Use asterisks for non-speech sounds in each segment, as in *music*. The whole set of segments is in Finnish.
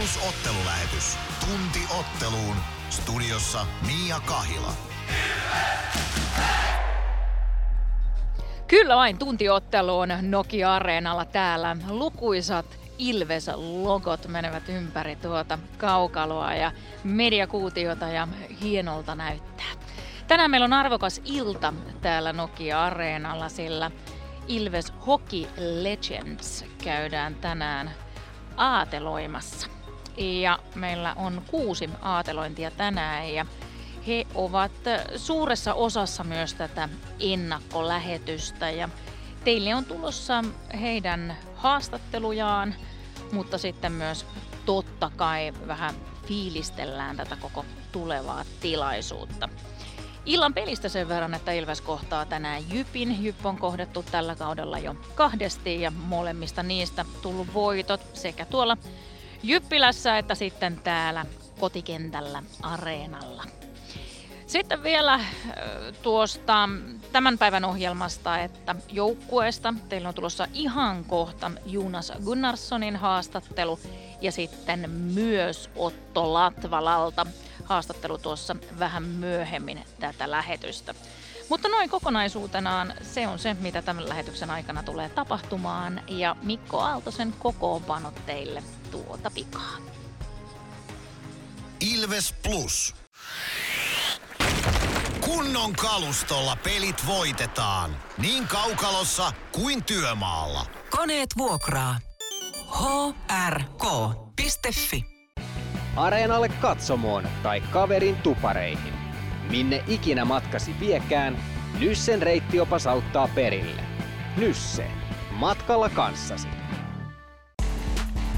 Plus ottelulähetys. Tunti otteluun. Studiossa Mia Kahila. Kyllä vain tuntiotteluun Nokia-areenalla täällä. Lukuisat Ilves-logot menevät ympäri tuota kaukaloa ja mediakuutiota ja hienolta näyttää. Tänään meillä on arvokas ilta täällä Nokia-areenalla, sillä Ilves Hockey Legends käydään tänään aateloimassa. Ja meillä on kuusi aatelointia tänään ja he ovat suuressa osassa myös tätä ennakkolähetystä ja teille on tulossa heidän haastattelujaan, mutta sitten myös totta kai vähän fiilistellään tätä koko tulevaa tilaisuutta. Illan pelistä sen verran, että Ilves kohtaa tänään Jypin. Jyp on kohdettu tällä kaudella jo kahdesti ja molemmista niistä tullut voitot sekä tuolla Jyppilässä että sitten täällä kotikentällä areenalla. Sitten vielä tuosta tämän päivän ohjelmasta, että joukkueesta teillä on tulossa ihan kohta Jonas Gunnarssonin haastattelu ja sitten myös Otto Latvalalta haastattelu tuossa vähän myöhemmin tätä lähetystä. Mutta noin kokonaisuutenaan se on se, mitä tämän lähetyksen aikana tulee tapahtumaan ja Mikko Aaltosen kokoonpano teille tuota pikaa. Ilves Plus. Kunnon kalustolla pelit voitetaan. Niin kaukalossa kuin työmaalla. Koneet vuokraa. hrk.fi Areenalle katsomoon tai kaverin tupareihin. Minne ikinä matkasi viekään, Nyssen reittiopas auttaa perille. Nysse. Matkalla kanssasi.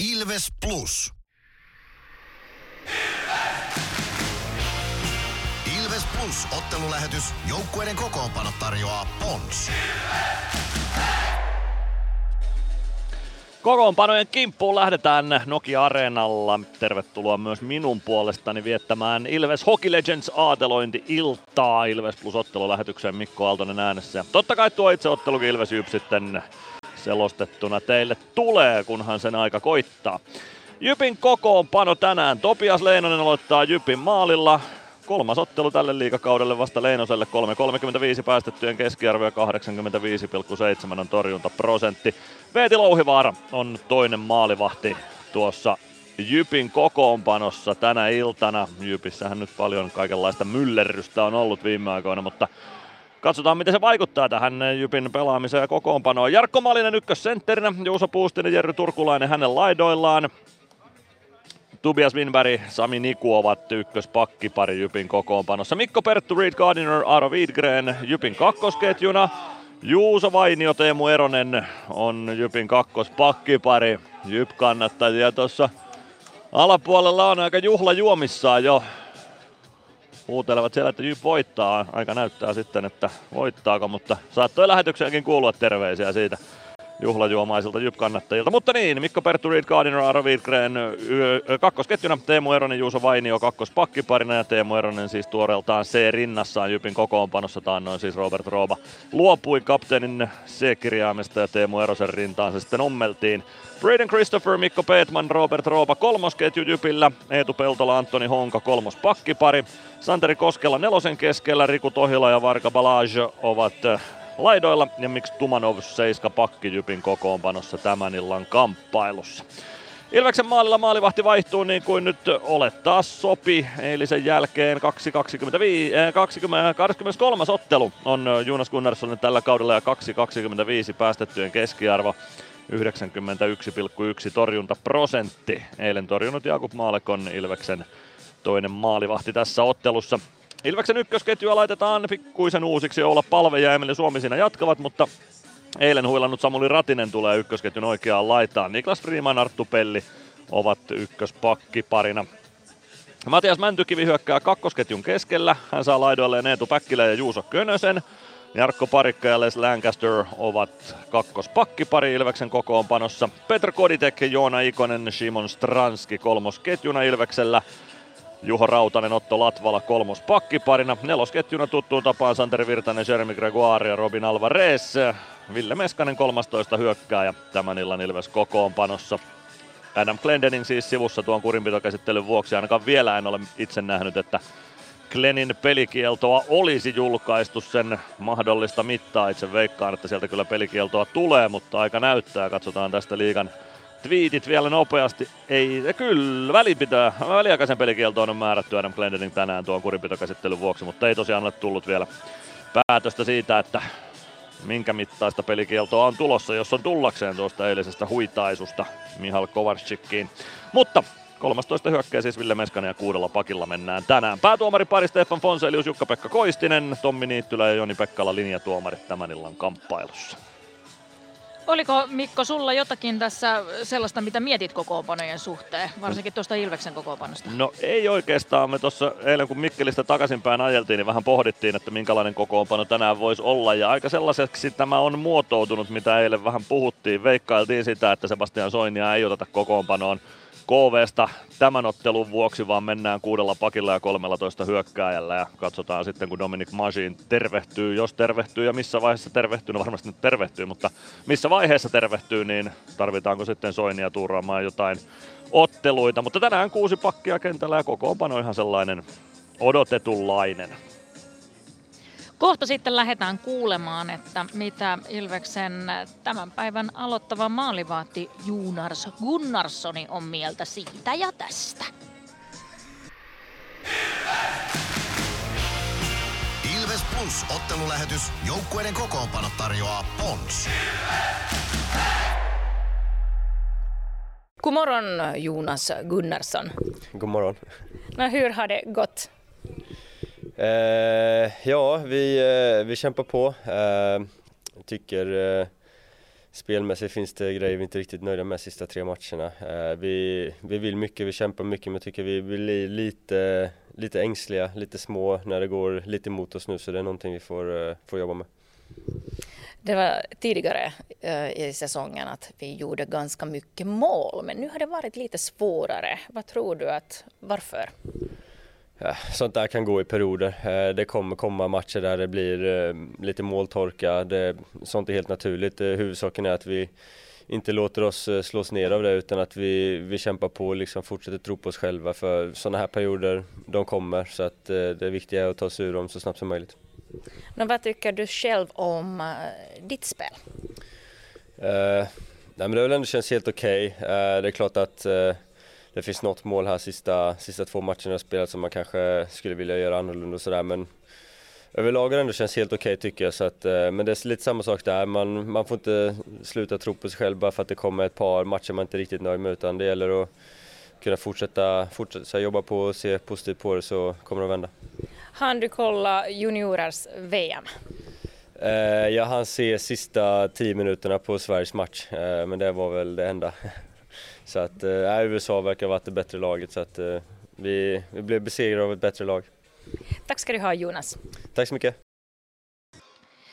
Ilves Plus. Ilves Plus ottelulähetys. Joukkueiden kokoonpano tarjoaa Pons. Kokoonpanojen kimppuun lähdetään Nokia-areenalla. Tervetuloa myös minun puolestani viettämään Ilves Hockey Legends aatelointi-iltaa Ilves Plus ottelulähetykseen Mikko Aaltonen äänessä. Totta kai tuo itse ottelukin Ilves Jyp sitten selostettuna teille tulee, kunhan sen aika koittaa. Jypin kokoonpano tänään. Topias Leinonen aloittaa Jypin maalilla. Kolmas ottelu tälle liikakaudelle vasta Leinoselle 3.35 päästettyjen keskiarvo ja 85,7 on torjuntaprosentti. Veeti Louhivaara on toinen maalivahti tuossa Jypin kokoonpanossa tänä iltana. Jypissähän nyt paljon kaikenlaista myllerrystä on ollut viime aikoina, mutta Katsotaan, miten se vaikuttaa tähän Jypin pelaamiseen ja kokoonpanoon. Jarkko Malinen ykkössentterinä, Juuso Puustinen, Jerry Turkulainen hänen laidoillaan. Tobias Winberg, Sami Niku ovat ykköspakkipari Jypin kokoonpanossa. Mikko Perttu, Reed Gardiner, Aro Wiedgren Jypin kakkosketjuna. Juuso Vainio, Teemu Eronen on Jypin kakkospakkipari. Jyp kannattajia tuossa alapuolella on aika juhla juomissaan jo. Huutelevat siellä, että Jyp voittaa. Aika näyttää sitten, että voittaako, mutta saattoi lähetykseenkin kuulua terveisiä siitä juhlajuomaisilta Jyp-kannattajilta. Mutta niin, Mikko Perttu, Reed Gardiner, Aro Wiedgren kakkosketjuna, Teemu Eronen, Juuso Vainio kakkospakkiparina ja Teemu Eronen siis tuoreeltaan C-rinnassaan Jypin kokoonpanossa taannoin siis Robert Rooba luopui kapteenin C-kirjaimesta ja Teemu Erosen rintaan se sitten ommeltiin. Braden Christopher, Mikko Peetman, Robert Rooba kolmosketju Jypillä, Eetu Peltola, Antoni Honka kolmos pakkipari, Santeri Koskela nelosen keskellä, Riku Tohila ja Varka Balage ovat laidoilla ja miksi Tumanov seiska pakkijypin kokoonpanossa tämän illan kamppailussa. Ilveksen maalilla maalivahti vaihtuu niin kuin nyt olettaa sopi. Eilisen jälkeen 225, 20, 23. ottelu on Jonas Gunnarssonin tällä kaudella ja 2.25 päästettyjen keskiarvo. 91,1 torjuntaprosentti. Eilen torjunut Jakub Maalekon Ilveksen toinen maalivahti tässä ottelussa. Ilveksen ykkösketjua laitetaan pikkuisen uusiksi. Olla Palve ja Emeli Suomi siinä jatkavat, mutta Eilen huilannut Samuli Ratinen tulee ykkösketjun oikeaan laitaan. Niklas Freeman, Arttu Pelli ovat ykköspakki parina. Matias Mäntykivi hyökkää kakkosketjun keskellä. Hän saa laidoilleen Eetu Päkkilä ja Juuso Könösen. Jarkko Parikka ja Les Lancaster ovat kakkospakkipari Ilveksen kokoonpanossa. Petr Koditek, Joona Ikonen, Simon Stranski kolmosketjuna Ilveksellä. Juho Rautanen, Otto Latvala kolmos pakkiparina. Nelosketjuna tuttuun tapaan Santeri Virtanen, Jeremy Gregoire ja Robin Alvarez. Ville Meskanen 13 hyökkääjä tämän illan Ilves kokoonpanossa. Adam Glendening siis sivussa tuon kurinpitokäsittelyn vuoksi. Ainakaan vielä en ole itse nähnyt, että Glennin pelikieltoa olisi julkaistu sen mahdollista mittaa. Itse veikkaan, että sieltä kyllä pelikieltoa tulee, mutta aika näyttää. Katsotaan tästä liigan twiitit vielä nopeasti. Ei, kyllä, välinpitää. Väliaikaisen pelikieltoon on määrätty Adam Glendening tänään tuon kurinpitokäsittelyn vuoksi, mutta ei tosiaan ole tullut vielä päätöstä siitä, että minkä mittaista pelikieltoa on tulossa, jos on tullakseen tuosta eilisestä huitaisusta Mihal Kovarczykiin. Mutta 13 hyökkäjä siis Ville Meskanen ja kuudella pakilla mennään tänään. Päätuomari pari Stefan Fonselius, Jukka-Pekka Koistinen, Tommi Niittylä ja Joni Pekkala linjatuomarit tämän illan kamppailussa. Oliko Mikko sulla jotakin tässä sellaista, mitä mietit kokoonpanojen suhteen, varsinkin tuosta Ilveksen kokoonpanosta? No ei oikeastaan. Me tuossa eilen kun Mikkelistä takaisinpäin ajeltiin, niin vähän pohdittiin, että minkälainen kokoonpano tänään voisi olla. Ja aika sellaiseksi tämä on muotoutunut, mitä eilen vähän puhuttiin. Veikkailtiin sitä, että Sebastian Soinia ei oteta kokoonpanoon KVsta tämän ottelun vuoksi, vaan mennään kuudella pakilla ja 13 hyökkääjällä. Ja katsotaan sitten, kun Dominic Masin tervehtyy, jos tervehtyy ja missä vaiheessa tervehtyy, no varmasti nyt tervehtyy, mutta missä vaiheessa tervehtyy, niin tarvitaanko sitten Soinia tuuraamaan jotain otteluita, mutta tänään kuusi pakkia kentällä ja kokoonpano ihan sellainen odotetunlainen. Kohta sitten lähdetään kuulemaan, että mitä Ilveksen tämän päivän aloittava maalivaatti Junars Gunnarssoni on mieltä siitä ja tästä. Ilves Plus ottelulähetys. Joukkueiden kokoonpano tarjoaa Pons. God morgon Jonas Gunnarsson. God morgon. Men hur har det gått? Eh, ja, vi, eh, vi kämpar på. Eh, tycker eh, spelmässigt finns det grejer vi inte är riktigt nöjda med sista tre matcherna. Eh, vi, vi vill mycket, vi kämpar mycket men tycker vi blir lite, lite ängsliga, lite små när det går lite emot oss nu så det är någonting vi får, eh, får jobba med. Det var tidigare eh, i säsongen att vi gjorde ganska mycket mål, men nu har det varit lite svårare. Vad tror du att, varför? Ja, sånt där kan gå i perioder. Eh, det kommer komma matcher där det blir eh, lite måltorka. Det, sånt är helt naturligt. Huvudsaken är att vi inte låter oss slås ner av det utan att vi, vi kämpar på och liksom fortsätter tro på oss själva för sådana här perioder, de kommer så att det viktiga är att ta sig ur dem så snabbt som möjligt. Men vad tycker du själv om ditt spel? Uh, nej men det har väl ändå känts helt okej. Okay. Uh, det är klart att uh, det finns något mål här sista, sista två matcherna jag spelat som man kanske skulle vilja göra annorlunda och sådär men överlag har det ändå känts helt okej okay, tycker jag så att, men det är lite samma sak där, man, man får inte sluta tro på sig själv bara för att det kommer ett par matcher man inte är riktigt nöjd med utan det gäller att kunna fortsätta, fortsätta jobba på och se positivt på det så kommer det att vända. Han du kolla juniorers VM? Eh, jag hann se sista tio minuterna på Sveriges match, eh, men det var väl det enda. Så att eh, USA verkar ha varit det bättre laget så att eh, vi, vi blev besegrade av ett bättre lag. Tack ska du ha Jonas. Tack så mycket.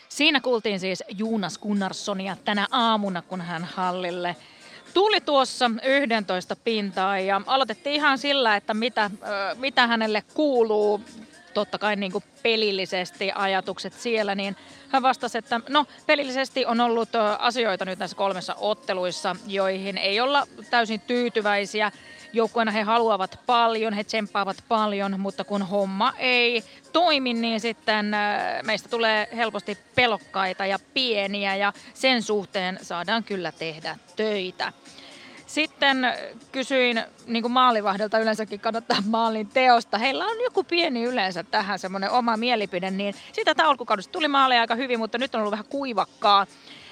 Siinä kuultiin siis Jonas Gunnarssonia tänä aamuna, kun hän hallille tuli tuossa 11 pintaa ja aloitettiin ihan sillä, että mitä, mitä hänelle kuuluu totta kai niin kuin pelillisesti ajatukset siellä, niin hän vastasi, että no pelillisesti on ollut asioita nyt näissä kolmessa otteluissa, joihin ei olla täysin tyytyväisiä. Joukkueena he haluavat paljon, he tsemppaavat paljon, mutta kun homma ei toimi, niin sitten meistä tulee helposti pelokkaita ja pieniä ja sen suhteen saadaan kyllä tehdä töitä. Sitten kysyin niin kuin maalivahdelta yleensäkin kannattaa maalin teosta. Heillä on joku pieni yleensä tähän semmoinen oma mielipide, niin sitä alkukaudesta tuli maaleja aika hyvin, mutta nyt on ollut vähän kuivakkaa.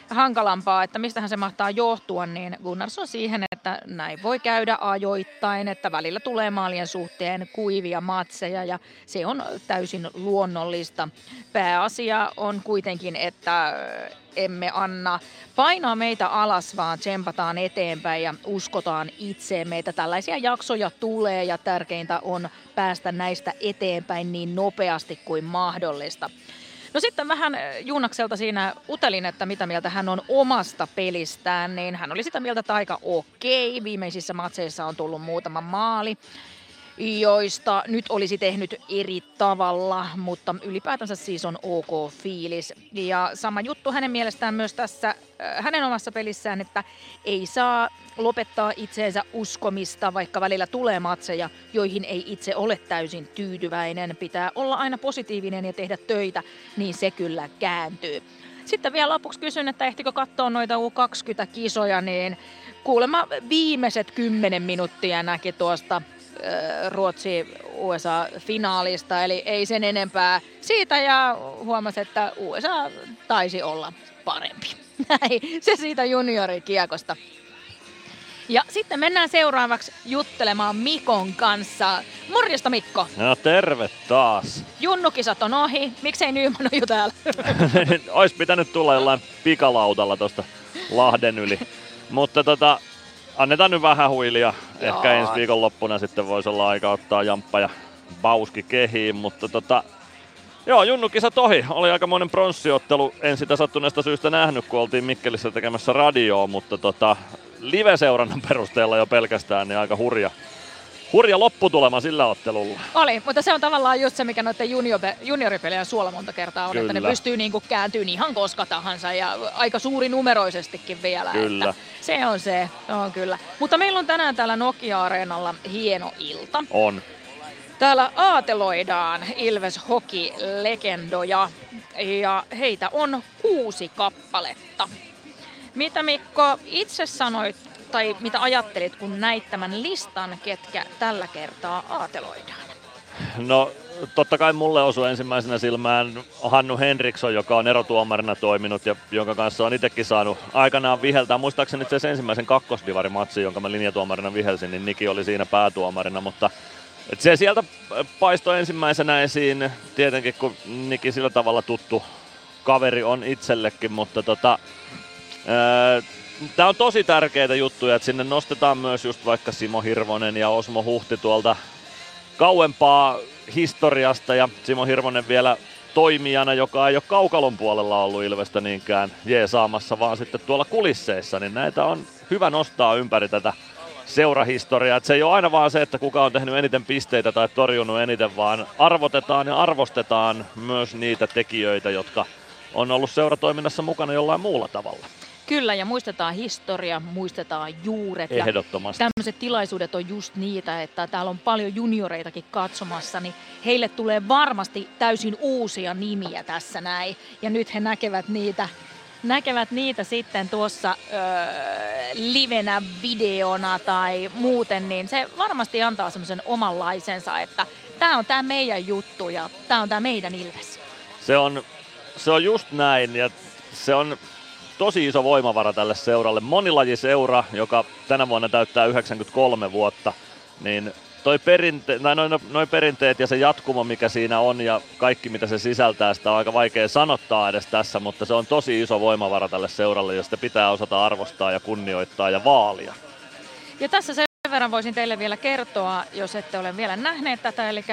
hankalampaa, että mistähän se mahtaa johtua, niin Gunnarsson siihen, että näin voi käydä ajoittain, että välillä tulee maalien suhteen kuivia matseja ja se on täysin luonnollista. Pääasia on kuitenkin, että emme anna painaa meitä alas, vaan tsempataan eteenpäin ja uskotaan itseemme, että tällaisia jaksoja tulee ja tärkeintä on päästä näistä eteenpäin niin nopeasti kuin mahdollista. No sitten vähän Juunakselta siinä utelin, että mitä mieltä hän on omasta pelistään, niin hän oli sitä mieltä, että aika okei. Viimeisissä matseissa on tullut muutama maali joista nyt olisi tehnyt eri tavalla, mutta ylipäätänsä siis on ok fiilis. Ja sama juttu hänen mielestään myös tässä äh, hänen omassa pelissään, että ei saa lopettaa itseensä uskomista, vaikka välillä tulee matseja, joihin ei itse ole täysin tyytyväinen. Pitää olla aina positiivinen ja tehdä töitä, niin se kyllä kääntyy. Sitten vielä lopuksi kysyn, että ehtikö katsoa noita U20-kisoja, niin kuulemma viimeiset kymmenen minuuttia näki tuosta Ruotsi-USA-finaalista, eli ei sen enempää siitä ja huomasi, että USA taisi olla parempi. *laughs* Näin, se siitä juniorikiekosta. Ja sitten mennään seuraavaksi juttelemaan Mikon kanssa. Morjesta Mikko. No terve taas. Junnukisat on ohi. Miksei Nyman ole jo täällä? *laughs* Ois pitänyt tulla jollain pikalautalla tuosta Lahden yli. Mutta tota, annetaan nyt vähän huilia. Joo. Ehkä ensi viikonloppuna sitten voisi olla aika ottaa jamppa ja bauski kehiin, mutta tota, Joo, Junnu-kisa tohi. Oli aika monen pronssiottelu. En sitä sattuneesta syystä nähnyt, kun oltiin Mikkelissä tekemässä radioa, mutta tota, live-seurannan perusteella jo pelkästään niin aika hurja, hurja lopputulema sillä ottelulla. Oli, mutta se on tavallaan just se, mikä noiden junioripelejä suola monta kertaa on, Kyllä. että ne pystyy niinku kääntyyn ihan koska tahansa ja aika suuri numeroisestikin vielä. Kyllä. Että se on se, on kyllä. Mutta meillä on tänään täällä Nokia-areenalla hieno ilta. On. Täällä aateloidaan Ilves Hoki-legendoja ja heitä on kuusi kappaletta. Mitä Mikko itse sanoit tai mitä ajattelit, kun näit tämän listan, ketkä tällä kertaa aateloidaan? No totta kai mulle osui ensimmäisenä silmään Hannu Henriksson, joka on erotuomarina toiminut ja jonka kanssa on itsekin saanut aikanaan viheltää. Muistaakseni se ensimmäisen kakkosdivarimatsi, jonka mä linjatuomarina vihelsin, niin Niki oli siinä päätuomarina, mutta et se sieltä paistoi ensimmäisenä esiin, tietenkin kun Niki sillä tavalla tuttu kaveri on itsellekin, mutta tota, Tämä on tosi tärkeitä juttuja, että sinne nostetaan myös just vaikka Simo Hirvonen ja Osmo Huhti tuolta kauempaa historiasta ja Simo Hirvonen vielä toimijana, joka ei ole kaukalon puolella ollut Ilvestä niinkään jeesaamassa, vaan sitten tuolla kulisseissa, niin näitä on hyvä nostaa ympäri tätä seurahistoriaa. Että se ei ole aina vaan se, että kuka on tehnyt eniten pisteitä tai torjunut eniten, vaan arvotetaan ja arvostetaan myös niitä tekijöitä, jotka on ollut seuratoiminnassa mukana jollain muulla tavalla. Kyllä, ja muistetaan historia, muistetaan juuret. Ehdottomasti. Ja tämmöiset tilaisuudet on just niitä, että täällä on paljon junioreitakin katsomassa, niin heille tulee varmasti täysin uusia nimiä tässä näin. Ja nyt he näkevät niitä näkevät niitä sitten tuossa öö, livenä, videona tai muuten, niin se varmasti antaa semmoisen omanlaisensa, että tämä on tämä meidän juttu ja tämä on tämä meidän Ilves. Se on, se on just näin ja se on tosi iso voimavara tälle seuralle. Monilajiseura, joka tänä vuonna täyttää 93 vuotta, niin toi perinte- noin, noin, noin perinteet ja se jatkumo, mikä siinä on ja kaikki mitä se sisältää, sitä on aika vaikea sanottaa edes tässä, mutta se on tosi iso voimavara tälle seuralle ja sitä pitää osata arvostaa ja kunnioittaa ja vaalia. Ja tässä sen verran voisin teille vielä kertoa, jos ette ole vielä nähneet tätä, eli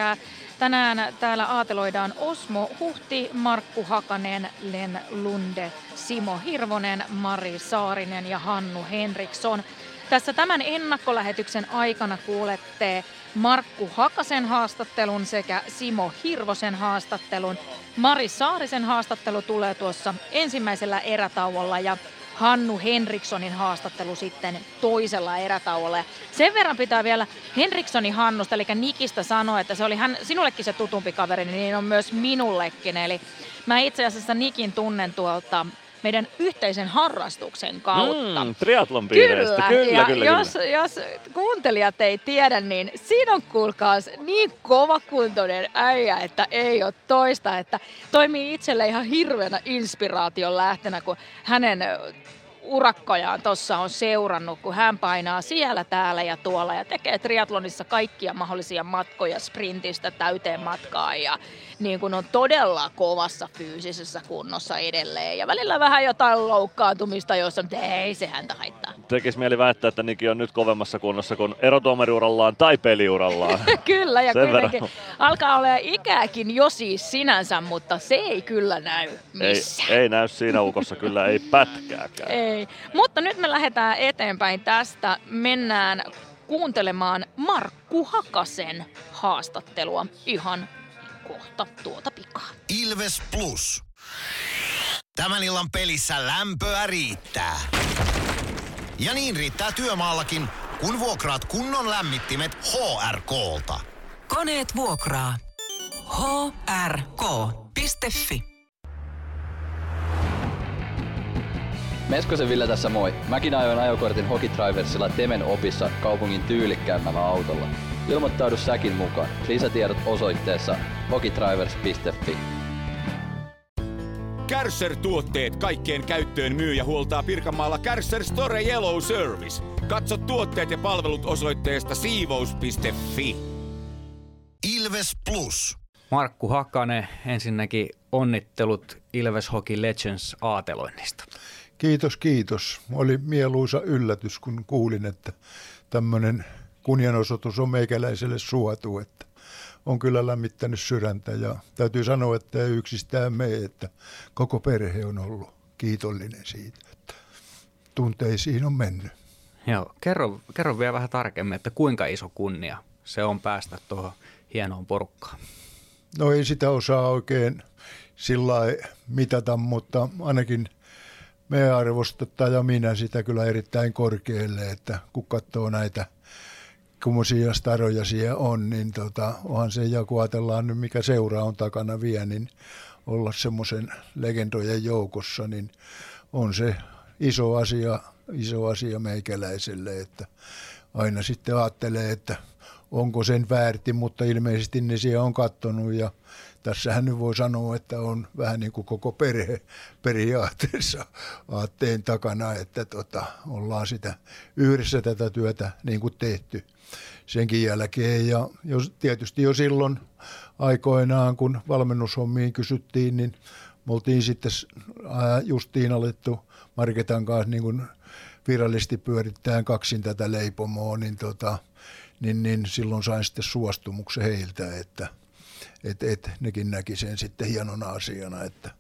Tänään täällä aateloidaan Osmo Huhti, Markku Hakanen, Len Lunde, Simo Hirvonen, Mari Saarinen ja Hannu Henriksson. Tässä tämän ennakkolähetyksen aikana kuulette Markku Hakasen haastattelun sekä Simo Hirvosen haastattelun. Mari Saarisen haastattelu tulee tuossa ensimmäisellä erätauolla ja Hannu Henrikssonin haastattelu sitten toisella erätauolla. Ja sen verran pitää vielä Henrikssonin Hannusta, eli Nikistä sanoa, että se oli hän, sinullekin se tutumpi kaveri, niin on myös minullekin. Eli mä itse asiassa Nikin tunnen tuolta meidän yhteisen harrastuksen kautta. Mm, triatlon piireistä. Kyllä, kyllä, ja kyllä, jos, kyllä. jos kuuntelijat ei tiedä, niin siinä on kuulkaas niin kovakuntoinen äijä, että ei ole toista, että toimii itselle ihan hirveänä inspiraation lähtenä, kun hänen urakkojaan tuossa on seurannut, kun hän painaa siellä, täällä ja tuolla ja tekee triatlonissa kaikkia mahdollisia matkoja sprintistä täyteen matkaan ja niin kuin on todella kovassa fyysisessä kunnossa edelleen ja välillä vähän jotain loukkaantumista, jossa ei se häntä haittaa. Tekisi mieli väittää, että Niki on nyt kovemmassa kunnossa kuin erotuomariurallaan tai peliurallaan. *laughs* kyllä ja Sen kuitenkin verran. alkaa olla ikääkin jo siis sinänsä, mutta se ei kyllä näy ei, missään. ei näy siinä ukossa kyllä, ei pätkääkään. *laughs* Ei. Mutta nyt me lähdetään eteenpäin tästä. Mennään kuuntelemaan Markku Hakasen haastattelua ihan kohta tuota pikaa. Ilves Plus. Tämän illan pelissä lämpöä riittää. Ja niin riittää työmaallakin, kun vuokraat kunnon lämmittimet HRK-lta. Koneet vuokraa. hrk.fi Meskosen Ville tässä moi. Mäkin ajoin ajokortin Hokitriversilla Temen opissa kaupungin tyylikkäämmällä autolla. Ilmoittaudu säkin mukaan. Lisätiedot osoitteessa hokitrivers.fi. Kärsser-tuotteet kaikkeen käyttöön myy ja huoltaa Pirkanmaalla Kärsser Store Yellow Service. Katso tuotteet ja palvelut osoitteesta siivous.fi. Ilves Plus. Markku Hakanen, ensinnäkin onnittelut Ilves Hockey Legends aateloinnista. Kiitos, kiitos. Oli mieluisa yllätys, kun kuulin, että tämmöinen kunnianosoitus on meikäläiselle suotu, että on kyllä lämmittänyt sydäntä ja täytyy sanoa, että ei yksistään me, että koko perhe on ollut kiitollinen siitä, että tunteisiin on mennyt. Joo, kerro, kerro vielä vähän tarkemmin, että kuinka iso kunnia se on päästä tuohon hienoon porukkaan. No ei sitä osaa oikein sillä mitata, mutta ainakin me arvostetaan ja minä sitä kyllä erittäin korkealle, että kun katsoo näitä kummoisia staroja siellä on, niin tota, onhan se, ja kun ajatellaan nyt mikä seura on takana vielä, niin olla semmoisen legendojen joukossa, niin on se iso asia, iso asia meikäläiselle, että aina sitten ajattelee, että onko sen väärti, mutta ilmeisesti ne siellä on kattonut ja tässähän nyt voi sanoa, että on vähän niin kuin koko perhe periaatteessa aatteen takana, että tota, ollaan sitä yhdessä tätä työtä niin kuin tehty senkin jälkeen. Ja jos, tietysti jo silloin aikoinaan, kun valmennushommiin kysyttiin, niin me oltiin sitten justiin alettu Marketan kanssa niin kuin virallisesti pyörittämään kaksin tätä leipomoa, niin, tota, niin, niin silloin sain sitten suostumuksen heiltä, että et, et, nekin näki sen sitten hienona asiana, että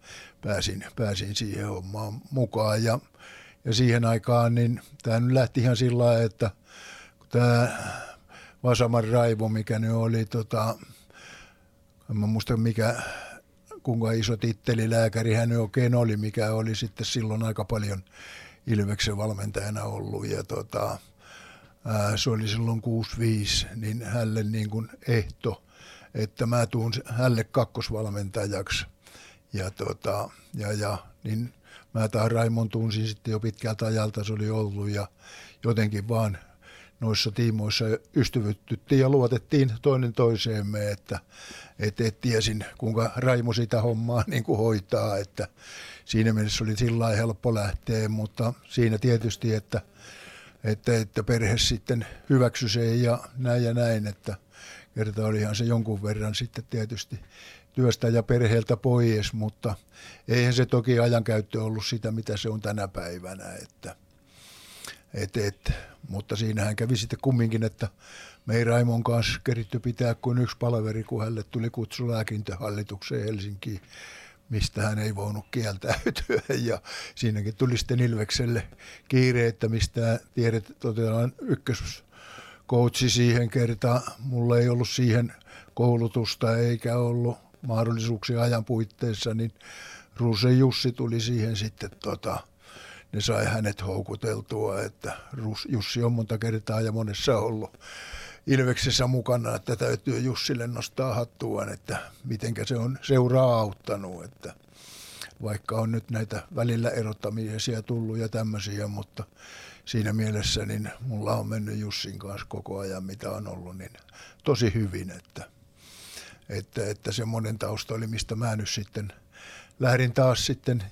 pääsin, pääsin siihen hommaan mukaan. Ja, ja siihen aikaan niin tämä nyt lähti ihan sillä lailla, että kun tämä Vasaman Raivo, mikä nyt oli, tota, en mä muista mikä, kuinka iso titteli lääkäri hän oikein oli, mikä oli sitten silloin aika paljon Ilveksen valmentajana ollut. Ja tota, ää, se oli silloin 65, niin hälle niin kuin ehto, että mä tuun hälle kakkosvalmentajaksi. Ja, tota, ja, ja niin mä taas Raimon tunsin sitten jo pitkältä ajalta, se oli ollut ja jotenkin vaan noissa tiimoissa ystävyttyttiin ja luotettiin toinen toiseemme, että et, et tiesin kuinka Raimo sitä hommaa niin kuin hoitaa, että siinä mielessä oli sillä helppo lähteä, mutta siinä tietysti, että, että, että perhe sitten hyväksyi sen ja näin ja näin, että kerta olihan se jonkun verran sitten tietysti työstä ja perheeltä pois, mutta eihän se toki ajankäyttö ollut sitä, mitä se on tänä päivänä, että et, et, mutta siinähän kävi sitten kumminkin, että me ei Raimon kanssa keritty pitää kuin yksi palaveri, kun hänelle tuli kutsu lääkintöhallitukseen Helsinkiin, mistä hän ei voinut kieltäytyä. *laughs* Ja siinäkin tuli sitten Ilvekselle kiire, että mistä tiedet toteutetaan ykköskoutsi siihen kertaan. Mulla ei ollut siihen koulutusta eikä ollut mahdollisuuksia ajan puitteissa, niin Ruse Jussi tuli siihen sitten tota, ne sai hänet houkuteltua, että Jussi on monta kertaa ja monessa ollut Ilveksessä mukana, että täytyy Jussille nostaa hattuaan, että mitenkä se on seuraa auttanut, että vaikka on nyt näitä välillä erottamisia tullut ja tämmöisiä, mutta siinä mielessä niin mulla on mennyt Jussin kanssa koko ajan, mitä on ollut, niin tosi hyvin, että, että, että semmoinen tausta oli, mistä mä nyt sitten lähdin taas sitten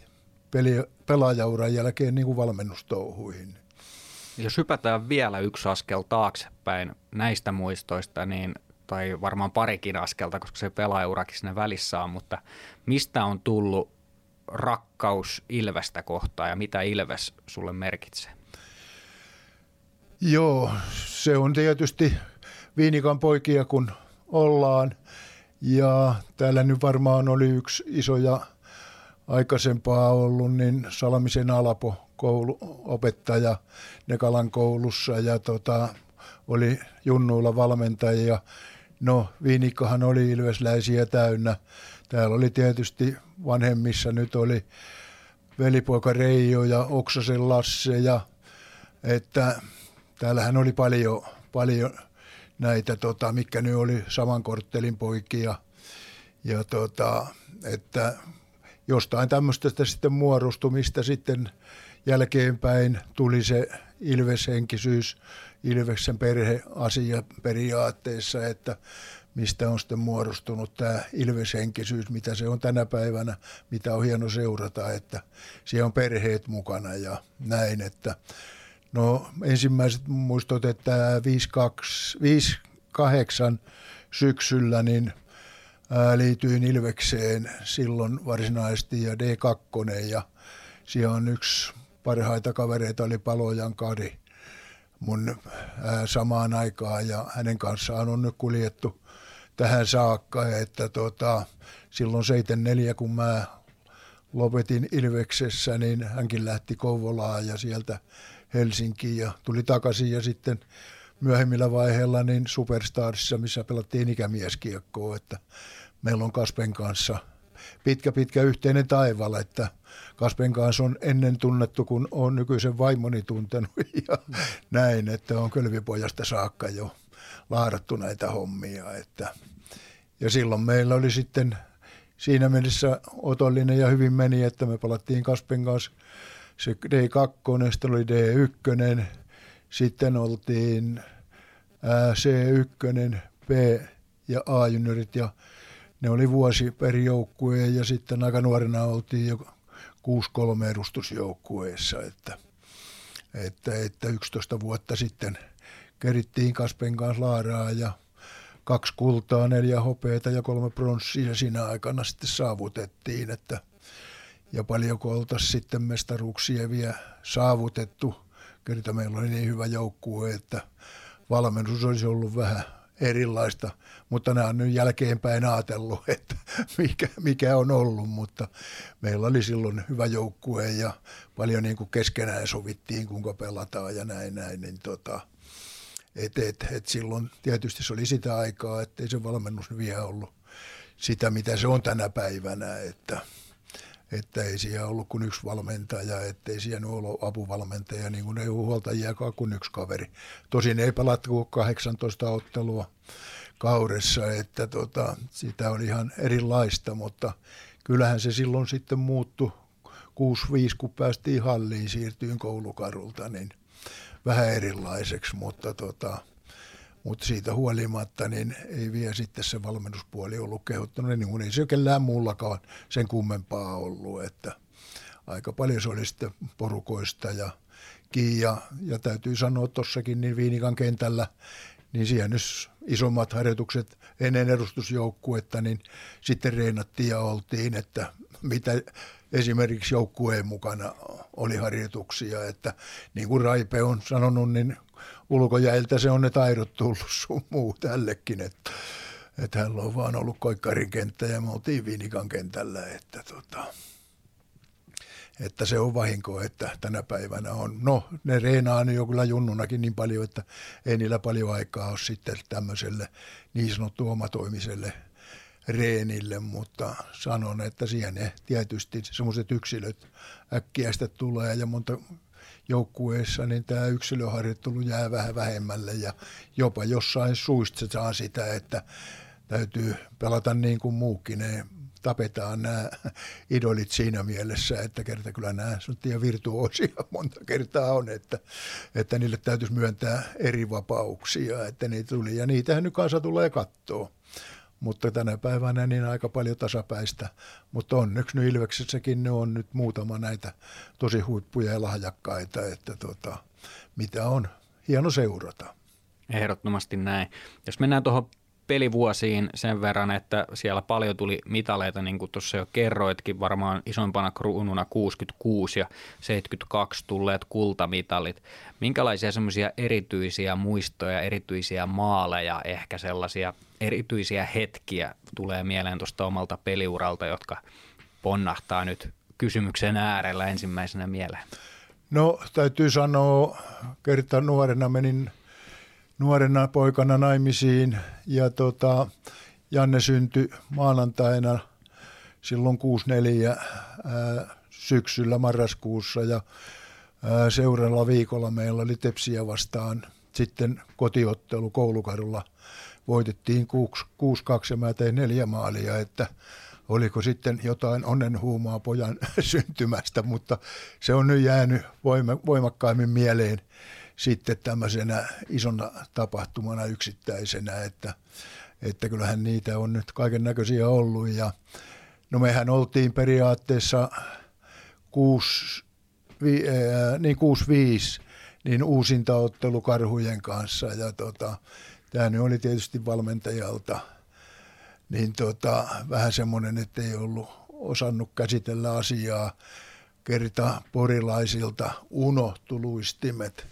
peli, pelaajauran jälkeen niin kuin valmennustouhuihin. Jos hypätään vielä yksi askel taaksepäin näistä muistoista, niin tai varmaan parikin askelta, koska se pelaajaurakin sinne välissä on, mutta mistä on tullut rakkaus Ilvestä kohtaan ja mitä Ilves sulle merkitsee? Joo, se on tietysti Viinikan poikia kun ollaan ja täällä nyt varmaan oli yksi isoja aikaisempaa ollut, niin Salmisen Alapo koulu, opettaja Nekalan koulussa ja tota, oli junnuilla valmentajia. No, Viinikkahan oli ilvesläisiä täynnä. Täällä oli tietysti vanhemmissa, nyt oli velipoika Reijo ja Oksasen Lasse ja että täällähän oli paljon, paljon näitä, tota, mikä nyt oli saman korttelin poikia. Ja tota, että jostain tämmöistä sitten muodostumista sitten jälkeenpäin tuli se ilveshenkisyys, Ilveksen perheasia periaatteessa, että mistä on sitten muodostunut tämä ilveshenkisyys, mitä se on tänä päivänä, mitä on hieno seurata, että siellä on perheet mukana ja näin, että no ensimmäiset muistot, että 58 syksyllä niin liityin Ilvekseen silloin varsinaisesti ja D2 ja siellä on yksi parhaita kavereita oli Palojan Kari mun ää, samaan aikaan ja hänen kanssaan on nyt kuljettu tähän saakka, että tota, silloin 74 kun mä lopetin Ilveksessä, niin hänkin lähti Kouvolaan ja sieltä Helsinkiin ja tuli takaisin ja sitten myöhemmillä vaiheilla niin Superstarsissa, missä pelattiin ikämieskiekkoa, että meillä on Kaspen kanssa pitkä pitkä yhteinen taival, että Kaspen kanssa on ennen tunnettu, kun on nykyisen vaimoni tuntenut *laughs* ja näin, että on kölvipojasta saakka jo laadattu näitä hommia. Että. Ja silloin meillä oli sitten siinä mielessä otollinen ja hyvin meni, että me palattiin Kaspen kanssa se D2, sitten oli D1, sitten oltiin C1, B ja A-juniorit ja ne oli vuosi per joukkue ja sitten aika nuorena oltiin jo 6-3 edustusjoukkueessa, että, että, että 11 vuotta sitten kerittiin Kaspen kanssa Laaraa ja kaksi kultaa, neljä hopeita ja kolme pronssia siinä aikana sitten saavutettiin, että ja paljonko oltaisiin sitten mestaruuksia vielä saavutettu. Kerta meillä oli niin hyvä joukkue, että valmennus olisi ollut vähän erilaista, mutta nämä on nyt jälkeenpäin ajatellut, *laughs* että mikä, mikä on ollut, mutta meillä oli silloin hyvä joukkue ja paljon niin kuin keskenään sovittiin, kuinka pelataan ja näin, näin. Niin tota, et, et, et silloin tietysti se oli sitä aikaa, ettei se valmennus vielä ollut sitä, mitä se on tänä päivänä, että, että ei siellä ollut kuin yksi valmentaja, ettei siellä ollut apuvalmentaja, niin kuin ei ole huoltajiakaan kuin yksi kaveri. Tosin ei pelattu kuin 18 ottelua kaudessa, että tota, sitä oli ihan erilaista, mutta kyllähän se silloin sitten muuttui. 6-5, kun päästiin halliin, siirtyin koulukarulta, niin vähän erilaiseksi, mutta tota, mutta siitä huolimatta niin ei vielä sitten se valmennuspuoli ollut kehottunut, niin kuin ei se kellään muullakaan sen kummempaa ollut, että aika paljon se oli sitten porukoista ja kiia, ja täytyy sanoa tuossakin niin Viinikan kentällä, niin siellä nyt isommat harjoitukset ennen edustusjoukkuetta, niin sitten reenattiin ja oltiin, että mitä esimerkiksi joukkueen mukana oli harjoituksia, että niin kuin Raipe on sanonut, niin ulkojäiltä se on ne taidot tullut sun muu tällekin, että, että hän on vaan ollut Koikkarin kenttä ja me oltiin Viinikan kentällä, että tota, että se on vahinko, että tänä päivänä on. No, ne reenaa jo kyllä junnunakin niin paljon, että ei niillä paljon aikaa ole sitten tämmöiselle niin sanottu omatoimiselle reenille, mutta sanon, että siihen ne tietysti semmoiset yksilöt äkkiä sitten tulee ja monta joukkueessa, niin tämä yksilöharjoittelu jää vähän vähemmälle ja jopa jossain suistetaan sitä, että täytyy pelata niin kuin muukin. Ne tapetaan nämä *laughs* idolit siinä mielessä, että kerta kyllä nämä sanottiin virtuosia *laughs* monta kertaa on, että, että niille täytyisi myöntää eri vapauksia, että niitä tuli. Ja niitähän nyt kanssa tulee kattoa. Mutta tänä päivänä niin aika paljon tasapäistä. Mutta onneksi nyt Ilveksessäkin ne on nyt muutama näitä tosi huippuja ja lahjakkaita, että tota, mitä on hieno seurata. Ehdottomasti näin. Jos mennään tuohon pelivuosiin sen verran, että siellä paljon tuli mitaleita, niin kuin tuossa jo kerroitkin, varmaan isoimpana kruununa 66 ja 72 tulleet kultamitalit. Minkälaisia semmoisia erityisiä muistoja, erityisiä maaleja, ehkä sellaisia erityisiä hetkiä tulee mieleen tuosta omalta peliuralta, jotka ponnahtaa nyt kysymyksen äärellä ensimmäisenä mieleen? No täytyy sanoa, kerta nuorena menin nuorena poikana naimisiin. Ja tota, Janne syntyi maanantaina silloin 64 ää, syksyllä marraskuussa. Ja ää, seuraavalla viikolla meillä oli Tepsiä vastaan. Sitten kotiottelu koulukadulla. Voitettiin 6-2 ja mä tein neljä maalia, että oliko sitten jotain onnenhuumaa pojan *laughs* syntymästä, mutta se on nyt jäänyt voimakkaimmin mieleen sitten tämmöisenä isona tapahtumana yksittäisenä, että, että kyllähän niitä on nyt kaiken näköisiä ollut. Ja no mehän oltiin periaatteessa 6, vi, ää, niin 6-5 niin karhujen kanssa. Ja tota, tämä nyt oli tietysti valmentajalta niin tota, vähän semmoinen, että ei ollut osannut käsitellä asiaa kerta porilaisilta unohtuluistimet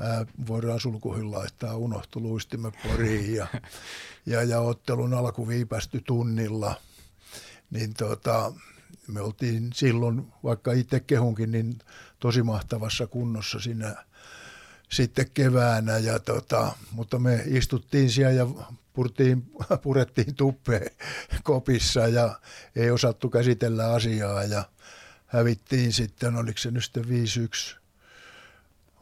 ää, voidaan sulkuihin laittaa unohtu luistimme poriin ja, ja, ja ottelun alku viipästy tunnilla. Niin tota, me oltiin silloin, vaikka itse kehunkin, niin tosi mahtavassa kunnossa siinä sitten keväänä. Ja tota, mutta me istuttiin siellä ja purtiin, *laughs* purettiin tuppeen kopissa ja ei osattu käsitellä asiaa ja hävittiin sitten, oliko se nyt sitten 5-1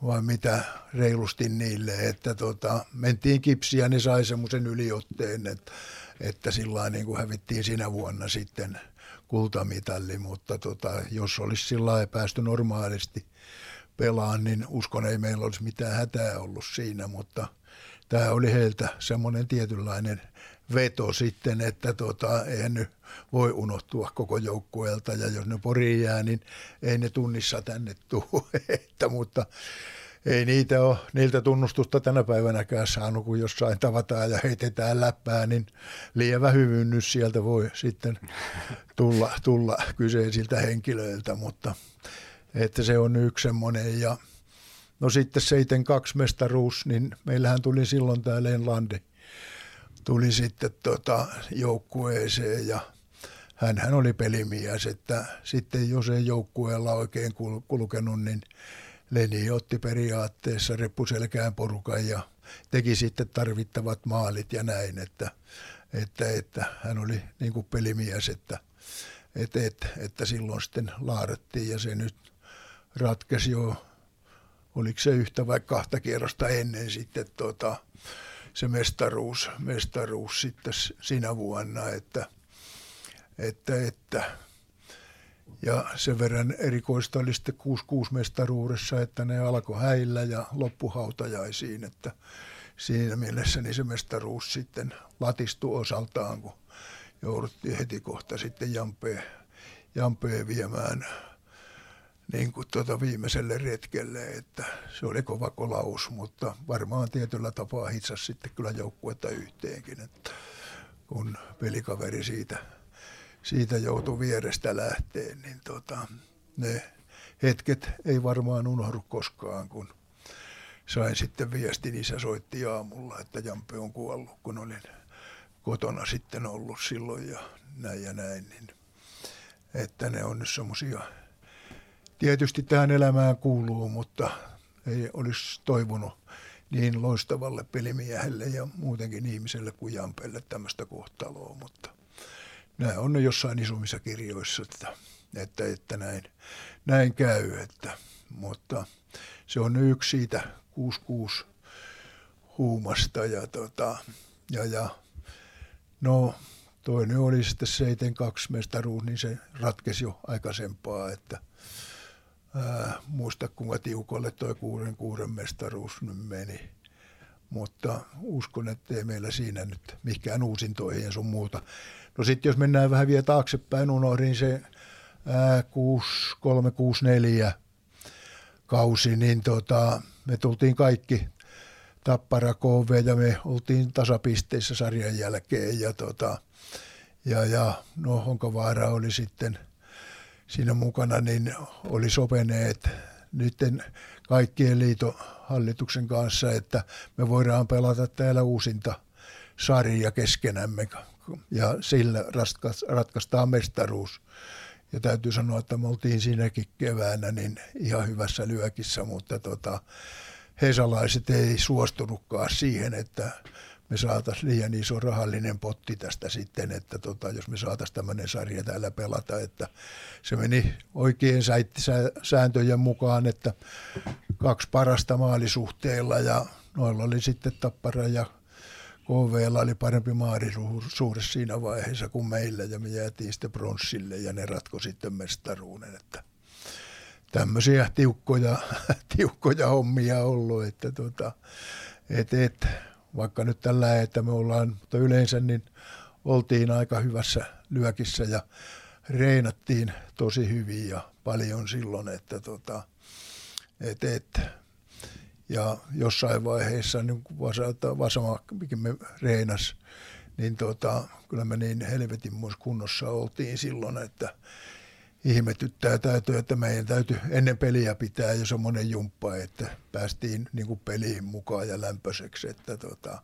vai mitä reilusti niille, että tota, mentiin kipsiä, ne sai semmoisen yliotteen, että, että sillä niin kuin hävittiin siinä vuonna sitten kultamitalli, mutta tota, jos olisi sillä päästy normaalisti pelaan, niin uskon ei meillä olisi mitään hätää ollut siinä, mutta tämä oli heiltä semmoinen tietynlainen veto sitten, että tota, eihän nyt voi unohtua koko joukkueelta ja jos ne poriin jää, niin ei ne tunnissa tänne tule, *laughs* että, mutta ei niitä ole, niiltä tunnustusta tänä päivänäkään saanut, kun jossain tavataan ja heitetään läppää, niin lievä hyvynnys sieltä voi sitten tulla, tulla kyseisiltä henkilöiltä, mutta että se on yksi semmoinen ja no sitten seiten kaksi mestaruus, niin meillähän tuli silloin tämä Lenlandi, tuli sitten tota joukkueeseen ja hän oli pelimies, että sitten jos ei joukkueella oikein kulkenut, niin Leni otti periaatteessa reppuselkään porukan ja teki sitten tarvittavat maalit ja näin, että, että, että hän oli niin kuin pelimies, että, että, että, että silloin sitten laadattiin ja se nyt ratkesi jo, oliko se yhtä vai kahta kierrosta ennen sitten tota, se mestaruus, mestaruus sitten sinä vuonna, että, että, että ja sen verran erikoista oli sitten 6-6 mestaruudessa, että ne alkoi häillä ja loppuhautajaisiin, että siinä mielessä niin se mestaruus sitten latistui osaltaan, kun jouduttiin heti kohta sitten Jampeen, Jampeen viemään niin kuin tuota viimeiselle retkelle, että se oli kova kolaus, mutta varmaan tietyllä tapaa hitsasi sitten kyllä joukkuetta yhteenkin, että kun pelikaveri siitä siitä joutui vierestä lähteen, niin tota, ne hetket ei varmaan unohdu koskaan, kun sain sitten viestin, isä soitti aamulla, että Jampe on kuollut, kun olin kotona sitten ollut silloin ja näin ja näin, niin että ne on nyt semmoisia, tietysti tähän elämään kuuluu, mutta ei olisi toivonut niin loistavalle pelimiehelle ja muutenkin ihmiselle kuin Jampelle tämmöistä kohtaloa, mutta nämä on ne jossain isommissa kirjoissa, että, että, että näin, näin käy. Että, mutta se on yksi siitä 66 huumasta ja, tota, ja, ja no toinen oli sitten 7-2 mestaruus, niin se ratkesi jo aikaisempaa, että ää, muista kuinka tiukolle tuo kuuden kuuden mestaruus nyt meni. Mutta uskon, että ei meillä siinä nyt mikään uusintoihin sun muuta. No sitten jos mennään vähän vielä taaksepäin, unohdin se ää, 6, 3, 6, 4 kausi, niin tota, me tultiin kaikki Tappara KV ja me oltiin tasapisteissä sarjan jälkeen ja, tota, ja, ja no Honkavaara oli sitten siinä mukana, niin oli sopeneet nyt kaikkien liiton hallituksen kanssa, että me voidaan pelata täällä uusinta sarja keskenämme ja sillä ratkaistaan mestaruus. Ja täytyy sanoa, että me oltiin siinäkin keväänä niin ihan hyvässä lyökissä, mutta tota, heisalaiset ei suostunutkaan siihen, että me saataisiin liian iso rahallinen potti tästä sitten, että tota, jos me saataisiin tämmöinen sarja täällä pelata, että se meni oikein sääntöjen mukaan, että kaksi parasta maalisuhteilla ja noilla oli sitten Tappara ja KVlla oli parempi maarisuhde siinä vaiheessa kuin meillä ja me jäätiin sitten pronssille ja ne ratko sitten mestaruuden, että tämmöisiä tiukkoja, *laughs* tiukkoja hommia ollut, että tota, et, et, vaikka nyt tällä, että me ollaan, mutta yleensä niin oltiin aika hyvässä lyökissä ja reinattiin tosi hyvin ja paljon silloin, että tota, et, et, ja jossain vaiheessa niin mikä me reinas, niin tota, kyllä me niin helvetin kunnossa oltiin silloin, että ihmetyttää täytyy, että meidän täytyy ennen peliä pitää jo semmoinen jumppa, että päästiin niin kuin peliin mukaan ja lämpöiseksi. Että tota,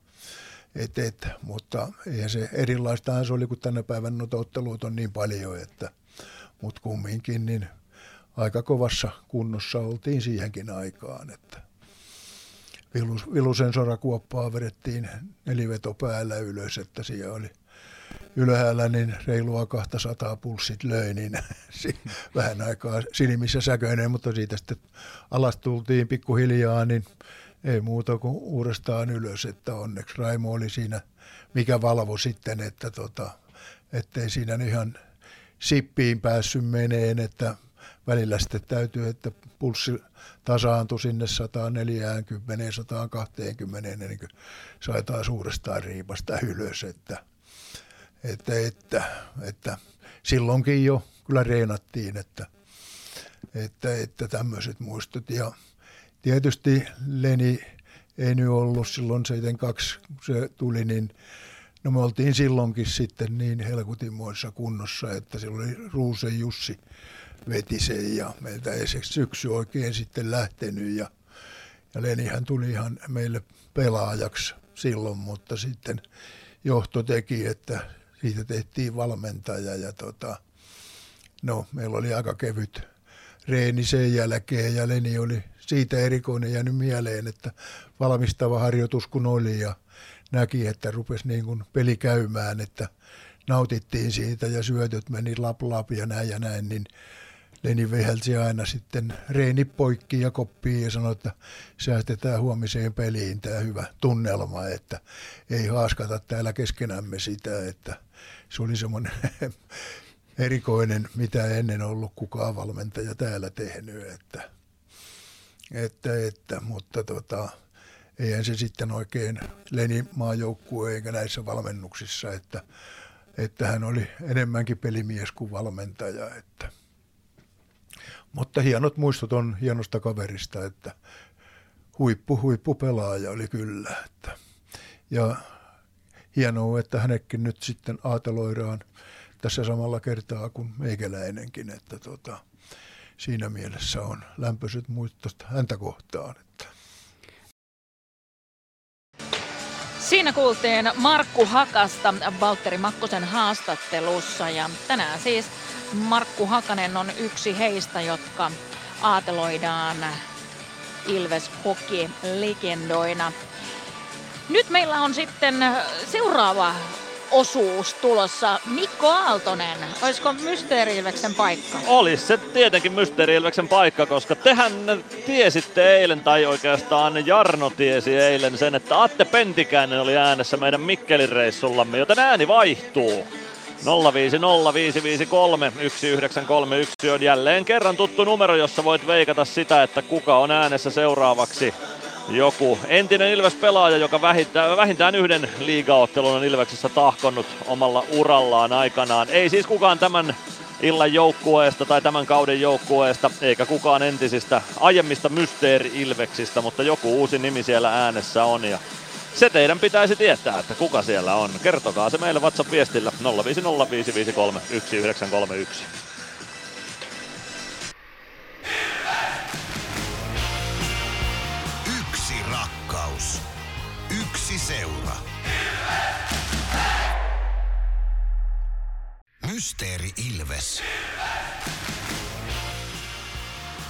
et, et, mutta eihän se erilaistahan se oli, kun tänä päivänä noita otteluita on niin paljon, että, mutta kumminkin niin aika kovassa kunnossa oltiin siihenkin aikaan. Että Vilusen sorakuoppaa vedettiin neliveto päällä ylös, että siellä oli ylhäällä niin reilua 200 pulssit löi, niin *laughs* vähän aikaa silmissä säköinen, mutta siitä sitten alas tultiin pikkuhiljaa, niin ei muuta kuin uudestaan ylös, että onneksi Raimo oli siinä, mikä valvo sitten, että tota, ettei siinä ihan sippiin päässyt meneen, että välillä sitten täytyy, että pulssi tasaantui sinne 140, 120, niin kuin sai taas uudestaan riipasta ylös, että että, että, että silloinkin jo kyllä reenattiin, että, että, että tämmöiset muistot. Ja tietysti Leni ei nyt ollut silloin 72, kun se tuli, niin no me oltiin silloinkin sitten niin helkutinmoissa kunnossa, että silloin oli Ruusen Jussi veti sen ja meiltä ei se syksy oikein sitten lähtenyt ja, ja Lenihän tuli ihan meille pelaajaksi silloin, mutta sitten johto teki, että siitä tehtiin valmentaja ja tota, no, meillä oli aika kevyt reeni sen jälkeen ja Leni oli siitä erikoinen jäänyt mieleen, että valmistava harjoitus kun oli ja näki, että rupesi niin kuin peli käymään, että nautittiin siitä ja syötöt meni lap lap ja näin ja näin, niin Leni vehelsi aina sitten reeni poikki ja koppiin ja sanoi, että säästetään huomiseen peliin tämä hyvä tunnelma, että ei haaskata täällä keskenämme sitä, että se oli semmoinen *laughs* erikoinen, mitä ennen ollut kukaan valmentaja täällä tehnyt, että, että, että mutta tota, eihän se sitten oikein Leni maajoukkue eikä näissä valmennuksissa, että, että hän oli enemmänkin pelimies kuin valmentaja, että mutta hienot muistot on hienosta kaverista, että huippu, huippu pelaaja oli kyllä. Että. Ja hienoa, että hänekin nyt sitten aateloidaan tässä samalla kertaa kuin meikäläinenkin, että tota, siinä mielessä on lämpöiset muistot häntä kohtaan. Että. Siinä kuultiin Markku Hakasta Valtteri Makkosen haastattelussa ja tänään siis Markku Hakanen on yksi heistä, jotka aateloidaan Ilves Hockey legendoina. Nyt meillä on sitten seuraava osuus tulossa. Mikko Aaltonen, olisiko Mysteeri-Ilveksen paikka? Olisi se tietenkin Mysteeri-Ilveksen paikka, koska tehän tiesitte eilen, tai oikeastaan Jarno tiesi eilen sen, että Atte Pentikäinen oli äänessä meidän Mikkelin reissullamme, joten ääni vaihtuu. 050 on jälleen kerran tuttu numero, jossa voit veikata sitä, että kuka on äänessä seuraavaksi. Joku entinen Ilves-pelaaja, joka vähintään, vähintään yhden liigaottelun on Ilveksessä tahkonnut omalla urallaan aikanaan. Ei siis kukaan tämän illan joukkueesta tai tämän kauden joukkueesta, eikä kukaan entisistä aiemmista mysteeri-ilveksistä, mutta joku uusi nimi siellä äänessä on ja se teidän pitäisi tietää, että kuka siellä on. Kertokaa se meille WhatsApp-viestillä 0505531. Yksi rakkaus. Yksi seura. Mysteeri Ilves.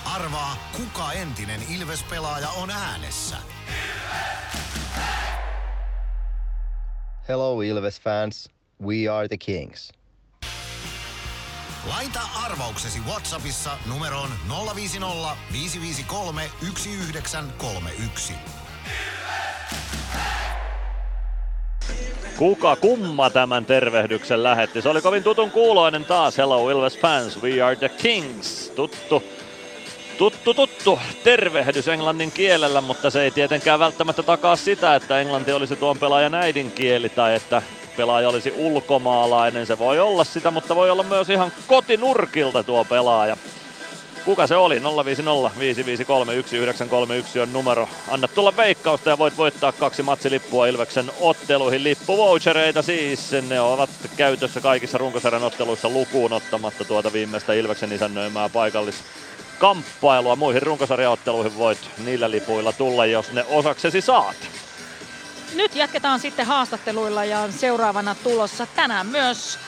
Arvaa, kuka entinen Ilves-pelaaja on äänessä. Hello Ilves fans, we are the Kings. Laita arvauksesi Whatsappissa numeroon 050 553 1931. Kuka kumma tämän tervehdyksen lähetti? Se oli kovin tutun kuuloinen taas. Hello Ilves fans, we are the Kings. Tuttu Tuttu, tuttu tervehdys englannin kielellä, mutta se ei tietenkään välttämättä takaa sitä, että englanti olisi tuon pelaajan äidinkieli tai että pelaaja olisi ulkomaalainen. Se voi olla sitä, mutta voi olla myös ihan kotinurkilta tuo pelaaja. Kuka se oli? 050 553 1931 on numero. Anna tulla veikkausta ja voit voittaa kaksi matsilippua Ilveksen otteluihin. Lippuvouchereita siis. Ne ovat käytössä kaikissa runkosarjan otteluissa lukuun ottamatta tuota viimeistä Ilveksen isännöimää paikallis kamppailua. Muihin runkosarjaotteluihin voit niillä lipuilla tulla, jos ne osaksesi saat. Nyt jatketaan sitten haastatteluilla ja seuraavana tulossa tänään myös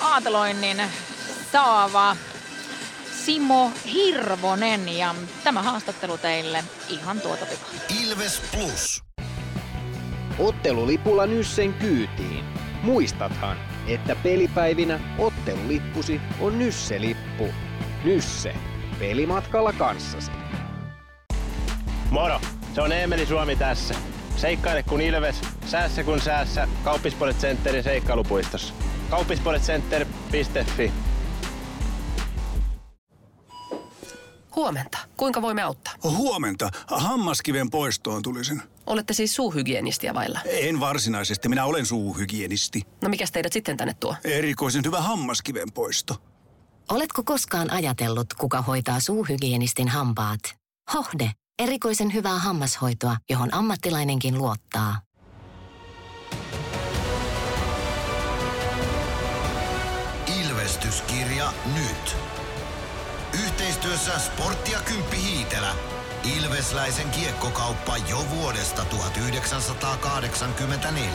aateloinnin saava Simo Hirvonen ja tämä haastattelu teille ihan tuota pikaa. Ilves Plus. Ottelulipulla Nyssen kyytiin. Muistathan, että pelipäivinä ottelulippusi on Nysse-lippu. Nysse. Pelimatkalla kanssasi. Moro, se on Eemeli Suomi tässä. Seikkaile kun ilves, säässä kun säässä. Kauppispoilet Centerin seikkailupuistossa. Kauppispoiletcenter.fi Huomenta. Kuinka voimme auttaa? Huomenta. Hammaskiven poistoon tulisin. Olette siis suuhygienistiä vailla? En varsinaisesti. Minä olen suuhygienisti. No mikä teidät sitten tänne tuo? Erikoisen hyvä hammaskiven poisto. Oletko koskaan ajatellut, kuka hoitaa suuhygienistin hampaat? Hohde. Erikoisen hyvää hammashoitoa, johon ammattilainenkin luottaa. Ilvestyskirja nyt. Yhteistyössä Sportti ja Kymppi Hiitelä. Ilvesläisen kiekkokauppa jo vuodesta 1984.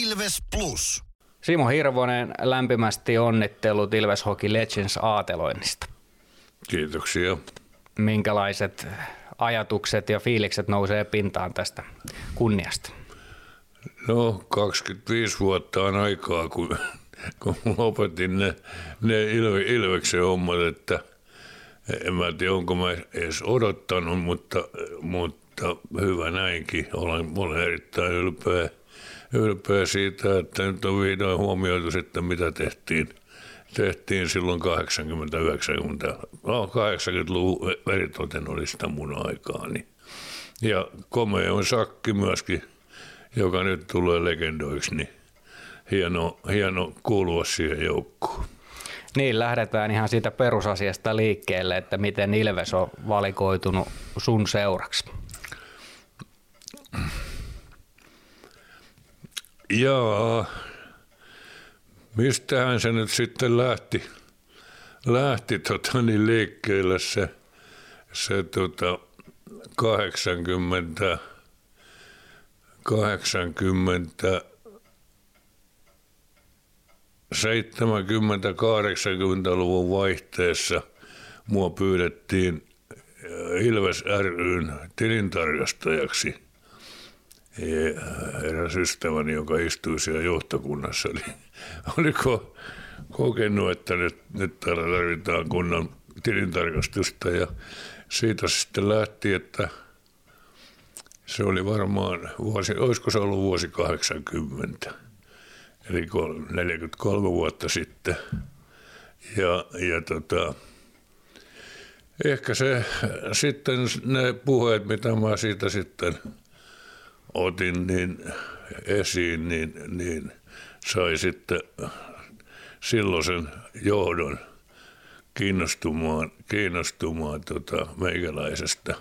Ilves Plus. Simo Hirvonen, lämpimästi onnittelut Ilves Hockey Legends aateloinnista. Kiitoksia. Minkälaiset ajatukset ja fiilikset nousee pintaan tästä kunniasta? No 25 vuotta on aikaa, kun, kun lopetin ne, ne Ilve, Ilveksen hommat, että en mä tiedä, onko mä edes odottanut, mutta, mutta hyvä näinkin. Olen, olen erittäin ylpeä, ylpeä siitä, että nyt on vihdoin huomioitu sitten, mitä tehtiin, tehtiin silloin 80-90, no 80-luvun veritoten oli sitä mun aikaani. Ja komea on Sakki myöskin joka nyt tulee legendoiksi, niin hieno, hieno kuulua siihen joukkoon. Niin, lähdetään ihan siitä perusasiasta liikkeelle, että miten Ilves on valikoitunut sun seuraksi. Jaa, mistähän se nyt sitten lähti, lähti tota, niin liikkeelle se, se tota, 80 80 70-80-luvun vaihteessa mua pyydettiin Ilves ryn tilintarkastajaksi. Eräs ystäväni, joka istui siellä johtokunnassa, oli, oliko kokenut, että nyt, nyt täällä tarvitaan kunnan tilintarkastusta ja siitä sitten lähti, että se oli varmaan vuosi, olisiko se ollut vuosi 80, eli 43 vuotta sitten. Ja, ja tota, ehkä se sitten ne puheet, mitä mä siitä sitten otin niin esiin, niin, niin sai sitten silloisen johdon kiinnostumaan, kiinnostumaan tota meikäläisestä.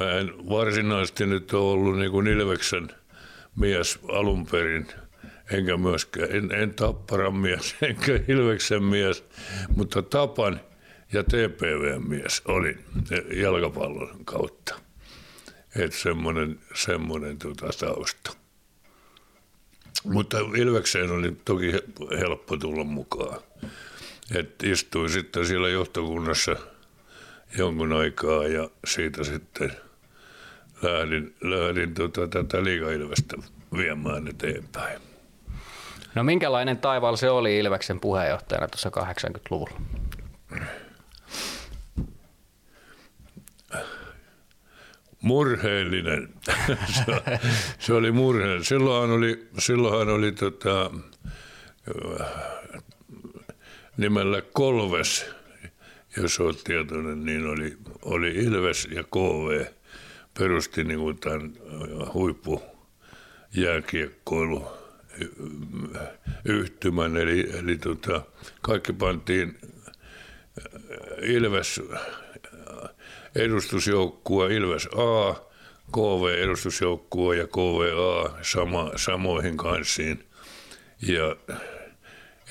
Mä en varsinaisesti nyt ole ollut niin kuin Ilveksen mies alun perin, enkä myöskään, en, en Tapparan mies, *laughs* enkä Ilveksen mies, mutta Tapan ja TPV mies oli jalkapallon kautta. Että semmoinen, semmoinen tota tausta. Mutta Ilvekseen oli toki helppo tulla mukaan. Et istuin sitten siellä johtokunnassa jonkun aikaa ja siitä sitten lähdin, lähdin tota, tätä liigailvestä viemään eteenpäin. No minkälainen taivaalla se oli Ilveksen puheenjohtajana tuossa 80-luvulla? Murheellinen. *laughs* se, se oli murheellinen. Silloinhan oli, silloinhan oli tota, nimellä Kolves, jos olet tietoinen, niin oli, oli Ilves ja KV perusti niin tämän huippujääkiekkoilu yhtymän, eli, eli tota, kaikki pantiin Ilves edustusjoukkue Ilves A, KV edustusjoukkue ja KVA sama, samoihin kanssiin. Ja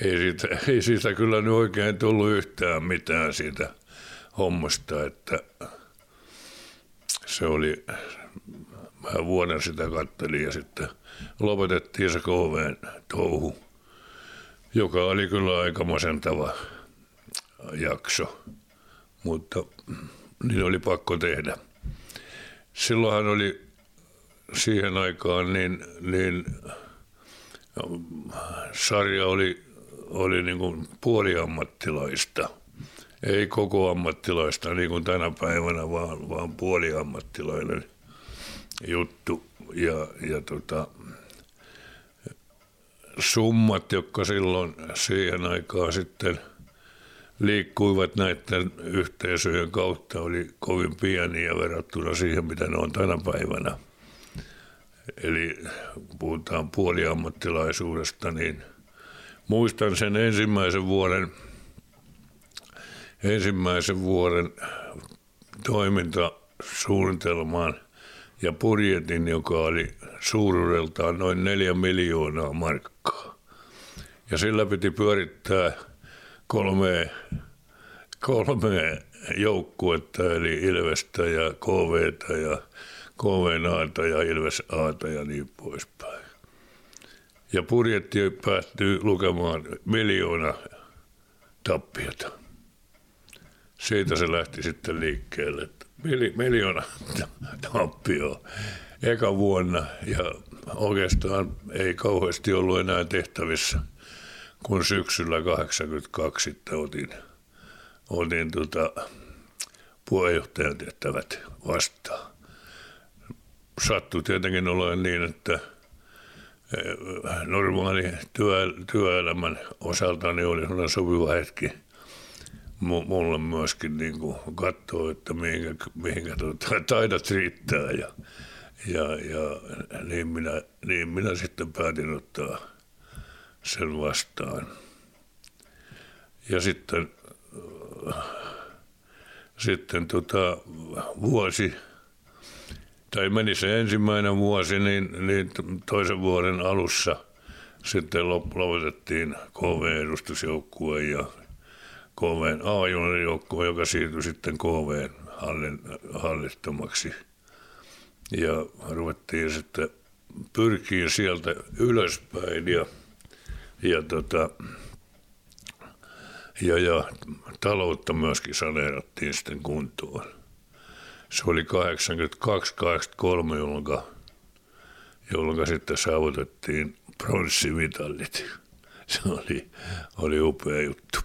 ei siitä, *laughs* ei siitä kyllä nyt oikein tullut yhtään mitään siitä hommasta, että se oli, mä vuoden sitä kattelin ja sitten lopetettiin se KVn touhu, joka oli kyllä aika masentava jakso, mutta niin oli pakko tehdä. Silloinhan oli siihen aikaan niin, niin sarja oli, oli niin kuin puoliammattilaista. Ei koko ammattilaista niin kuin tänä päivänä, vaan, vaan puoliammattilainen juttu. Ja, ja tota, summat, jotka silloin siihen aikaan sitten – liikkuivat näiden yhteisöjen kautta, oli kovin pieniä verrattuna siihen, mitä ne on tänä päivänä. Eli puhutaan puoliammattilaisuudesta, niin muistan sen ensimmäisen vuoden, ensimmäisen vuoden toimintasuunnitelmaan ja budjetin, joka oli suuruudeltaan noin neljä miljoonaa markkaa. Ja sillä piti pyörittää – kolme, kolme joukkuetta, eli Ilvestä ja KVtä ja KV ja Ilves Aata ja niin poispäin. Ja budjetti päättyy lukemaan miljoona tappiota. Siitä se lähti sitten liikkeelle. Miljoona tappioa eka vuonna ja oikeastaan ei kauheasti ollut enää tehtävissä – kun syksyllä 82 sitten otin, otin tota, puheenjohtajan tehtävät vastaan. Sattui tietenkin olemaan niin, että eh, normaali työ, työelämän osaltani oli sellainen sopiva hetki mulle myöskin niin kuin katsoa, että mihinkä, mihinkä tuota, taidat riittää ja, ja, ja niin, minä, niin minä sitten päätin ottaa – sen vastaan. Ja sitten, sitten tota, vuosi, tai meni se ensimmäinen vuosi, niin, niin toisen vuoden alussa sitten lopetettiin KV-edustusjoukkue ja KVn A-juniorijoukkue, joka siirtyi sitten hallin, hallittomaksi. Ja ruvettiin sitten pyrkiä sieltä ylöspäin ja ja, tota, ja, ja taloutta myöskin saneerattiin sitten kuntoon. Se oli 82-83, jolloin, jolloin sitten saavutettiin pronssimitallit. Se oli, oli upea juttu.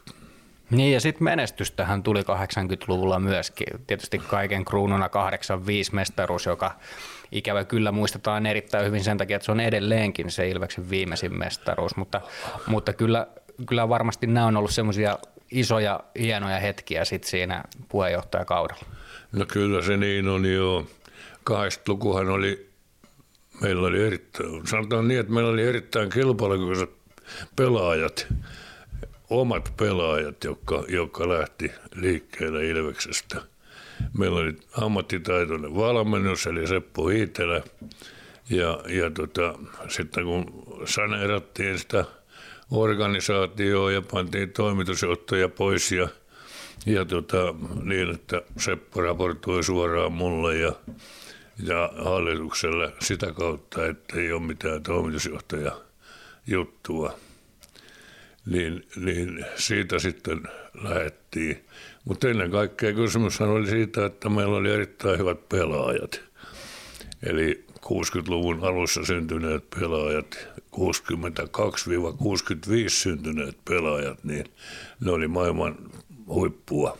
Niin ja sitten menestystähän tuli 80-luvulla myöskin. Tietysti kaiken kruununa 85 mestaruus, joka ikävä kyllä muistetaan erittäin hyvin sen takia, että se on edelleenkin se Ilveksen viimeisin mestaruus, mutta, mutta kyllä, kyllä varmasti nämä on ollut semmoisia isoja, hienoja hetkiä sit siinä puheenjohtajakaudella. No kyllä se niin on joo. 80-lukuhan oli, meillä oli erittäin, sanotaan niin, että meillä oli erittäin kilpailukykyiset pelaajat, omat pelaajat, jotka, jotka lähti liikkeelle Ilveksestä. Meillä oli ammattitaitoinen valmennus, eli Seppo Hiitelä. Ja, ja tota, sitten kun saneerattiin sitä organisaatioa ja pantiin toimitusjohtaja pois ja, ja tota, niin, että Seppo raportoi suoraan mulle ja, ja hallitukselle sitä kautta, että ei ole mitään toimitusjohtaja juttua. Niin, niin siitä sitten lähettiin. Mutta ennen kaikkea kysymyshän oli siitä, että meillä oli erittäin hyvät pelaajat. Eli 60-luvun alussa syntyneet pelaajat, 62-65 syntyneet pelaajat, niin ne oli maailman huippua.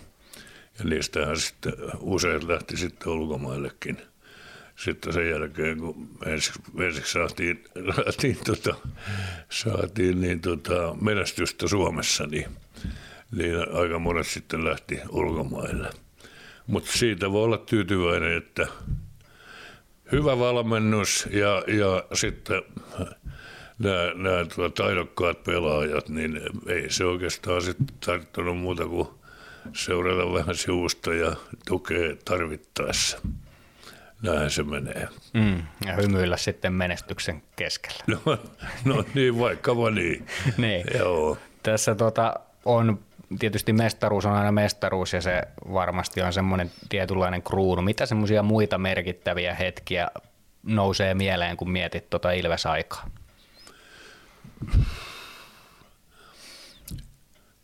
Ja niistähän sitten useat lähti sitten ulkomaillekin. Sitten sen jälkeen, kun ensiksi, ensiksi saatiin, saatiin, tota, saatiin niin tota, menestystä Suomessa, niin, niin aika monet sitten lähti ulkomaille. Mutta siitä voi olla tyytyväinen, että hyvä valmennus ja, ja sitten nämä, nämä tuota, taidokkaat pelaajat, niin ei se oikeastaan sitten tarttunut muuta kuin seurata vähän sivusta ja tukea tarvittaessa. Näin se menee. Mm, ja hymyillä sitten menestyksen keskellä. No, no niin, vaikka niin. *laughs* niin. Joo. Tässä tota, on tietysti mestaruus on aina mestaruus ja se varmasti on semmoinen tietynlainen kruunu. Mitä semmoisia muita merkittäviä hetkiä nousee mieleen, kun mietit tuota Ilves-aikaa?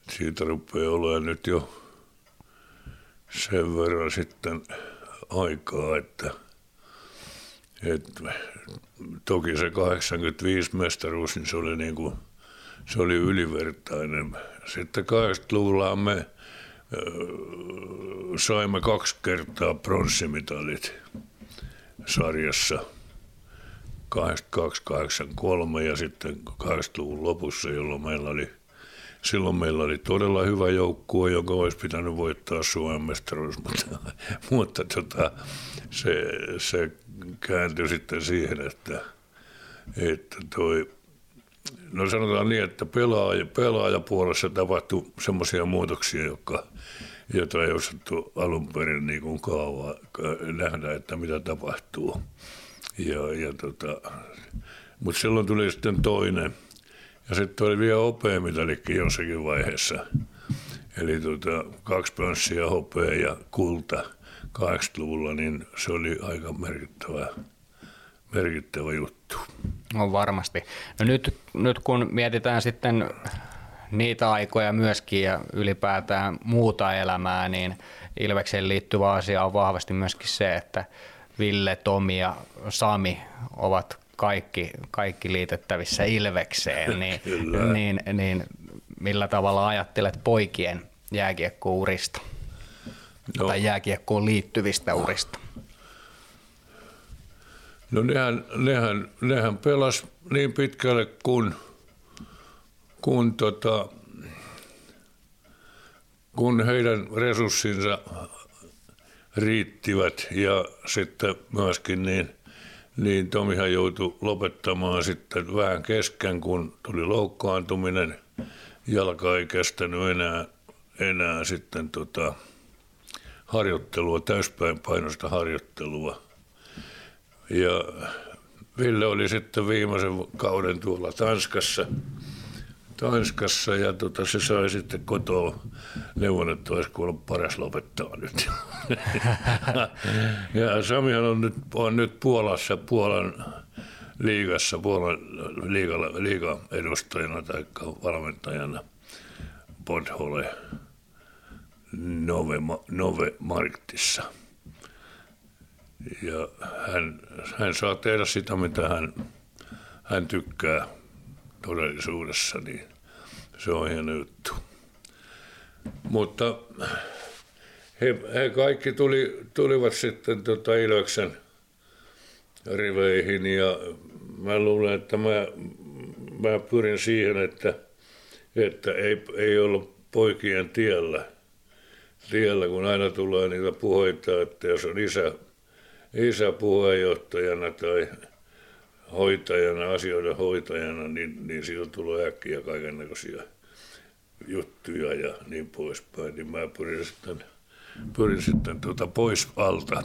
Siitä rupeaa olemaan nyt jo sen verran sitten aikaa, että, että toki se 85 mestaruus, niin se oli, niin kuin, se oli ylivertainen. Sitten 80-luvulla me saimme kaksi kertaa pronssimitalit sarjassa – 82-83 ja sitten 80-luvun lopussa, jolloin meillä oli, silloin meillä oli todella hyvä joukkue, joka olisi pitänyt voittaa Suomen mestaruus, mutta, *laughs* mutta tota, se, se kääntyi sitten siihen, että, että toi, no sanotaan niin, että pelaaja, pelaajapuolessa tapahtui semmoisia muutoksia, jotka, joita ei osattu alun perin niin kuin kaavaa, nähdä, että mitä tapahtuu. Ja, ja tota, mutta silloin tuli sitten toinen. Ja sitten oli vielä hopeamitalikin jossakin vaiheessa. Eli tota, kaksi pönssiä hopea ja kulta 80-luvulla, niin se oli aika merkittävä, merkittävä juttu. On varmasti. No nyt, nyt kun mietitään sitten niitä aikoja myöskin ja ylipäätään muuta elämää, niin Ilvekseen liittyvä asia on vahvasti myöskin se, että Ville, Tomi ja Sami ovat kaikki, kaikki liitettävissä Ilvekseen, *laughs* niin, niin, niin millä tavalla ajattelet poikien jääkiekkourista no. tai jääkiekkoon liittyvistä urista? No nehän, nehän, nehän pelas niin pitkälle kun, kun, tota, kun heidän resurssinsa riittivät ja sitten myöskin niin, niin Tomihan joutui lopettamaan sitten vähän kesken, kun tuli loukkaantuminen. Jalka ei kestänyt enää, enää sitten tota, harjoittelua, täyspäinpainoista harjoittelua. Ja Ville oli sitten viimeisen kauden tuolla Tanskassa – Tanskassa ja tota, se sai sitten kotoa neuvon, että olisiko ollut paras lopettaa nyt. *laughs* ja Samihan on nyt, on nyt Puolassa, Puolan liigassa, Puolan liigalla, liiga edustajana tai valmentajana Podhole Nove, Nove Marktissa. Ja hän, hän saa tehdä sitä, mitä hän, hän tykkää todellisuudessa, niin se on hieno juttu. Mutta he, he kaikki tuli, tulivat sitten tota Ilveksen riveihin ja mä luulen, että mä, mä pyrin siihen, että, että ei, ei olla poikien tiellä, tiellä, kun aina tulee niitä puheita, että jos on isä, isä puheenjohtajana tai hoitajana, asioiden hoitajana, niin, niin siitä tulee äkkiä kaikenlaisia juttuja ja niin poispäin. Niin mä pyrin sitten, pyrin sitten tuota pois alta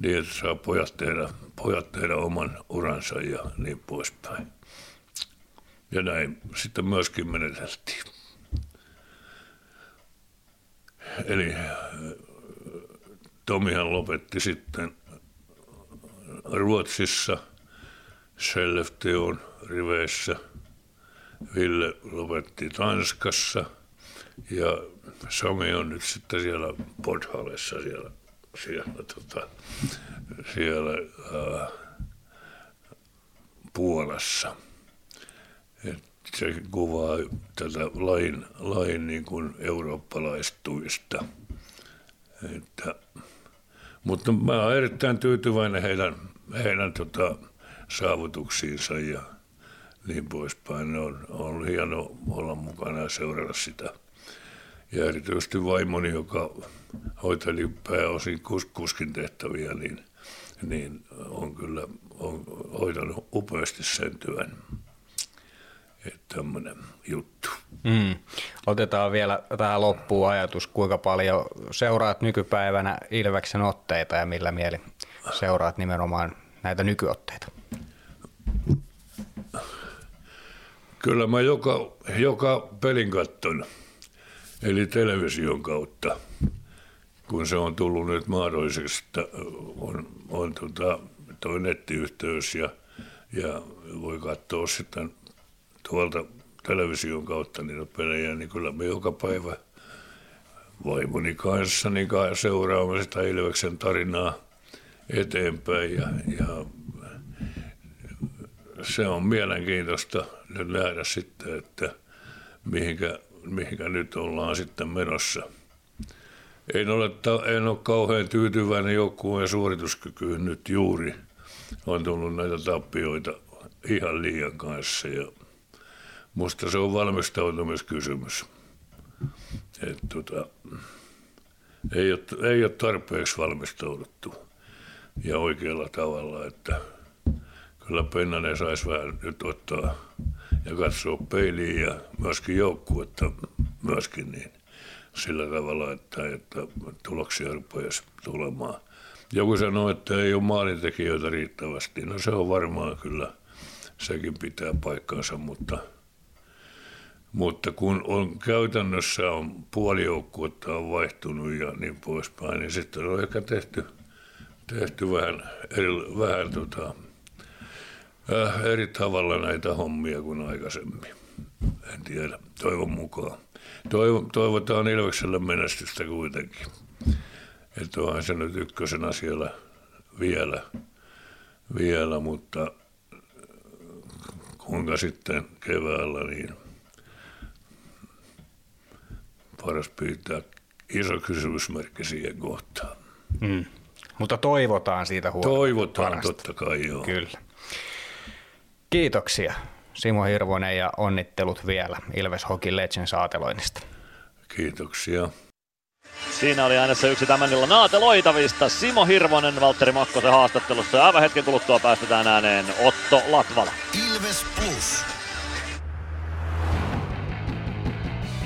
niin, että saa pojat tehdä, pojat tehdä oman uransa ja niin poispäin. Ja näin sitten myöskin meneteltiin. Eli Tomihan lopetti sitten Ruotsissa – Skellefteån riveissä. Ville lopetti Tanskassa ja Sami on nyt sitten siellä Podhalessa siellä, siellä, tota, siellä ää, Puolassa. Et se kuvaa tätä lain, lain niin kuin eurooppalaistuista. Että, mutta mä olen erittäin tyytyväinen heidän, heidän tota, saavutuksiinsa ja niin poispäin. On, on ollut hieno olla mukana ja seurata sitä. Ja erityisesti vaimoni, joka hoiteli pääosin kus, kuskin tehtäviä, niin, niin on kyllä on hoitanut upeasti sen työn. Että tämmöinen juttu. Mm. Otetaan vielä tähän loppuun ajatus, kuinka paljon seuraat nykypäivänä Ilveksen otteita ja millä mieli seuraat nimenomaan näitä nykyotteita? Kyllä mä joka, joka pelin katton, eli television kautta, kun se on tullut nyt mahdolliseksi, että on, on tota, toi nettiyhteys ja, ja voi katsoa sitten tuolta television kautta niitä pelejä, niin kyllä me joka päivä vaimoni kanssa niin seuraamme sitä Ilveksen tarinaa eteenpäin ja, ja se on mielenkiintoista nyt nähdä sitten, että mihinkä, mihinkä nyt ollaan sitten menossa. En ole, en ole kauhean tyytyväinen joukkueen suorituskykyyn nyt juuri. On tullut näitä tappioita ihan liian kanssa ja musta se on valmistautumiskysymys. Et tota, ei, ole, ei ole tarpeeksi valmistauduttu ja oikealla tavalla, että – kyllä Pennanen saisi vähän nyt ottaa ja katsoa peiliin ja myöskin joukkuetta myöskin niin sillä tavalla, että, että tuloksia rupeaisi tulemaan. Joku sanoi, että ei ole maalintekijöitä riittävästi. No se on varmaan kyllä, sekin pitää paikkansa, mutta, mutta kun on käytännössä on puoli joukkuetta on vaihtunut ja niin poispäin, niin sitten on ehkä tehty, tehty vähän, eri, vähän tota, äh, eri tavalla näitä hommia kuin aikaisemmin. En tiedä, toivon mukaan. Toivo, toivotaan Ilvekselle menestystä kuitenkin. Että onhan se nyt ykkösenä siellä vielä, vielä mutta kuinka sitten keväällä, niin paras pyytää iso kysymysmerkki siihen kohtaan. Mm. Mutta toivotaan siitä huolta. Toivotaan parasta. totta kai, joo. Kyllä. Kiitoksia Simo Hirvonen ja onnittelut vielä Ilves Hockey Legends saateloinnista. Kiitoksia. Siinä oli äänessä yksi tämän illan naateloitavista. Simo Hirvonen Valtteri Makkosen haastattelussa. Ja aivan hetken kuluttua päästetään ääneen Otto Latvala. Ilves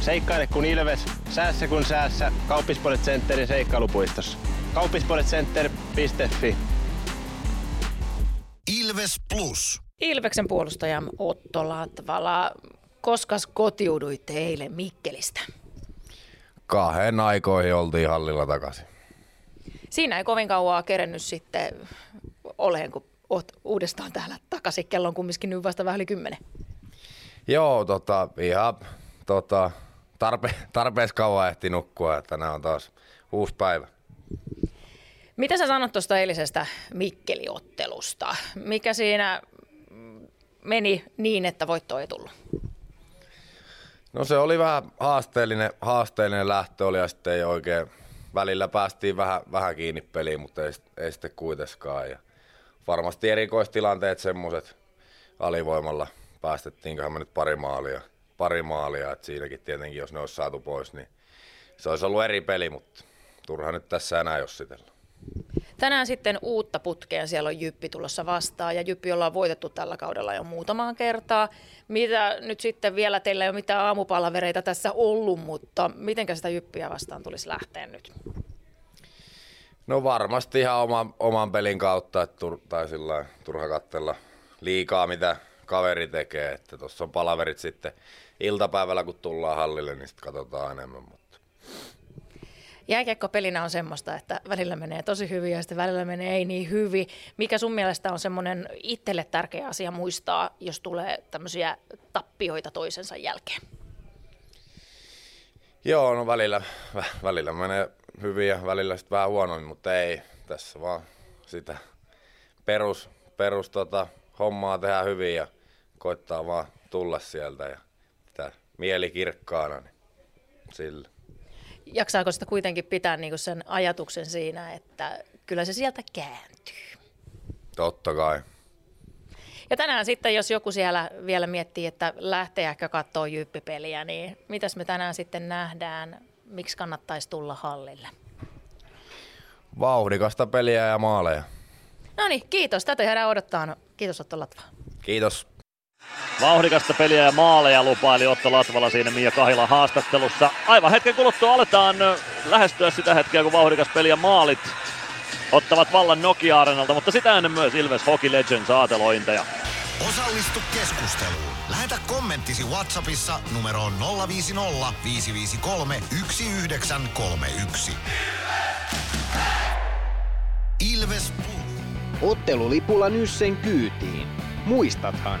Seikkaile kun ilves, säässä kun säässä. Kauppispoilet Centerin seikkailupuistossa. Kauppispoiletcenter.fi Ilves Plus. Ilveksen puolustaja Otto Latvala, koska kotiuduitte eilen Mikkelistä? kahden aikoihin oltiin hallilla takaisin. Siinä ei kovin kauaa kerennyt sitten oleen, kun oot uudestaan täällä takaisin. Kello on kumminkin nyt vasta vähän yli kymmenen. Joo, tota, ihan tota, tarpe, tarpeeksi kauan ehti nukkua, että nämä on taas uusi päivä. Mitä sä sanot tuosta eilisestä Mikkeliottelusta? Mikä siinä meni niin, että voitto ei tullut? No se oli vähän haasteellinen, haasteellinen lähtö oli ja sitten ei oikein, välillä päästiin vähän, vähän kiinni peliin, mutta ei, ei sitten kuitenkaan. Ja varmasti erikoistilanteet semmoiset alivoimalla päästettiinköhän me nyt pari maalia, pari maalia, että siinäkin tietenkin jos ne olisi saatu pois, niin se olisi ollut eri peli, mutta turha nyt tässä enää jossitella. Tänään sitten uutta putkea, siellä on Jyppi tulossa vastaan ja Jyppi ollaan voitettu tällä kaudella jo muutamaan kertaa. Mitä nyt sitten vielä, teillä ei ole mitään aamupalavereita tässä ollut, mutta miten sitä Jyppiä vastaan tulisi lähteä nyt? No varmasti ihan oma, oman pelin kautta, että tur, tai sillä turha katsella liikaa mitä kaveri tekee, että tuossa on palaverit sitten iltapäivällä kun tullaan hallille, niin sitten katsotaan enemmän. Mutta Jääkiekko-pelinä on semmoista, että välillä menee tosi hyvin ja sitten välillä menee ei niin hyvin. Mikä sun mielestä on semmoinen itselle tärkeä asia muistaa, jos tulee tämmöisiä tappioita toisensa jälkeen? Joo, no välillä, välillä menee hyvin ja välillä sitten vähän huonommin, mutta ei. Tässä vaan sitä perus, perus tota, hommaa tehdään hyvin ja koittaa vaan tulla sieltä ja mieli kirkkaana, niin sillä jaksaako sitä kuitenkin pitää niin sen ajatuksen siinä, että kyllä se sieltä kääntyy? Totta kai. Ja tänään sitten, jos joku siellä vielä miettii, että lähtee ehkä katsoa jyppipeliä, niin mitäs me tänään sitten nähdään? Miksi kannattaisi tulla hallille? Vauhdikasta peliä ja maaleja. No niin, kiitos. Tätä jäädään odottaa. Kiitos Otto Latva. Kiitos. Vauhdikasta peliä ja maaleja lupaili Otto Latvala siinä Mia Kahilan haastattelussa. Aivan hetken kuluttua aletaan lähestyä sitä hetkeä, kun vauhdikas peli ja maalit ottavat vallan Nokia Arenalta, mutta sitä ennen myös Ilves Hockey Legends aatelointeja. Osallistu keskusteluun. Lähetä kommenttisi Whatsappissa numeroon 050 553 1931. Ilves Ottelulipulla Nyssen kyytiin. Muistathan,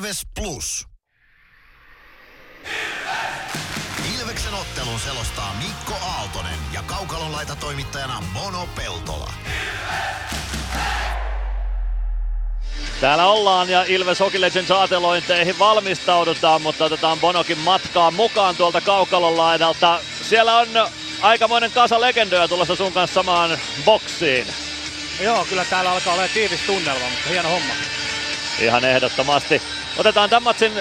Ilves Plus. Ilveksen ottelun selostaa Mikko Aaltonen ja Kaukalon laitatoimittajana Mono Peltola. Täällä ollaan ja Ilves Hockey Legends aatelointeihin valmistaudutaan, mutta otetaan Bonokin matkaan mukaan tuolta Kaukalon laidalta. Siellä on aikamoinen kasa legendoja tulossa sun kanssa samaan boksiin. Joo, kyllä täällä alkaa olla tiivis tunnelma, mutta hieno homma. Ihan ehdottomasti. Otetaan tämän matsin,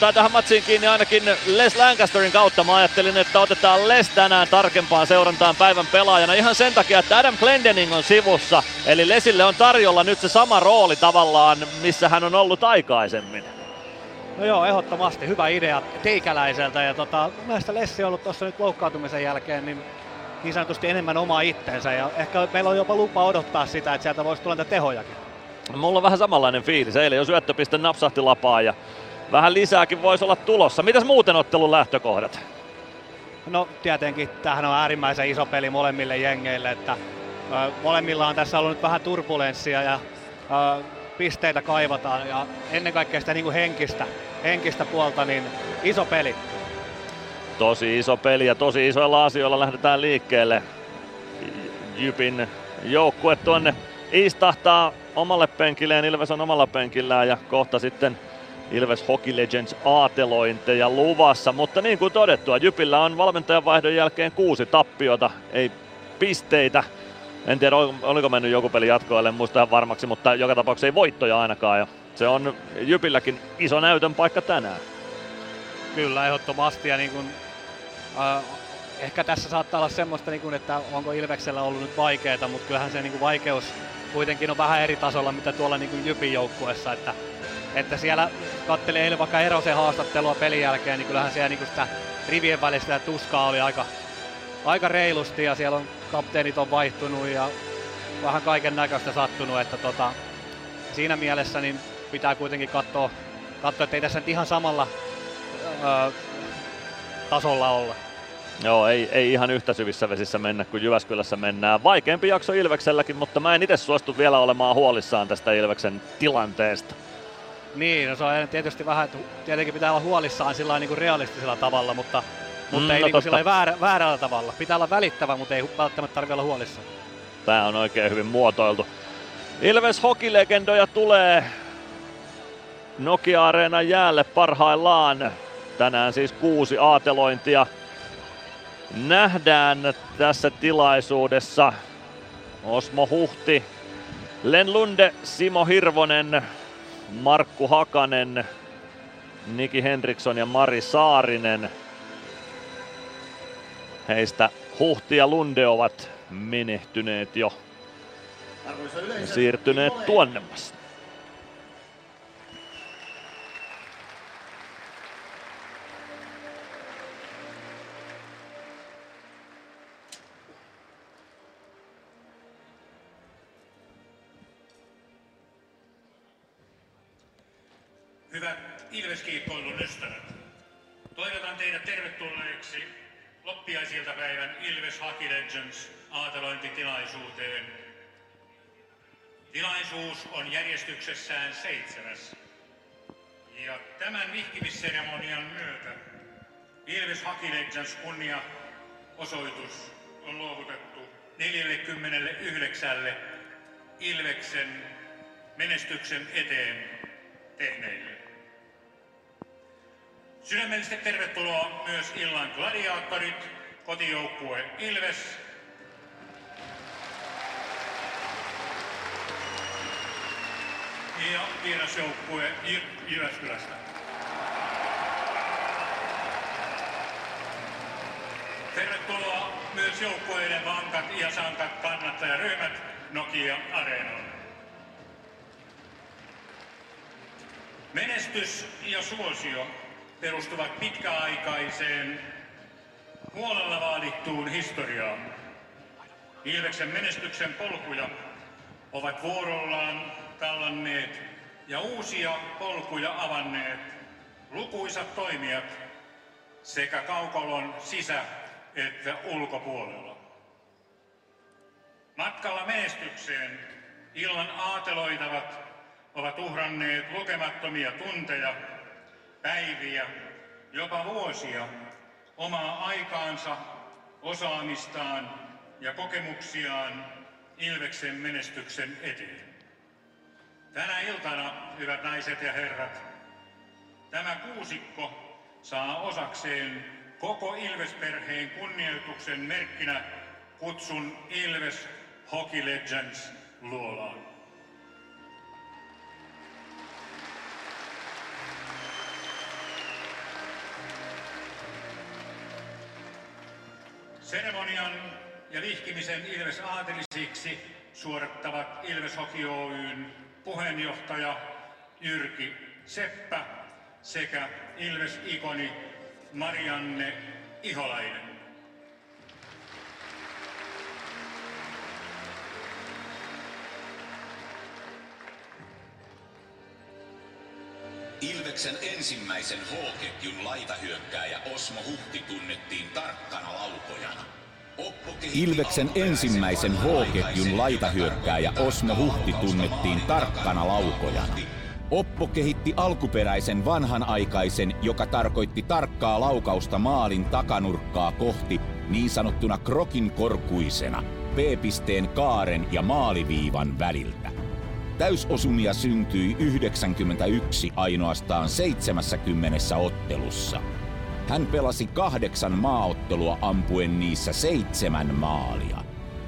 tai tähän matsiin kiinni ainakin Les Lancasterin kautta. Mä ajattelin, että otetaan Les tänään tarkempaan seurantaan päivän pelaajana ihan sen takia, että Adam Glendening on sivussa. Eli Lesille on tarjolla nyt se sama rooli tavallaan, missä hän on ollut aikaisemmin. No joo, ehdottomasti. Hyvä idea teikäläiseltä. Ja tota, mielestäni Lessi on ollut tuossa nyt loukkaantumisen jälkeen niin, niin sanotusti enemmän oma itsensä. Ja ehkä meillä on jopa lupa odottaa sitä, että sieltä voisi tulla tehojakin. Mulla on vähän samanlainen fiilis. Eilen jo syöttöpiste napsahti lapaan ja vähän lisääkin voisi olla tulossa. Mitäs muuten ottelun lähtökohdat? No tietenkin tämähän on äärimmäisen iso peli molemmille jengeille, että ö, molemmilla on tässä ollut nyt vähän turbulenssia ja ö, pisteitä kaivataan ja ennen kaikkea sitä niin kuin henkistä, henkistä puolta, niin iso peli. Tosi iso peli ja tosi isoilla asioilla lähdetään liikkeelle. Jypin joukkue tuonne istahtaa omalle penkilleen, Ilves on omalla penkillään ja kohta sitten Ilves Hockey Legends aatelointeja luvassa, mutta niin kuin todettua, Jypillä on valmentajan vaihdon jälkeen kuusi tappiota, ei pisteitä. En tiedä, oliko mennyt joku peli jatkoille, en muista varmaksi, mutta joka tapauksessa ei voittoja ainakaan. Ja se on Jypilläkin iso näytön paikka tänään. Kyllä, ehdottomasti. Ja niin kuin, äh, ehkä tässä saattaa olla semmoista, niin kuin, että onko Ilveksellä ollut nyt vaikeaa, mutta kyllähän se niin kuin vaikeus kuitenkin on vähän eri tasolla, mitä tuolla niin kuin Jypin joukkueessa. Että, että siellä kattelee eilen vaikka Erosen haastattelua pelin jälkeen, niin kyllähän siellä niin kuin sitä rivien välistä tuskaa oli aika, aika reilusti ja siellä on kapteenit on vaihtunut ja vähän kaiken näköistä sattunut, että tota, siinä mielessä niin pitää kuitenkin katsoa, katsoa että ei tässä nyt ihan samalla ö, tasolla olla. Joo, ei, ei ihan yhtä syvissä vesissä mennä kuin Jyväskylässä mennään. Vaikeampi jakso Ilvekselläkin, mutta mä en itse suostu vielä olemaan huolissaan tästä Ilveksen tilanteesta. Niin, no se on tietysti vähän, että tietenkin pitää olla huolissaan sillä niin kuin realistisella tavalla, mutta, mutta Mm, ei no niin kuin väärä, väärällä tavalla. Pitää olla välittävä, mutta ei välttämättä tarvitse olla huolissaan. Tää on oikein hyvin muotoiltu. Ilves hokilegendoja tulee Nokia-areenan jäälle parhaillaan. Tänään siis kuusi aatelointia. Nähdään tässä tilaisuudessa Osmo Huhti, Len Lunde, Simo Hirvonen, Markku Hakanen, Niki Henriksson ja Mari Saarinen. Heistä Huhti ja Lunde ovat menehtyneet jo siirtyneet tuonnemmas. Ilveskiippoilun ystävät, toivotan teidät tervetulleeksi loppiaisiltapäivän Ilves Hockey Legends aatelointitilaisuuteen. Tilaisuus on järjestyksessään seitsemäs. Ja tämän vihkimisseremonian myötä Ilves Hockey Legends kunnia osoitus on luovutettu 49 Ilveksen menestyksen eteen tehneille. Sydämellisesti tervetuloa myös illan gladiaattorit, kotijoukkue Ilves, ja vierasjoukkue Jy- Jyväskylästä. Tervetuloa myös joukkueiden vankat ja sankat kannattajaryhmät Nokia Areenalle. Menestys ja suosio perustuvat pitkäaikaiseen huolella vaadittuun historiaan. Ilveksen menestyksen polkuja ovat vuorollaan tallanneet ja uusia polkuja avanneet lukuisat toimijat sekä kaukolon sisä- että ulkopuolella. Matkalla menestykseen illan aateloitavat ovat uhranneet lukemattomia tunteja, päiviä, jopa vuosia omaa aikaansa, osaamistaan ja kokemuksiaan Ilveksen menestyksen eteen. Tänä iltana, hyvät naiset ja herrat, tämä kuusikko saa osakseen koko Ilves-perheen kunnioituksen merkkinä kutsun Ilves Hockey Legends luolaan. Seremonian ja vihkimisen Ilves aatelisiksi suorittavat Ilves Hockey Oyn puheenjohtaja Jyrki Seppä sekä Ilves-ikoni Marianne Iholainen. Ilveksen ensimmäisen H-ketjun laitahyökkääjä Osmo Huhti tunnettiin tarkkana laukojana. Ilveksen ensimmäisen H-ketjun laitahyökkääjä Osmo Huhti tunnettiin tarkkana laukojana. Oppo kehitti alkuperäisen vanhanaikaisen, joka tarkoitti tarkkaa laukausta maalin takanurkkaa kohti niin sanottuna krokin korkuisena, P-pisteen kaaren ja maaliviivan väliltä. Täysosumia syntyi 91 ainoastaan 70 ottelussa. Hän pelasi kahdeksan maaottelua ampuen niissä seitsemän maalia.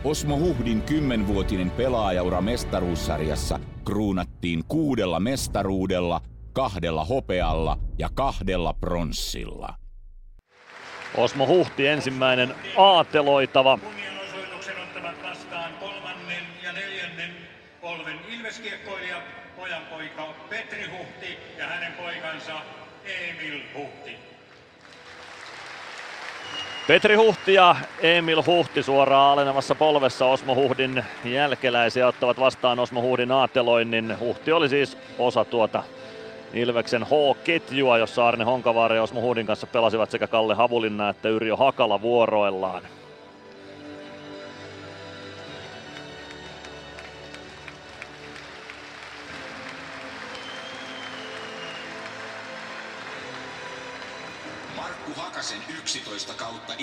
Osmo Huhdin kymmenvuotinen pelaajaura mestaruussarjassa kruunattiin kuudella mestaruudella, kahdella hopealla ja kahdella pronssilla. Osmo Huhti ensimmäinen aateloitava. Polven ilveskiekkoilija, pojanpoika Petri Huhti ja hänen poikansa Emil Huhti. Petri Huhti ja Emil Huhti suoraan alenevassa polvessa Osmo Huhdin jälkeläisiä ottavat vastaan Osmo Huhdin aateloinnin. Huhti oli siis osa tuota Ilveksen H-ketjua, jossa Arne Honkavaara ja Osmo Huhdin kanssa pelasivat sekä Kalle Havulinna että Yrjö Hakala vuoroillaan.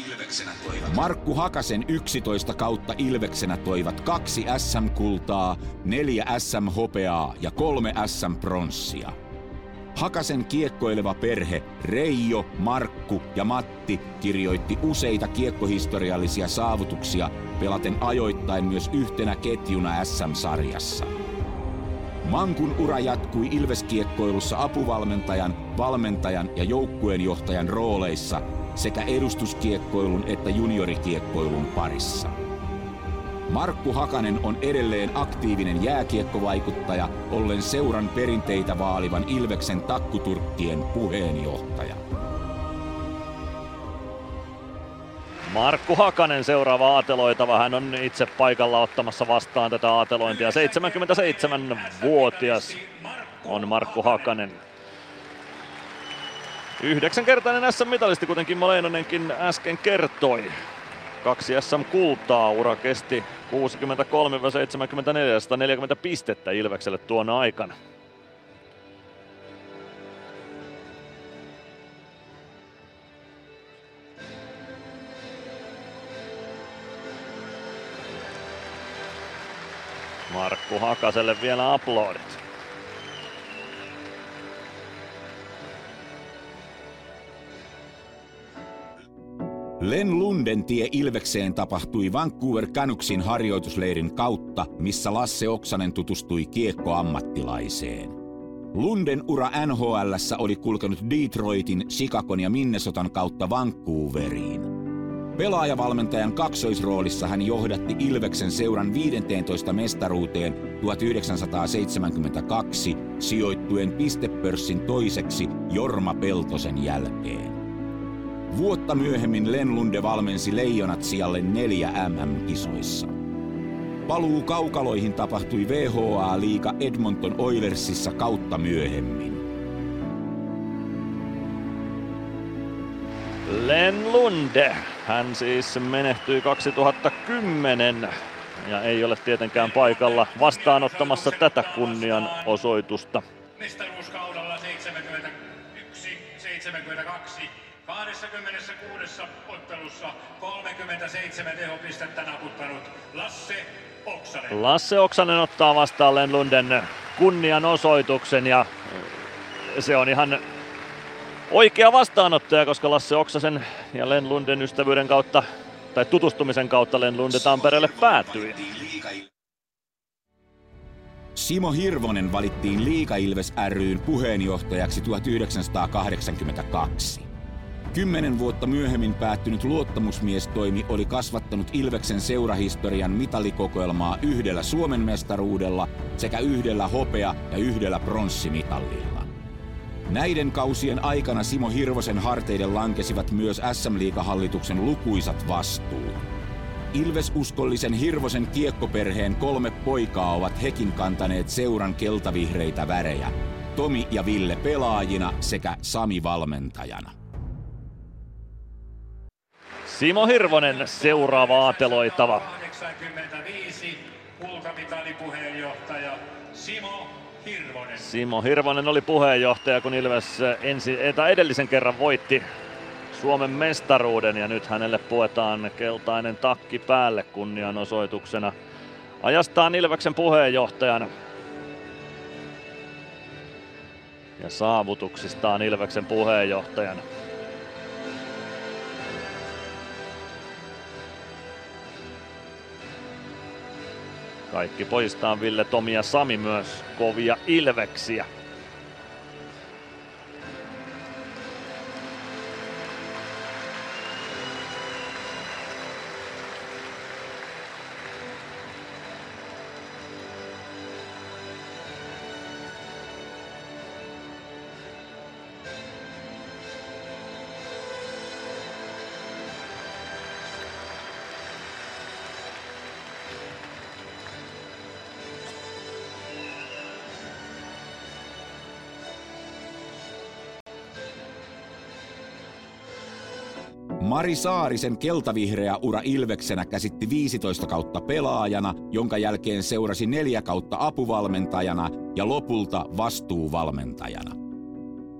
Ilveksenä toivat. Markku Hakasen 11 kautta Ilveksenä toivat kaksi SM-kultaa, neljä SM-hopeaa ja kolme SM-pronssia. Hakasen kiekkoileva perhe Reijo, Markku ja Matti kirjoitti useita kiekkohistoriallisia saavutuksia pelaten ajoittain myös yhtenä ketjuna SM-sarjassa. Mankun ura jatkui Ilveskiekkoilussa apuvalmentajan, valmentajan ja joukkueenjohtajan rooleissa sekä edustuskiekkoilun että juniorikiekkoilun parissa. Markku Hakanen on edelleen aktiivinen jääkiekkovaikuttaja, ollen seuran perinteitä vaalivan Ilveksen takkuturkkien puheenjohtaja. Markku Hakanen seuraava aateloitava. Hän on itse paikalla ottamassa vastaan tätä aatelointia. 77-vuotias on Markku Hakanen. Yhdeksänkertainen SM-mitalisti, kuten Kimmo Leinonenkin äsken kertoi. Kaksi SM-kultaa ura kesti 63-74, 140 pistettä Ilvekselle tuona aikana. Markku Hakaselle vielä aplodit. Len Lunden tie Ilvekseen tapahtui Vancouver Canucksin harjoitusleirin kautta, missä Lasse Oksanen tutustui kiekkoammattilaiseen. Lunden ura NHLssä oli kulkenut Detroitin, Chicagon ja Minnesotan kautta Vancouveriin. Pelaajavalmentajan kaksoisroolissa hän johdatti Ilveksen seuran 15 mestaruuteen 1972 sijoittuen pistepörssin toiseksi Jorma Peltosen jälkeen. Vuotta myöhemmin Lenlunde valmensi Leijonat sijalle neljä MM-kisoissa. Paluu kaukaloihin tapahtui VHA-liiga Edmonton Oilersissa kautta myöhemmin. Len Lunde. Hän siis menehtyi 2010 ja ei ole tietenkään paikalla vastaanottamassa tätä kunnianosoitusta. Mestaruuskaudella 71-72. 26 ottelussa 37 tehopistettä naputtanut Lasse Oksanen. Lasse Oksanen ottaa vastaan Len Lunden kunnianosoituksen ja se on ihan oikea vastaanottaja, koska Lasse Oksasen ja Len Lunden ystävyyden kautta tai tutustumisen kautta Len Lunde Tampereelle päätyi. Simo Hirvonen valittiin Liika Ilves ryn puheenjohtajaksi 1982. Kymmenen vuotta myöhemmin päättynyt luottamusmiestoimi oli kasvattanut Ilveksen seurahistorian mitalikokoelmaa yhdellä Suomen mestaruudella sekä yhdellä hopea- ja yhdellä pronssimitalilla. Näiden kausien aikana Simo Hirvosen harteiden lankesivat myös SM-liigahallituksen lukuisat vastuut. Ilves-uskollisen Hirvosen kiekkoperheen kolme poikaa ovat hekin kantaneet seuran keltavihreitä värejä. Tomi ja Ville pelaajina sekä Sami valmentajana. Simo Hirvonen seuraava aateloitava. 85 kultamitalipuheenjohtaja Simo Hirvonen. Simo Hirvonen oli puheenjohtaja, kun Ilves ensi, tai edellisen kerran voitti Suomen mestaruuden ja nyt hänelle puetaan keltainen takki päälle kunnianosoituksena ajastaan Ilveksen puheenjohtajana. Ja saavutuksistaan Ilveksen puheenjohtajana. Kaikki poistaa Ville, Tomi ja Sami myös kovia Ilveksiä. Mari Saarisen keltavihreä ura Ilveksenä käsitti 15 kautta pelaajana, jonka jälkeen seurasi neljä kautta apuvalmentajana ja lopulta vastuuvalmentajana.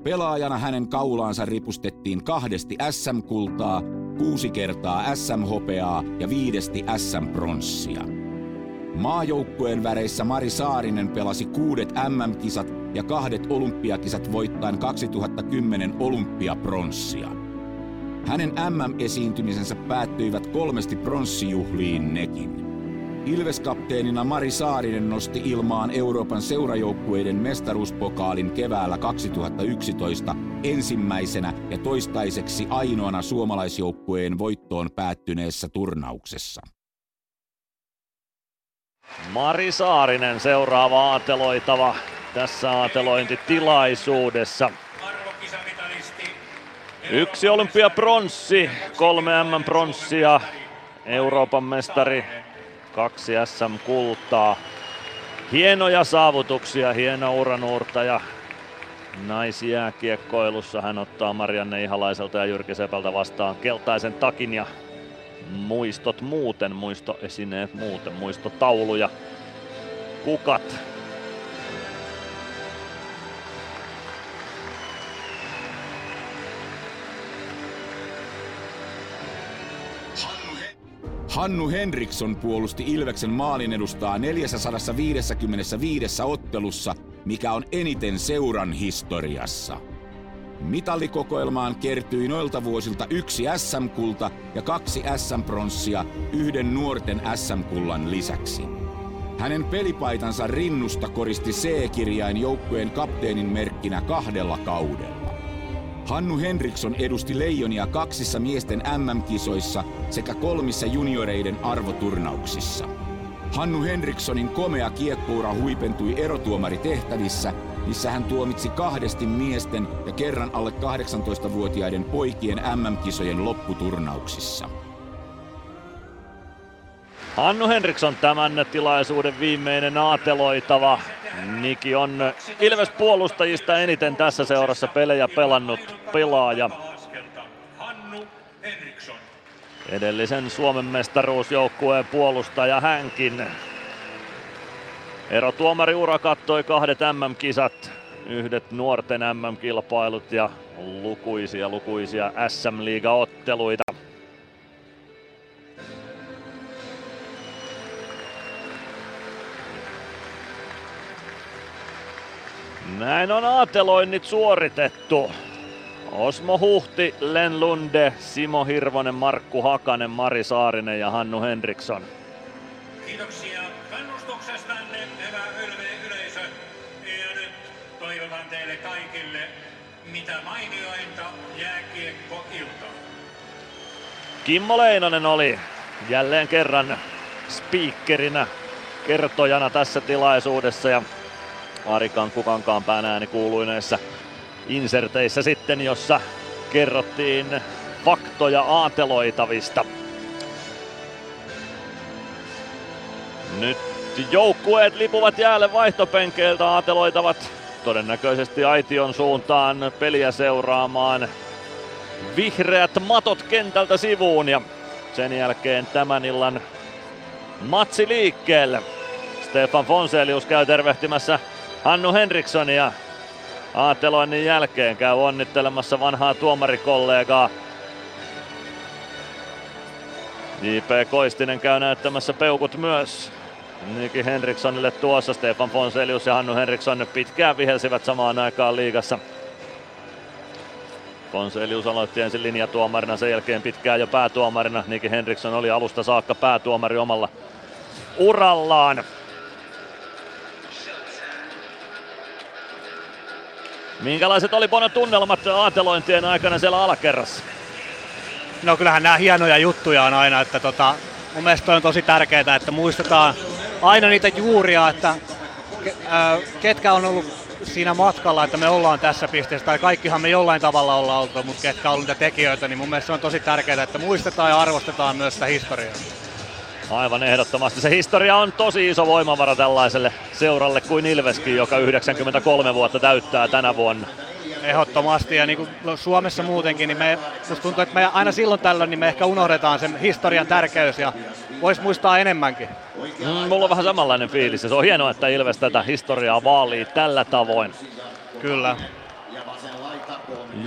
Pelaajana hänen kaulaansa ripustettiin kahdesti SM-kultaa, kuusi kertaa SM-hopeaa ja viidesti SM-pronssia. Maajoukkueen väreissä Mari Saarinen pelasi kuudet MM-kisat ja kahdet olympiakisat voittaen 2010 olympiapronssia. Hänen MM-esiintymisensä päättyivät kolmesti pronssijuhliin nekin. Ilveskapteenina Mari Saarinen nosti ilmaan Euroopan seurajoukkueiden mestaruuspokaalin keväällä 2011 ensimmäisenä ja toistaiseksi ainoana suomalaisjoukkueen voittoon päättyneessä turnauksessa. Mari Saarinen seuraava aateloitava tässä aatelointitilaisuudessa. Yksi olympiapronssi, kolme MM-pronssia, Euroopan mestari, kaksi SM-kultaa. Hienoja saavutuksia, hieno uranuurta ja naisjääkiekkoilussa hän ottaa Marianne Ihalaiselta ja Jyrki Sepältä vastaan keltaisen takin ja muistot muuten, muistoesineet muuten, muistotauluja, kukat Hannu Henriksson puolusti Ilveksen maalin edustaa 455 ottelussa, mikä on eniten seuran historiassa. Mitallikokoelmaan kertyi noilta vuosilta yksi SM-kulta ja kaksi SM-pronssia yhden nuorten SM-kullan lisäksi. Hänen pelipaitansa rinnusta koristi C-kirjain joukkueen kapteenin merkkinä kahdella kaudella. Hannu Henriksson edusti Leijonia kaksissa miesten MM-kisoissa sekä kolmissa junioreiden arvoturnauksissa. Hannu Henrikssonin komea kiekkoura huipentui erotuomaritehtävissä, missä hän tuomitsi kahdesti miesten ja kerran alle 18-vuotiaiden poikien MM-kisojen lopputurnauksissa. Hannu Henriksson tämän tilaisuuden viimeinen aateloitava. Niki on Ilves puolustajista eniten tässä seurassa pelejä pelannut pelaaja. Edellisen Suomen mestaruusjoukkueen puolustaja hänkin. Ero ura kattoi kahdet MM-kisat, yhdet nuorten MM-kilpailut ja lukuisia lukuisia SM-liigaotteluita. Näin on aateloinnit suoritettu. Osmo Huhti, Len Lunde, Simo Hirvonen, Markku Hakanen, Mari Saarinen ja Hannu Henriksson. Kiitoksia kannustuksestanne, hyvä ylve yleisö. Ja nyt toivotan teille kaikille mitä mainiointa jääkiekkoiltaa. Kimmo Leinonen oli jälleen kerran speakerinä, kertojana tässä tilaisuudessa ja Ari Kankkukankaan pään ääni kuului näissä inserteissä sitten, jossa kerrottiin faktoja aateloitavista. Nyt joukkueet lipuvat jäälle vaihtopenkeiltä aateloitavat todennäköisesti Aition suuntaan peliä seuraamaan. Vihreät matot kentältä sivuun ja sen jälkeen tämän illan matsi liikkeelle. Stefan Fonselius käy tervehtimässä Hannu Henriksson ja aateloinnin jälkeen käy onnittelemassa vanhaa tuomarikollegaa. J.P. Koistinen käy näyttämässä peukut myös Niki Henrikssonille tuossa. Stefan Fonselius ja Hannu Henriksson pitkään vihelsivät samaan aikaan liigassa. Fonselius aloitti ensin linjatuomarina, sen jälkeen pitkään jo päätuomarina. Niki Henriksson oli alusta saakka päätuomari omalla urallaan. Minkälaiset oli Bono tunnelmat aatelointien aikana siellä alakerrassa? No kyllähän nämä hienoja juttuja on aina, että tota, mun mielestä on tosi tärkeää, että muistetaan aina niitä juuria, että ketkä on ollut siinä matkalla, että me ollaan tässä pisteessä, tai kaikkihan me jollain tavalla ollaan oltu, mutta ketkä on niitä tekijöitä, niin mun mielestä se on tosi tärkeää, että muistetaan ja arvostetaan myös sitä historiaa. Aivan ehdottomasti. Se historia on tosi iso voimavara tällaiselle seuralle kuin Ilveskin, joka 93 vuotta täyttää tänä vuonna. Ehdottomasti ja niin kuin Suomessa muutenkin, niin me, musta tuntuu, että me aina silloin tällöin niin me ehkä unohdetaan sen historian tärkeys ja voisi muistaa enemmänkin. Mm, mulla on vähän samanlainen fiilis ja se on hienoa, että Ilves tätä historiaa vaalii tällä tavoin. Kyllä.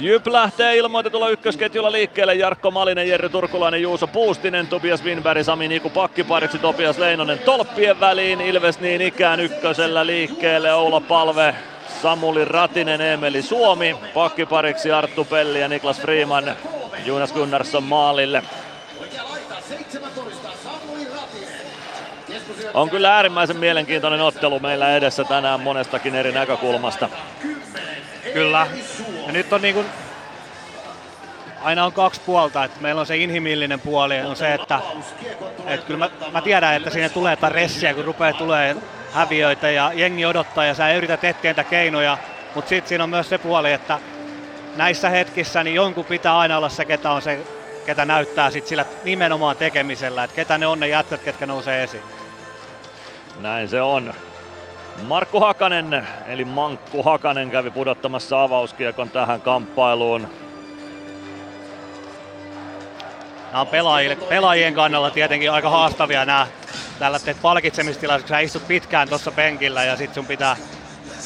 Jyp lähtee ilmoitetulla ykkösketjulla liikkeelle. Jarkko Malinen, Jerry Turkulainen, Juuso Puustinen, Tobias Winberg, Sami Niku pakkipariksi, Tobias Leinonen tolppien väliin. Ilves niin ikään ykkösellä liikkeelle. Oula Palve, Samuli Ratinen, Emeli Suomi. Pakkipariksi Arttu Pelli ja Niklas Freeman. Jonas Gunnarsson maalille. On kyllä äärimmäisen mielenkiintoinen ottelu meillä edessä tänään monestakin eri näkökulmasta. Kyllä. Ja nyt on niin kuin, aina on kaksi puolta, että meillä on se inhimillinen puoli, on se, että, että kyllä mä, mä tiedän, että siinä tulee jotain ressiä, kun rupeaa tulee häviöitä ja jengi odottaa ja sä yrität etsiä niitä keinoja, mutta sitten siinä on myös se puoli, että näissä hetkissä niin jonkun pitää aina olla se, ketä on se, ketä näyttää sit sillä nimenomaan tekemisellä, että ketä ne on ne jätkät, ketkä nousee esiin. Näin se on. Markku Hakanen, eli Mankku Hakanen kävi pudottamassa avauskiekon tähän kamppailuun. Nämä on pelaajille, pelaajien kannalla tietenkin aika haastavia nämä tällä teet palkitsemistilaisuus, sä istut pitkään tuossa penkillä ja sit sun pitää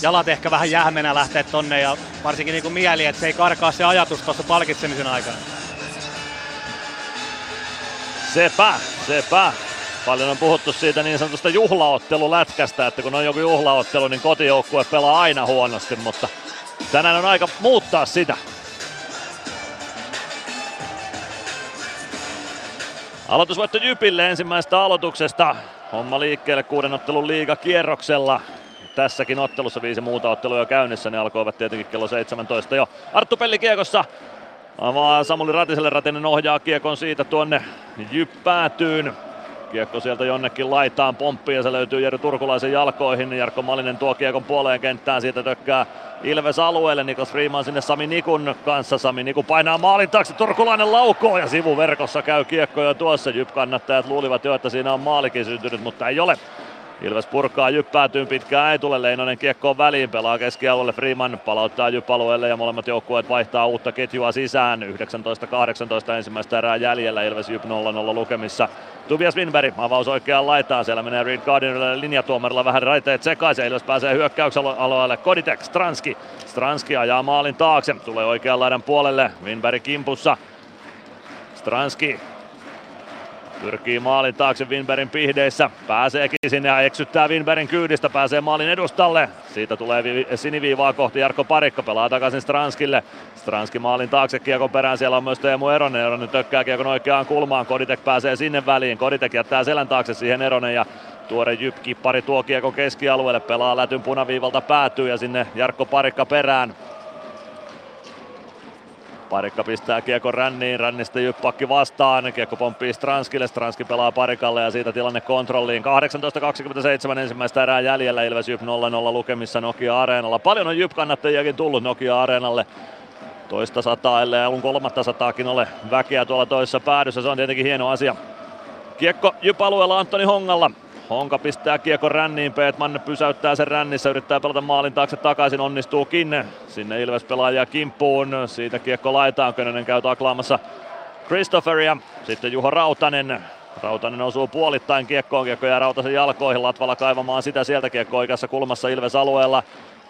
jalat ehkä vähän jähmenä lähteä tonne ja varsinkin niin kuin mieli, että se ei karkaa se ajatus tuossa palkitsemisen aikana. Sepä, sepä. Paljon on puhuttu siitä niin sanotusta juhlaottelulätkästä, että kun on joku juhlaottelu, niin kotijoukkue pelaa aina huonosti, mutta tänään on aika muuttaa sitä. Aloitusvoitto Jypille ensimmäisestä aloituksesta. Homma liikkeelle kuuden ottelun liigakierroksella. Tässäkin ottelussa viisi muuta ottelua jo käynnissä, ne alkoivat tietenkin kello 17 jo. Arttu Pelli kiekossa avaa Samuli Ratiselle, Ratinen ohjaa kiekon siitä tuonne Jyppäätyyn. Kiekko sieltä jonnekin laitaan pomppii ja se löytyy Jeri Turkulaisen jalkoihin. Jarkko Malinen tuo kiekon puoleen kenttään, siitä tökkää Ilves alueelle. Niklas Freeman sinne Sami Nikun kanssa. Sami Niku painaa maalin taakse, Turkulainen laukoo ja sivuverkossa käy kiekko jo tuossa. Jyp kannattajat luulivat jo, että siinä on maalikin syntynyt, mutta ei ole. Ilves purkaa jyppäätyyn pitkään ei tule. Leinonen kiekkoon väliin, pelaa keskialueelle. Freeman palauttaa jyppalueelle ja molemmat joukkueet vaihtaa uutta ketjua sisään. 19-18 ensimmäistä erää jäljellä. Ilves Jyp 0-0 lukemissa. Tobias Winberg avaus oikeaan laitaan. Siellä menee Reed Gardnerille linjatuomarilla vähän raiteet sekaisin. Ilves pääsee hyökkäyksen alueelle. Koditek, Stranski. Stranski ajaa maalin taakse. Tulee oikean laidan puolelle. Winberg kimpussa. Stranski Pyrkii maalin taakse Winbergin pihdeissä. Pääseekin sinne ja eksyttää Winbergin kyydistä. Pääsee maalin edustalle. Siitä tulee vi- siniviivaa kohti Jarkko Parikko. Pelaa takaisin Stranskille. Stranski maalin taakse kiekon perään. Siellä on myös Teemu Eronen. Eronen tökkää kiekon oikeaan kulmaan. Koditek pääsee sinne väliin. Koditek jättää selän taakse siihen Eronen ja Tuore Jyp-kippari tuo kiekon keskialueelle, pelaa lätyn punaviivalta päätyy ja sinne Jarkko Parikka perään. Parikka pistää kiekko ränniin, rännistä Jyppakki vastaan, kiekko pomppii Stranskille, Stranski pelaa Parikalle ja siitä tilanne kontrolliin. 18.27 ensimmäistä erää jäljellä, Ilves Jyp 0-0 lukemissa Nokia Areenalla. Paljon on Jyp-kannattajiakin tullut Nokia Areenalle toista sataa, ellei alun kolmatta sataakin ole väkeä tuolla toisessa päädyssä, se on tietenkin hieno asia. Kiekko Jyp-alueella Antoni Hongalla, Honka pistää kiekon ränniin, Peetman pysäyttää sen rännissä, yrittää pelata maalin taakse takaisin, onnistuukin. Sinne Ilves pelaaja kimppuun, siitä kiekko laitaan, Könönen käy taklaamassa Christopheria. Sitten Juho Rautanen Rautanen osuu puolittain kiekkoon, kiekko jää Rautasen jalkoihin, Latvala kaivamaan sitä sieltä kiekko oikeassa kulmassa Ilves alueella.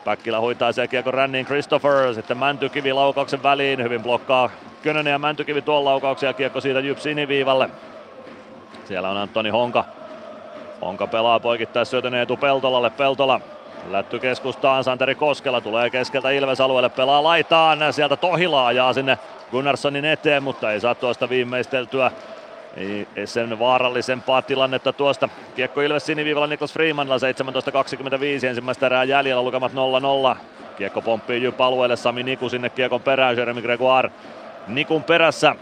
Päkkilä hoitaa siellä kiekko ränniin Christopher, sitten Mäntykivi laukauksen väliin, hyvin blokkaa Könönen ja Mäntykivi tuon laukauksen ja kiekko siitä Jyp siniviivalle. Siellä on Antoni Honka. Honka pelaa poikittais syötön Eetu Peltolalle, Peltola Lätty keskustaan, Santeri Koskela tulee keskeltä Ilves-alueelle, pelaa laitaan, sieltä Tohila ajaa sinne Gunnarssonin eteen, mutta ei saa tuosta viimeisteltyä. Ei, ei sen vaarallisempaa tilannetta tuosta. Kiekko Ilves siniviivalla Niklas Freemanilla 17.25 ensimmäistä erää jäljellä lukemat 0-0. Kiekko pomppii Jyp alueelle, Sami Niku sinne kiekon perään, Jeremy Gregoire Nikun perässä.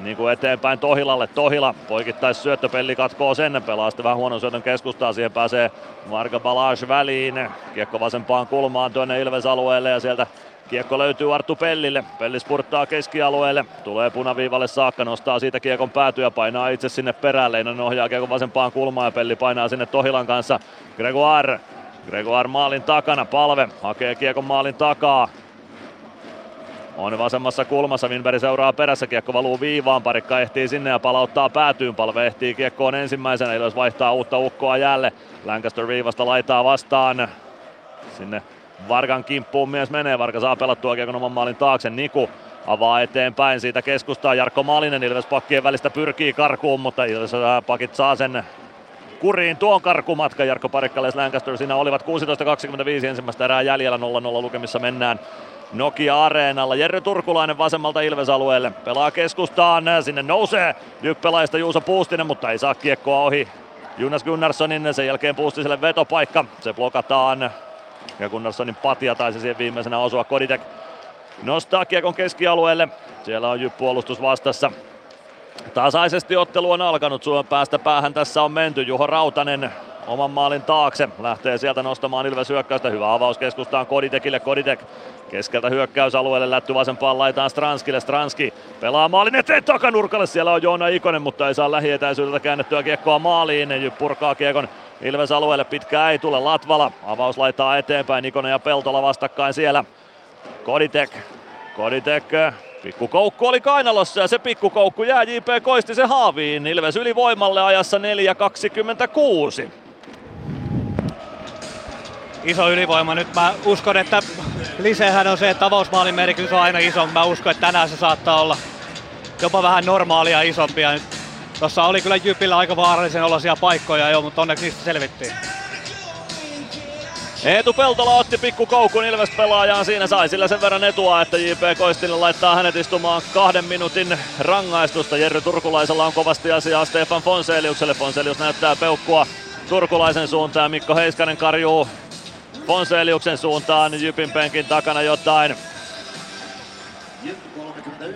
Niku eteenpäin Tohilalle, Tohila poikittais syöttöpelli katkoo sen, pelaa sitten vähän huonon syötön keskustaa, siihen pääsee Marga Balage väliin, kiekko vasempaan kulmaan tuonne Ilves alueelle ja sieltä Kiekko löytyy Arttu Pellille. Pelli spurttaa keskialueelle. Tulee punaviivalle saakka, nostaa siitä kiekon päätyä, painaa itse sinne perään. Leinonen ohjaa kiekon vasempaan kulmaan ja Pelli painaa sinne Tohilan kanssa. Gregoire. Gregoire maalin takana. Palve hakee kiekon maalin takaa. On vasemmassa kulmassa, Winberg seuraa perässä, kiekko valuu viivaan, parikka ehtii sinne ja palauttaa päätyyn, palve ehtii kiekkoon ensimmäisenä, Ilves vaihtaa uutta ukkoa jälleen. Lancaster viivasta laitaa vastaan, sinne Vargan kimppuun mies menee, Varga saa pelattua kiekon oman maalin taakse, Niku avaa eteenpäin, siitä keskustaa Jarkko Malinen, Ilves pakkien välistä pyrkii karkuun, mutta Ilves pakit saa sen kuriin tuon karkumatka. Jarkko Parikkale Lancaster siinä olivat 16.25 ensimmäistä erää jäljellä 0-0 lukemissa mennään. Nokia Areenalla. Jerry Turkulainen vasemmalta Ilves-alueelle. Pelaa keskustaan, sinne nousee Jyppelaista Juuso Puustinen, mutta ei saa kiekkoa ohi. Jonas Gunnarssonin, sen jälkeen Puustiselle vetopaikka. Se blokataan ja Gunnarssonin patia taisi siihen viimeisenä osua. Koditek nostaa kiekon keskialueelle. Siellä on puolustus vastassa. Tasaisesti ottelu on alkanut Suomen päästä päähän. Tässä on menty. Juho Rautanen oman maalin taakse. Lähtee sieltä nostamaan Ilves hyökkäystä. Hyvä avaus keskustaan Koditekille. Koditek keskeltä hyökkäysalueelle. Lätty vasempaan laitaan Stranskille. Stranski pelaa maalin eteen takanurkalle. Siellä on Joona Ikonen, mutta ei saa lähietäisyydeltä käännettyä kiekkoa maaliin. Jyp purkaa kiekon Ilves alueelle pitkä ei tule. Latvala avaus laittaa eteenpäin. Nikonen ja Peltola vastakkain siellä. Koditek. Koditek. Pikkukoukku oli kainalossa ja se pikkukoukku jää JP Koistisen haaviin. Ilves ylivoimalle ajassa 4.26. Iso ylivoima. Nyt mä uskon, että lisehän on se, että avausmaalin merkitys on aina iso. Mä uskon, että tänään se saattaa olla jopa vähän normaalia isompia. Tuossa oli kyllä Jypillä aika vaarallisen olosia paikkoja jo, mutta onneksi niistä selvittiin. Eetu Peltola otti pikku koukun Ilves pelaajaan. Siinä sai sillä sen verran etua, että JP Koistinen laittaa hänet istumaan kahden minuutin rangaistusta. Jerry Turkulaisella on kovasti asiaa Stefan Fonseliukselle. Fonselius näyttää peukkua Turkulaisen suuntaan. Mikko Heiskanen karjuu Fonseliuksen suuntaan Jypin penkin takana jotain.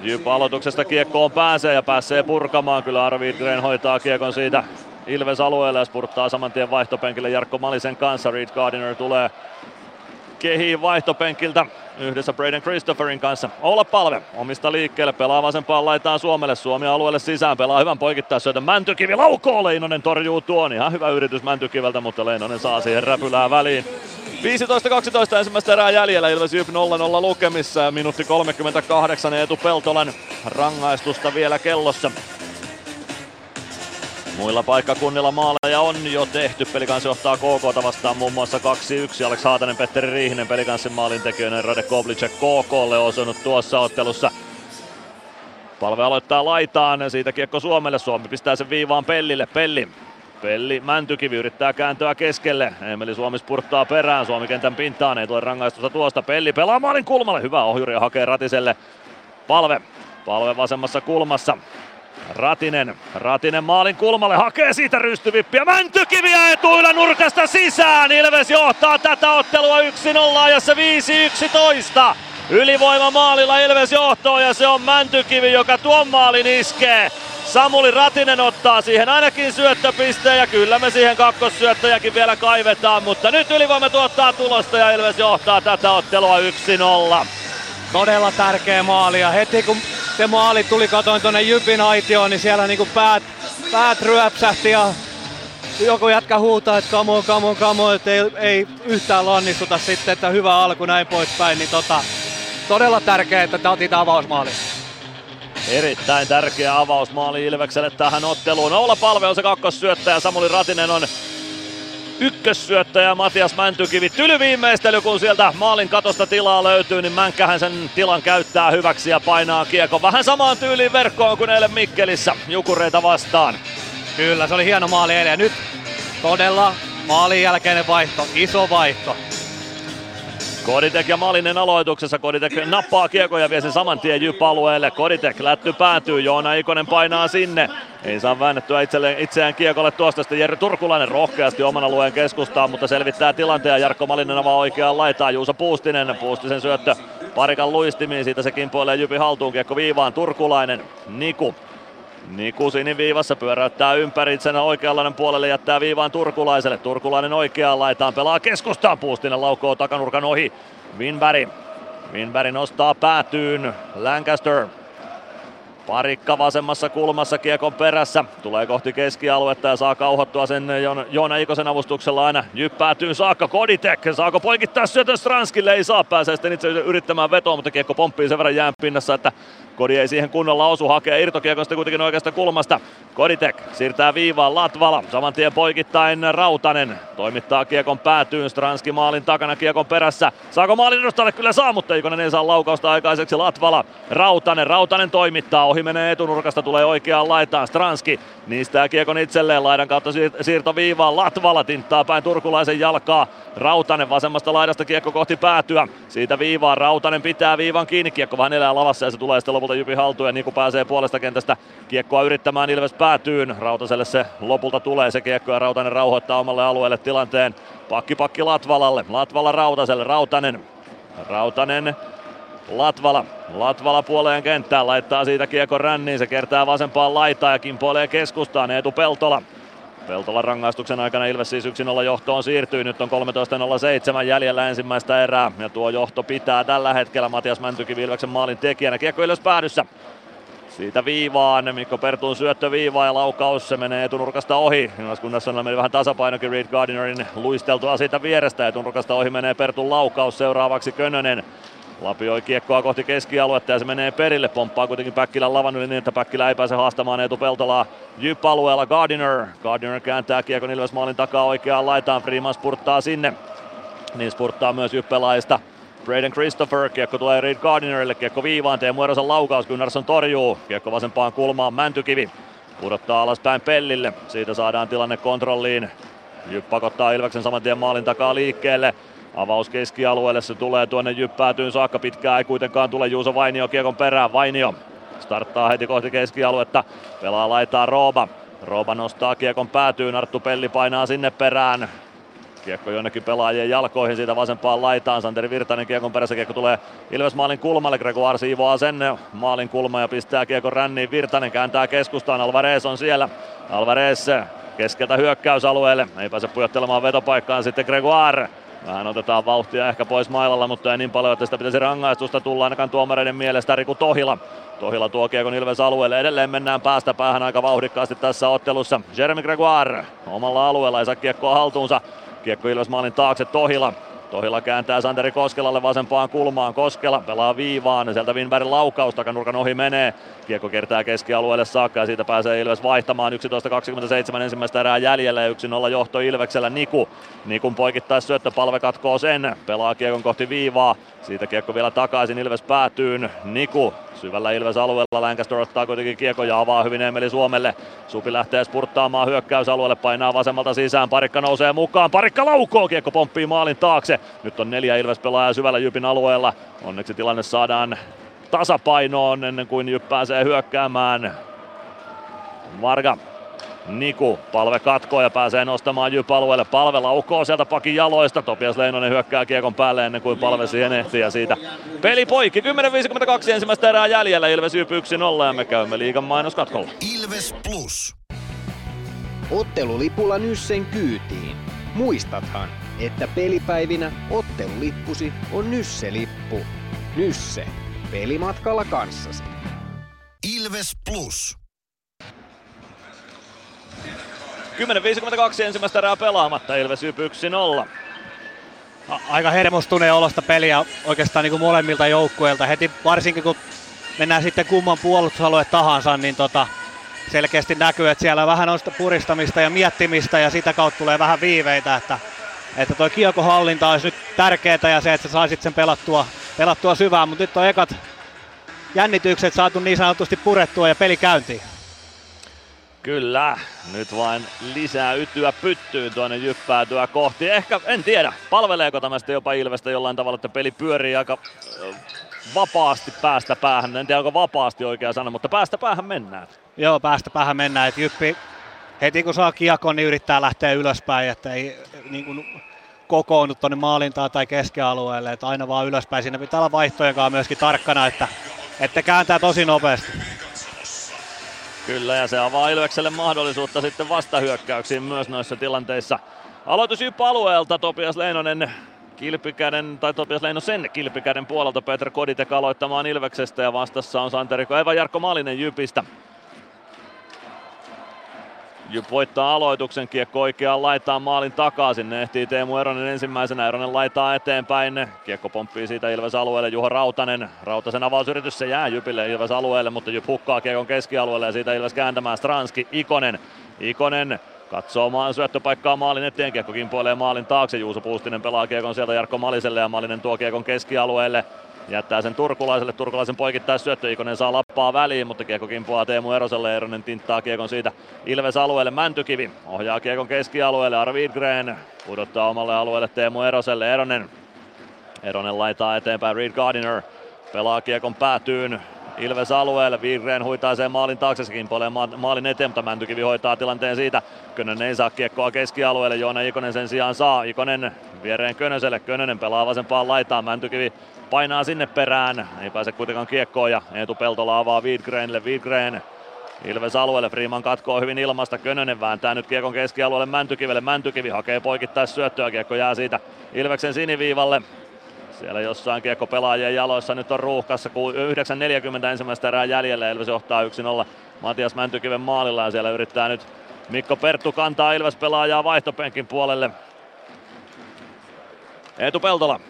Jyp aloituksesta kiekkoon pääsee ja pääsee purkamaan. Kyllä Arvid hoitaa kiekon siitä Ilves alueelle ja spurttaa saman tien vaihtopenkille Jarkko Malisen kanssa. Reed Gardiner tulee kehiin vaihtopenkiltä yhdessä Braden Christopherin kanssa. Olla palve omista liikkeelle, pelaa vasempaan laitaan Suomelle, Suomi alueelle sisään, pelaa hyvän poikittaa syötön Mäntykivi laukoo, Leinonen torjuu tuon, ihan hyvä yritys Mäntykiveltä, mutta Leinonen saa siihen räpylää väliin. 15-12 ensimmäistä erää jäljellä, Ilves Jyp 0-0 lukemissa ja minuutti 38 Eetu Peltolan rangaistusta vielä kellossa. Muilla paikkakunnilla maaleja on jo tehty. Pelikans johtaa KK vastaan muun muassa 2-1. Alex Haatanen, Petteri Riihinen pelikanssin maalintekijöinen. Rade Koblicek KKlle osunut tuossa ottelussa. Palve aloittaa laitaan, siitä kiekko Suomelle. Suomi pistää sen viivaan Pellille. Pelli Pelli Mäntykivi yrittää kääntöä keskelle. Emeli Suomi spurttaa perään. Suomi kentän pintaan. Ei tule rangaistusta tuosta. Pelli pelaa maalin kulmalle. Hyvä ohjuri ja hakee Ratiselle. Palve. Palve vasemmassa kulmassa. Ratinen, Ratinen maalin kulmalle, hakee siitä rystyvippiä, Mäntykivi ja etuilla nurkasta sisään, Ilves johtaa tätä ottelua 1-0 ajassa 5-11. Ylivoima maalilla Ilves johtoon ja se on Mäntykivi, joka tuon maalin iskee. Samuli Ratinen ottaa siihen ainakin syöttöpisteen ja kyllä me siihen kakkossyöttäjäkin vielä kaivetaan, mutta nyt ylivoima tuottaa tulosta ja Ilves johtaa tätä ottelua 1-0. Todella tärkeä maali ja heti kun se maali tuli, katoin tuonne Jypin aitioon, niin siellä niinku päät, päät ryöpsähti ja joku jätkä huutaa, että come on, come on, come on, että ei, ei yhtään lannistuta sitten, että hyvä alku näin poispäin, niin tota, todella tärkeää, että otit avausmaali. Erittäin tärkeä avausmaali Ilvekselle tähän otteluun. Oula Palve on se kakkossyöttäjä, Samuli Ratinen on ykkössyöttäjä Matias Mäntykivi. Tylyviimeistely, kun sieltä maalin katosta tilaa löytyy, niin Mänkkähän sen tilan käyttää hyväksi ja painaa kiekko vähän samaan tyyliin verkkoon kuin eilen Mikkelissä Jukureita vastaan. Kyllä, se oli hieno maali eilen ja nyt todella maalin jälkeinen vaihto, iso vaihto. Koditek ja Malinen aloituksessa. Koditek nappaa kiekoja ja vie sen saman tien Jyp-alueelle. Koditek lätty päätyy. Joona Ikonen painaa sinne. Ei saa väännettyä itselleen, itseään kiekolle tuosta. Sitten Jerry Turkulainen rohkeasti oman alueen keskustaan, mutta selvittää tilanteen. Jarkko Malinen avaa oikeaan laitaan. Juuso Puustinen. Puustisen syöttö parikan luistimiin. Siitä se kimpoilee Jypin haltuun. Kiekko viivaan. Turkulainen. Niku Niku viivassa pyöräyttää ympäri itsenä oikeanlainen puolelle, jättää viivaan Turkulaiselle. Turkulainen oikeaan laitaan, pelaa keskustaan, Puustinen laukoo takanurkan ohi. Winberg. Winberg nostaa päätyyn. Lancaster Parikka vasemmassa kulmassa kiekon perässä. Tulee kohti keskialuetta ja saa kauhottua sen Joona Ikosen avustuksella aina jyppäätyyn saakka. Koditek, saako poikittaa syötön Stranskille? Ei saa, pääsee sitten itse yrittämään vetoa, mutta kiekko pomppii sen verran jään pinnassa, että Kodi ei siihen kunnolla osu, hakee irtokiekon sitten kuitenkin oikeasta kulmasta. Koditek siirtää viivaan Latvala, saman tien poikittain Rautanen. Toimittaa kiekon päätyyn, Stranski maalin takana kiekon perässä. Saako maalin edustalle? Kyllä saa, mutta Ikonen ei saa laukausta aikaiseksi Latvala. Rautanen, Rautanen toimittaa, ohi menee etunurkasta, tulee oikeaan laitaan. Stranski niistä kiekon itselleen, laidan kautta siirto viivaan. Latvala tinttaa päin turkulaisen jalkaa. Rautanen vasemmasta laidasta kiekko kohti päätyä. Siitä viivaan, Rautanen pitää viivan kiinni, kiekko vähän elää lavassa ja se tulee sitten lopulta Jypin haltuun ja Niku pääsee puolesta kentästä kiekkoa yrittämään Ilves päätyyn. Rautaselle se lopulta tulee se kiekko ja Rautanen rauhoittaa omalle alueelle tilanteen. Pakki pakki Latvalalle, Latvala Rautaselle, Rautanen. Rautanen Latvala. Latvala puoleen kenttään laittaa siitä kiekko ränniin. Se kertaa vasempaan laitaan ja kimpoilee keskustaan. Eetu Peltola. Peltola rangaistuksen aikana Ilves siis 1-0 johtoon siirtyy. Nyt on 13.07 jäljellä ensimmäistä erää. Ja tuo johto pitää tällä hetkellä Matias Mäntykivi Ilveksen maalin tekijänä. Kiekko Ilves päädyssä. Siitä viivaan, Mikko Pertuun syöttö viivaa ja laukaus, se menee etunurkasta ohi. Jyväskunnassa meni vähän tasapainokin Reed Gardinerin luisteltua siitä vierestä. Etunurkasta ohi menee Pertun laukaus, seuraavaksi Könönen. Lapioi kiekkoa kohti keskialuetta ja se menee perille. Pomppaa kuitenkin Päkkilän lavan yli niin, että Päkkilä ei pääse haastamaan Eetu Peltolaa. Jyp-alueella Gardiner. Gardiner kääntää kiekon Ilves maalin takaa oikeaan laitaan. Freeman spurttaa sinne. Niin spurttaa myös Jyppelaista. Braden Christopher, kiekko tulee Reed Gardinerille, kiekko viivaan, Teemu Erosen laukaus, Gunnarsson torjuu, kiekko vasempaan kulmaan, Mäntykivi pudottaa alaspäin Pellille, siitä saadaan tilanne kontrolliin. Jyp pakottaa Ilveksen saman tien maalin takaa liikkeelle. Avaus keskialueelle, se tulee tuonne jyppäätyyn saakka, pitkään ei kuitenkaan tule Juuso Vainio kiekon perään, Vainio starttaa heti kohti keskialuetta, pelaa laitaa Rooba, Rooba nostaa kiekon päätyyn, Arttu Pelli painaa sinne perään, Kiekko jonnekin pelaajien jalkoihin siitä vasempaan laitaan. Santeri Virtanen kiekon perässä. Kiekko tulee Ilves maalin kulmalle. Gregoire siivoaa sen maalin kulma ja pistää kiekon ränniin. Virtanen kääntää keskustaan. Alvarez on siellä. Alvarez keskeltä hyökkäysalueelle. Ei pääse pujottelemaan vetopaikkaan sitten Gregoire. Vähän otetaan vauhtia ehkä pois mailalla, mutta ei niin paljon, että sitä pitäisi rangaistusta tulla ainakaan tuomareiden mielestä. Riku Tohila. Tohila tuo kiekon Ilves alueelle. Edelleen mennään päästä päähän aika vauhdikkaasti tässä ottelussa. Jeremy Gregoire omalla alueella ei saa kiekkoa haltuunsa. Kiekko Ilves maalin taakse Tohila. Tohila kääntää Santeri Koskelalle vasempaan kulmaan. Koskela pelaa viivaan. Sieltä Winbergin laukaus takanurkan ohi menee. Kiekko kertaa keskialueelle saakka ja siitä pääsee Ilves vaihtamaan. 11.27 ensimmäistä erää jäljellä ja 1-0 johto Ilveksellä Niku. Nikun poikittais syöttö palve katkoo sen. Pelaa kiekon kohti viivaa. Siitä kiekko vielä takaisin Ilves päätyyn. Niku syvällä Ilves alueella. Lancaster ottaa kuitenkin kiekko ja avaa hyvin Emeli Suomelle. Supi lähtee spurttaamaan hyökkäysalueelle, painaa vasemmalta sisään. Parikka nousee mukaan. Parikka laukoo, kiekko pomppii maalin taakse. Nyt on neljä Ilves pelaajaa syvällä Jypin alueella. Onneksi tilanne saadaan tasapainoon ennen kuin Jyp pääsee hyökkäämään. Varga Niku, palve katkoo ja pääsee nostamaan Jyp alueelle. Palve laukoo sieltä pakin jaloista. Topias Leinonen hyökkää kiekon päälle ennen kuin palve siihen ehtii ja siitä peli poikki. 10.52 ensimmäistä erää jäljellä. Ilves Jyp 1-0 ja me käymme liigan mainoskatkolla. Ilves Plus. Ottelulipulla Nyssen kyytiin. Muistathan, että pelipäivinä ottelulippusi on Nysse-lippu. Nysse. Pelimatkalla kanssasi. Ilves Plus. 10.52 ensimmäistä erää pelaamatta, Ilves 1-0. Aika hermostuneen olosta peliä oikeastaan niin kuin molemmilta joukkueilta. Heti varsinkin kun mennään sitten kumman puolustusalue tahansa, niin tota, selkeästi näkyy, että siellä vähän on sitä puristamista ja miettimistä ja sitä kautta tulee vähän viiveitä, että, että toi kiekohallinta olisi nyt tärkeää ja se, että sä saisit sen pelattua, pelattua syvään, mutta nyt on ekat jännitykset saatu niin sanotusti purettua ja peli käyntiin. Kyllä, nyt vain lisää ytyä pyttyyn tuonne jyppäätyä kohti. Ehkä, en tiedä, palveleeko tämä sitten jopa Ilvestä jollain tavalla, että peli pyörii aika vapaasti päästä päähän. En tiedä, onko vapaasti oikea sana, mutta päästä päähän mennään. Joo, päästä päähän mennään. Että Jyppi heti kun saa kiekon, niin yrittää lähteä ylöspäin, että ei niin kuin, kokoonnu tuonne maalintaan tai keskialueelle, että aina vaan ylöspäin. Siinä pitää olla vaihtojen kanssa myöskin tarkkana, että, että kääntää tosi nopeasti. Kyllä, ja se avaa Ilvekselle mahdollisuutta sitten vastahyökkäyksiin myös noissa tilanteissa. Aloitus alueelta Topias Leinonen kilpikäden, tai Topias Leinosen kilpikäden puolelta Peter Koditek aloittamaan Ilveksestä ja vastassa on Santeri Eva Jarkko Malinen Jypistä. Jyp voittaa aloituksen, kiekko oikeaan laitaan maalin takaa, sinne ehtii Teemu Eronen ensimmäisenä, Eronen laitaa eteenpäin, kiekko pomppii siitä Ilves alueelle, Juho Rautanen, Rautasen avausyritys, se jää Jypille Ilves alueelle, mutta Jyp hukkaa kiekon keskialueelle ja siitä Ilves kääntämään. Stranski, Ikonen, Ikonen Katsoo maan syöttöpaikkaa maalin eteen, kiekko kimpoilee maalin taakse, Juuso Puustinen pelaa kiekon sieltä Jarkko Maliselle ja Malinen tuo kiekon keskialueelle. Jättää sen turkulaiselle, turkulaisen poikittaa syöttö, Ikonen saa lappaa väliin, mutta kiekko kimpoaa Teemu Eroselle, Eronen tinttaa kiekon siitä Ilves alueelle, Mäntykivi ohjaa kiekon keskialueelle, Arvid Gren pudottaa omalle alueelle Teemu Eroselle, Eronen Eronen laitaa eteenpäin, Reed Gardiner pelaa kiekon päätyyn, Ilves alueelle, Virreen huitaa sen maalin taakse, sekin ma- maalin eteen, mutta Mäntykivi hoitaa tilanteen siitä. Könönen ei saa kiekkoa keskialueelle, Joona Ikonen sen sijaan saa. Ikonen viereen Könöselle, Könönen pelaa vasempaan laitaan, Mäntykivi painaa sinne perään, ei pääse kuitenkaan kiekkoon ja Eetu Peltola avaa Widgrenille, Widgren Ilves alueelle, Freeman katkoo hyvin ilmasta, Könönen vääntää nyt kiekon keskialueelle Mäntykivelle, Mäntykivi hakee poikittais syöttöä, kiekko jää siitä Ilveksen siniviivalle, siellä jossain kiekko pelaajien jaloissa nyt on ruuhkassa, 9.40 ensimmäistä erää jäljellä, Ilves johtaa 1-0 Matias Mäntykiven maalilla ja siellä yrittää nyt Mikko Perttu kantaa Ilves pelaajaa vaihtopenkin puolelle. Eetu Peltola.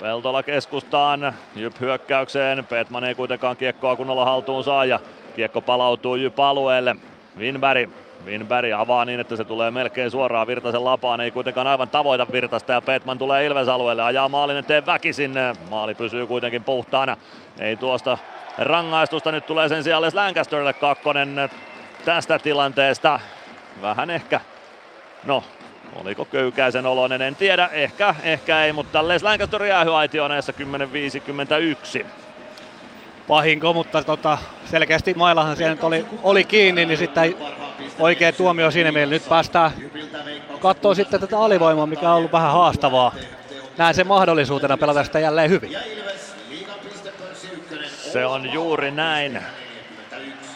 Peltola keskustaan, Jyp hyökkäykseen, Petman ei kuitenkaan kiekkoa kunnolla haltuun saa ja kiekko palautuu Jyp alueelle. Winberg. Winberg avaa niin, että se tulee melkein suoraan Virtasen lapaan, ei kuitenkaan aivan tavoita Virtasta ja Petman tulee Ilves alueelle, ajaa maalin eteen väkisin, maali pysyy kuitenkin puhtaana, ei tuosta rangaistusta, nyt tulee sen sijaan Lancasterille kakkonen tästä tilanteesta, vähän ehkä, no Oliko Köykäisen oloinen, en tiedä, ehkä, ehkä ei, mutta Les Lancaster jäähyaitioon näissä 10.51 pahinko, mutta tota, selkeästi mailahan siellä nyt oli, oli kiinni, niin sitten oikea tuomio siinä mielessä. Nyt päästään katsoa sitten tätä alivoimaa, mikä on ollut vähän haastavaa. Näen sen mahdollisuutena pelata sitä jälleen hyvin. Se on juuri näin.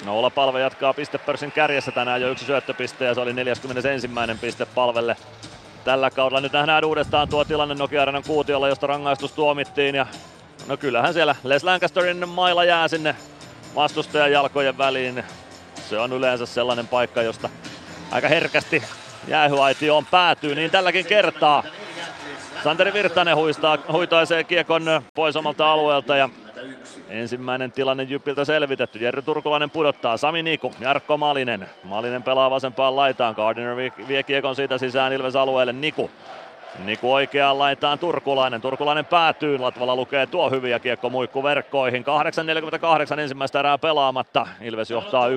Noula Palve jatkaa pistepörssin kärjessä tänään jo yksi syöttöpiste ja se oli 41. piste Palvelle tällä kaudella. Nyt nähdään uudestaan tuo tilanne Nokia kuutiolla, josta rangaistus tuomittiin ja No kyllähän siellä Les Lancasterin maila jää sinne vastustajan jalkojen väliin. Se on yleensä sellainen paikka, josta aika herkästi jäähyaitioon päätyy, niin tälläkin kertaa. Santeri Virtanen huistaa, huitaisee kiekon pois omalta alueelta ja ensimmäinen tilanne Jyppiltä selvitetty. Jerry Turkulainen pudottaa, Sami Niku, Jarkko Malinen. Malinen pelaa vasempaan laitaan, Gardiner vie kiekon siitä sisään Ilves alueelle, Niku Niku oikeaan laitaan Turkulainen. Turkulainen päätyy. Latvala lukee tuo hyviä kiekko muikku verkkoihin. 8.48 ensimmäistä erää pelaamatta. Ilves johtaa 1-0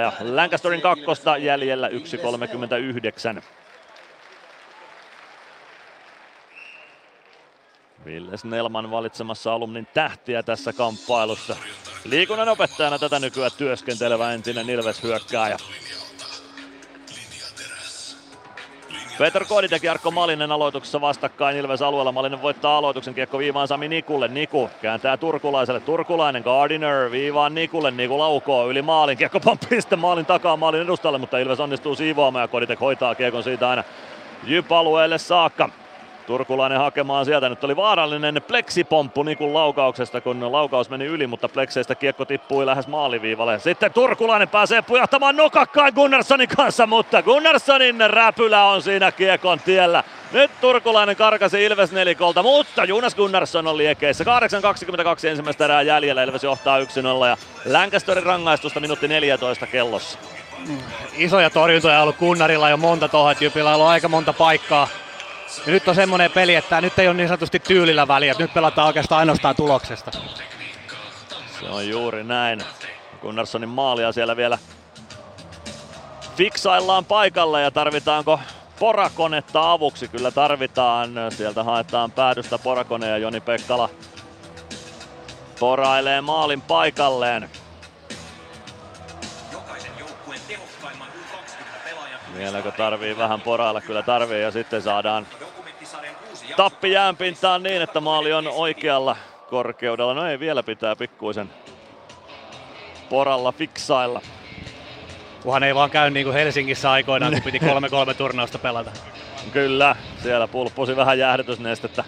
ja Lancasterin kakkosta jäljellä 1.39. Ville Snellman valitsemassa alumnin tähtiä tässä kamppailussa. Liikunnan opettajana tätä nykyään työskentelevä entinen Ilves hyökkääjä. Peter Koditek ja Jarkko Malinen aloituksessa vastakkain Ilves alueella. Malinen voittaa aloituksen kiekko viivaan Sami Nikulle. Niku kääntää Turkulaiselle. Turkulainen Gardiner viivaan Nikulle. Niku laukoo yli maalin. Kiekko pomppii sitten maalin takaa maalin edustalle, mutta Ilves onnistuu siivoamaan ja Koditek hoitaa kiekon siitä aina Jyp alueelle saakka. Turkulainen hakemaan sieltä. Nyt oli vaarallinen pleksipomppu Nikun laukauksesta, kun laukaus meni yli, mutta plekseistä kiekko tippui lähes maaliviivalle. Sitten Turkulainen pääsee pujahtamaan nokakkaan Gunnarssonin kanssa, mutta Gunnarssonin räpylä on siinä kiekon tiellä. Nyt Turkulainen karkasi Ilves nelikolta, mutta Jonas Gunnarsson on liekeissä. 8.22 ensimmäistä erää jäljellä, Ilves johtaa 1-0 ja Lancasterin rangaistusta minuutti 14 kellossa. Isoja torjuntoja on ollut Kunnarilla jo monta tuohon, että on ollut aika monta paikkaa. Ja nyt on semmoinen peli, että nyt ei ole niin sanotusti tyylillä väliä, nyt pelataan oikeastaan ainoastaan tuloksesta. Se on juuri näin. Gunnarssonin maalia siellä vielä fiksaillaan paikalle ja tarvitaanko porakonetta avuksi? Kyllä tarvitaan. Sieltä haetaan päädystä porakone ja Joni Pekkala porailee maalin paikalleen. Vieläkö tarvii vähän porailla? Kyllä tarvii ja sitten saadaan tappi jäänpintaan niin, että maali on oikealla korkeudella. No ei vielä pitää pikkuisen poralla fiksailla. Kunhan ei vaan käy niin kuin Helsingissä aikoinaan, kun piti 3-3 turnausta pelata. Kyllä, siellä pulppusi vähän jäähdytysnestettä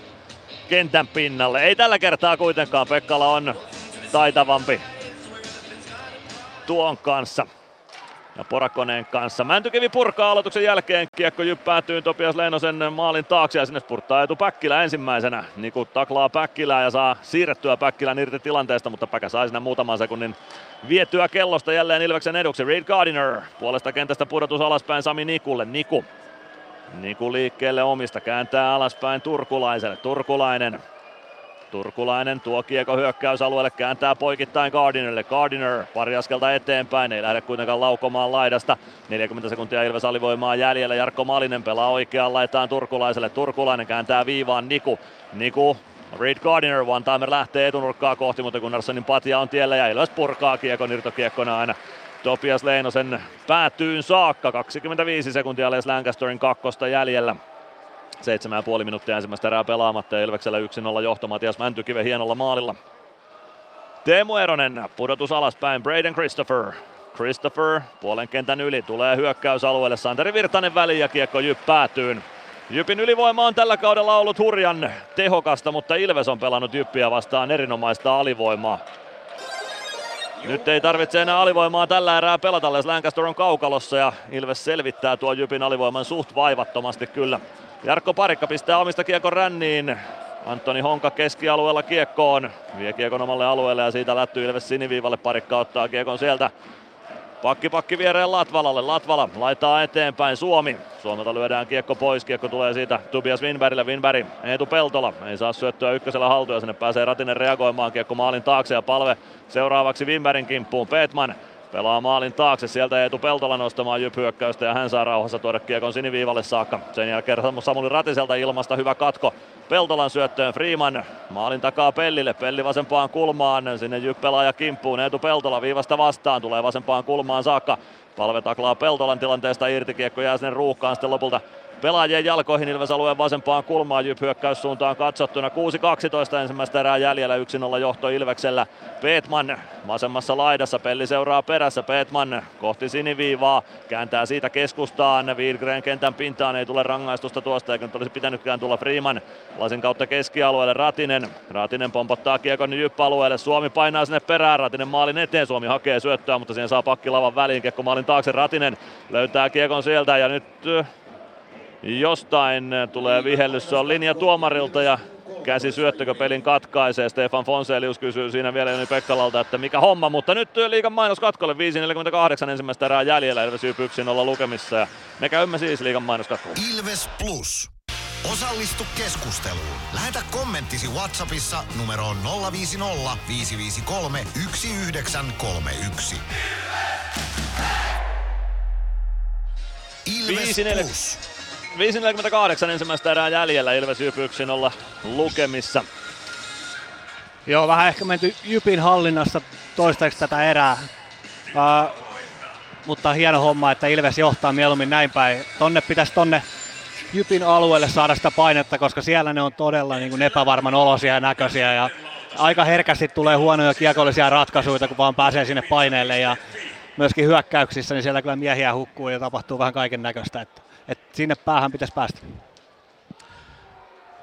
kentän pinnalle. Ei tällä kertaa kuitenkaan, Pekkala on taitavampi tuon kanssa ja Porakoneen kanssa. Mäntykivi purkaa aloituksen jälkeen. Kiekko jyppäätyy Topias Leinosen maalin taakse ja sinne spurttaa etu Päkkilä ensimmäisenä. Niku taklaa Päkkilää ja saa siirrettyä Päkkilän irti tilanteesta, mutta Päkä sai sinne muutaman sekunnin vietyä kellosta jälleen Ilveksen eduksi. Reid Gardiner puolesta kentästä pudotus alaspäin Sami Nikulle. Niku Niku liikkeelle omista, kääntää alaspäin Turkulaiselle. Turkulainen Turkulainen tuo kiekko hyökkäysalueelle, kääntää poikittain Gardinerille. Gardiner pari askelta eteenpäin, ei lähde kuitenkaan laukomaan laidasta. 40 sekuntia Ilves alivoimaa jäljellä. Jarkko Malinen pelaa oikeaan laitaan Turkulaiselle. Turkulainen kääntää viivaan Niku. Niku Reed Gardiner, one timer lähtee etunurkkaa kohti, mutta Gunnarssonin patja on tiellä ja Ilves purkaa kiekon irtokiekkona aina Topias Leinosen päätyyn saakka. 25 sekuntia Les Lancasterin kakkosta jäljellä. 7,5 minuuttia ensimmäistä erää pelaamatta ja Ilveksellä 1-0 johto Matias Mäntykiven hienolla maalilla. Teemu Eronen, pudotus alaspäin, Braden Christopher. Christopher puolen kentän yli, tulee hyökkäysalueelle, Santeri Virtanen väliin ja kiekko jyppäätyyn. Jypin ylivoima on tällä kaudella ollut hurjan tehokasta, mutta Ilves on pelannut Jyppiä vastaan erinomaista alivoimaa. Nyt ei tarvitse enää alivoimaa tällä erää pelata, Lancaster on kaukalossa ja Ilves selvittää tuo Jypin alivoiman suht vaivattomasti kyllä. Jarkko Parikka pistää omista kiekon ränniin. Antoni Honka keskialueella kiekkoon. Vie kiekon omalle alueelle ja siitä lättyy Ilves siniviivalle. Parikka ottaa kiekon sieltä. Pakki pakki viereen Latvalalle. Latvala laittaa eteenpäin Suomi. Suomelta lyödään kiekko pois. Kiekko tulee siitä Tobias Winbergille. Winberg Eetu Peltola. Ei saa syöttöä ykkösellä haltuja. Sinne pääsee Ratinen reagoimaan kiekko maalin taakse ja palve seuraavaksi Winbergin kimppuun. Peetman Pelaa maalin taakse, sieltä Eetu Peltola nostamaan jyphyökkäystä ja hän saa rauhassa tuoda kiekon siniviivalle saakka. Sen jälkeen Samuli Ratiselta ilmasta hyvä katko. Peltolan syöttöön Freeman maalin takaa Pellille, Pelli vasempaan kulmaan, sinne jyppelaaja kimppuun, Eetu Peltola viivasta vastaan, tulee vasempaan kulmaan saakka. Palve taklaa Peltolan tilanteesta irti, kiekko jää sinne ruuhkaan sitten lopulta pelaajien jalkoihin Ilves alueen vasempaan kulmaan Jyp hyökkäyssuuntaan katsottuna. 6-12 ensimmäistä erää jäljellä 1-0 johto Ilveksellä. Peetman vasemmassa laidassa, Pelli seuraa perässä. Peetman kohti siniviivaa, kääntää siitä keskustaan. Wielgren kentän pintaan ei tule rangaistusta tuosta, eikä nyt olisi pitänytkään tulla Freeman. Lasin kautta keskialueelle Ratinen. Ratinen pompottaa kiekon Jyp-alueelle. Suomi painaa sinne perään. Ratinen maalin eteen. Suomi hakee syöttöä, mutta siihen saa pakkilavan väliin. Kiekko maalin taakse. Ratinen löytää kiekon sieltä ja nyt jostain tulee vihellys. Se on linja tuomarilta ja käsi syöttökö pelin katkaisee. Stefan Fonselius kysyy siinä vielä Joni Pekkalalta, että mikä homma, mutta nyt liikan mainos katkolle 5.48 ensimmäistä erää jäljellä. Ilves yksin olla lukemissa ja me käymme siis liikan mainos katkolle. Ilves Plus. Osallistu keskusteluun. Lähetä kommenttisi Whatsappissa numeroon 050 553 1931. Ilves, Ilves Plus. 5.48 ensimmäistä erää jäljellä, Ilves Jyp olla lukemissa. Joo, vähän ehkä menty Jypin hallinnassa toistaiseksi tätä erää. Uh, mutta hieno homma, että Ilves johtaa mieluummin näin päin. Tonne pitäisi tonne Jypin alueelle saada sitä painetta, koska siellä ne on todella niin kuin epävarman olosia ja näköisiä. Ja aika herkästi tulee huonoja kiekollisia ratkaisuja, kun vaan pääsee sinne paineelle. Ja myöskin hyökkäyksissä, niin siellä kyllä miehiä hukkuu ja tapahtuu vähän kaiken näköistä. Että sinne päähän pitäisi päästä.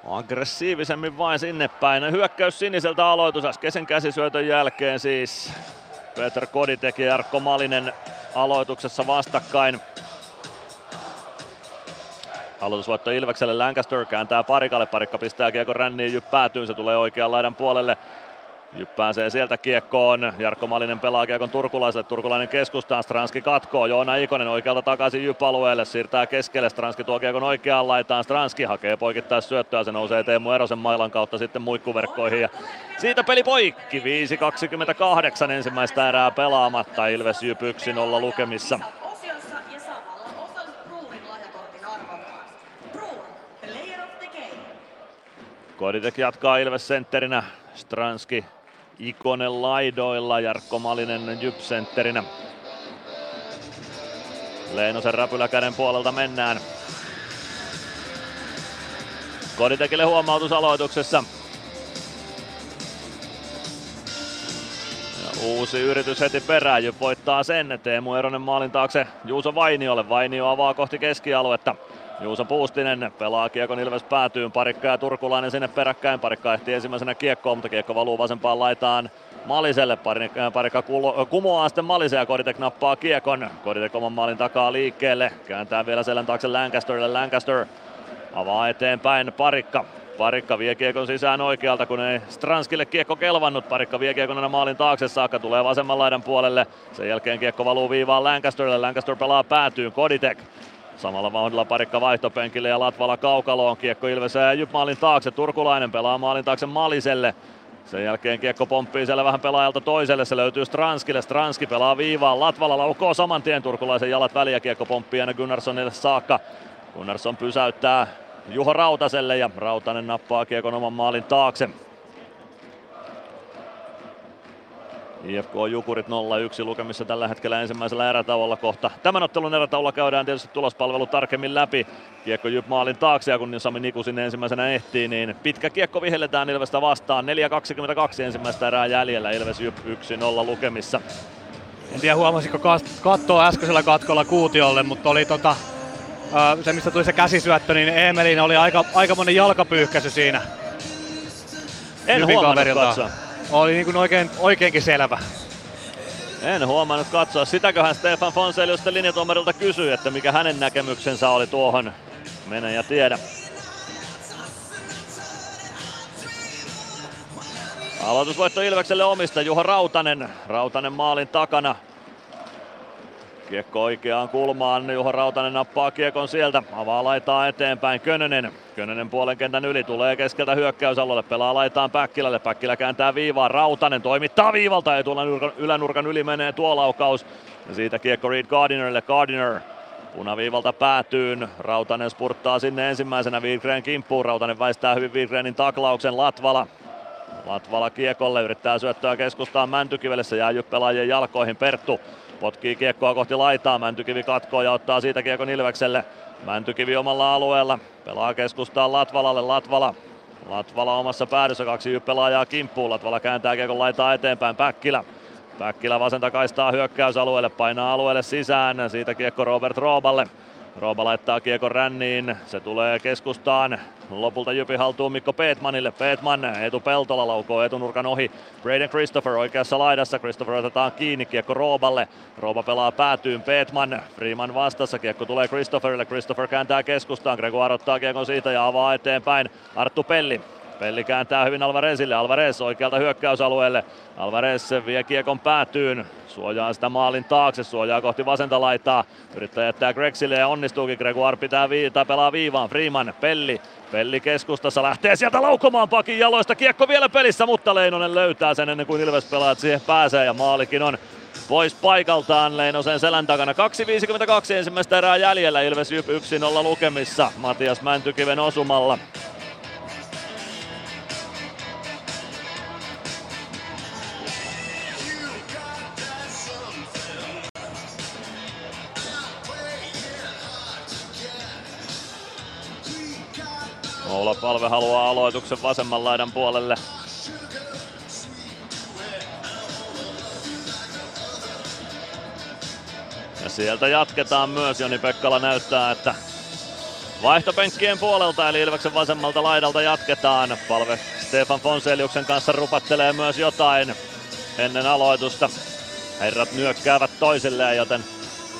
aggressiivisemmin vain sinne päin. Hyökkäys siniseltä aloitus äskeisen käsisyötön jälkeen siis. Peter Koditek ja Jarkko Malinen aloituksessa vastakkain. Aloitusvoitto Ilvekselle, Lancaster kääntää parikalle, parikka pistää kiekon ränniin, jyppäätyy, se tulee oikean laidan puolelle. Jyp pääsee sieltä kiekkoon. Jarkko Malinen pelaa kiekon turkulaiselle. Turkulainen keskustaan. Stranski katkoo. Joona Ikonen oikealta takaisin Jyp-alueelle. Siirtää keskelle. Stranski tuo kiekon oikeaan laitaan. Stranski hakee poikittaa syöttöä. Se nousee Teemu Erosen mailan kautta sitten muikkuverkkoihin. Ja siitä peli poikki. 5.28 ensimmäistä erää pelaamatta. Ilves Jyp 1-0 lukemissa. Koditek jatkaa Ilves sentterinä. Stranski Ikonen laidoilla, Jarkko Malinen Jyp-sentterinä. Leinosen räpyläkäden puolelta mennään. Koditekille huomautus aloituksessa. Ja uusi yritys heti perään, Jyp voittaa sen. Teemu Eronen maalin taakse Juuso Vainiolle. Vainio avaa kohti keskialuetta. Juuso Puustinen pelaa kiekon Ilves päätyyn, Parikka ja Turkulainen sinne peräkkäin. Parikka ehti ensimmäisenä kiekkoon, mutta kiekko valuu vasempaan laitaan Maliselle. Parikka kumoaa sitten Malisen ja Koditek nappaa kiekon. Koditek oman maalin takaa liikkeelle. Kääntää vielä selän taakse Lancasterille. Lancaster avaa eteenpäin Parikka. Parikka vie kiekon sisään oikealta, kun ei Stranskille kiekko kelvannut. Parikka vie kiekon aina maalin taakse saakka, tulee vasemman laidan puolelle. Sen jälkeen kiekko valuu viivaan Lancasterille. Lancaster pelaa päätyyn, Koditek Samalla vauhdilla parikka vaihtopenkille ja Latvala kaukaloon. Kiekko Ilves ja Jyp maalin taakse. Turkulainen pelaa maalin taakse Maliselle. Sen jälkeen kiekko pomppii siellä vähän pelaajalta toiselle, se löytyy Stranskille, Stranski pelaa viivaan, Latvala laukoo saman tien turkulaisen jalat väliä, kiekko pomppii aina Gunnarssonille saakka. Gunnarsson pysäyttää Juho Rautaselle ja Rautanen nappaa kiekon oman maalin taakse. IFK Jukurit 0-1 lukemissa tällä hetkellä ensimmäisellä erätauolla kohta. Tämän ottelun erätauolla käydään tietysti tulospalvelu tarkemmin läpi. Kiekko Jyp maalin taakse ja kun Sami Niku sinne ensimmäisenä ehtii, niin pitkä kiekko vihelletään Ilvestä vastaan. 4.22 ensimmäistä erää jäljellä Ilves Jyp 1-0 lukemissa. En tiedä huomasiko kattoa äskeisellä katkolla Kuutiolle, mutta oli tota, se mistä tuli se käsisyöttö, niin Emelin oli aika, aika monen jalkapyyhkäisy siinä. En huomannut katsoa. Oli niin kuin oikein, oikeinkin selvä. En huomannut katsoa. Sitäköhän Stefan Fonselius linjatuomarilta kysyi, että mikä hänen näkemyksensä oli tuohon. Mene ja tiedä. Aloitusvoitto Ilvekselle omista Juho Rautanen. Rautanen maalin takana. Kiekko oikeaan kulmaan, Juho Rautanen nappaa kiekon sieltä, avaa laitaa eteenpäin Könönen. Könönen puolen kentän yli. Tulee keskeltä hyökkäysalueelle, pelaa laitaan Päkkilälle, Päkkilä kääntää viivaa, Rautanen toimittaa viivalta ja tuolla ylänurkan yli menee tuo laukaus. Ja siitä kiekko Reed Gardinerille, Gardiner Punaviivalta päätyyn, Rautanen spurttaa sinne ensimmäisenä Wigren kimppuun, Rautanen väistää hyvin Wigrenin taklauksen, Latvala. Latvala kiekolle, yrittää syöttöä keskustaan Mäntykivelle, se jää jalkoihin, Perttu Potkii kiekkoa kohti laitaa, Mäntykivi katkoo ja ottaa siitä kiekon Ilvekselle. Mäntykivi omalla alueella, pelaa keskustaan Latvalalle, Latvala Latvala omassa päädyssä, kaksi pelaajaa kimppuun. Latvala kääntää kiekon laitaa eteenpäin, Päkkilä. Päkkilä vasenta kaistaa hyökkäysalueelle, painaa alueelle sisään, siitä kiekko Robert Rooballe. Rooba laittaa kiekon ränniin, se tulee keskustaan. Lopulta Jypi haltuun Mikko Peetmanille. Peetman etu Peltola laukoo etunurkan ohi. Braden Christopher oikeassa laidassa. Christopher otetaan kiinni kiekko Rooballe. Rooba pelaa päätyyn Peetman. Freeman vastassa. Kiekko tulee Christopherille. Christopher kääntää keskustaan. Gregoire ottaa kiekon siitä ja avaa eteenpäin. Arttu Pelli Pelli kääntää hyvin Alvarezille. Alvarez oikealta hyökkäysalueelle. Alvarez vie kiekon päätyyn. Suojaa sitä maalin taakse, suojaa kohti vasenta laitaa. Yrittää jättää Grexille ja onnistuukin. Gregoire pitää viita, pelaa viivaan. Freeman, Pelli. Pelli keskustassa lähtee sieltä laukomaan pakin jaloista. Kiekko vielä pelissä, mutta Leinonen löytää sen ennen kuin Ilves pelaat siihen pääsee. Ja maalikin on pois paikaltaan Leinosen selän takana. 2.52 ensimmäistä erää jäljellä Ilves 1-0 lukemissa Matias Mäntykiven osumalla. Oula Palve haluaa aloituksen vasemman laidan puolelle. Ja sieltä jatketaan myös. Joni Pekkala näyttää, että Vaihtopenkkien puolelta eli Ilveksen vasemmalta laidalta jatketaan. Palve Stefan Fonseliuksen kanssa rupattelee myös jotain ennen aloitusta. Herrat nyökkäävät toisilleen, joten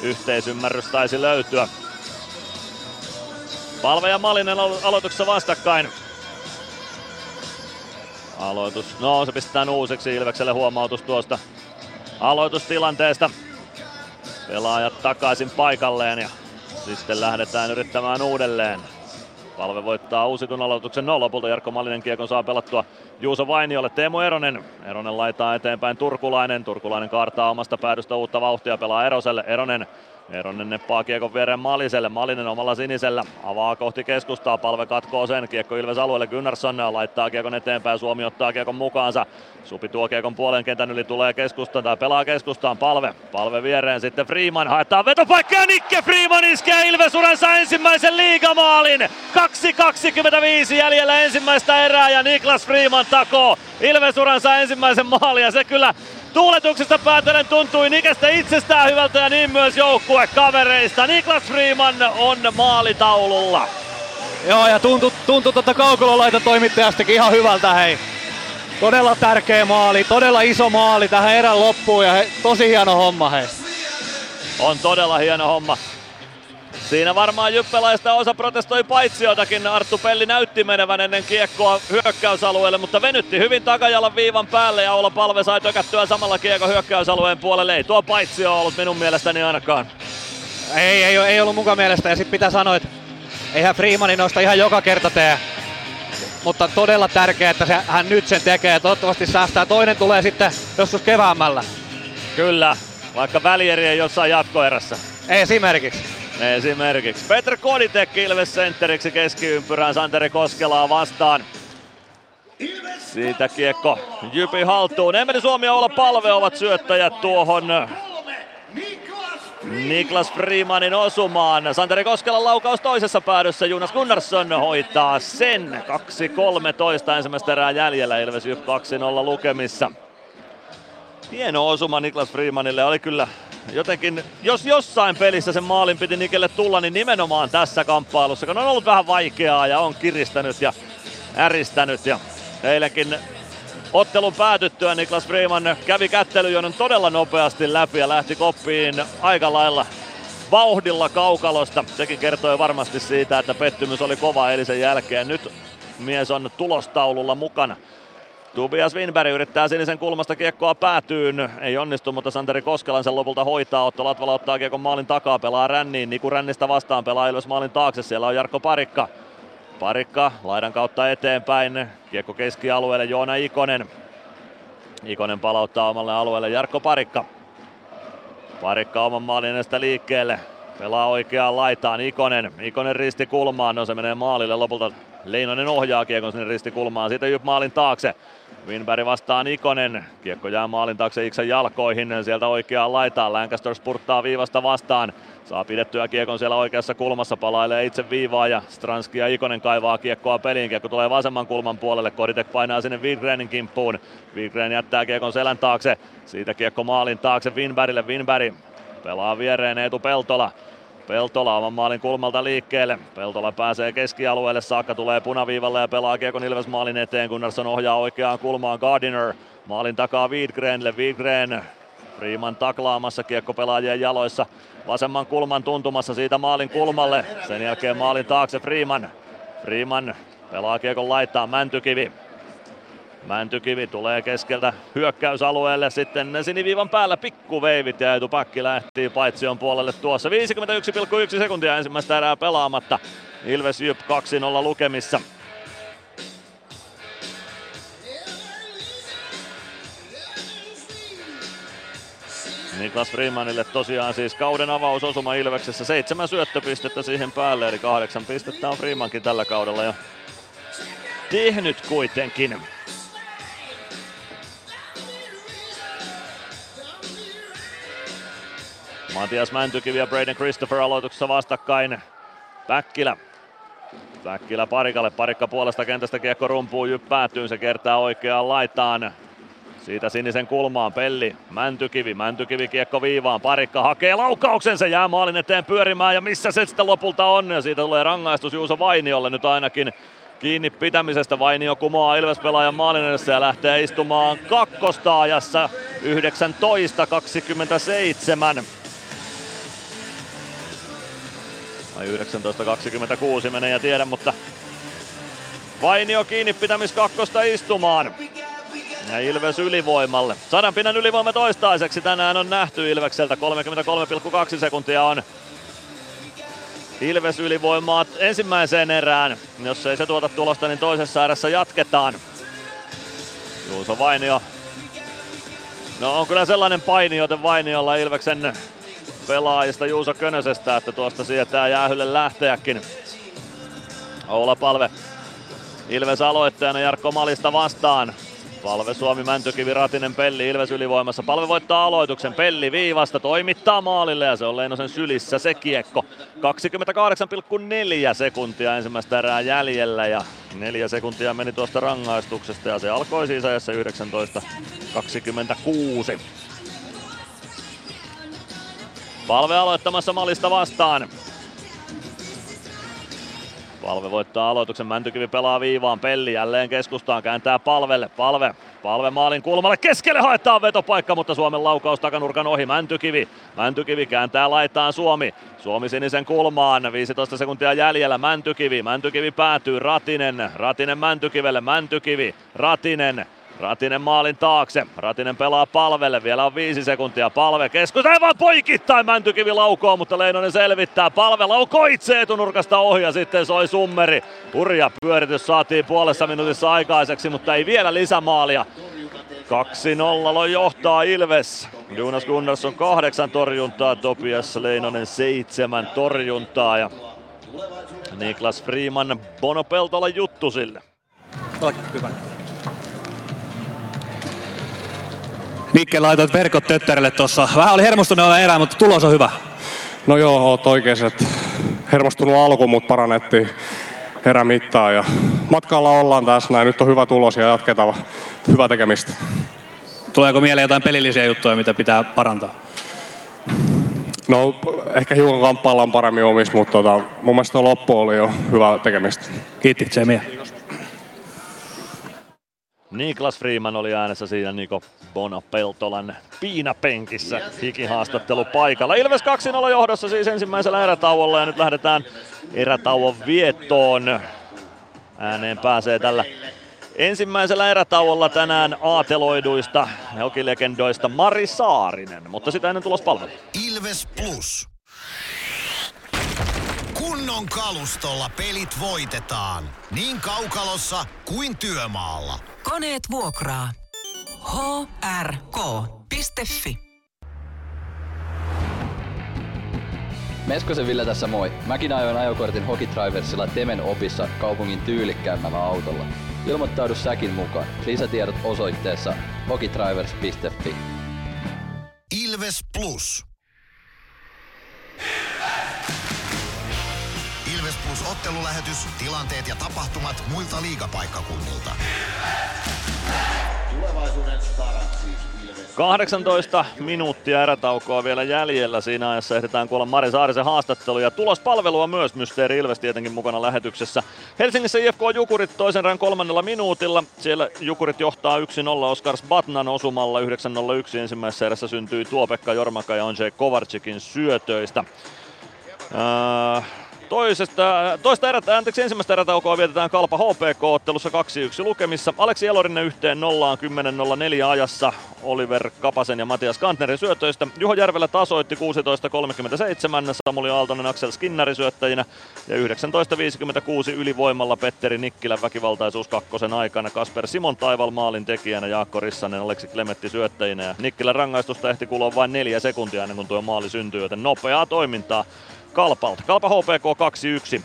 yhteisymmärrys taisi löytyä. Palve ja Malinen aloituksessa vastakkain. Aloitus, no se pistetään uusiksi Ilvekselle huomautus tuosta aloitustilanteesta. Pelaajat takaisin paikalleen ja sitten lähdetään yrittämään uudelleen. Palve voittaa uusitun aloituksen. No lopulta Jarkko Malinen kiekon saa pelattua Juuso Vainiolle. Teemu Eronen. Eronen laitaa eteenpäin Turkulainen. Turkulainen kaartaa omasta päädystä uutta vauhtia. Pelaa Eroselle. Eronen Eronen neppaa kiekon viereen Maliselle. Malinen omalla sinisellä. Avaa kohti keskustaa. Palve katkoo sen. Kiekko Ilves alueelle. Gunnarsson laittaa kiekon eteenpäin. Suomi ottaa kiekon mukaansa. Supi tuo kiekon puolen kentän yli. Tulee keskustaan tai pelaa keskustaan. Palve. Palve viereen sitten Freeman. Haetaan vetopaikka ja Nikke Freeman iskee Ilves uransa ensimmäisen liigamaalin. 2.25 jäljellä ensimmäistä erää ja Niklas Freeman takoo Ilves uransa ensimmäisen maalin ja se kyllä Tuuletuksesta päätellen tuntui Nikestä itsestään hyvältä ja niin myös joukkue kavereista. Niklas Freeman on maalitaululla. Joo ja tuntui, tuntui tuota kaukololaita toimittajastakin ihan hyvältä hei. Todella tärkeä maali, todella iso maali tähän erän loppuun ja he, tosi hieno homma hei. On todella hieno homma. Siinä varmaan Jyppelaista osa protestoi jotakin. Arttu Pelli näytti menevän ennen kiekkoa hyökkäysalueelle, mutta venytti hyvin takajalan viivan päälle ja olla Palve sai tökättyä samalla kiekko hyökkäysalueen puolelle. Ei tuo paitsio ollut minun mielestäni ainakaan. Ei, ei, ei ollut mukaan mielestä ja sitten pitää sanoa, että eihän Freemani noista ihan joka kerta tee. Mutta todella tärkeää, että se, hän nyt sen tekee. Toivottavasti säästää. Toinen tulee sitten joskus keväämällä. Kyllä, vaikka välieri ei jossain jatkoerässä. Esimerkiksi. Esimerkiksi Petr Koditek Ilves sentteriksi keskiympyrään Santeri Koskelaa vastaan. Siitä kiekko Jypi haltuun. Emeli Suomi ja Oula Palve ovat syöttäjät tuohon Niklas Freemanin osumaan. Santeri Koskelan laukaus toisessa päädyssä. Jonas Gunnarsson hoitaa sen. 2-13 ensimmäistä erää jäljellä. Ilves Jyp 2-0 lukemissa. Hieno osuma Niklas Freemanille. Oli kyllä jotenkin, jos jossain pelissä sen maalin piti Nikelle tulla, niin nimenomaan tässä kamppailussa, kun on ollut vähän vaikeaa ja on kiristänyt ja äristänyt ja eilenkin ottelun päätyttyä Niklas Freeman kävi kättelyjonon todella nopeasti läpi ja lähti koppiin aika lailla vauhdilla kaukalosta. Sekin kertoi varmasti siitä, että pettymys oli kova eilisen jälkeen. Nyt mies on tulostaululla mukana. Tobias Winberg yrittää sinisen kulmasta kiekkoa päätyyn. Ei onnistu, mutta Santeri Koskelan sen lopulta hoitaa. Otto Latvala ottaa kiekon maalin takaa, pelaa ränniin. Niku Rännistä vastaan, pelaa Ilves maalin taakse. Siellä on Jarkko Parikka. Parikka laidan kautta eteenpäin. Kiekko keskialueelle Joona Ikonen. Ikonen palauttaa omalle alueelle Jarkko Parikka. Parikka oman maalin edestä liikkeelle. Pelaa oikeaan laitaan Ikonen. Ikonen risti kulmaan, no se menee maalille lopulta. Leinonen ohjaa kiekon sinne ristikulmaan. Siitä Jyp maalin taakse. Winberg vastaan Ikonen. Kiekko jää maalin taakse Iksen jalkoihin. Sieltä oikeaan laitaan. Lancaster spurttaa viivasta vastaan. Saa pidettyä kiekon siellä oikeassa kulmassa, palailee itse viivaa ja Stranski ja Ikonen kaivaa kiekkoa peliin. Kiekko tulee vasemman kulman puolelle, Koditek painaa sinne Wigrenin kimppuun. Wigren jättää kiekon selän taakse, siitä kiekko maalin taakse Winbergille. Winberg pelaa viereen Eetu Peltola. Peltola oman maalin kulmalta liikkeelle. Peltola pääsee keskialueelle saakka, tulee punaviivalle ja pelaa Kiekon Ilves maalin eteen. Gunnarsson ohjaa oikeaan kulmaan Gardiner. Maalin takaa Wiedgrenille. Wiedgren Freeman taklaamassa kiekko pelaajien jaloissa. Vasemman kulman tuntumassa siitä maalin kulmalle. Sen jälkeen maalin taakse Freeman. Freeman pelaa kiekon laittaa Mäntykivi. Mäntykivi tulee keskeltä hyökkäysalueelle sitten siniviivan päällä pikkuveivit ja etupakki lähti Paitsion puolelle tuossa. 51,1 sekuntia ensimmäistä erää pelaamatta. Ilves Jyp 2-0 lukemissa. Niklas Freemanille tosiaan siis kauden avausosuma Ilveksessä. Seitsemän syöttöpistettä siihen päälle, eli kahdeksan pistettä on Freemankin tällä kaudella jo tehnyt kuitenkin. Matias Mäntykivi ja Braden Christopher aloituksessa vastakkain. Päkkilä. Päkkilä parikalle. Parikka puolesta kentästä kiekko rumpuu jyppäätyyn. Se kertaa oikeaan laitaan. Siitä sinisen kulmaan Pelli, Mäntykivi, Mäntykivi kiekko viivaan, parikka hakee laukauksen, se jää maalin eteen pyörimään ja missä se sitten lopulta on ja siitä tulee rangaistus Juuso Vainiolle nyt ainakin kiinni pitämisestä. Vainio kumoaa Ilves pelaajan maalin edessä ja lähtee istumaan kakkosta ajassa 19.27. Vai 19.26 menee ja tiedä, mutta Vainio kiinni pitämis kakkosta istumaan. Ja Ilves ylivoimalle. Sadan pinnan ylivoima toistaiseksi tänään on nähty Ilvekseltä. 33,2 sekuntia on Ilves ylivoimaa ensimmäiseen erään. Jos ei se tuota tulosta, niin toisessa erässä jatketaan. Juuso Vainio. No on kyllä sellainen paini, joten Vainiolla Ilveksen pelaajista Juuso Könösestä, että tuosta sietää jäähylle lähteäkin. Oula Palve Ilves aloittajana Jarkko Malista vastaan. Palve Suomi, Mäntykivi, Ratinen, Pelli, Ilves ylivoimassa. Palve voittaa aloituksen, Pelli viivasta, toimittaa maalille ja se on Leinosen sylissä se kiekko. 28,4 sekuntia ensimmäistä erää jäljellä ja neljä sekuntia meni tuosta rangaistuksesta ja se alkoi siis ajassa 19.26. Palve aloittamassa Malista vastaan. Palve voittaa aloituksen, Mäntykivi pelaa viivaan, Pelli jälleen keskustaan, kääntää palvelle, palve, palve maalin kulmalle, keskelle haetaan vetopaikka, mutta Suomen laukaus takanurkan ohi, Mäntykivi, Mäntykivi kääntää laitaan Suomi, Suomi sinisen kulmaan, 15 sekuntia jäljellä, Mäntykivi, Mäntykivi päätyy, Ratinen, Ratinen Mäntykivelle, Mäntykivi, Ratinen, Ratinen maalin taakse. Ratinen pelaa palvelle. Vielä on viisi sekuntia. Palve keskus. Aivan poikittain Mäntykivi laukoo, mutta Leinonen selvittää. Palve laukoo itse etunurkasta ohi ja sitten soi summeri. Hurja pyöritys saatiin puolessa minuutissa aikaiseksi, mutta ei vielä lisämaalia. 2-0 johtaa Ilves. Jonas Gunnarsson kahdeksan torjuntaa, Topias Leinonen seitsemän torjuntaa ja Niklas Freeman Bono Peltola juttu sille. Hyvä. Mikke laitoit verkot töttärille tuossa. Vähän oli hermostunut erää, mutta tulos on hyvä. No joo, oot oikein, että hermostunut alku, mutta parannettiin erämittaa ja matkalla ollaan tässä näin. Nyt on hyvä tulos ja jatketaan hyvää tekemistä. Tuleeko mieleen jotain pelillisiä juttuja, mitä pitää parantaa? No ehkä hiukan kamppaillaan paremmin omissa, mutta tota, mun mielestä loppu oli jo hyvä tekemistä. Kiitti, Tsemiä. Niklas Freeman oli äänessä siinä Niko Bona Peltolan piinapenkissä hikihaastattelu paikalla. Ilves 2-0 johdossa siis ensimmäisellä erätauolla ja nyt lähdetään erätauon viettoon. Ääneen pääsee tällä ensimmäisellä erätauolla tänään aateloiduista hokilegendoista Mari Saarinen, mutta sitä ennen tulospalvelu. Ilves Plus. Kunnon kalustolla pelit voitetaan. Niin kaukalossa kuin työmaalla. Koneet vuokraa. hrk.fi Meskosen Ville tässä moi. Mäkin ajoin ajokortin Hokitriversilla Temen opissa kaupungin tyylikkäämmällä autolla. Ilmoittaudu säkin mukaan. Lisätiedot osoitteessa hokitrivers.fi. Ilves Plus. Ilves Plus ottelulähetys, tilanteet ja tapahtumat muilta liigapaikkakunnilta. Tulevaisuuden starat siis 18 minuuttia erätaukoa vielä jäljellä. Siinä ajassa ehditään kuulla Mari Saarisen haastattelu ja tulospalvelua myös Mysteeri Ilves tietenkin mukana lähetyksessä. Helsingissä IFK Jukurit toisen erän kolmannella minuutilla. Siellä Jukurit johtaa 1-0 Oskars Batnan osumalla 9-0-1 ensimmäisessä erässä syntyi Tuopekka Jormaka ja Onjei Kovarčikin syötöistä. Äh, Toisesta, toista erätä, anteeksi, ensimmäistä erätaukoa vietetään Kalpa HPK-ottelussa 2-1 lukemissa. Aleksi Elorinen yhteen nollaan 10.04 ajassa Oliver Kapasen ja Matias Kantnerin syötöistä. Juho Järvelä tasoitti 16.37, Samuli Aaltonen Axel Skinnari syöttäjinä ja 19.56 ylivoimalla Petteri Nikkilän väkivaltaisuus kakkosen aikana. Kasper Simon Taival maalin tekijänä, Jaakko Rissanen, Aleksi Klemetti syöttäjinä ja Nikkilän rangaistusta ehti kulua vain neljä sekuntia ennen kuin tuo maali syntyi, joten nopeaa toimintaa Kalpalta. Kalpa HPK 2-1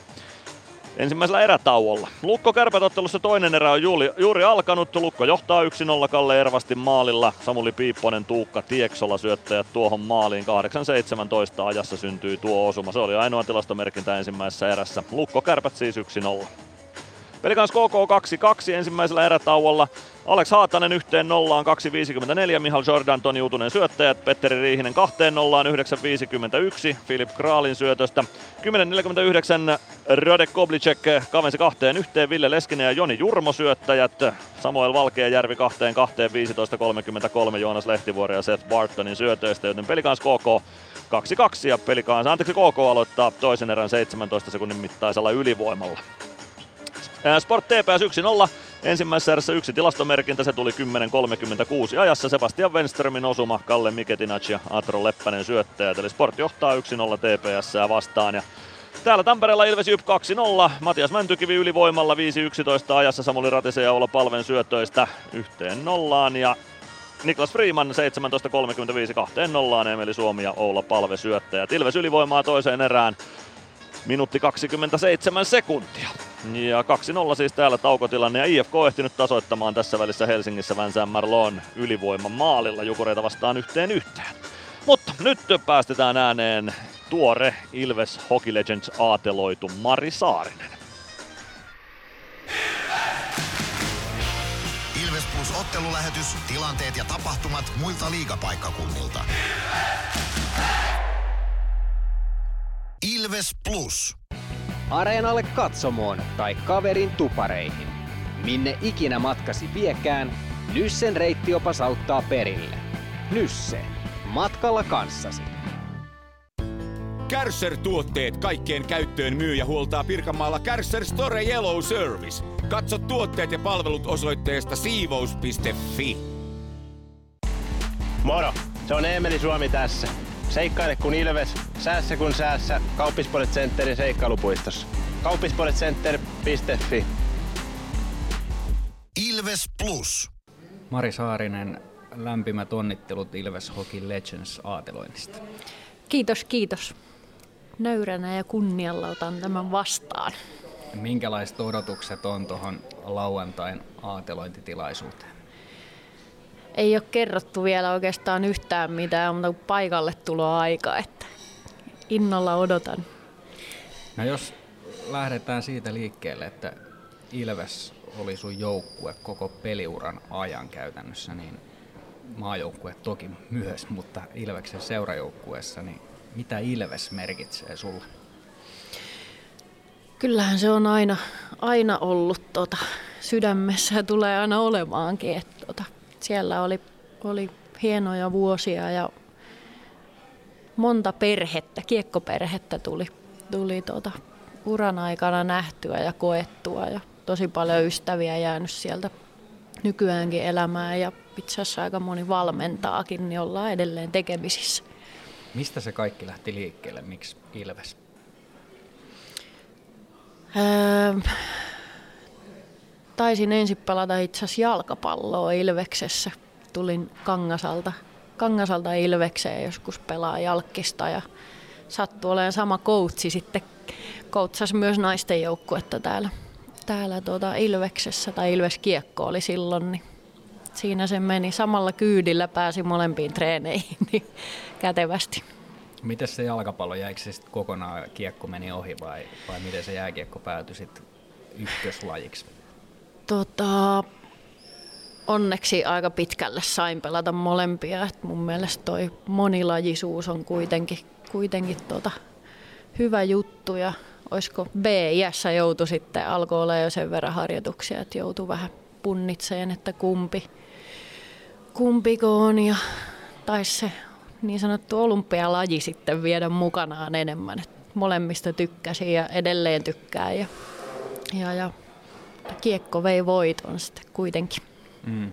ensimmäisellä erätauolla. Lukko kärpätottelussa toinen erä on juuri, juuri alkanut. Lukko johtaa 1-0 Kalle Ervastin maalilla. Samuli Piipponen, Tuukka Tieksola syöttäjät tuohon maaliin. 8-17 ajassa syntyi tuo osuma. Se oli ainoa tilastomerkintä ensimmäisessä erässä. Lukko kärpät siis 1-0. Pelikans KK 2-2 ensimmäisellä erätauolla. Alex Haatanen yhteen nollaan 2.54, Mihal Jordan, Toni Utunen syöttäjät, Petteri Riihinen kahteen nollaan 9.51, Filip Kraalin syötöstä. 10.49 Radek Koblicek kavensi kahteen yhteen, Ville Leskinen ja Joni Jurmo syöttäjät. Samuel Valkeajärvi kahteen kahteen 15.33 Joonas Lehtivuori ja Seth Bartonin syötöistä, joten pelikans KK 2-2 ja pelikans, anteeksi KK aloittaa toisen erän 17 sekunnin mittaisella ylivoimalla. Sport TPS 1-0. Ensimmäisessä erässä yksi tilastomerkintä, se tuli 10.36 ajassa. Sebastian Wenströmin osuma, Kalle Miketinac ja Atro Leppänen syöttäjät. Eli Sport johtaa 1-0 TPS vastaan. Ja Täällä Tampereella Ilves Jyp 2-0. Matias Mäntykivi ylivoimalla 5-11 ajassa. Samuli Ratisen ja Oula Palven syötöistä yhteen nollaan. Ja Niklas Freeman 17.35 kahteen nollaan. Emeli Suomi ja Oula Palve syöttäjät. Ilves ylivoimaa toiseen erään. Minuutti 27 sekuntia. Ja 2-0 siis täällä taukotilanne ja IFK on ehtinyt tasoittamaan tässä välissä Helsingissä Vänsään Marlon ylivoiman maalilla Jukureita vastaan yhteen yhteen. Mutta nyt päästetään ääneen tuore Ilves Hockey Legends aateloitu Mari Saarinen. Ilves Plus ottelulähetys, tilanteet ja tapahtumat muilta liigapaikkakunnilta. Ilves Plus. Areenalle katsomoon tai kaverin tupareihin. Minne ikinä matkasi viekään, Nyssen reittiopas auttaa perille. Nysse. Matkalla kanssasi. Kärsser-tuotteet kaikkeen käyttöön myy ja huoltaa Pirkanmaalla Kärsser Store Yellow Service. Katso tuotteet ja palvelut osoitteesta siivous.fi. Moro! Se on Eemeli Suomi tässä. Seikkaile kun ilves, säässä kun säässä. Kauppispoilet Centerin seikkailupuistossa. Kauppispoiletcenter.fi Ilves Plus. Mari Saarinen, lämpimät onnittelut Ilves Hockey Legends aateloinnista. Kiitos, kiitos. Nöyränä ja kunnialla otan tämän vastaan. Minkälaiset odotukset on tuohon lauantain aatelointitilaisuuteen? Ei ole kerrottu vielä oikeastaan yhtään mitään, mutta paikalle tulo aika, että innolla odotan. No jos lähdetään siitä liikkeelle, että Ilves oli sun joukkue koko peliuran ajan käytännössä, niin maajoukkue toki myös, mutta Ilveksen seurajoukkueessa, niin mitä Ilves merkitsee sulle? Kyllähän se on aina, aina ollut tota, sydämessä ja tulee aina olemaankin. Että, tota, siellä oli, oli hienoja vuosia ja monta perhettä, kiekkoperhettä tuli, tuli tota, uran aikana nähtyä ja koettua ja tosi paljon ystäviä jäänyt sieltä nykyäänkin elämään ja itse asiassa aika moni valmentaakin, niin ollaan edelleen tekemisissä. Mistä se kaikki lähti liikkeelle? Miksi Ilves? Öö, taisin ensin pelata itse asiassa jalkapalloa Ilveksessä. Tulin Kangasalta, Kangasalta Ilvekseen joskus pelaa jalkista ja sattui olemaan sama koutsi sitten koutsasi myös naisten joukkuetta täällä, täällä tuota Ilveksessä, tai Ilves Kiekko oli silloin, niin siinä se meni. Samalla kyydillä pääsi molempiin treeneihin *laughs* niin kätevästi. Miten se jalkapallo, jäikö se sitten kokonaan kiekko meni ohi vai, vai miten se jääkiekko päätyi sitten ykköslajiksi? Tota, onneksi aika pitkälle sain pelata molempia. Et mun mielestä toi monilajisuus on kuitenkin, kuitenkin tota, hyvä juttu ja olisiko B-iässä joutu sitten, alkoi olla jo sen verran harjoituksia, että joutui vähän punnitseen, että kumpi, kumpiko on ja taisi se niin sanottu olympialaji sitten viedä mukanaan enemmän. Et molemmista tykkäsin ja edelleen tykkää ja, ja, ja kiekko vei voiton sitten kuitenkin. Mm.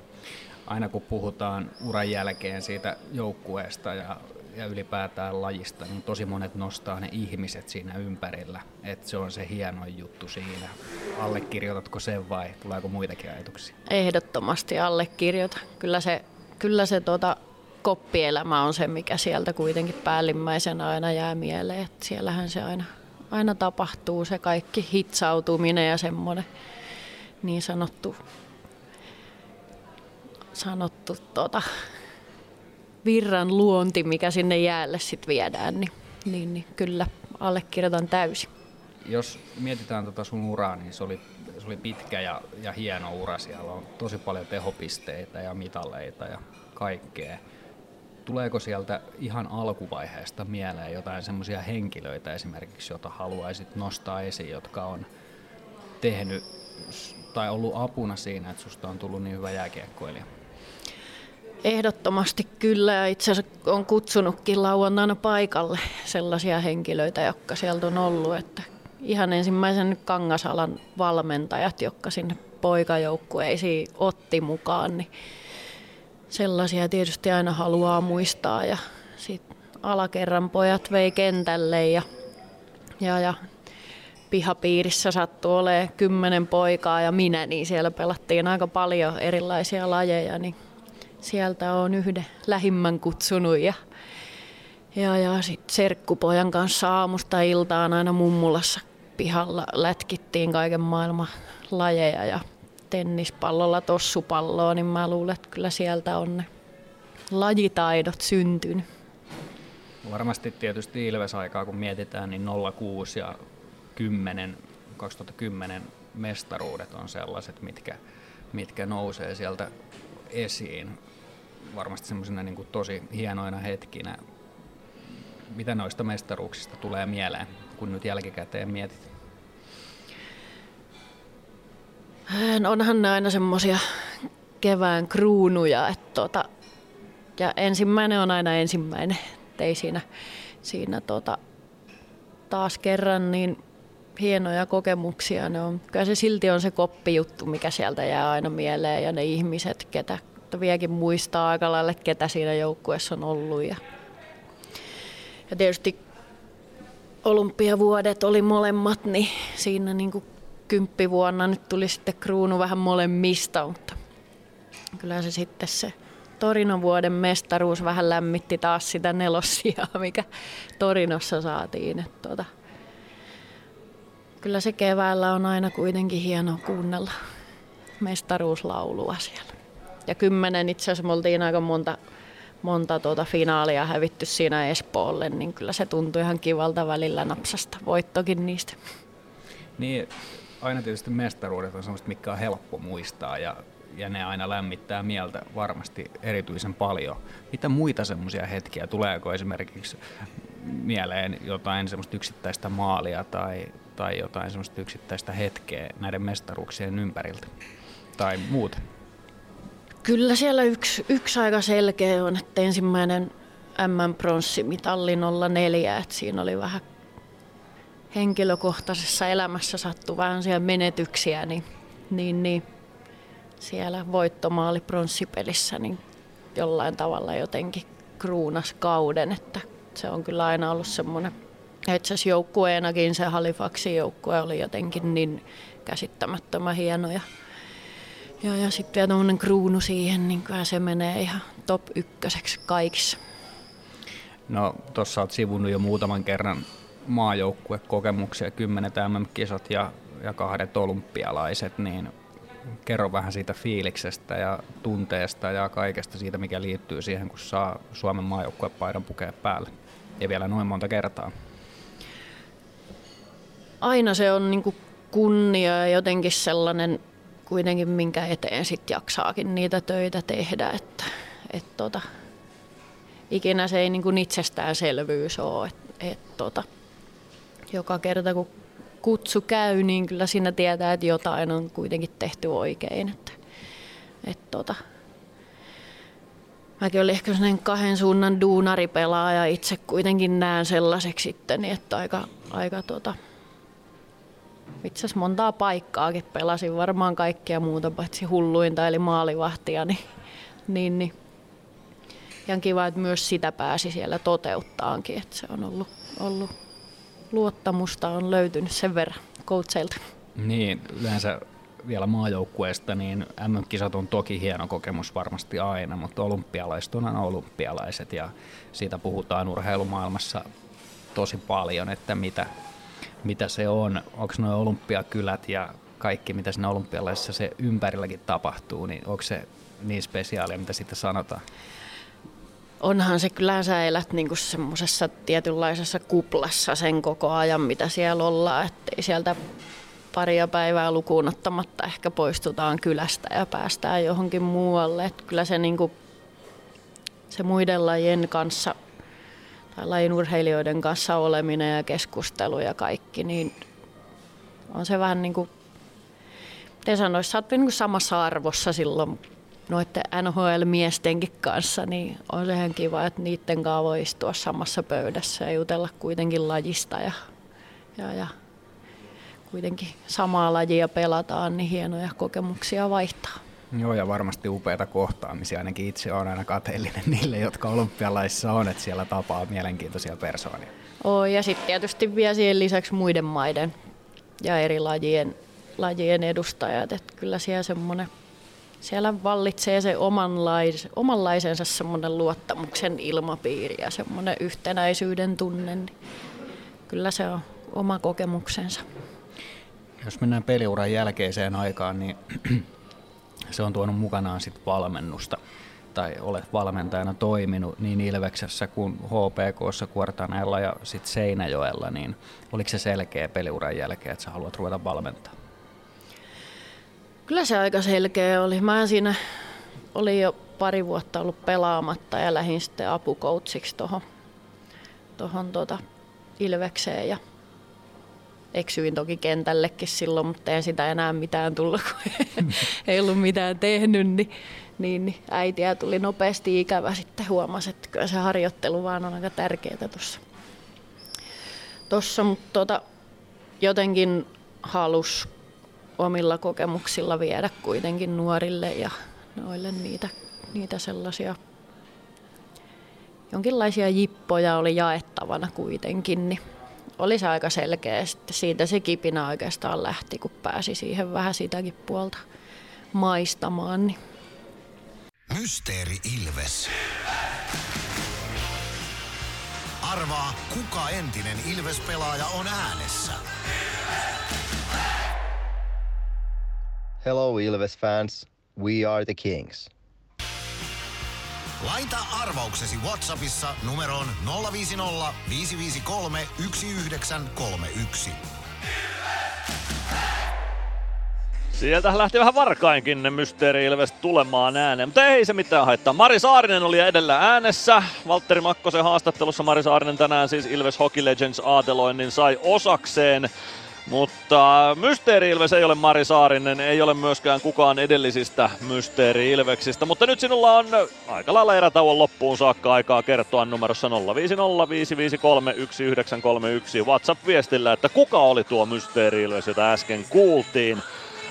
Aina kun puhutaan uran jälkeen siitä joukkueesta ja ja ylipäätään lajista, niin tosi monet nostaa ne ihmiset siinä ympärillä, että se on se hieno juttu siinä. Allekirjoitatko sen vai tuleeko muitakin ajatuksia? Ehdottomasti allekirjoita. Kyllä se, kyllä se tota, koppielämä on se, mikä sieltä kuitenkin päällimmäisenä aina jää mieleen. Että siellähän se aina, aina tapahtuu, se kaikki hitsautuminen ja semmoinen niin sanottu, sanottu tota, virran luonti, mikä sinne jäälle sitten viedään, niin, niin, niin kyllä allekirjoitan täysin. Jos mietitään tota sun uraa, niin se oli, se oli pitkä ja, ja hieno ura. Siellä on tosi paljon tehopisteitä ja mitalleita ja kaikkea. Tuleeko sieltä ihan alkuvaiheesta mieleen jotain semmoisia henkilöitä esimerkiksi, joita haluaisit nostaa esiin, jotka on tehnyt tai ollut apuna siinä, että susta on tullut niin hyvä jääkiekkoilija? Ehdottomasti kyllä ja itse asiassa on kutsunutkin lauantaina paikalle sellaisia henkilöitä, jotka sieltä on ollut. Että ihan ensimmäisen Kangasalan valmentajat, jotka sinne poikajoukkueisiin otti mukaan, niin sellaisia tietysti aina haluaa muistaa. Ja sitten alakerran pojat vei kentälle ja, ja, ja pihapiirissä sattui olemaan kymmenen poikaa ja minä, niin siellä pelattiin aika paljon erilaisia lajeja, niin sieltä on yhden lähimmän kutsunut ja, ja, ja sitten serkkupojan kanssa aamusta iltaan aina mummulassa pihalla lätkittiin kaiken maailman lajeja ja tennispallolla tossupalloa, niin mä luulen, että kyllä sieltä on ne lajitaidot syntynyt. Varmasti tietysti Ilves-aikaa, kun mietitään, niin 06 ja 10, 2010 mestaruudet on sellaiset, mitkä, mitkä nousee sieltä esiin. Varmasti semmoisena niin tosi hienoina hetkinä. Mitä noista mestaruuksista tulee mieleen, kun nyt jälkikäteen mietit? No onhan ne aina semmoisia kevään kruunuja, että tota, ja ensimmäinen on aina ensimmäinen, ei siinä, siinä tota, taas kerran niin hienoja kokemuksia. Ne on, kyllä se silti on se koppijuttu, mikä sieltä jää aina mieleen ja ne ihmiset, ketä vieläkin muistaa aika lailla, ketä siinä joukkueessa on ollut. Ja, ja tietysti olympiavuodet oli molemmat, niin siinä niin kuin kymppivuonna nyt tuli sitten kruunu vähän molemmista, mutta kyllä se sitten se Torinon vuoden mestaruus vähän lämmitti taas sitä nelossia, mikä Torinossa saatiin. Että tuota, kyllä se keväällä on aina kuitenkin hieno kuunnella mestaruuslaulua siellä. Ja kymmenen itse asiassa me oltiin aika monta, monta tuota finaalia hävitty siinä Espoolle, niin kyllä se tuntui ihan kivalta välillä napsasta voittokin niistä. Niin, aina tietysti mestaruudet on sellaista, mikä on helppo muistaa ja, ja ne aina lämmittää mieltä varmasti erityisen paljon. Mitä muita semmoisia hetkiä, tuleeko esimerkiksi mieleen jotain semmoista yksittäistä maalia tai, tai jotain semmoista yksittäistä hetkeä näiden mestaruuksien ympäriltä tai muuta? Kyllä siellä yksi, yksi aika selkeä on, että ensimmäinen M-pronssimitalli 04, että siinä oli vähän henkilökohtaisessa elämässä sattu vähän siellä menetyksiä, niin, niin, niin siellä voittomaali pronssipelissä niin jollain tavalla jotenkin kruunas kauden, että se on kyllä aina ollut semmoinen, itse asiassa joukkueenakin se Halifaxin joukkue oli jotenkin niin käsittämättömän hieno ja, ja, ja sitten vielä tuommoinen kruunu siihen, niin kyllä se menee ihan top ykköseksi kaikissa. No tuossa olet sivunut jo muutaman kerran maajoukkuekokemuksia, kymmenet MM-kisat ja, ja kahdet olympialaiset, niin kerro vähän siitä fiiliksestä ja tunteesta ja kaikesta siitä, mikä liittyy siihen, kun saa Suomen maajoukkuepaidan pukea päälle. Ja vielä noin monta kertaa. Aina se on niin kunnia ja jotenkin sellainen kuitenkin, minkä eteen sit jaksaakin niitä töitä tehdä. Että, et tota, ikinä se ei niin itsestäänselvyys ole. Et, et tota, joka kerta kun kutsu käy, niin kyllä siinä tietää, että jotain on kuitenkin tehty oikein. Että, et tota, mäkin olin ehkä sellainen kahden suunnan duunaripelaaja itse kuitenkin näen sellaiseksi sitten, että aika, aika tota, itse asiassa montaa paikkaakin pelasin varmaan kaikkia muuta paitsi hulluinta eli maalivahtia, niin, niin, niin ihan kiva, että myös sitä pääsi siellä toteuttaankin, että se on ollut, ollut luottamusta on löytynyt sen verran coacheilta. Niin, yleensä vielä maajoukkueesta, niin MM-kisat on toki hieno kokemus varmasti aina, mutta olympialaiset on aina olympialaiset ja siitä puhutaan urheilumaailmassa tosi paljon, että mitä, mitä se on, onko nuo olympiakylät ja kaikki, mitä siinä olympialaisissa se ympärilläkin tapahtuu, niin onko se niin spesiaalia, mitä sitten sanotaan? onhan se kyllä sä elät niinku semmoisessa tietynlaisessa kuplassa sen koko ajan, mitä siellä ollaan, ettei sieltä paria päivää lukuun ottamatta ehkä poistutaan kylästä ja päästään johonkin muualle. Et kyllä se, niinku, se muiden lajien kanssa lajin urheilijoiden kanssa oleminen ja keskustelu ja kaikki, niin on se vähän niin kuin, miten sanoisi, sä oot niin kuin samassa arvossa silloin noiden NHL-miestenkin kanssa, niin on se ihan kiva, että niiden kanssa voi istua samassa pöydässä ja jutella kuitenkin lajista ja, ja, ja kuitenkin samaa lajia pelataan, niin hienoja kokemuksia vaihtaa. Joo, ja varmasti upeita kohtaamisia. Ainakin itse olen aina kateellinen *laughs* niille, jotka olympialaissa on, että siellä tapaa mielenkiintoisia persoonia. Oo, ja sitten tietysti vielä siihen lisäksi muiden maiden ja eri lajien, lajien edustajat. Että kyllä siellä semmoinen siellä vallitsee se omanlais, omanlaisensa semmoinen luottamuksen ilmapiiri ja semmoinen yhtenäisyyden tunne. Niin kyllä se on oma kokemuksensa. Jos mennään peliuran jälkeiseen aikaan, niin se on tuonut mukanaan sit valmennusta tai olet valmentajana toiminut niin Ilveksessä kuin HPKssa, Kuortaneella ja sitten Seinäjoella, niin oliko se selkeä peliuran jälkeen, että sä haluat ruveta valmentaa? Kyllä se aika selkeä oli. Mä siinä oli jo pari vuotta ollut pelaamatta ja lähdin sitten apukoutsiksi tuohon tota Ilvekseen ja eksyin toki kentällekin silloin, mutta ei sitä enää mitään tullut, kun *laughs* ei ollut mitään tehnyt, niin, niin, niin äitiä tuli nopeasti ikävä sitten huomasi, että kyllä se harjoittelu vaan on aika tärkeää tuossa. Tossa, mutta tota, jotenkin halus omilla kokemuksilla viedä kuitenkin nuorille ja noille niitä, niitä sellaisia jonkinlaisia jippoja oli jaettavana kuitenkin, niin oli se aika selkeä. Sitten siitä se kipinä oikeastaan lähti, kun pääsi siihen vähän sitäkin puolta maistamaan. Niin. Mysteeri Ilves. Arvaa, kuka entinen Ilves-pelaaja on äänessä. Hello Ilves fans, we are the Kings. Laita arvauksesi Whatsappissa numeroon 050 553 1931. Sieltä lähti vähän varkainkin Mysteeri Ilves tulemaan ääneen, mutta ei se mitään haittaa. Mari Saarinen oli edellä äänessä. Valtteri Makkosen haastattelussa Mari Saarinen tänään siis Ilves Hockey Legends aateloinnin sai osakseen. Mutta Mysteeri Ilves ei ole Mari Saarinen, ei ole myöskään kukaan edellisistä Mysteeri Ilveksistä. Mutta nyt sinulla on aika lailla erätauon loppuun saakka aikaa kertoa numerossa 0505531 WhatsApp-viestillä, että kuka oli tuo Mysteeri Ilves, jota äsken kuultiin.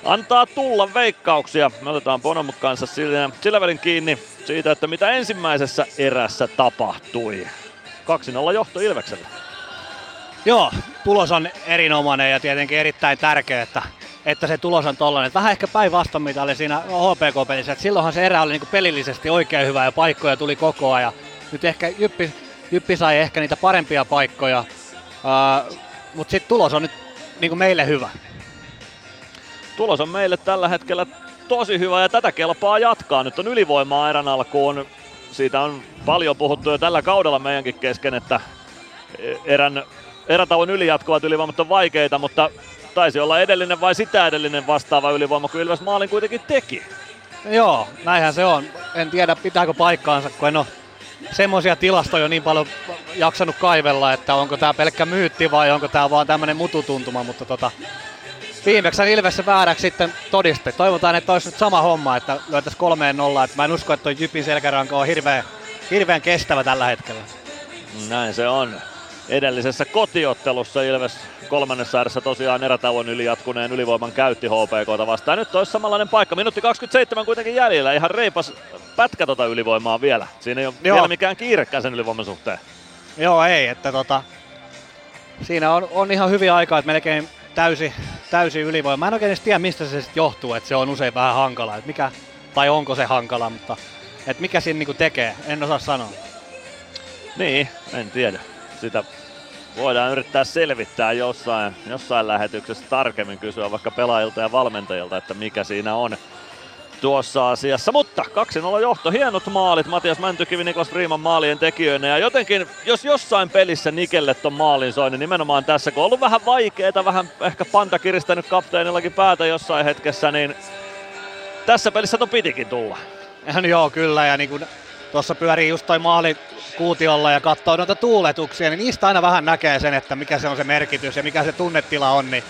Antaa tulla veikkauksia. Me otetaan Bonomut kanssa sillä, sillä välin kiinni siitä, että mitä ensimmäisessä erässä tapahtui. 2-0 johto Ilveksellä. Joo, tulos on erinomainen ja tietenkin erittäin tärkeä, että, että se tulos on tollainen. Vähän ehkä päinvastoin, mitä oli siinä HPK-pelissä. Et silloinhan se erä oli niinku pelillisesti oikein hyvä ja paikkoja tuli koko ajan. Nyt ehkä Jyppi, Jyppi sai ehkä niitä parempia paikkoja, uh, mutta sitten tulos on nyt niinku meille hyvä. Tulos on meille tällä hetkellä tosi hyvä ja tätä kelpaa jatkaa. Nyt on ylivoimaa erän alkuun. Siitä on paljon puhuttu jo tällä kaudella meidänkin kesken, että erän erätauon ylijatkuvat ylivoimat on vaikeita, mutta taisi olla edellinen vai sitä edellinen vastaava ylivoima, kun Ilves maalin kuitenkin teki. Joo, näinhän se on. En tiedä pitääkö paikkaansa, kun en ole semmoisia tilastoja niin paljon jaksanut kaivella, että onko tämä pelkkä myytti vai onko tämä vaan tämmöinen mututuntuma, mutta tota, viimeksi Ilves vääräksi sitten todisti. Toivotaan, että olisi nyt sama homma, että löytäisi kolmeen nollaan. Että mä en usko, että toi Jypin selkäranka on hirveän, hirveän kestävä tällä hetkellä. Näin se on edellisessä kotiottelussa Ilves kolmannessa ääressä tosiaan erätauon yli jatkuneen ylivoiman käytti HPKta vastaan. Nyt olisi samanlainen paikka. Minuutti 27 kuitenkin jäljellä. Ihan reipas pätkä tota ylivoimaa vielä. Siinä ei ole Joo. vielä mikään kiirekään sen ylivoiman suhteen. Joo, ei. Että tota, siinä on, on ihan hyviä aikaa, että melkein täysi, täysi ylivoima. Mä en oikein edes tiedä, mistä se sitten johtuu, että se on usein vähän hankala. Että mikä, tai onko se hankala, mutta että mikä siinä niinku tekee, en osaa sanoa. Niin, en tiedä sitä voidaan yrittää selvittää jossain, jossain lähetyksessä tarkemmin kysyä vaikka pelaajilta ja valmentajilta, että mikä siinä on. tuossa asiassa. Mutta 2-0 johto, hienot maalit. Matias Mäntykivi, Niklas Freeman maalien tekijöinä. Ja jotenkin, jos jossain pelissä Nikelle ton maalin soi, niin nimenomaan tässä, kun on ollut vähän vaikeeta, vähän ehkä panta kiristänyt kapteenillakin päätä jossain hetkessä, niin tässä pelissä ton pitikin tulla. Joo, kyllä. Ja niin kuin tuossa pyörii just toi maali kuutiolla ja katsoo noita tuuletuksia, niin niistä aina vähän näkee sen, että mikä se on se merkitys ja mikä se tunnetila on. Niin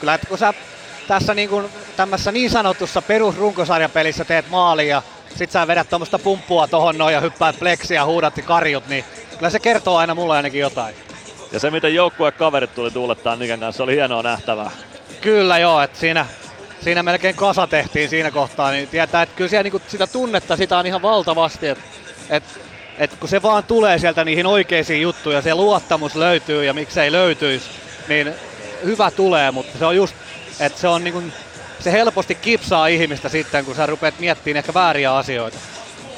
kyllä, että kun sä tässä niin kuin tämmössä niin sanotussa perusrunkosarjapelissä teet maali ja sit sä vedät tuommoista pumppua tohon noin ja hyppäät pleksiä ja huudat ja karjut, niin kyllä se kertoo aina mulle ainakin jotain. Ja se, miten joukkue kaverit tuli tuulettaa Niken kanssa, oli hienoa nähtävää. Kyllä joo, että siinä, siinä melkein kasa tehtiin siinä kohtaa, niin tietää, että kyllä siellä niinku sitä tunnetta sitä on ihan valtavasti, että et, et kun se vaan tulee sieltä niihin oikeisiin juttuja, se luottamus löytyy ja miksei löytyisi, niin hyvä tulee, mutta se on just, että se on niinku, se helposti kipsaa ihmistä sitten, kun sä rupeat miettimään ehkä vääriä asioita.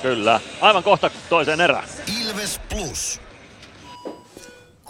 Kyllä. Aivan kohta toiseen erään. Ilves Plus.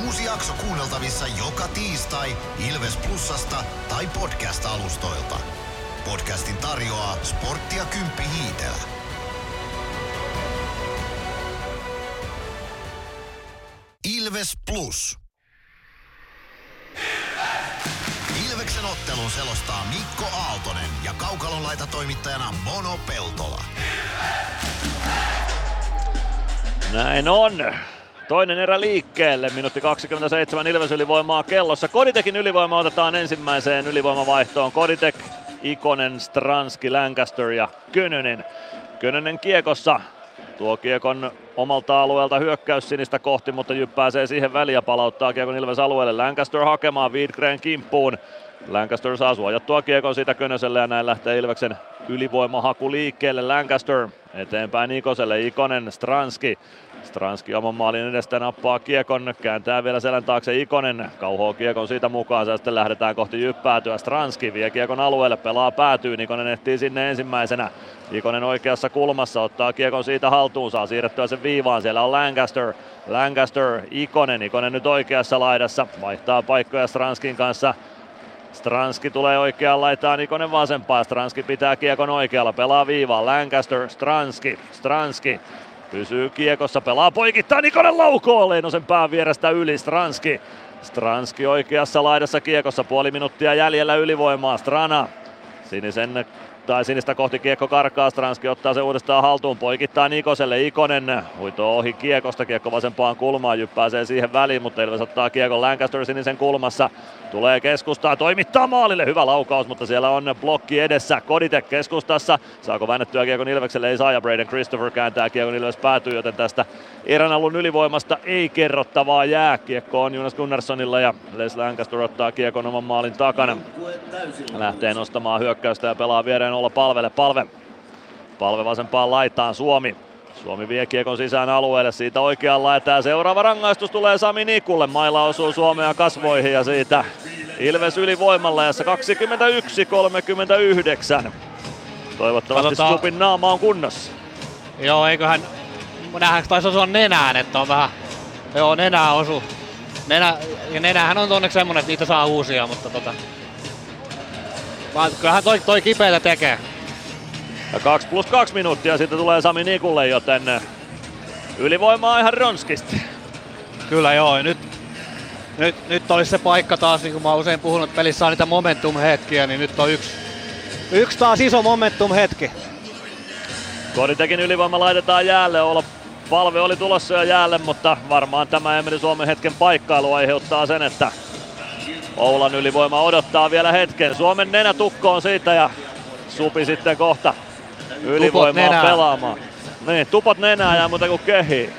Uusi jakso kuunneltavissa joka tiistai Ilves Plusasta tai podcast-alustoilta. Podcastin tarjoaa Sporttia Kymppi Hiitelä. Ilves Plus. Ilveksen ottelun selostaa Mikko Aaltonen ja Kaukalon laitatoimittajana Mono Peltola. Näin on. Toinen erä liikkeelle, minuutti 27 Ilves ylivoimaa kellossa. Koditekin ylivoima otetaan ensimmäiseen ylivoimavaihtoon. Koditek, Ikonen, Stranski, Lancaster ja Könönen. Könönen kiekossa. Tuo kiekon omalta alueelta hyökkäys sinistä kohti, mutta Jyp pääsee siihen väliin ja palauttaa kiekon Ilves alueelle. Lancaster hakemaan Wiedgren kimppuun. Lancaster saa suojattua kiekon siitä Könöselle ja näin lähtee Ilveksen ylivoimahaku liikkeelle. Lancaster eteenpäin Ikoselle, Ikonen, Stranski. Stranski oman maalin edestä nappaa kiekon, kääntää vielä selän taakse Ikonen, kauhoo kiekon siitä mukaan, ja sitten lähdetään kohti jyppäätyä. Stranski vie kiekon alueelle, pelaa päätyy, Ikonen ehtii sinne ensimmäisenä. Ikonen oikeassa kulmassa ottaa kiekon siitä haltuun, saa siirrettyä sen viivaan, siellä on Lancaster. Lancaster, Ikonen, Ikonen nyt oikeassa laidassa, vaihtaa paikkoja Stranskin kanssa. Stranski tulee oikeaan laitaan, Ikonen vasempaa. Stranski pitää kiekon oikealla, pelaa viivaan. Lancaster, Stranski, Stranski. Pysyy kiekossa, pelaa poikittain, Ikonen laukoo Leinosen pään vierestä yli, Stranski. Stranski oikeassa laidassa kiekossa, puoli minuuttia jäljellä ylivoimaa, Strana. Sinisen tai sinistä kohti kiekko karkaa, Stranski ottaa se uudestaan haltuun, poikittaa Nikoselle, Ikonen huitoo ohi kiekosta, kiekko vasempaan kulmaan, jyppääsee siihen väliin, mutta Ilves ottaa kiekon Lancaster sinisen kulmassa, tulee keskustaa, toimittaa maalille, hyvä laukaus, mutta siellä on blokki edessä, Koditek keskustassa, saako väännettyä kiekon Ilvekselle, ei saa ja Braden Christopher kääntää kiekon. Ilves päätyy, joten tästä erän alun ylivoimasta ei kerrottavaa jää, kiekko on Jonas Gunnarssonilla ja Les Lancaster ottaa kiekon oman maalin takana, lähtee nostamaan hyökkäystä ja pelaa viereen olla palvelle. Palve. Palve vasempaan laitaan Suomi. Suomi vie kiekon sisään alueelle, siitä oikealla laittaa. Seuraava rangaistus tulee Sami Nikulle. Maila osuu Suomea kasvoihin ja siitä Ilves ylivoimalla ja 21-39. Toivottavasti Katsotaan. Supin naama on kunnossa. Joo, eiköhän, näähän taisi osua nenään, että on vähän, joo nenää osu. Nenä, ja nenähän on onneksi semmonen, että niitä saa uusia, mutta tota. Vaan kyllähän toi, toi kipeitä tekee. Ja 2 plus 2 minuuttia sitten tulee Sami Nikulle, joten ylivoimaa ihan ronskisti. Kyllä joo, nyt, nyt, nyt olisi se paikka taas, niin kuin mä oon usein puhunut, että pelissä on niitä momentum-hetkiä, niin nyt on yksi, yksi taas iso momentum-hetki. Koditekin ylivoima laitetaan jäälle. Olla palve oli tulossa jo jäälle, mutta varmaan tämä Emeli Suomen hetken paikkailu aiheuttaa sen, että Oulan ylivoima odottaa vielä hetken. Suomen nenä tukkoon siitä ja Supi sitten kohta ylivoimaa pelaamaan. Niin, tupot nenää ja muuta kuin kehi.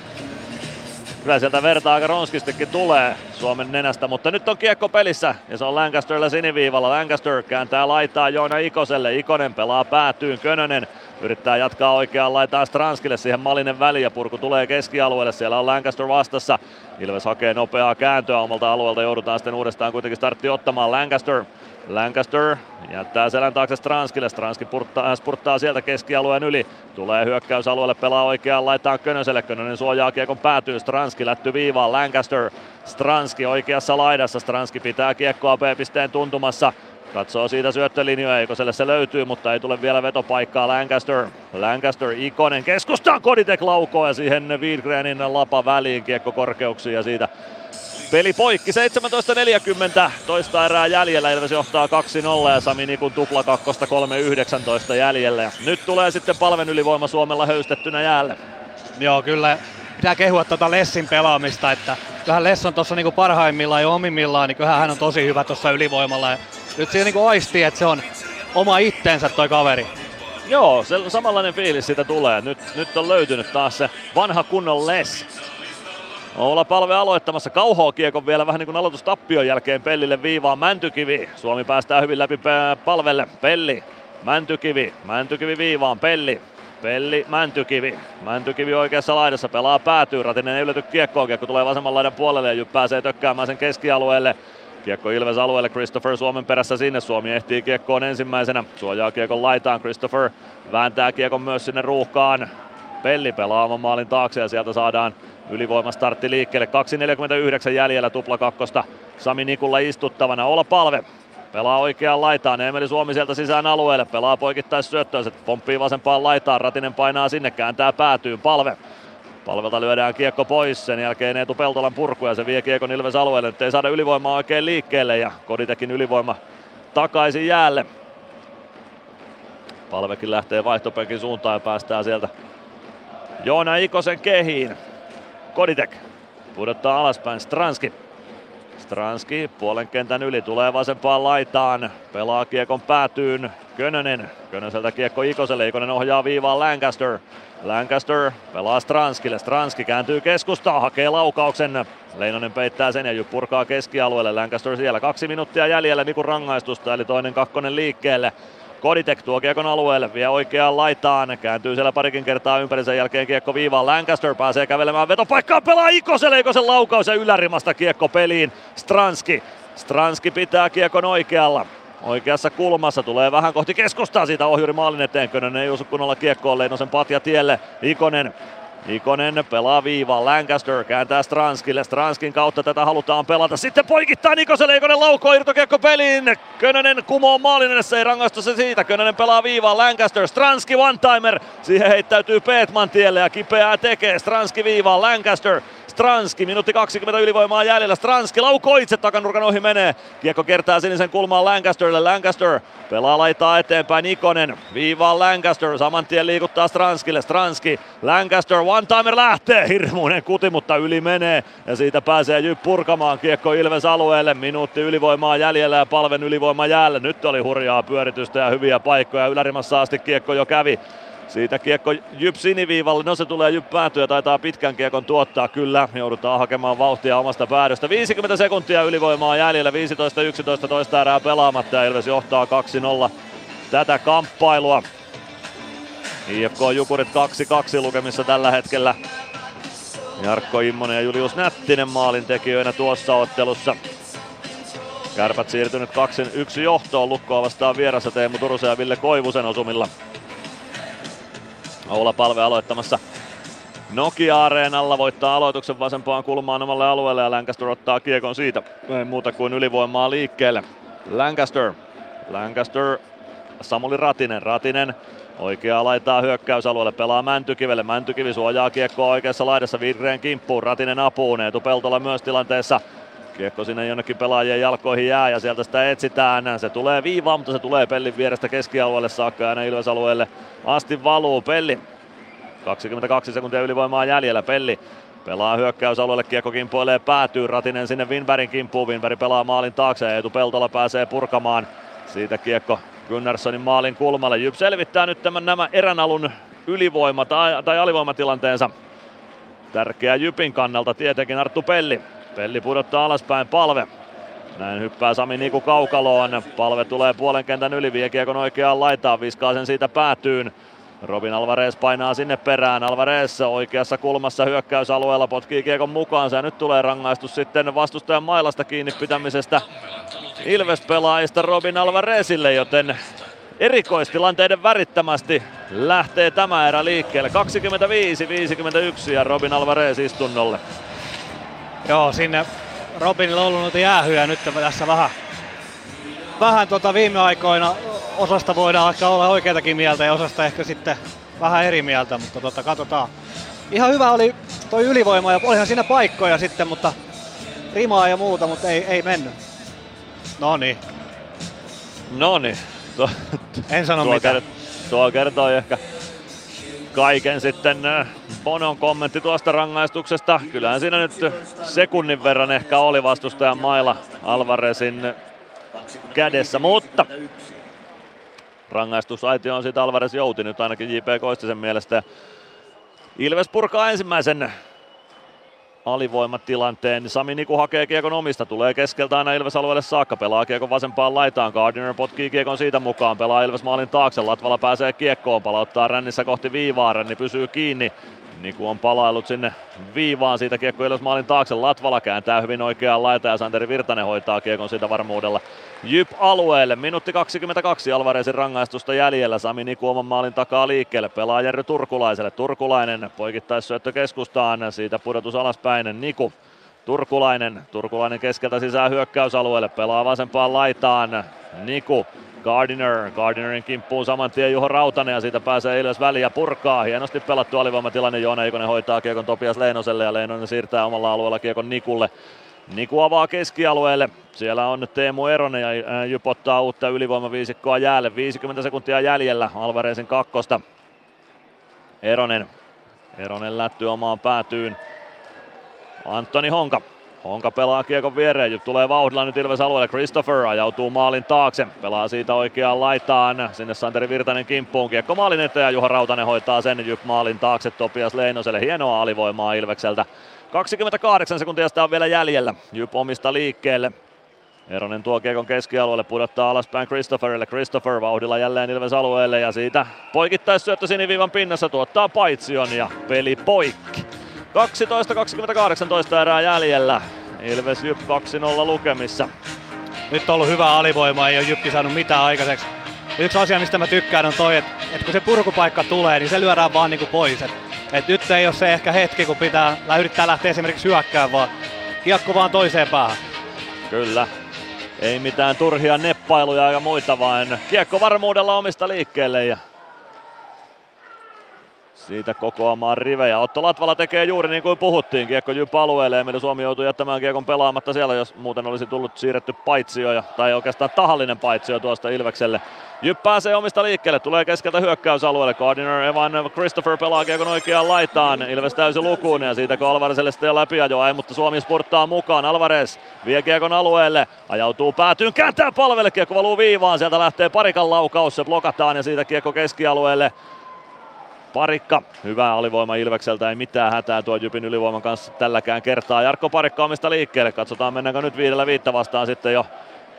Kyllä sieltä verta aika ronskistikin tulee Suomen nenästä, mutta nyt on kiekko pelissä ja se on Lancasterilla siniviivalla. Lancaster kääntää laitaa Joona Ikoselle. Ikonen pelaa päätyyn. Könönen yrittää jatkaa oikeaan laitaan Stranskille siihen Malinen väli ja purku tulee keskialueelle. Siellä on Lancaster vastassa. Ilves hakee nopeaa kääntöä omalta alueelta. Joudutaan sitten uudestaan kuitenkin startti ottamaan. Lancaster Lancaster jättää selän taakse Stranskille. Stranski purttaa, äh, spurttaa sieltä keskialueen yli. Tulee hyökkäysalueelle, pelaa oikeaan laitaan Könöselle. Könönen suojaa kiekon päätyy. Stranski lätty viivaan. Lancaster. Stranski oikeassa laidassa. Stranski pitää kiekkoa B-pisteen tuntumassa. Katsoo siitä syöttölinjoja, Ikoselle se löytyy, mutta ei tule vielä vetopaikkaa Lancaster. Lancaster, Ikonen keskustaan, Koditek laukoo ja siihen Wiedgrenin lapa väliin kiekko korkeuksiin ja siitä Peli poikki, 17.40, toista erää jäljellä, Ilves johtaa 2-0 ja Sami Nikun tupla kakkosta 3.19 jäljellä. Ja nyt tulee sitten palven ylivoima Suomella höystettynä jäälle. Joo, kyllä pitää kehua tuota Lessin pelaamista, että kyllähän Less on tuossa niinku parhaimmillaan ja omimmillaan, niin kyllähän hän on tosi hyvä tuossa ylivoimalla. Nyt siinä niinku aistii, että se on oma itteensä toi kaveri. Joo, se samanlainen fiilis siitä tulee. Nyt, nyt on löytynyt taas se vanha kunnon Les. Oula palve aloittamassa kauhoa kiekon vielä vähän niin kuin aloitustappion jälkeen Pellille viivaan Mäntykivi. Suomi päästää hyvin läpi palvelle. Pelli, Mäntykivi, Mäntykivi viivaan, Pelli, Pelli, Mäntykivi. Mäntykivi oikeassa laidassa pelaa päätyy. Ratinen ei ylety kiekkoon. Kiekko tulee vasemman laidan puolelle ja pääsee tökkäämään sen keskialueelle. Kiekko Ilves alueelle, Christopher Suomen perässä sinne. Suomi ehtii kiekkoon ensimmäisenä. Suojaa kiekon laitaan, Christopher vääntää kiekon myös sinne ruuhkaan. Pelli pelaa oman maalin taakse ja sieltä saadaan ylivoimastartti liikkeelle. 2.49 jäljellä tupla kakkosta. Sami Nikulla istuttavana. Olla palve. Pelaa oikeaan laitaan. Emeli Suomi sieltä sisään alueelle. Pelaa poikittais syöttöön. Se pomppii vasempaan laitaan. Ratinen painaa sinne. Kääntää päätyyn. Palve. Palvelta lyödään kiekko pois. Sen jälkeen Eetu Peltolan purku ja se vie kiekon Ilves alueelle. Nyt ei saada ylivoimaa oikein liikkeelle ja Koditekin ylivoima takaisin jäälle. Palvekin lähtee vaihtopenkin suuntaan ja päästää sieltä Joona Ikosen kehiin. Koditek pudottaa alaspäin Stranski. Stranski puolen kentän yli tulee vasempaan laitaan. Pelaa kiekon päätyyn. Könönen. Könöseltä kiekko Ikoselle. Ikonen ohjaa viivaan Lancaster. Lancaster pelaa Stranskille. Stranski kääntyy keskustaan, hakee laukauksen. Leinonen peittää sen ja purkaa keskialueelle. Lancaster siellä. Kaksi minuuttia jäljellä Mikun rangaistusta, eli toinen kakkonen liikkeelle. Koditek tuo kiekon alueelle, vie oikeaan laitaan, kääntyy siellä parikin kertaa ympäri sen jälkeen kiekko viivaan. Lancaster pääsee kävelemään vetopaikkaan, pelaa Ikoselle, Ikosen laukaus ja ylärimasta kiekko peliin. Stranski, Stranski pitää kiekon oikealla. Oikeassa kulmassa tulee vähän kohti keskustaa siitä ohjuri maalin eteen. Könönen ei osu kunnolla kiekkoon Leinosen patja tielle. Ikonen Ikonen pelaa viivaan, Lancaster kääntää Stranskille, Stranskin kautta tätä halutaan pelata. Sitten poikittaa Nikoselle, Ikonen laukoo irtokiekko peliin. Könönen kumoo maalin edessä, ei rangaistu se siitä. Könönen pelaa viivaan, Lancaster, Stranski one-timer. Siihen heittäytyy Peetman tielle ja kipeää tekee. Stranski viivaan, Lancaster, Stranski, minuutti 20 ylivoimaa jäljellä. Stranski laukoo itse takanurkan ohi menee. Kiekko kertaa sinisen kulmaan Lancasterille. Lancaster pelaa laitaa eteenpäin Ikonen. Viivaan Lancaster. Saman tien liikuttaa Stranskille. Stranski. Lancaster. One timer lähtee. Hirmuinen kuti, mutta yli menee. Ja siitä pääsee Jyp purkamaan kiekko Ilves alueelle. Minuutti ylivoimaa jäljellä ja palven ylivoima jäällä. Nyt oli hurjaa pyöritystä ja hyviä paikkoja. Ylärimassa asti kiekko jo kävi. Siitä kiekko Jyp siniviivalle, no se tulee Jyp päätyä, taitaa pitkän kiekon tuottaa kyllä. Joudutaan hakemaan vauhtia omasta päädystä. 50 sekuntia ylivoimaa jäljellä, 15-11 toista erää pelaamatta ja Ilves johtaa 2-0 tätä kamppailua. IFK Jukurit 2-2 lukemissa tällä hetkellä. Jarkko Immonen ja Julius Nättinen maalintekijöinä tuossa ottelussa. Kärpät siirtynyt 2-1 johtoon Lukkoa vastaan vierassa Teemu Turusen ja Ville Koivusen osumilla. Oula Palve aloittamassa Nokia-areenalla voittaa aloituksen vasempaan kulmaan omalle alueelle ja Lancaster ottaa kiekon siitä. Ei muuta kuin ylivoimaa liikkeelle. Lancaster. Lancaster. Samuli Ratinen. Ratinen Oikeaa laitaa hyökkäysalueelle, pelaa Mäntykivelle. Mäntykivi suojaa kiekkoa oikeassa laidassa Virreen kimppuun. Ratinen apuun. Eetu Peltola myös tilanteessa. Kiekko sinne jonnekin pelaajien jalkoihin jää ja sieltä sitä etsitään. Se tulee viivaan, mutta se tulee Pellin vierestä keskialueelle saakka ja aina Ilves-alueelle asti valuu. Pelli 22 sekuntia ylivoimaa jäljellä. Pelli pelaa hyökkäysalueelle, kiekko kimpoilee päätyy. Ratinen sinne Winbergin kimppuun. Winberg pelaa maalin taakse ja Eetu Peltola pääsee purkamaan Siitä kiekko Gunnarssonin maalin kulmalle. Jyp selvittää nyt tämän nämä erän alun ylivoima- tai, tai alivoimatilanteensa. Tärkeä Jypin kannalta tietenkin Arttu Pelli. Pelli pudottaa alaspäin palve. Näin hyppää Sami Niku kaukaloon. Palve tulee puolen kentän yli, vie kiekon oikeaan laitaan, viskaa sen siitä päätyyn. Robin Alvarez painaa sinne perään. Alvarez oikeassa kulmassa hyökkäysalueella potkii kiekon mukaansa ja nyt tulee rangaistus sitten vastustajan mailasta kiinni pitämisestä Ilves-pelaajista Robin Alvarezille, joten erikoistilanteiden värittämästi lähtee tämä erä liikkeelle. 25-51 ja Robin Alvarez istunnolle. Joo, sinne Robinilla on ollut noita jäähyjä nyt tässä vähän, vähän tota viime aikoina. Osasta voidaan ehkä olla oikeatakin mieltä ja osasta ehkä sitten vähän eri mieltä, mutta tota, katsotaan. Ihan hyvä oli toi ylivoima ja olihan siinä paikkoja sitten, mutta rimaa ja muuta, mutta ei, ei mennyt. No niin. No niin. En sano tuo mitään. Kert, tuo kertoo ehkä kaiken sitten Bonon kommentti tuosta rangaistuksesta. Kyllähän siinä nyt sekunnin verran ehkä oli vastustajan maila Alvarezin kädessä, mutta rangaistusaitio on siitä Alvarez jouti nyt ainakin JP Koistisen mielestä. Ilves purkaa ensimmäisen alivoimatilanteen. Sami Niku hakee kiekon omista, tulee keskeltä aina Ilves alueelle saakka, pelaa kiekon vasempaan laitaan. Gardiner potkii kiekon siitä mukaan, pelaa Ilves maalin taakse, Latvala pääsee kiekkoon, palauttaa rännissä kohti viivaa, ränni pysyy kiinni. Niku on palailut sinne viivaan siitä kiekko maalin taakse. Latvala kääntää hyvin oikeaan laitaan ja Santeri Virtanen hoitaa kiekon siitä varmuudella. Jyp alueelle. Minuutti 22 Alvarezin rangaistusta jäljellä. Sami Niku oman maalin takaa liikkeelle. Pelaa Jerry Turkulaiselle. Turkulainen poikittaissyöttö keskustaan. Siitä pudotus alaspäin. Niku Turkulainen. Turkulainen keskeltä sisään hyökkäysalueelle. Pelaa vasempaan laitaan. Niku Gardiner, Gardinerin kimppuun saman tien Juho Rautanen ja siitä pääsee Ilves väliin ja purkaa. Hienosti pelattu alivoimatilanne, Joona Eikonen hoitaa kiekon Topias Leinoselle ja Leinonen siirtää omalla alueella kiekon Nikulle. Niku avaa keskialueelle. Siellä on Teemu Eronen ja Jyp ottaa uutta ylivoimaviisikkoa jäälle. 50 sekuntia jäljellä Alvarezin kakkosta. Eronen. Eronen lätty omaan päätyyn. Antoni Honka. Honka pelaa kiekon viereen, tulee vauhdilla nyt Ilves alueelle. Christopher ajautuu maalin taakse, pelaa siitä oikeaan laitaan. Sinne Santeri Virtanen kimppuun, kiekko maalin eteen ja Juha Rautanen hoitaa sen Jyp maalin taakse Topias Leinoselle. Hienoa alivoimaa Ilvekseltä. 28 sekuntia sitä on vielä jäljellä. Jyp omista liikkeelle. Eronen tuo kiekon keskialueelle, pudottaa alaspäin Christopherille. Christopher vauhdilla jälleen Ilves alueelle ja siitä poikittaisyöttö siniviivan pinnassa tuottaa paitsion ja peli poikki. 12-28 erää jäljellä. Ilves Jyp 2-0 lukemissa. Nyt on ollut hyvä alivoima, ei ole Jyppi saanut mitään aikaiseksi. Yksi asia, mistä mä tykkään, on toi, että et kun se purkupaikka tulee, niin se lyödään vaan niinku pois. Et, et nyt ei ole se ehkä hetki, kun pitää yrittää lähteä esimerkiksi hyökkään, vaan kiekko vaan toiseen päähän. Kyllä. Ei mitään turhia neppailuja ja muita, vaan kiekko varmuudella omista liikkeelle ja siitä kokoamaan rivejä. Otto Latvala tekee juuri niin kuin puhuttiin. Kiekko Jyp alueelle. Emeli Suomi joutui jättämään kiekon pelaamatta siellä, jos muuten olisi tullut siirretty paitsio, tai oikeastaan tahallinen paitsio tuosta Ilvekselle. Jyp pääsee omista liikkeelle, tulee keskeltä hyökkäysalueelle. Gardiner Evan Christopher pelaa kiekon oikeaan laitaan. Ilves täysi lukuun ja siitä kun Alvarezelle sitten läpiajo ei, mutta Suomi spurttaa mukaan. Alvarez vie kiekon alueelle, ajautuu päätyyn, kääntää palvelle, kiekko valuu viivaan. Sieltä lähtee parikan laukaus, se blokataan ja siitä kiekko keskialueelle. Parikka, hyvä alivoima Ilvekseltä, ei mitään hätää tuo Jypin ylivoiman kanssa tälläkään kertaa. Jarkko Parikka omista liikkeelle, katsotaan mennäänkö nyt viidellä viittä vastaan sitten jo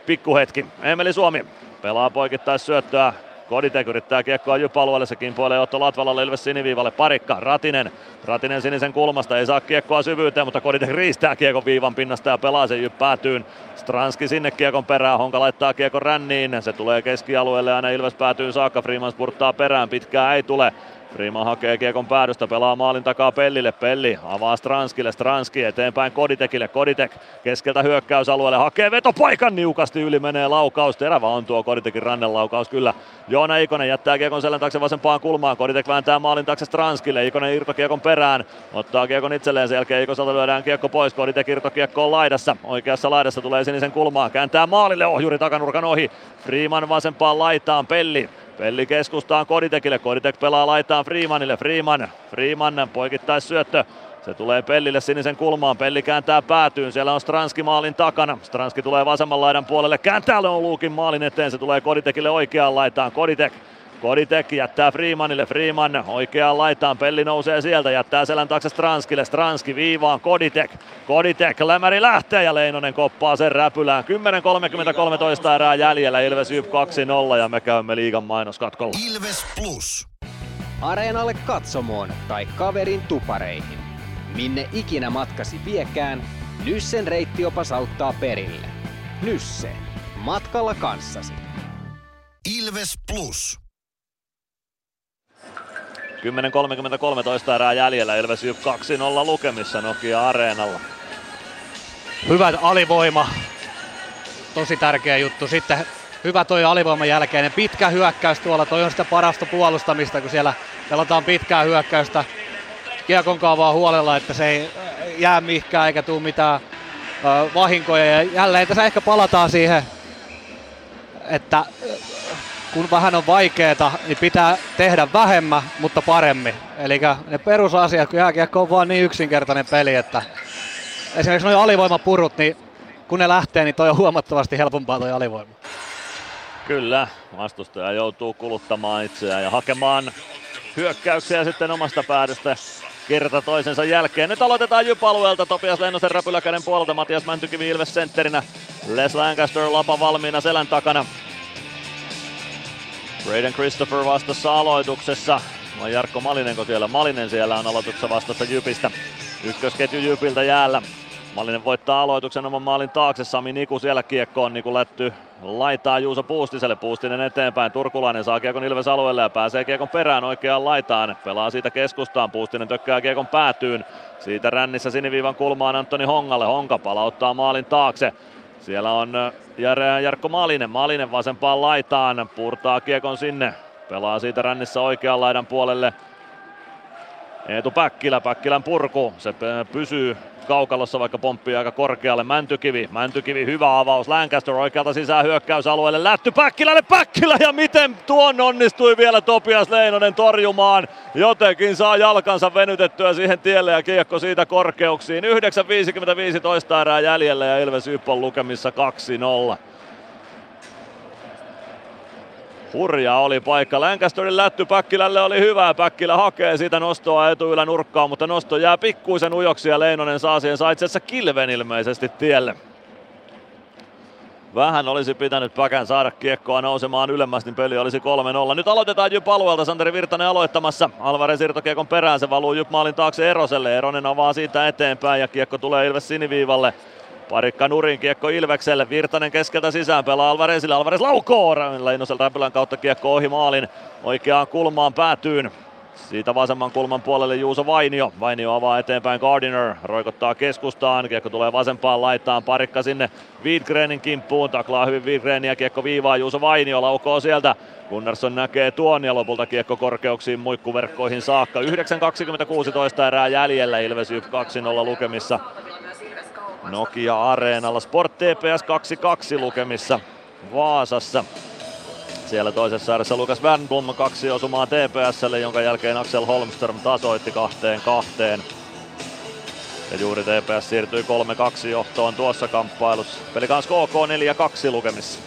pikkuhetki. Emeli Suomi pelaa poikittais syöttöä, Koditek yrittää kiekkoa Jyp-alueelle, se kimpoilee Otto Latvalalle Ilves siniviivalle, Parikka, Ratinen, Ratinen sinisen kulmasta, ei saa kiekkoa syvyyteen, mutta Koditek riistää kiekon viivan pinnasta ja pelaa. Sen Jyp päätyyn. Stranski sinne kiekon perään, Honka laittaa kiekon ränniin, se tulee keskialueelle aina Ilves päätyy saakka, Freeman spurttaa perään, pitkää ei tule. Freeman hakee kiekon päädystä, pelaa maalin takaa Pellille, Pelli avaa Stranskille, Stranski eteenpäin Koditekille, Koditek keskeltä hyökkäysalueelle, hakee vetopaikan niukasti yli, menee laukaus, terävä on tuo Koditekin rannelaukaus kyllä. Joona Ikonen jättää kiekon selän taakse vasempaan kulmaan, Koditek vääntää maalin taakse Stranskille, Ikonen irtokiekon perään, ottaa kiekon itselleen, sen jälkeen Ikoselta lyödään kiekko pois, Koditek irtokiekko on laidassa, oikeassa laidassa tulee sinisen kulmaan, kääntää maalille, ohjuri takanurkan ohi, Freeman vasempaan laitaan, Pelli Pelli keskustaan Koditekille, Koditek pelaa laitaan Freemanille, Freeman, Freeman poikittais syöttö Se tulee Pellille sinisen kulmaan. Pelli kääntää päätyyn. Siellä on Stranski maalin takana. Stranski tulee vasemman laidan puolelle. Kääntää Luukin maalin eteen. Se tulee Koditekille oikeaan laitaan. Koditek Koditek jättää Freemanille, Freeman oikeaan laitaan, Pelli nousee sieltä, jättää selän taakse Stranskille, Stranski viivaan, Koditek, Koditek, Lämäri lähtee ja Leinonen koppaa sen räpylään. 10.33 erää jäljellä, Ilves YP 2-0 ja me käymme liigan mainoskatkolla. Ilves Plus. Areenalle katsomoon tai kaverin tupareihin. Minne ikinä matkasi viekään, Nyssen reittiopas auttaa perille. Nysse. Matkalla kanssasi. Ilves Plus. 10.33 erää jäljellä, Ilves YP 2-0 lukemissa Nokia Areenalla. Hyvä alivoima, tosi tärkeä juttu. Sitten hyvä toi alivoiman jälkeinen pitkä hyökkäys tuolla, toi on sitä parasta puolustamista, kun siellä pelataan pitkää hyökkäystä. Kiekon kaavaa huolella, että se ei jää mihinkään eikä tule mitään vahinkoja. Ja jälleen tässä ehkä palataan siihen, että kun vähän on vaikeeta, niin pitää tehdä vähemmän, mutta paremmin. Eli ne perusasiat, kun jääkiekko on vaan niin yksinkertainen peli, että esimerkiksi nuo alivoimapurut, niin kun ne lähtee, niin toi on huomattavasti helpompaa toi alivoima. Kyllä, vastustaja joutuu kuluttamaan itseään ja hakemaan hyökkäyksiä sitten omasta päädystä kerta toisensa jälkeen. Nyt aloitetaan Jyp-alueelta Topias Lennosen räpyläkäden puolelta. Matias Mäntykivi Ilves sentterinä. Les Lancaster lapa valmiina selän takana. Braden Christopher vastassa aloituksessa. On Jarkko Malinenko siellä? Malinen siellä on aloituksessa vastassa Jypistä. Ykkösketju Jypiltä jäällä. Malinen voittaa aloituksen oman maalin taakse. Sami Niku siellä kiekkoon. Niku lätty laitaa Juuso Puustiselle. Puustinen eteenpäin. Turkulainen saa kiekon Ilves alueelle ja pääsee kiekon perään oikeaan laitaan. Pelaa siitä keskustaan. Puustinen tökkää kiekon päätyyn. Siitä rännissä siniviivan kulmaan Antoni Hongalle. Honka palauttaa maalin taakse. Siellä on Jarkko Malinen. Malinen vasempaan laitaan. Purtaa kiekon sinne. Pelaa siitä rännissä oikean laidan puolelle. Eetu Päkkilä, Päkkilän purku. Se pysyy kaukalossa, vaikka pomppii aika korkealle. Mäntykivi, Mäntykivi, hyvä avaus. Lancaster oikealta sisään hyökkäysalueelle. Lätty Päkkilälle, Päkkilä ja miten tuon onnistui vielä Topias Leinonen torjumaan. Jotenkin saa jalkansa venytettyä siihen tielle ja kiekko siitä korkeuksiin. 9.55 erää jäljellä ja Ilves Yppon lukemissa 2-0. Hurja oli paikka. Lancasterin lätty Päkkilälle oli hyvä. Päkkilä hakee siitä nostoa etuylänurkkaan, mutta nosto jää pikkuisen ujoksi ja Leinonen saa siihen saa itse kilven ilmeisesti tielle. Vähän olisi pitänyt Päkän saada kiekkoa nousemaan ylemmäs, niin peli olisi 3-0. Nyt aloitetaan Jyp alueelta, Santeri Virtanen aloittamassa. Alvarez irtokiekon perään, se valuu Jyp maalin taakse Eroselle. Eronen avaa siitä eteenpäin ja kiekko tulee Ilves siniviivalle. Parikka Nurin kiekko Ilvekselle, Virtanen keskeltä sisään pelaa Alvarezille, Alvarez laukoo, Leinosel räpylän kautta kiekko ohi maalin, oikeaan kulmaan päätyyn. Siitä vasemman kulman puolelle Juuso Vainio. Vainio avaa eteenpäin Gardiner. Roikottaa keskustaan. Kiekko tulee vasempaan laitaan. Parikka sinne Wiedgrenin kimppuun. Taklaa hyvin Wiedgrenia. Kiekko viivaa Juuso Vainio. Laukoo sieltä. Gunnarsson näkee tuon ja lopulta kiekko korkeuksiin muikkuverkkoihin saakka. 9.20-16 erää jäljellä. Ilves 2-0 lukemissa. Nokia Areenalla. Sport TPS 2-2 lukemissa Vaasassa. Siellä toisessa ääressä Lukas Wernblom kaksi osumaa TPSlle, jonka jälkeen Axel Holmström tasoitti kahteen kahteen. Ja juuri TPS siirtyi 3-2 johtoon tuossa kamppailussa. Pelikans KK 4-2 lukemissa.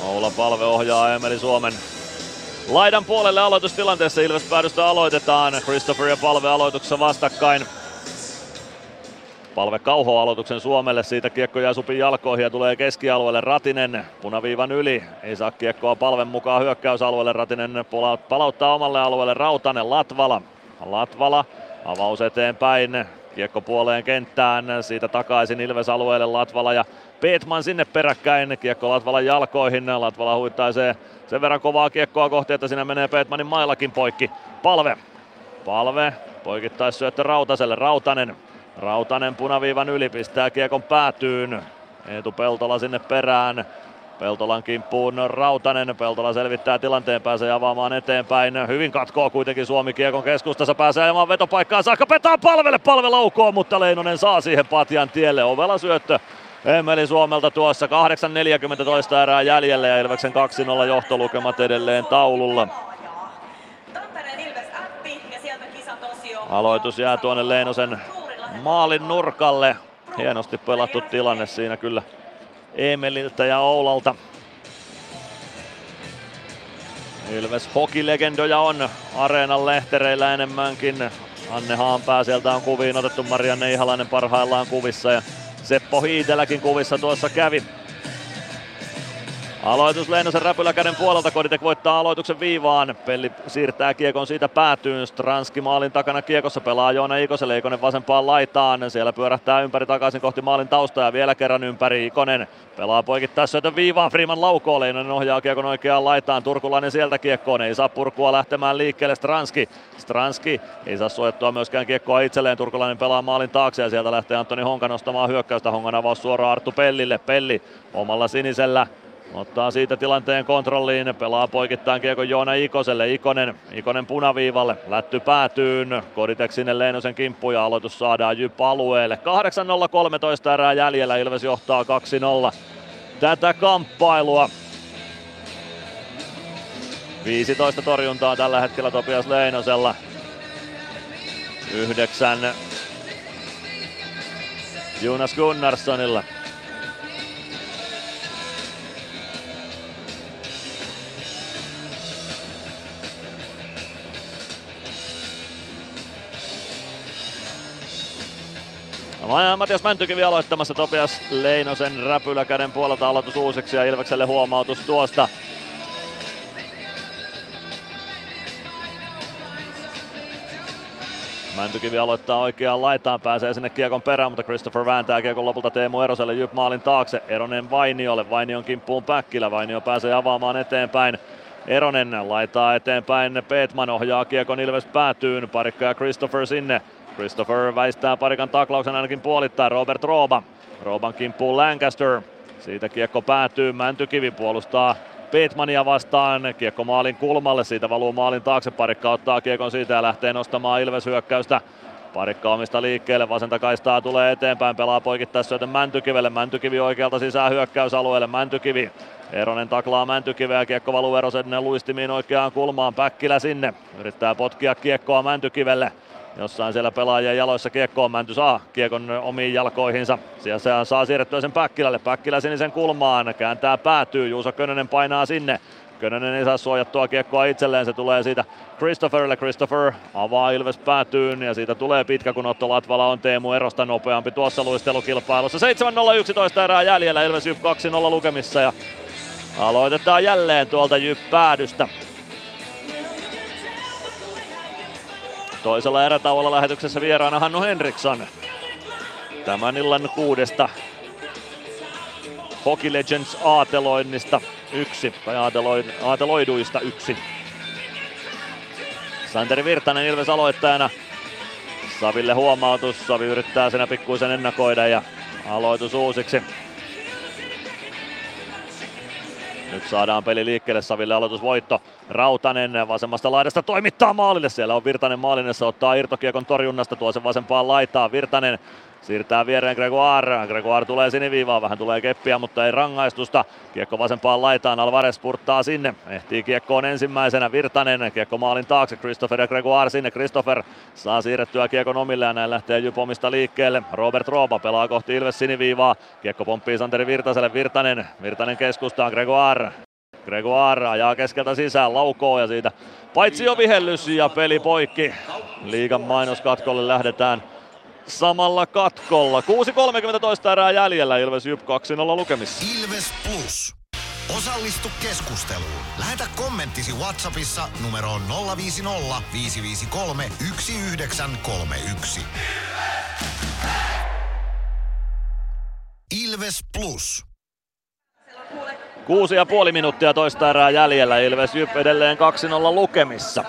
Oula Palve ohjaa Emeli Suomen laidan puolelle aloitustilanteessa. Ilves päädystä aloitetaan. Christopher ja Palve aloituksessa vastakkain. Palve kauho aloituksen Suomelle, siitä kiekko jää Supin jalkoihin ja tulee keskialueelle Ratinen punaviivan yli. Ei saa kiekkoa Palven mukaan hyökkäysalueelle, Ratinen palauttaa omalle alueelle Rautanen Latvala. Latvala avaus eteenpäin, kiekko puoleen kenttään, siitä takaisin Ilves alueelle Latvala ja Peetman sinne peräkkäin, kiekko Latvalan jalkoihin, Latvala huittaisee sen verran kovaa kiekkoa kohti, että siinä menee Peetmanin mailakin poikki. Palve, Palve, poikittaissyöttö Rautaselle, Rautanen. Rautanen punaviivan yli. Pistää kiekon päätyyn. Eetu Peltola sinne perään. Peltolan kimppuun Rautanen. Peltola selvittää tilanteen, pääsee avaamaan eteenpäin. Hyvin katkoo kuitenkin Suomi kiekon keskustassa. Pääsee ajamaan vetopaikkaan saakka. Petaa palvelle, palve laukoo, mutta Leinonen saa siihen patjan tielle. Ovela syöttö Emeli Suomelta tuossa 8.40 toista erää jäljellä ja Ilveksen 2-0 johtolukemat edelleen taululla. Aloitus jää tuonne Leinosen maalin nurkalle. Hienosti pelattu tilanne siinä kyllä Emeliltä ja Oulalta. Ilves hokilegendoja on areenan lehtereillä enemmänkin. Anne Haanpää sieltä on kuviin otettu, Marianne Ihalainen parhaillaan kuvissa ja Seppo Hiiteläkin kuvissa tuossa kävi. Aloitus Leinosen räpyläkäden puolelta, Koditek voittaa aloituksen viivaan. Pelli siirtää kiekon siitä päätyyn. Stranski maalin takana kiekossa pelaa Joona Ikoselle. Ikonen vasempaan laitaan. Siellä pyörähtää ympäri takaisin kohti maalin taustaa ja vielä kerran ympäri Ikonen. Pelaa poikittaa syötön viivaan. Freeman laukoo. Leinonen ohjaa kiekon oikeaan laitaan. Turkulainen sieltä kiekkoon. Ei saa purkua lähtemään liikkeelle Stranski. Stranski ei saa suojattua myöskään kiekkoa itselleen. Turkulainen pelaa maalin taakse ja sieltä lähtee Antoni Honka nostamaan hyökkäystä. Hongan avaus suoraan Arttu Pellille. Pelli omalla sinisellä Ottaa siitä tilanteen kontrolliin, pelaa poikittain kiekon Joona Ikoselle, Ikonen, Ikonen punaviivalle, lätty päätyyn, Koditek sinne Leinosen kimppu ja aloitus saadaan Jyp alueelle. 8-0, 13 erää jäljellä, Ilves johtaa 2-0 tätä kamppailua. 15 torjuntaa tällä hetkellä Topias Leinosella. Yhdeksän Jonas Gunnarssonilla. Matias Mäntykivi aloittamassa Topias Leinosen räpyläkäden puolelta aloitus uusiksi ja Ilvekselle huomautus tuosta. Mäntykivi aloittaa oikeaan laitaan, pääsee sinne kiekon perään, mutta Christopher vääntää kiekon lopulta Teemu Eroselle Jyp maalin taakse. Eronen Vainiolle, Vainion kimppuun Päkkilä, Vainio pääsee avaamaan eteenpäin. Eronen laitaa eteenpäin, Petman ohjaa kiekon Ilves päätyyn, parikka ja Christopher sinne. Christopher väistää parikan taklauksen ainakin puolittain. Robert Rooba. Rooban kimppuun Lancaster. Siitä kiekko päätyy, Mäntykivi puolustaa Petmania vastaan, kiekko maalin kulmalle, siitä valuu maalin taakse, parikka ottaa kiekon siitä ja lähtee nostamaan Ilves hyökkäystä. Parikka omista liikkeelle, vasenta kaistaa tulee eteenpäin, pelaa poikittaessa syötön Mäntykivelle, Mäntykivi oikealta sisään hyökkäysalueelle, Mäntykivi. Eronen taklaa Mäntykiveä, kiekko valuu Erosen luistimiin oikeaan kulmaan, Päkkilä sinne, yrittää potkia kiekkoa Mäntykivelle. Jossain siellä pelaajien jaloissa kiekkoon Mänty saa kiekon omiin jalkoihinsa. Siellä saa siirrettyä sen Päkkilälle. Päkkilä sinisen kulmaan, kääntää päätyy. Juuso Könönen painaa sinne. Könönen ei saa suojattua kiekkoa itselleen, se tulee siitä Christopherille. Christopher avaa Ilves päätyyn ja siitä tulee pitkä, kun Otto Latvala on Teemu Erosta nopeampi tuossa luistelukilpailussa. 7-0 11 erää jäljellä, Ilves Jyp 2-0 lukemissa ja aloitetaan jälleen tuolta Jyp päädystä. Toisella erätauolla lähetyksessä vieraana Hannu Henriksson. Tämän illan kuudesta Hockey Legends aateloinnista yksi, tai aateloid, aateloiduista yksi. Santeri Virtanen Ilves aloittajana. Saville huomautus, Savi yrittää senä pikkuisen ennakoida ja aloitus uusiksi. Nyt saadaan peli liikkeelle, Saville aloitusvoitto. Rautanen vasemmasta laidasta toimittaa maalille. Siellä on Virtanen maalinessa, ottaa irtokiekon torjunnasta, tuo sen vasempaan laitaan. Virtanen Siirtää viereen Gregoire. Gregoire tulee siniviivaan, vähän tulee keppiä, mutta ei rangaistusta. Kiekko vasempaan laitaan, Alvarez purttaa sinne. Ehtii kiekkoon ensimmäisenä Virtanen. Kiekko maalin taakse, Christopher ja Gregoire sinne. Christopher saa siirrettyä kiekon omille ja näin lähtee Jypomista liikkeelle. Robert Roopa pelaa kohti Ilves siniviivaa. Kiekko pomppii Santeri Virtaselle, Virtanen. Virtanen keskustaan, Gregoire. Gregoire ajaa keskeltä sisään, laukoo ja siitä paitsi jo vihellys ja peli poikki. Liigan mainoskatkolle lähdetään samalla katkolla. 6.30 toista erää jäljellä Ilves Jyp 2-0 lukemissa. Ilves Plus. Osallistu keskusteluun. Lähetä kommenttisi Whatsappissa numeroon 050 553 1931. Ilves Plus. Kuusi ja puoli minuuttia toista erää jäljellä. Ilves Jyp edelleen 2-0 lukemissa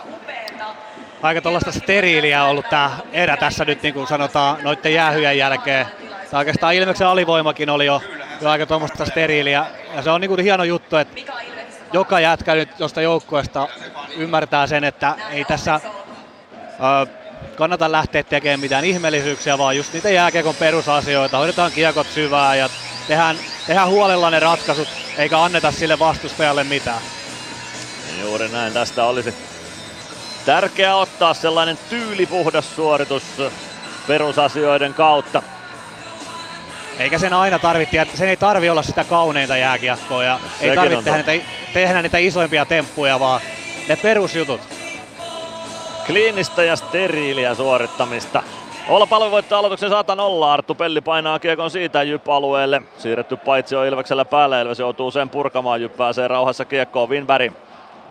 aika tuollaista steriiliä ollut tämä erä tässä nyt niin kuin sanotaan noiden jäähyjen jälkeen. Tai oikeastaan Ilmeksen alivoimakin oli jo, jo aika tuommoista steriiliä. Ja se on niin kuin hieno juttu, että joka jätkä nyt tuosta joukkueesta ymmärtää sen, että ei tässä ö, kannata lähteä tekemään mitään ihmeellisyyksiä, vaan just niitä jääkiekon perusasioita. Hoidetaan kiekot syvää ja tehdään, tehdään huolella ne ratkaisut, eikä anneta sille vastustajalle mitään. Juuri näin, tästä olisi Tärkeää ottaa sellainen tyylipuhdas suoritus perusasioiden kautta. Eikä sen aina tarvitse, sen ei tarvi olla sitä kauneinta jääkiekkoa ja Sekin ei tarvitse tehdä niitä, tehdä niitä isoimpia temppuja, vaan ne perusjutut. Kliinistä ja steriiliä suorittamista. Olla palve voittaa aloituksen 100 nolla. Arttu Pelli painaa kiekon siitä Jyp-alueelle. Siirretty paitsi on Ilveksellä päälle. Ilves joutuu sen purkamaan. Jyp pääsee rauhassa kiekkoon. Winberg.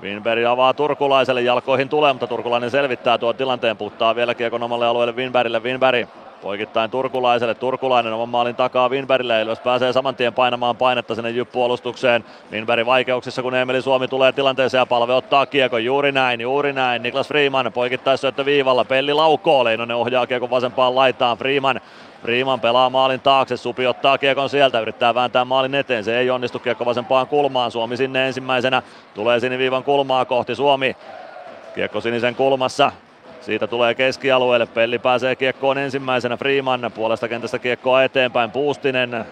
Winberg avaa Turkulaiselle. Jalkoihin tulee, mutta Turkulainen selvittää tuon tilanteen. Puttaa vielä kiekon omalle alueelle Winbergille. Winberg Poikittain Turkulaiselle. Turkulainen oman maalin takaa Winbergille. Ilves pääsee saman tien painamaan painetta sinne Jyp-puolustukseen. Winberg vaikeuksissa, kun Emeli Suomi tulee tilanteeseen ja palve ottaa kiekon. Juuri näin, juuri näin. Niklas Freeman poikittaissyöttö viivalla. Pelli laukoo. Leinonen ohjaa kiekon vasempaan laitaan. Freeman Freeman pelaa maalin taakse, Supi ottaa kiekon sieltä, yrittää vääntää maalin eteen, se ei onnistu kiekko vasempaan kulmaan, Suomi sinne ensimmäisenä, tulee siniviivan kulmaa kohti Suomi, kiekko sinisen kulmassa, siitä tulee keskialueelle, Pelli pääsee kiekkoon ensimmäisenä, Freeman puolesta kentästä kiekkoa eteenpäin, Puustinen,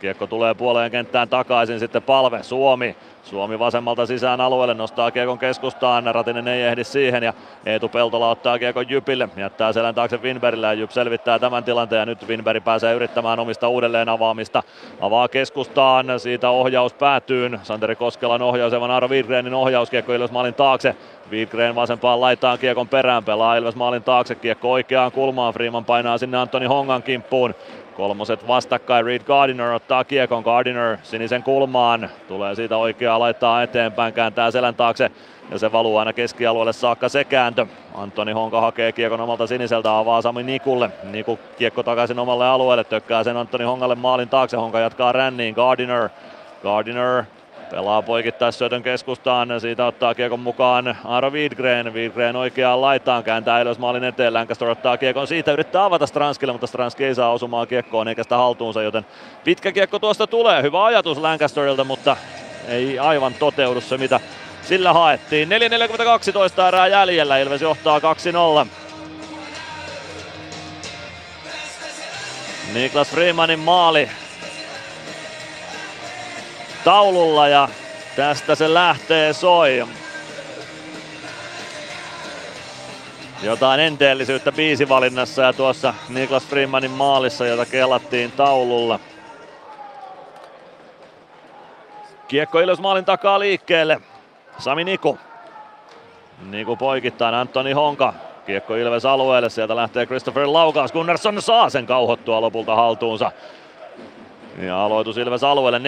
kiekko tulee puoleen kenttään takaisin, sitten palve, Suomi, Suomi vasemmalta sisään alueelle, nostaa kiekon keskustaan, Ratinen ei ehdi siihen ja Eetu Peltola ottaa kiekon Jypille, jättää selän taakse Winbergille ja Jyp selvittää tämän tilanteen. Ja nyt Winberg pääsee yrittämään omista uudelleen avaamista. Avaa keskustaan, siitä ohjaus päätyy, Santeri Koskelan ohjaus, Evan Aaro Widgrenin ohjaus, kiekko Ilves maalin taakse, Widgren vasempaan laitaan kiekon perään, pelaa Ilves maalin taakse, kiekko oikeaan kulmaan, Freeman painaa sinne Antoni Hongan kimppuun, Kolmoset vastakkain, Reed Gardiner ottaa kiekon, Gardiner sinisen kulmaan, tulee siitä oikeaa laittaa eteenpäin, kääntää selän taakse ja se valuu aina keskialueelle saakka se kääntö. Antoni Honka hakee kiekon omalta siniseltä, avaa Sami Nikulle. Niku kiekko takaisin omalle alueelle, tökkää sen Antoni Hongalle maalin taakse, Honka jatkaa ränniin, Gardiner. Gardiner Pelaa poikittaissyötön keskustaan, siitä ottaa kiekon mukaan Aaro Widgren. Widgren oikeaan laitaan, kääntää ylös maalin eteen, Lancaster ottaa kiekon siitä, yrittää avata Stranskille, mutta Stranski ei saa osumaan kiekkoon eikä sitä haltuunsa, joten pitkä kiekko tuosta tulee. Hyvä ajatus Lancasterilta, mutta ei aivan toteudu se mitä sillä haettiin. 4.42 toista erää jäljellä, Ilves johtaa 2-0. Niklas Freemanin maali taululla ja tästä se lähtee soi. Jotain enteellisyyttä biisivalinnassa ja tuossa Niklas Freemanin maalissa, jota kelattiin taululla. Kiekko Ilves maalin takaa liikkeelle. Sami Niku. Niku poikittain Antoni Honka. Kiekko Ilves alueelle, sieltä lähtee Christopher Laukaus. Gunnarsson saa sen kauhottua lopulta haltuunsa. Ja aloitus Ilves alueelle.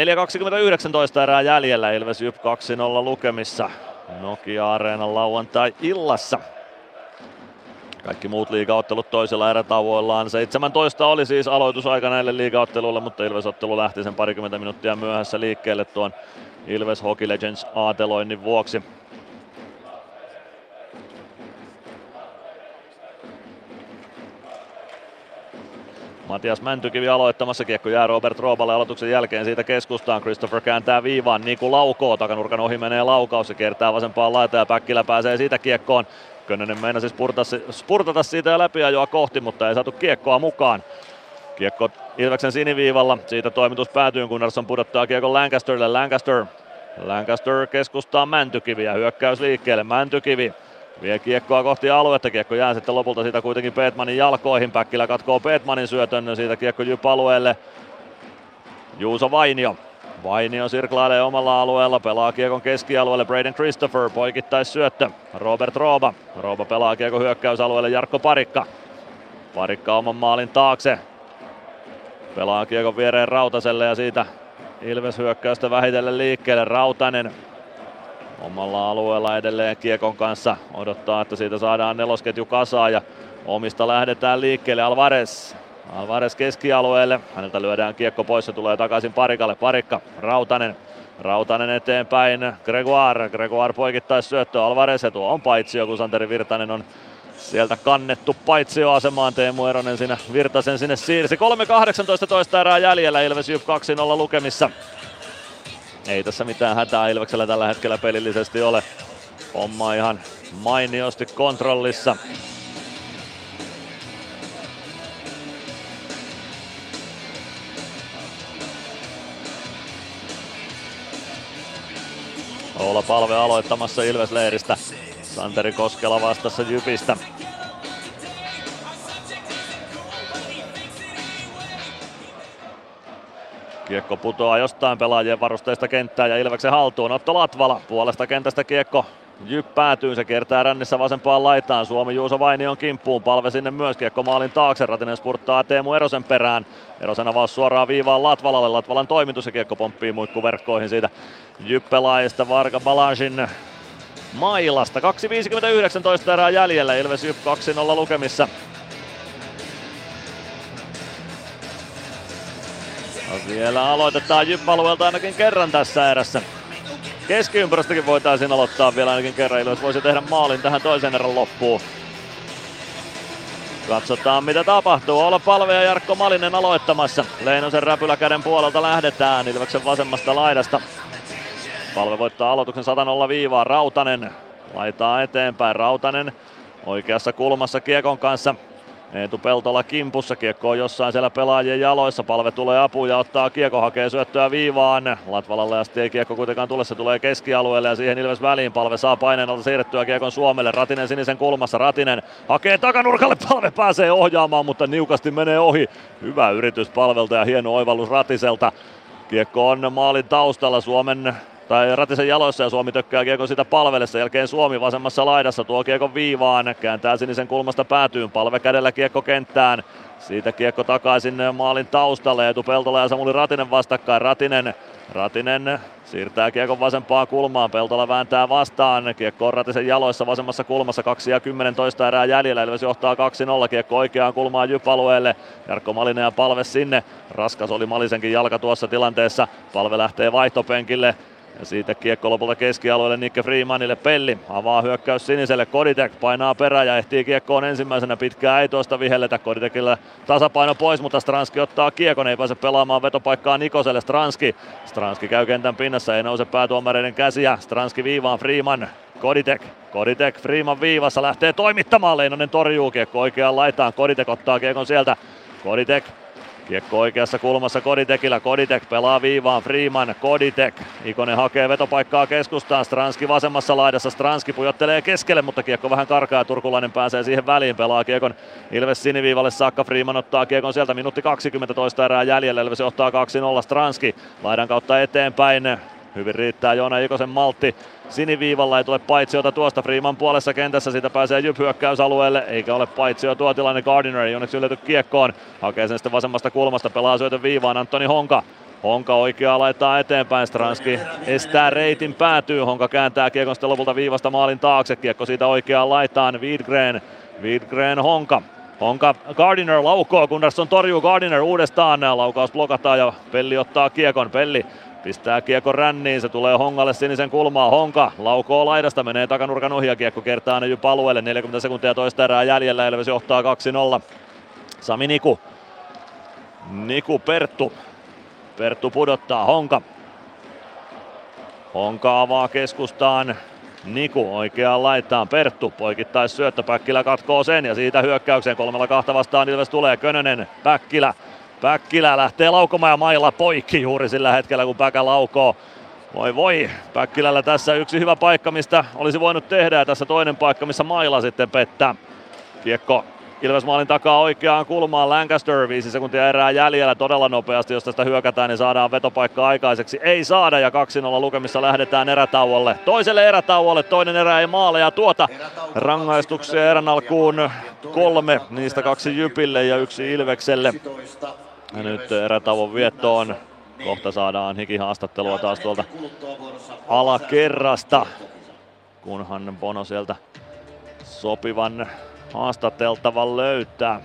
4.29 erää jäljellä. Ilves Jyp 2-0 lukemissa. Nokia-areenan lauantai-illassa. Kaikki muut liigaottelut toisella erätauoillaan. 17 oli siis aloitusaika näille liigaotteluille, mutta Ilves-ottelu lähti sen parikymmentä minuuttia myöhässä liikkeelle tuon Ilves Hockey Legends aateloinnin vuoksi. Matias Mäntykivi aloittamassa, kiekko jää Robert Rooballe. Aloituksen jälkeen siitä keskustaan. Christopher kääntää viivaan, Niku laukoo, takanurkan ohi menee laukaus, se kiertää vasempaan laitaan ja Päkkilä pääsee siitä kiekkoon. Könnönen meinasi spurtata, siitä ja läpi ajoa kohti, mutta ei saatu kiekkoa mukaan. Kiekko Ilveksen siniviivalla, siitä toimitus päätyy, Gunnarsson pudottaa kiekon Lancasterille, Lancaster Lancaster keskustaa Mäntykivi ja hyökkäys liikkeelle, Mäntykivi Vie kiekkoa kohti aluetta, kiekko jää sitten lopulta siitä kuitenkin Peetmanin jalkoihin. Päkkilä katkoo Peetmanin syötön, siitä kiekko Jyp alueelle. Juuso Vainio. Vainio sirklailee omalla alueella, pelaa kiekon keskialueelle Braden Christopher, poikittais syöttö. Robert Rooba. Rooba pelaa kiekko hyökkäysalueelle Jarkko Parikka. Parikka oman maalin taakse. Pelaa kiekon viereen Rautaselle ja siitä Ilves hyökkäystä vähitellen liikkeelle. Rautanen omalla alueella edelleen Kiekon kanssa. Odottaa, että siitä saadaan nelosketju kasaan ja omista lähdetään liikkeelle. Alvarez. Alvarez keskialueelle. Häneltä lyödään kiekko pois ja tulee takaisin Parikalle. Parikka, Rautanen. Rautanen eteenpäin. Gregoire. Gregoire poikittais syöttö. Alvarez etu on paitsio, kun Santeri Virtanen on sieltä kannettu paitsioasemaan. Teemu Eronen sinä Virtasen sinne siirsi. 3.18 toista erää jäljellä. Ilves Jyp 2-0 lukemissa. Ei tässä mitään hätää Ilveksellä tällä hetkellä pelillisesti ole. Homma ihan mainiosti kontrollissa. Oula Palve aloittamassa Ilves-leiristä. Santeri Koskela vastassa Jypistä. Kiekko putoaa jostain pelaajien varusteista kenttään ja Ilveksen haltuun. Otto Latvala puolesta kentästä kiekko jyppäätyy, se kiertää rännissä vasempaan laitaan. Suomi Juuso Vainion kimppuun, palve sinne myös, kiekko maalin taakse, Ratinen spurttaa Teemu Erosen perään. Erosen avaus suoraan viivaan Latvalalle, Latvalan toimitus ja kiekko pomppii muikkuverkkoihin siitä Jyppelaajista Varga Balansin mailasta. 2.59 erää jäljellä, Ilves Jyp 2-0 lukemissa. Ja vielä aloitetaan Jypp-alueelta ainakin kerran tässä erässä. Keskiympyrästäkin voitaisiin aloittaa vielä ainakin kerran. Ilves voisi tehdä maalin tähän toisen erän loppuun. Katsotaan mitä tapahtuu. Olla palve ja Jarkko Malinen aloittamassa. Leinosen räpyläkäden puolelta lähdetään Ilveksen vasemmasta laidasta. Palve voittaa aloituksen 100 viivaa. Rautanen laitaa eteenpäin. Rautanen oikeassa kulmassa Kiekon kanssa. Eetu Peltola kimpussa, kiekko on jossain siellä pelaajien jaloissa, palve tulee apuun ja ottaa kiekko, hakee syöttöä viivaan. Latvalalle asti ei kiekko kuitenkaan tule, se tulee keskialueelle ja siihen Ilves väliin. Palve saa paineen alta siirrettyä kiekon Suomelle, Ratinen sinisen kulmassa, Ratinen hakee takanurkalle, palve pääsee ohjaamaan, mutta niukasti menee ohi. Hyvä yritys palvelta ja hieno oivallus Ratiselta. Kiekko on maalin taustalla Suomen tai Ratisen jaloissa ja Suomi tökkää kiekon sitä palvelle. Sen jälkeen Suomi vasemmassa laidassa tuo kiekon viivaan, kääntää sinisen kulmasta päätyyn, palve kädellä kiekko kenttään. Siitä kiekko takaisin maalin taustalle, Etu Peltola ja Samuli Ratinen vastakkain. Ratinen, Ratinen siirtää kiekon vasempaan kulmaan, Peltola vääntää vastaan. Kiekko on Ratisen jaloissa vasemmassa kulmassa, 2 ja 10 toista erää jäljellä. Ilves johtaa 2-0, kiekko oikeaan kulmaan Jyp-alueelle. Jarkko Malinen ja palve sinne. Raskas oli Malisenkin jalka tuossa tilanteessa. Palve lähtee vaihtopenkille. Ja siitä kiekko lopulta keskialueelle Nikke Freemanille. Pelli avaa hyökkäys siniselle. Koditek painaa perään ja ehtii kiekkoon ensimmäisenä. Pitkää ei tuosta vihelletä. Koditekillä tasapaino pois, mutta Stranski ottaa kiekon. Ei pääse pelaamaan vetopaikkaa Nikoselle. Stranski. Stranski käy kentän pinnassa. Ei nouse päätuomareiden käsiä. Stranski viivaan Freeman. Koditek. Koditek Freeman viivassa lähtee toimittamaan. Leinonen torjuu kiekko oikeaan laitaan. Koditek ottaa kiekon sieltä. Koditek Kiekko oikeassa kulmassa Koditekillä. Koditek pelaa viivaan. Freeman, Koditek. Ikonen hakee vetopaikkaa keskustaan. Stranski vasemmassa laidassa. Stranski pujottelee keskelle, mutta kiekko vähän karkaa ja Turkulainen pääsee siihen väliin. Pelaa kiekon Ilves siniviivalle saakka. Freeman ottaa kiekon sieltä. Minuutti 20 toista erää jäljellä. Ilves johtaa 2-0. Stranski laidan kautta eteenpäin. Hyvin riittää Joona Ikosen maltti siniviivalla ei tule paitsiota tuosta Freeman puolessa kentässä, siitä pääsee Jyp hyökkäysalueelle, eikä ole paitsio. Tuo tilanne Gardiner, ei onneksi ylety kiekkoon, hakee sen sitten vasemmasta kulmasta, pelaa syötön viivaan Antoni Honka, Honka oikeaa laittaa eteenpäin, Stranski estää reitin päätyy, Honka kääntää kiekon sitten lopulta viivasta maalin taakse, kiekko siitä oikeaan laitaan, Widgren, Widgren Honka, Honka Gardiner laukoo, Gunnarsson torjuu Gardiner uudestaan, laukaus blokataan ja Pelli ottaa kiekon, Pelli Pistää kiekko ränniin, se tulee Hongalle sinisen kulmaa. Honka laukoo laidasta, menee takanurkan ohi ja kiekko kertaa ne alueelle. 40 sekuntia toista erää jäljellä, Elves johtaa 2-0. Sami Niku. Niku Perttu. Perttu pudottaa Honka. Honka avaa keskustaan. Niku oikeaan laittaan. Perttu poikittais syöttö. Päkkilä katkoo sen ja siitä hyökkäykseen kolmella kahta vastaan Ilves tulee. Könönen, Päkkilä Päkkilä lähtee laukomaan ja mailla poikki juuri sillä hetkellä, kun Päkä laukoo. Voi voi, Päkkilällä tässä yksi hyvä paikka, mistä olisi voinut tehdä ja tässä toinen paikka, missä maila sitten pettää. Kiekko Ilves maalin takaa oikeaan kulmaan Lancaster, viisi sekuntia erää jäljellä todella nopeasti, jos tästä hyökätään, niin saadaan vetopaikka aikaiseksi. Ei saada ja 2-0 lukemissa lähdetään erätauolle. Toiselle erätauolle, toinen erä ei maaleja tuota. Rangaistuksia erän alkuun kolme, niistä kaksi Jypille ja yksi Ilvekselle. Ja nyt erätauon viettoon kohta saadaan hikihaastattelua taas tuolta alakerrasta, kunhan Bono sieltä sopivan haastateltavan löytää.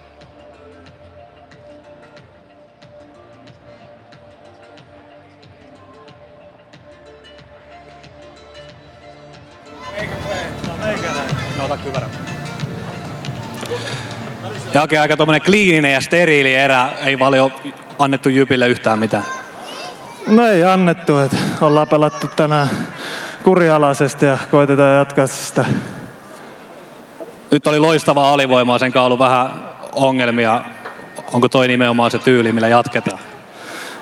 No, ota kyvärä. Ja oikein aika tuommoinen kliininen ja steriili erä. Ei paljon annettu Jypille yhtään mitään. No ei annettu, että ollaan pelattu tänään kurialaisesti ja koitetaan jatkaa sitä. Nyt oli loistavaa alivoimaa, sen ollut vähän ongelmia. Onko toi nimenomaan se tyyli, millä jatketaan?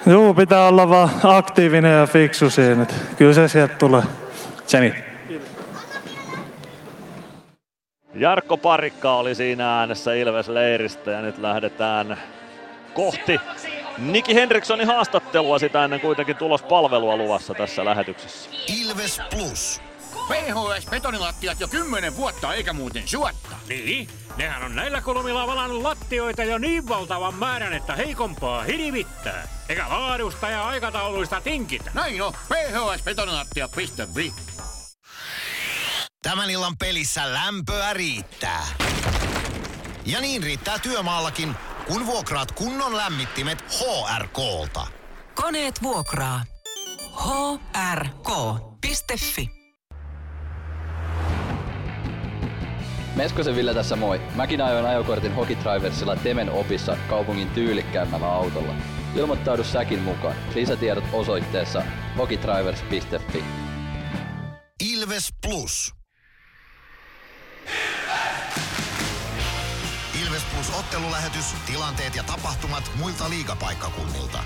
Joo, pitää olla vaan aktiivinen ja fiksu siinä. Kyllä se sieltä tulee. Semi. Jarkko Parikka oli siinä äänessä Ilves Leiristä ja nyt lähdetään kohti Niki Henrikssonin haastattelua sitä ennen kuitenkin tulospalvelua luvassa tässä lähetyksessä. Ilves Plus. PHS betonilattiat jo kymmenen vuotta eikä muuten suotta. Niin, nehän on näillä kolmilla valannut lattioita jo niin valtavan määrän, että heikompaa hirvittää. Eikä laadusta ja aikatauluista tinkitä. Näin on, phsbetonilattia.fi. Tämän illan pelissä lämpöä riittää. Ja niin riittää työmaallakin, kun vuokraat kunnon lämmittimet HRK-lta. Koneet vuokraa. hrk.fi Meskosen Ville tässä moi. Mäkin ajoin ajokortin Hokitriversilla Temen opissa kaupungin tyylikkäämmällä autolla. Ilmoittaudu säkin mukaan. Lisätiedot osoitteessa hokitrivers.fi. Ilves Plus. Ilves Plus ottelulähetys, tilanteet ja tapahtumat muilta liigapaikkakunnilta.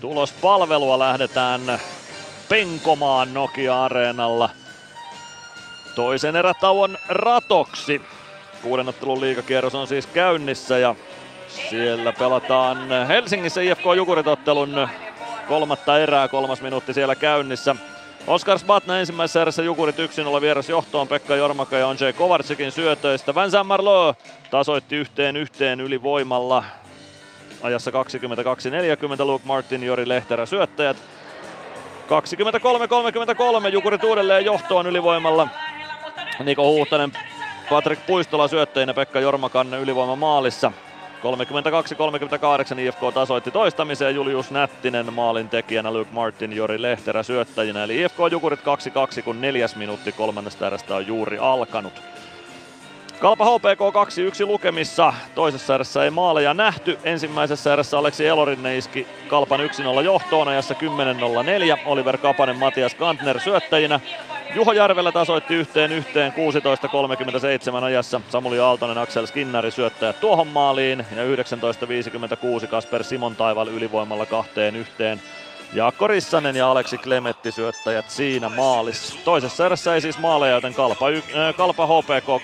Tulospalvelua lähdetään penkomaan Nokia-areenalla toisen erätauon ratoksi. Kuuden ottelun liigakierros on siis käynnissä ja siellä pelataan Helsingissä IFK Jukuritottelun kolmatta erää, kolmas minuutti siellä käynnissä. Oskar Sbatna ensimmäisessä erässä Jukurit 1-0 vieras johtoon Pekka Jormaka ja Andrzej Kovarczykin syötöistä. Vincent Marleau tasoitti yhteen yhteen ylivoimalla ajassa 22-40 Luke Martin, Jori Lehterä syöttäjät. 23-33 Jukurit uudelleen johtoon ylivoimalla. Niko Huhtanen, Patrik Puistola syöttäjänä Pekka Jormakan ylivoima maalissa. 32-38 IFK tasoitti toistamiseen Julius Nättinen maalin tekijänä Luke Martin, Jori Lehterä syöttäjinä. Eli IFK Jukurit 2-2 kun neljäs minuutti kolmannesta erästä on juuri alkanut. Kalpa HPK 2-1 lukemissa. Toisessa erässä ei maaleja nähty. Ensimmäisessä erässä Aleksi Elorinne iski Kalpan 1-0 johtoon ajassa 10-0-4. Oliver Kapanen, Matias Kantner syöttäjinä. Juho Järvelä tasoitti yhteen yhteen 16.37 ajassa. Samuli Aaltonen, Axel Skinnari syöttäjät tuohon maaliin. Ja 19.56 Kasper Simon Taival ylivoimalla kahteen yhteen. Jaakko Rissanen ja Aleksi Klemetti syöttäjät siinä maalissa. Toisessa erässä ei siis maaleja, joten Kalpa, y- äh, Kalpa HPK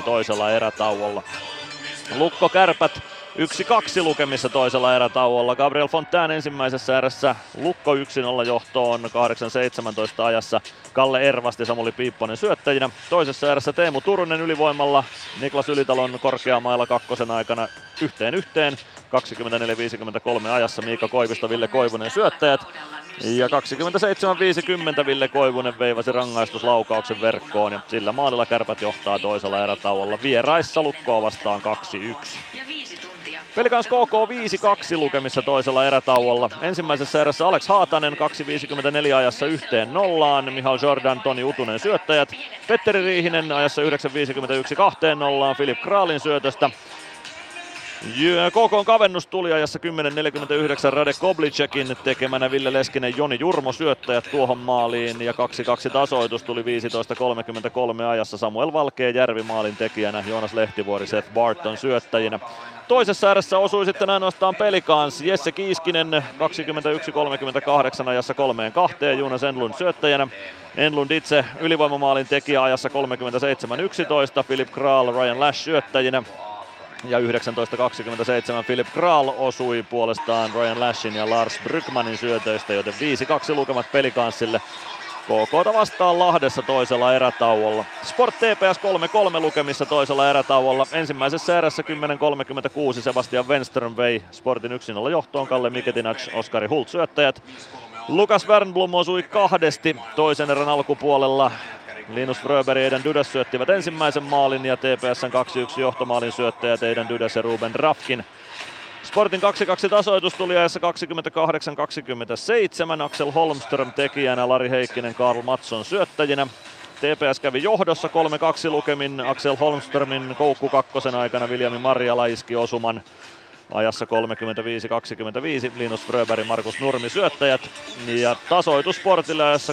2-1 toisella erätauolla. Lukko Kärpät 1-2 lukemissa toisella erätauolla. Gabriel Fontaine ensimmäisessä erässä Lukko 1-0 johtoon 8-17 ajassa. Kalle Ervasti, Samuli Piipponen syöttäjinä. Toisessa erässä Teemu Turunen ylivoimalla. Niklas Ylitalon korkeamailla kakkosen aikana yhteen yhteen. 24-53 ajassa Miika Koivisto, Ville Koivunen syöttäjät. Ja 27-50 Ville Koivunen veivasi rangaistuslaukauksen verkkoon ja sillä maalilla kärpät johtaa toisella erätauolla. Vieraissa lukkoa vastaan 2-1. Pelikans KK 5-2 lukemissa toisella erätauolla. Ensimmäisessä erässä Alex Haatanen 2.54 ajassa yhteen nollaan. Mihal Jordan, Toni Utunen syöttäjät. Petteri Riihinen ajassa 9.51 kahteen nollaan Filip Kraalin syötöstä. KK on kavennus tuli ajassa 10.49 Rade Koblicekin tekemänä Ville Leskinen Joni Jurmo syöttäjät tuohon maaliin ja 2-2 tasoitus tuli 15.33 ajassa Samuel Valkee Järvi maalin tekijänä Joonas Lehtivuori Seth Barton syöttäjinä. Toisessa ääressä osui sitten ainoastaan pelikans Jesse Kiiskinen 21.38 ajassa kolmeen kahteen Jonas Enlund syöttäjänä. Enlund itse ylivoimamaalin tekijä ajassa 37.11, Philip Kral, Ryan Lash syöttäjinä. Ja 19.27 Philip Kral osui puolestaan Ryan Lashin ja Lars Brykmanin syötöistä, joten 5-2 lukemat pelikanssille. KK vastaan Lahdessa toisella erätauolla. Sport TPS 3-3 lukemissa toisella erätauolla. Ensimmäisessä erässä 10.36 Sebastian Wenström vei Sportin 1-0 johtoon. Kalle Miketinac, Oskari Hult syöttäjät. Lukas Wernblom osui kahdesti toisen erän alkupuolella. Linus Fröberg ja Eiden Dydas syöttivät ensimmäisen maalin ja TPSn 2-1 johtomaalin syöttäjät Eiden Dydas ja Ruben Rafkin. Sportin 2-2 tasoitus tuli ajassa 28-27. Axel Holmström tekijänä, Lari Heikkinen, Karl Matson syöttäjinä. TPS kävi johdossa 3-2 lukemin Axel Holmströmin koukku kakkosen aikana Viljami Marjala iski osuman ajassa 35-25 Linus Fröberg, Markus Nurmi syöttäjät. Ja tasoitus Sportille ajassa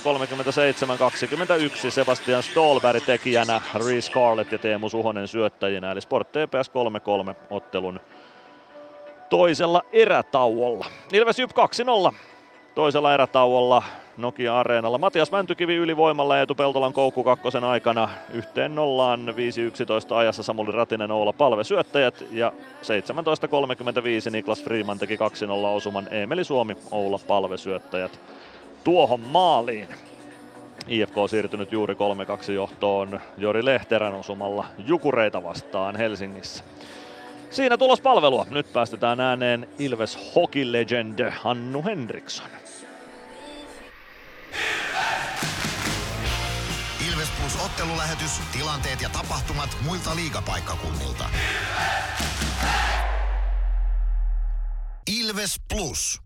37-21 Sebastian Stolberg tekijänä, Reese Scarlett ja Teemu Suhonen syöttäjinä. Eli Sport TPS 3-3 ottelun toisella erätauolla. Ilves Jyp 2-0 toisella erätauolla Nokia Areenalla. Matias Mäntykivi ylivoimalla ja Eetu Peltolan koukku kakkosen aikana yhteen nollaan 5-11 ajassa Samuli Ratinen Oula Palve syöttäjät ja 17.35 Niklas Freeman teki 2-0 osuman Emeli Suomi Oula Palve syöttäjät tuohon maaliin. IFK on siirtynyt juuri 3-2 johtoon Jori Lehterän osumalla Jukureita vastaan Helsingissä. Siinä tulospalvelua. Nyt päästetään ääneen Ilves Hockey Legend Hannu Henriksson. Ilves Plus ottelulähetys, tilanteet ja tapahtumat muilta liigapaikkakunnilta. Ilves Plus.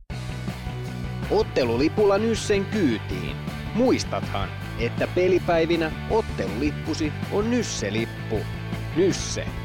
Ottelulipulla Nyssen kyytiin. Muistathan, että pelipäivinä ottelulippusi on Nysse-lippu. Nysse.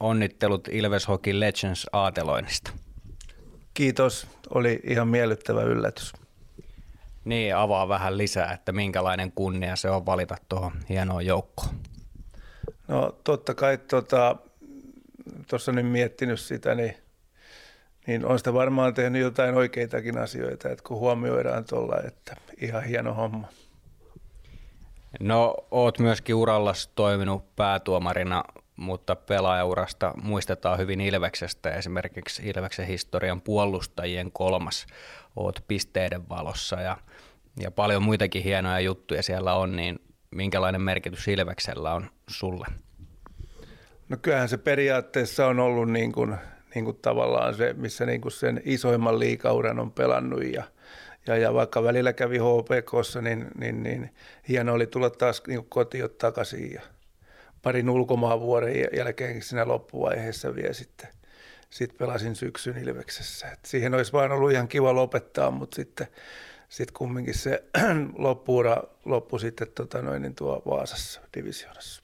onnittelut Ilves Hockey Legends aateloinnista. Kiitos, oli ihan miellyttävä yllätys. Niin, avaa vähän lisää, että minkälainen kunnia se on valita tuohon hienoon joukkoon. No totta kai tuossa tota, nyt miettinyt sitä, niin, niin on sitä varmaan tehnyt jotain oikeitakin asioita, että kun huomioidaan tuolla, että ihan hieno homma. No, oot myöskin urallas toiminut päätuomarina, mutta pelaajaurasta muistetaan hyvin Ilveksestä. Esimerkiksi Ilveksen historian puolustajien kolmas oot pisteiden valossa ja, ja paljon muitakin hienoja juttuja siellä on, niin minkälainen merkitys Ilveksellä on sulle? No kyllähän se periaatteessa on ollut niin kuin, niin kuin tavallaan se, missä niin kuin sen isoimman liikauran on pelannut ja, ja, ja vaikka välillä kävi HPKssa, niin, niin, niin hieno oli tulla taas niin kotiin takaisin ja parin ulkomaan vuoden jälkeen siinä loppuvaiheessa vielä sitten sit pelasin syksyn Ilveksessä. Et siihen olisi vaan ollut ihan kiva lopettaa, mutta sitten sit kumminkin se *clears throat* loppuura loppui sitten tota noin, niin tuo Vaasassa divisioonassa.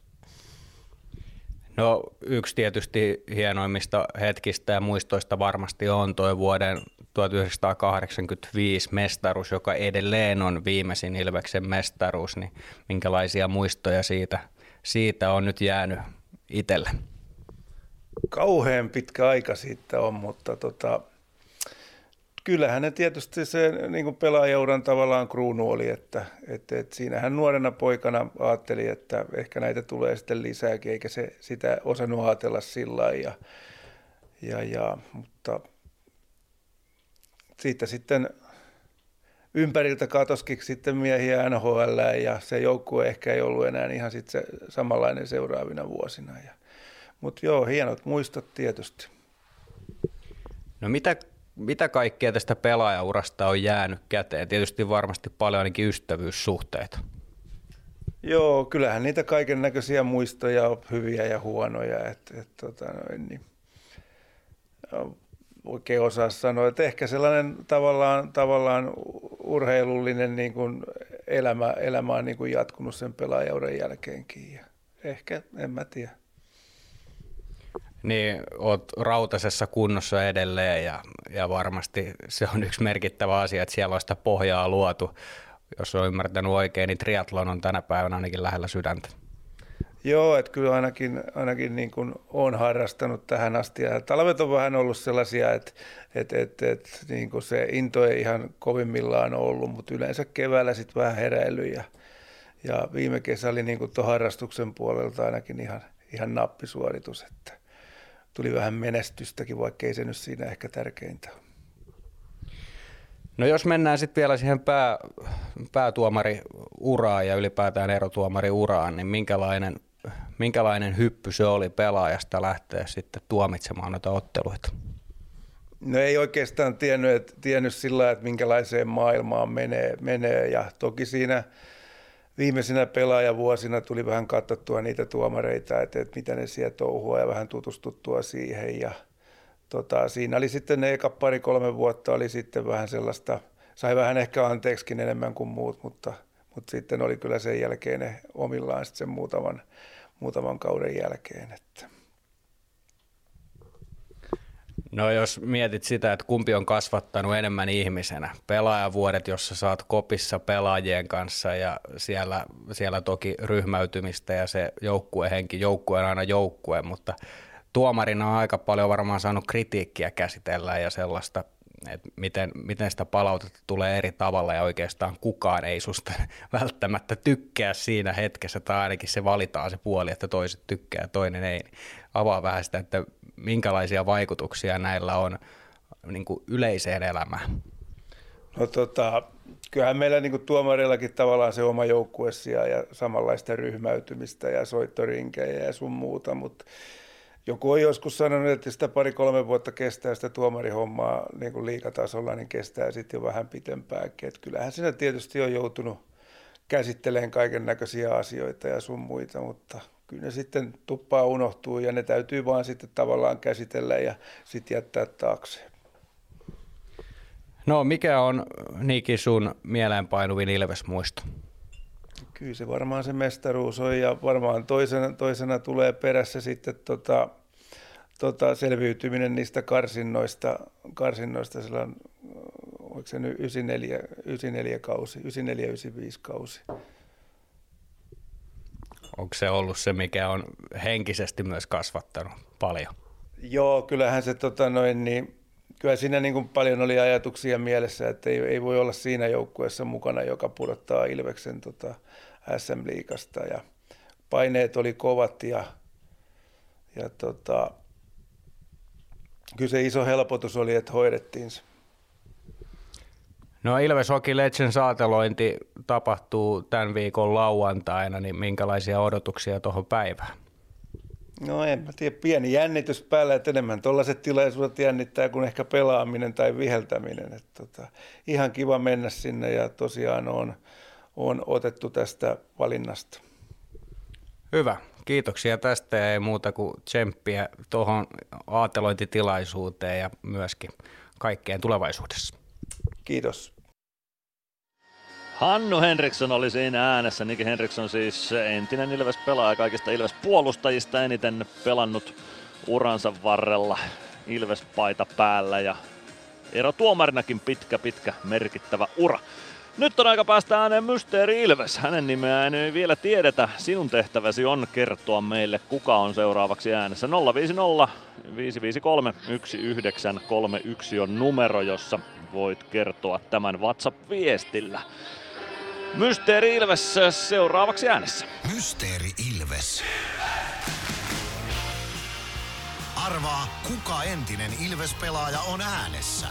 No yksi tietysti hienoimmista hetkistä ja muistoista varmasti on tuo vuoden 1985 mestaruus, joka edelleen on viimeisin Ilveksen mestaruus, niin minkälaisia muistoja siitä, siitä on nyt jäänyt itselle? Kauhean pitkä aika siitä on, mutta tota, kyllähän ne tietysti se niin kuin pelaajauran tavallaan kruunu oli, että, että, että siinähän nuorena poikana ajatteli, että ehkä näitä tulee sitten lisääkin, eikä se sitä osannut ajatella sillä ja, ja, ja, mutta siitä sitten ympäriltä katoskin sitten miehiä NHL ja se joukkue ehkä ei ollut enää ihan sit se samanlainen seuraavina vuosina. Ja, mutta joo, hienot muistot tietysti. No mitä, mitä kaikkea tästä pelaajaurasta on jäänyt käteen? Tietysti varmasti paljon ainakin ystävyyssuhteita. Joo, kyllähän niitä kaiken näköisiä muistoja on hyviä ja huonoja. Et, et, tota noin, niin, oikein osaa sanoa, että ehkä sellainen tavallaan, tavallaan urheilullinen niin kuin elämä, elämä on niin kuin jatkunut sen pelaajauden jälkeenkin. Ja ehkä, en mä tiedä. Niin, oot rautasessa kunnossa edelleen ja, ja varmasti se on yksi merkittävä asia, että siellä on sitä pohjaa luotu. Jos on ymmärtänyt oikein, niin triathlon on tänä päivänä ainakin lähellä sydäntä. Joo, että kyllä ainakin, ainakin niin kuin olen harrastanut tähän asti. Ja talvet on vähän ollut sellaisia, että, että, että, että niin kuin se into ei ihan kovimmillaan ollut, mutta yleensä keväällä sitten vähän heräily. Ja, ja viime kesä oli niin kuin tuon harrastuksen puolelta ainakin ihan, ihan nappisuoritus, että tuli vähän menestystäkin, vaikka ei se nyt siinä ehkä tärkeintä ole. No jos mennään sitten vielä siihen pää, päätuomariuraan ja ylipäätään erotuomariuraan, niin minkälainen minkälainen hyppy se oli pelaajasta lähteä sitten tuomitsemaan noita otteluita? No ei oikeastaan tiennyt, että, tiennyt sillä että minkälaiseen maailmaan menee, menee. ja toki siinä viimeisinä pelaajavuosina tuli vähän katsottua niitä tuomareita, että, että mitä ne siellä touhua ja vähän tutustuttua siihen ja tota, siinä oli sitten ne eka pari-kolme vuotta oli sitten vähän sellaista, sai vähän ehkä anteeksikin enemmän kuin muut, mutta, mutta sitten oli kyllä sen jälkeen ne omillaan sitten sen muutaman, muutaman kauden jälkeen. Että. No jos mietit sitä, että kumpi on kasvattanut enemmän ihmisenä, pelaajavuodet, jossa saat kopissa pelaajien kanssa ja siellä, siellä toki ryhmäytymistä ja se joukkuehenki, joukkue on aina joukkue, mutta tuomarina on aika paljon varmaan saanut kritiikkiä käsitellä ja sellaista, että miten, miten sitä palautetta tulee eri tavalla ja oikeastaan kukaan ei susta *laughs* välttämättä tykkää siinä hetkessä tai ainakin se valitaan se puoli, että toiset tykkää ja toinen ei. Avaa vähän sitä, että minkälaisia vaikutuksia näillä on niin kuin yleiseen elämään? No tota, kyllähän meillä niin kuin tuomarillakin tavallaan se oma joukkuessia ja samanlaista ryhmäytymistä ja soittorinkejä ja sun muuta, mutta joku on joskus sanonut, että sitä pari-kolme vuotta kestää sitä tuomarihommaa niin kuin liikatasolla, niin kestää sitten jo vähän pitempääkin. Et kyllähän siinä tietysti on joutunut käsittelemään kaiken näköisiä asioita ja sun muita, mutta kyllä ne sitten tuppaa unohtuu ja ne täytyy vaan sitten tavallaan käsitellä ja sitten jättää taakse. No mikä on Niki sun mieleenpainuvin Ilves-muisto? Kyllä se varmaan se mestaruus on ja varmaan toisena, toisena tulee perässä sitten tota, tota selviytyminen niistä karsinnoista, karsinnoista silloin, oliko se nyt 94, 94 kausi, 94-95 kausi. Onko se ollut se, mikä on henkisesti myös kasvattanut paljon? Joo, kyllähän se tota noin, niin, kyllä siinä niin kuin paljon oli ajatuksia mielessä, että ei, ei voi olla siinä joukkueessa mukana, joka pudottaa Ilveksen tota, SM-liikasta ja paineet oli kovat ja, ja tota, kyllä se iso helpotus oli, että hoidettiin se. No Ilves Hockey Legend saatelointi tapahtuu tämän viikon lauantaina, niin minkälaisia odotuksia tuohon päivään? No en mä tiedä, pieni jännitys päällä, että enemmän tuollaiset tilaisuudet jännittää kuin ehkä pelaaminen tai viheltäminen. Että tota, ihan kiva mennä sinne ja tosiaan on, on otettu tästä valinnasta. Hyvä, kiitoksia tästä ja ei muuta kuin tsemppiä tuohon aatelointitilaisuuteen ja myöskin kaikkeen tulevaisuudessa. Kiitos. Hannu Henriksson oli siinä äänessä. Niki Henriksson siis entinen Ilves-pelaaja, kaikista Ilves-puolustajista eniten pelannut uransa varrella Ilves-paita päällä ja Eero Tuomarinakin pitkä, pitkä, merkittävä ura. Nyt on aika päästä ääneen Mysteeri Ilves. Hänen nimeään ei vielä tiedetä. Sinun tehtäväsi on kertoa meille, kuka on seuraavaksi äänessä. 050 553 1931 on numero, jossa voit kertoa tämän WhatsApp-viestillä. Mysteeri Ilves seuraavaksi äänessä. Mysteeri Ilves. Arvaa, kuka entinen Ilves-pelaaja on äänessä.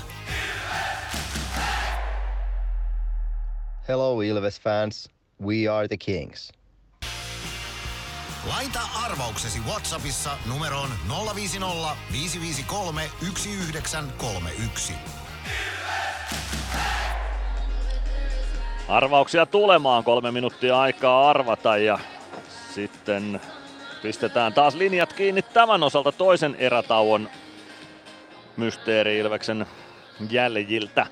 Hello Ilves fans, we are the Kings. Laita arvauksesi Whatsappissa numeroon 050 553 1931. Arvauksia tulemaan, kolme minuuttia aikaa arvata ja sitten pistetään taas linjat kiinni tämän osalta toisen erätauon Mysteeri Ilveksen jäljiltä.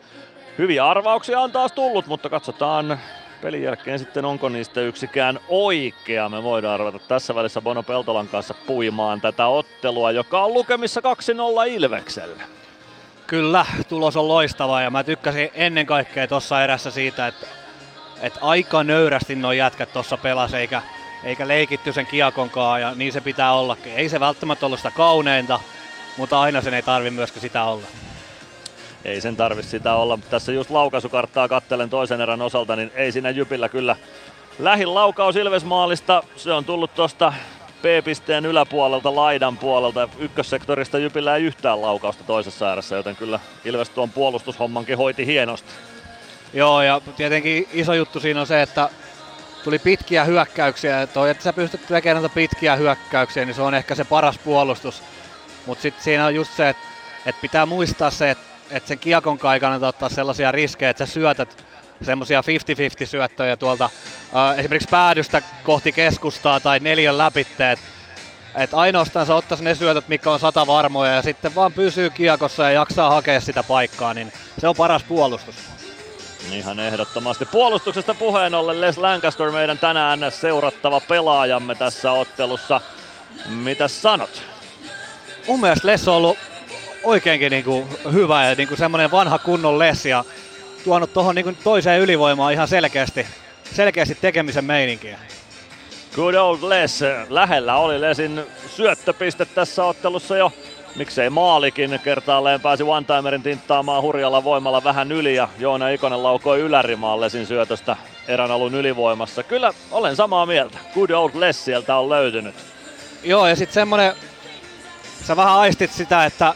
Hyviä arvauksia on taas tullut, mutta katsotaan pelin jälkeen sitten onko niistä yksikään oikea. Me voidaan arvata tässä välissä Bono Peltolan kanssa puimaan tätä ottelua, joka on lukemissa 2-0 Ilvekselle. Kyllä, tulos on loistava ja mä tykkäsin ennen kaikkea tuossa erässä siitä, että, että aika nöyrästi nuo jätkät tuossa pelas eikä, eikä leikitty sen kiakonkaan ja niin se pitää ollakin. Ei se välttämättä ollut sitä kauneinta, mutta aina sen ei tarvi myöskään sitä olla. Ei sen tarvi sitä olla. Tässä just laukaisukarttaa kattelen toisen erän osalta, niin ei siinä Jypillä kyllä lähin laukaus Ilvesmaalista. Se on tullut tuosta P-pisteen yläpuolelta, laidan puolelta. Ykkössektorista Jypillä ei yhtään laukausta toisessa ääressä, joten kyllä Ilves tuon puolustushommankin hoiti hienosti. Joo, ja tietenkin iso juttu siinä on se, että tuli pitkiä hyökkäyksiä. Toi, että sä pystyt tekemään näitä pitkiä hyökkäyksiä, niin se on ehkä se paras puolustus. Mutta sitten siinä on just se, että, että pitää muistaa se, että, että sen kiekon kai kannattaa ottaa sellaisia riskejä, että sä syötät semmoisia 50-50 syöttöjä tuolta äh, esimerkiksi päädystä kohti keskustaa tai neljän läpitteet. Et ainoastaan sä ottaisi ne syötöt, mikä on sata varmoja ja sitten vaan pysyy kiekossa ja jaksaa hakea sitä paikkaa, niin se on paras puolustus. Ihan ehdottomasti. Puolustuksesta puheen ollen Les Lancaster meidän tänään seurattava pelaajamme tässä ottelussa. Mitä sanot? Mun mielestä Les on ollut oikeinkin niinku hyvä ja niinku semmoinen vanha kunnon Les ja tuonut tuohon niinku toiseen ylivoimaan ihan selkeästi, selkeästi tekemisen meininkiä. Good old Les. Lähellä oli Lesin syöttöpiste tässä ottelussa jo. Miksei maalikin kertaalleen pääsi one-timerin tinttaamaan hurjalla voimalla vähän yli ja Joona Ikonen laukoi ylärimaan Lesin syötöstä erän alun ylivoimassa. Kyllä olen samaa mieltä. Good old Les sieltä on löytynyt. Joo ja sitten semmonen, sä vähän aistit sitä, että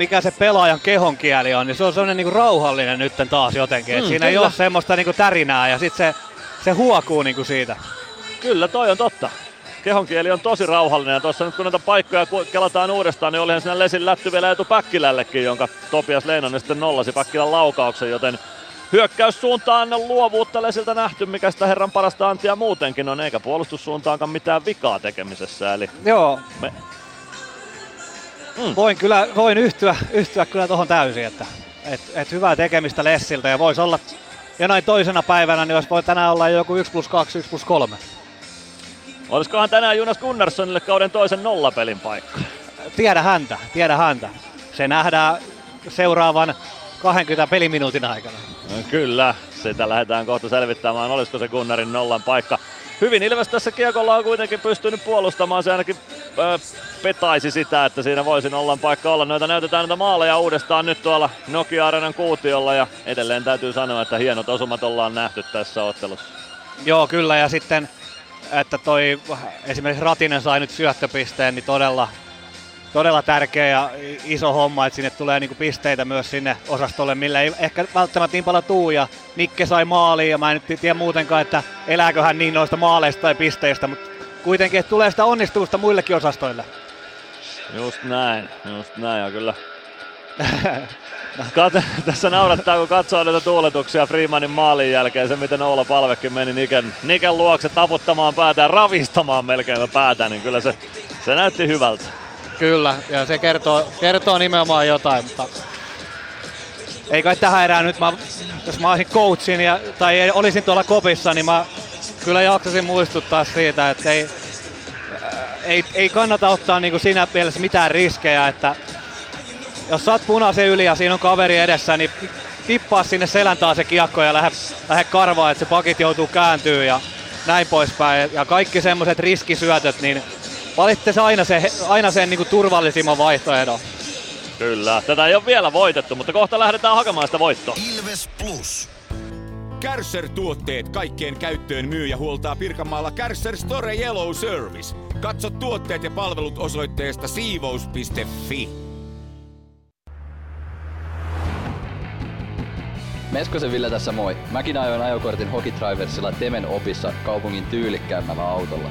mikä se pelaajan kehon kieli on, niin se on semmoinen niinku rauhallinen nytten taas jotenkin. Mm, siinä kyllä. ei ole semmoista niinku tärinää ja sitten se, se huokuu niinku siitä. Kyllä, toi on totta. Kehon kieli on tosi rauhallinen ja tuossa nyt kun näitä paikkoja kelataan uudestaan, niin olihan siinä Lesin lätty vielä etu Päkkilällekin, jonka Topias Leinonen sitten nollasi Päkkilän laukauksen, joten hyökkäyssuuntaan luovuutta Lesiltä nähty, mikä sitä herran parasta antia muutenkin on, eikä puolustussuuntaankaan mitään vikaa tekemisessä. Eli Joo. Me... Mm. Voin kyllä voin yhtyä, yhtyä kyllä tuohon täysin, että et, et hyvää tekemistä Lessiltä ja voisi olla jonain toisena päivänä, niin olisi voi tänään olla joku 1 plus 2, 1 plus 3. Olisikohan tänään Jonas Gunnarssonille kauden toisen nollapelin paikka? Tiedä häntä, tiedä häntä. Se nähdään seuraavan 20 peliminuutin aikana. No, kyllä, sitä lähdetään kohta selvittämään, olisiko se Gunnarin nollan paikka. Hyvin Ilves tässä kiekolla on kuitenkin pystynyt puolustamaan, se ainakin ö, petaisi sitä, että siinä voisi nollan paikka olla. Noita näytetään näitä maaleja uudestaan nyt tuolla Nokia Arenan kuutiolla ja edelleen täytyy sanoa, että hienot osumat ollaan nähty tässä ottelussa. Joo, kyllä ja sitten että toi esimerkiksi Ratinen sai nyt syöttöpisteen, niin todella, todella tärkeä ja iso homma, että sinne tulee niinku pisteitä myös sinne osastolle, millä ei ehkä välttämättä niin paljon tuu. Ja Nikke sai maaliin ja mä en nyt tiedä muutenkaan, että elääkö hän niin noista maaleista tai pisteistä, mutta kuitenkin, että tulee sitä onnistuvusta muillekin osastoille. Just näin, just näin ja kyllä Kat- *laughs* tässä naurattaa, kun katsoo näitä tuuletuksia Freemanin maalin jälkeen, se miten Oula Palvekin meni Niken, Niken luokse taputtamaan päätä ja ravistamaan melkein päätä, niin kyllä se, se näytti hyvältä. Kyllä, ja se kertoo, kertoo nimenomaan jotain, mutta ei kai tähän erään nyt, mä, jos mä olisin coachin ja, tai olisin tuolla kopissa, niin mä kyllä jaksasin muistuttaa siitä, että ei, ei, ei kannata ottaa niin kuin siinä mielessä mitään riskejä, että jos saat punaisen yli ja siinä on kaveri edessä, niin tippaa sinne selän taas se kiekko ja lähde, lähde karvaa, että se pakit joutuu kääntyy ja näin poispäin. Ja kaikki semmoiset riskisyötöt, niin valitte se aina, se, aina sen niin kuin turvallisimman vaihtoehdon. Kyllä, tätä ei ole vielä voitettu, mutta kohta lähdetään hakemaan sitä voittoa. Ilves Plus. Kärsser-tuotteet kaikkeen käyttöön myy ja huoltaa Pirkanmaalla Kärsser Store Yellow Service. Katso tuotteet ja palvelut osoitteesta siivous.fi. Meskosen Ville tässä moi. Mäkin ajoin ajokortin Hokitriversilla Temen opissa kaupungin tyylikkäämmällä autolla.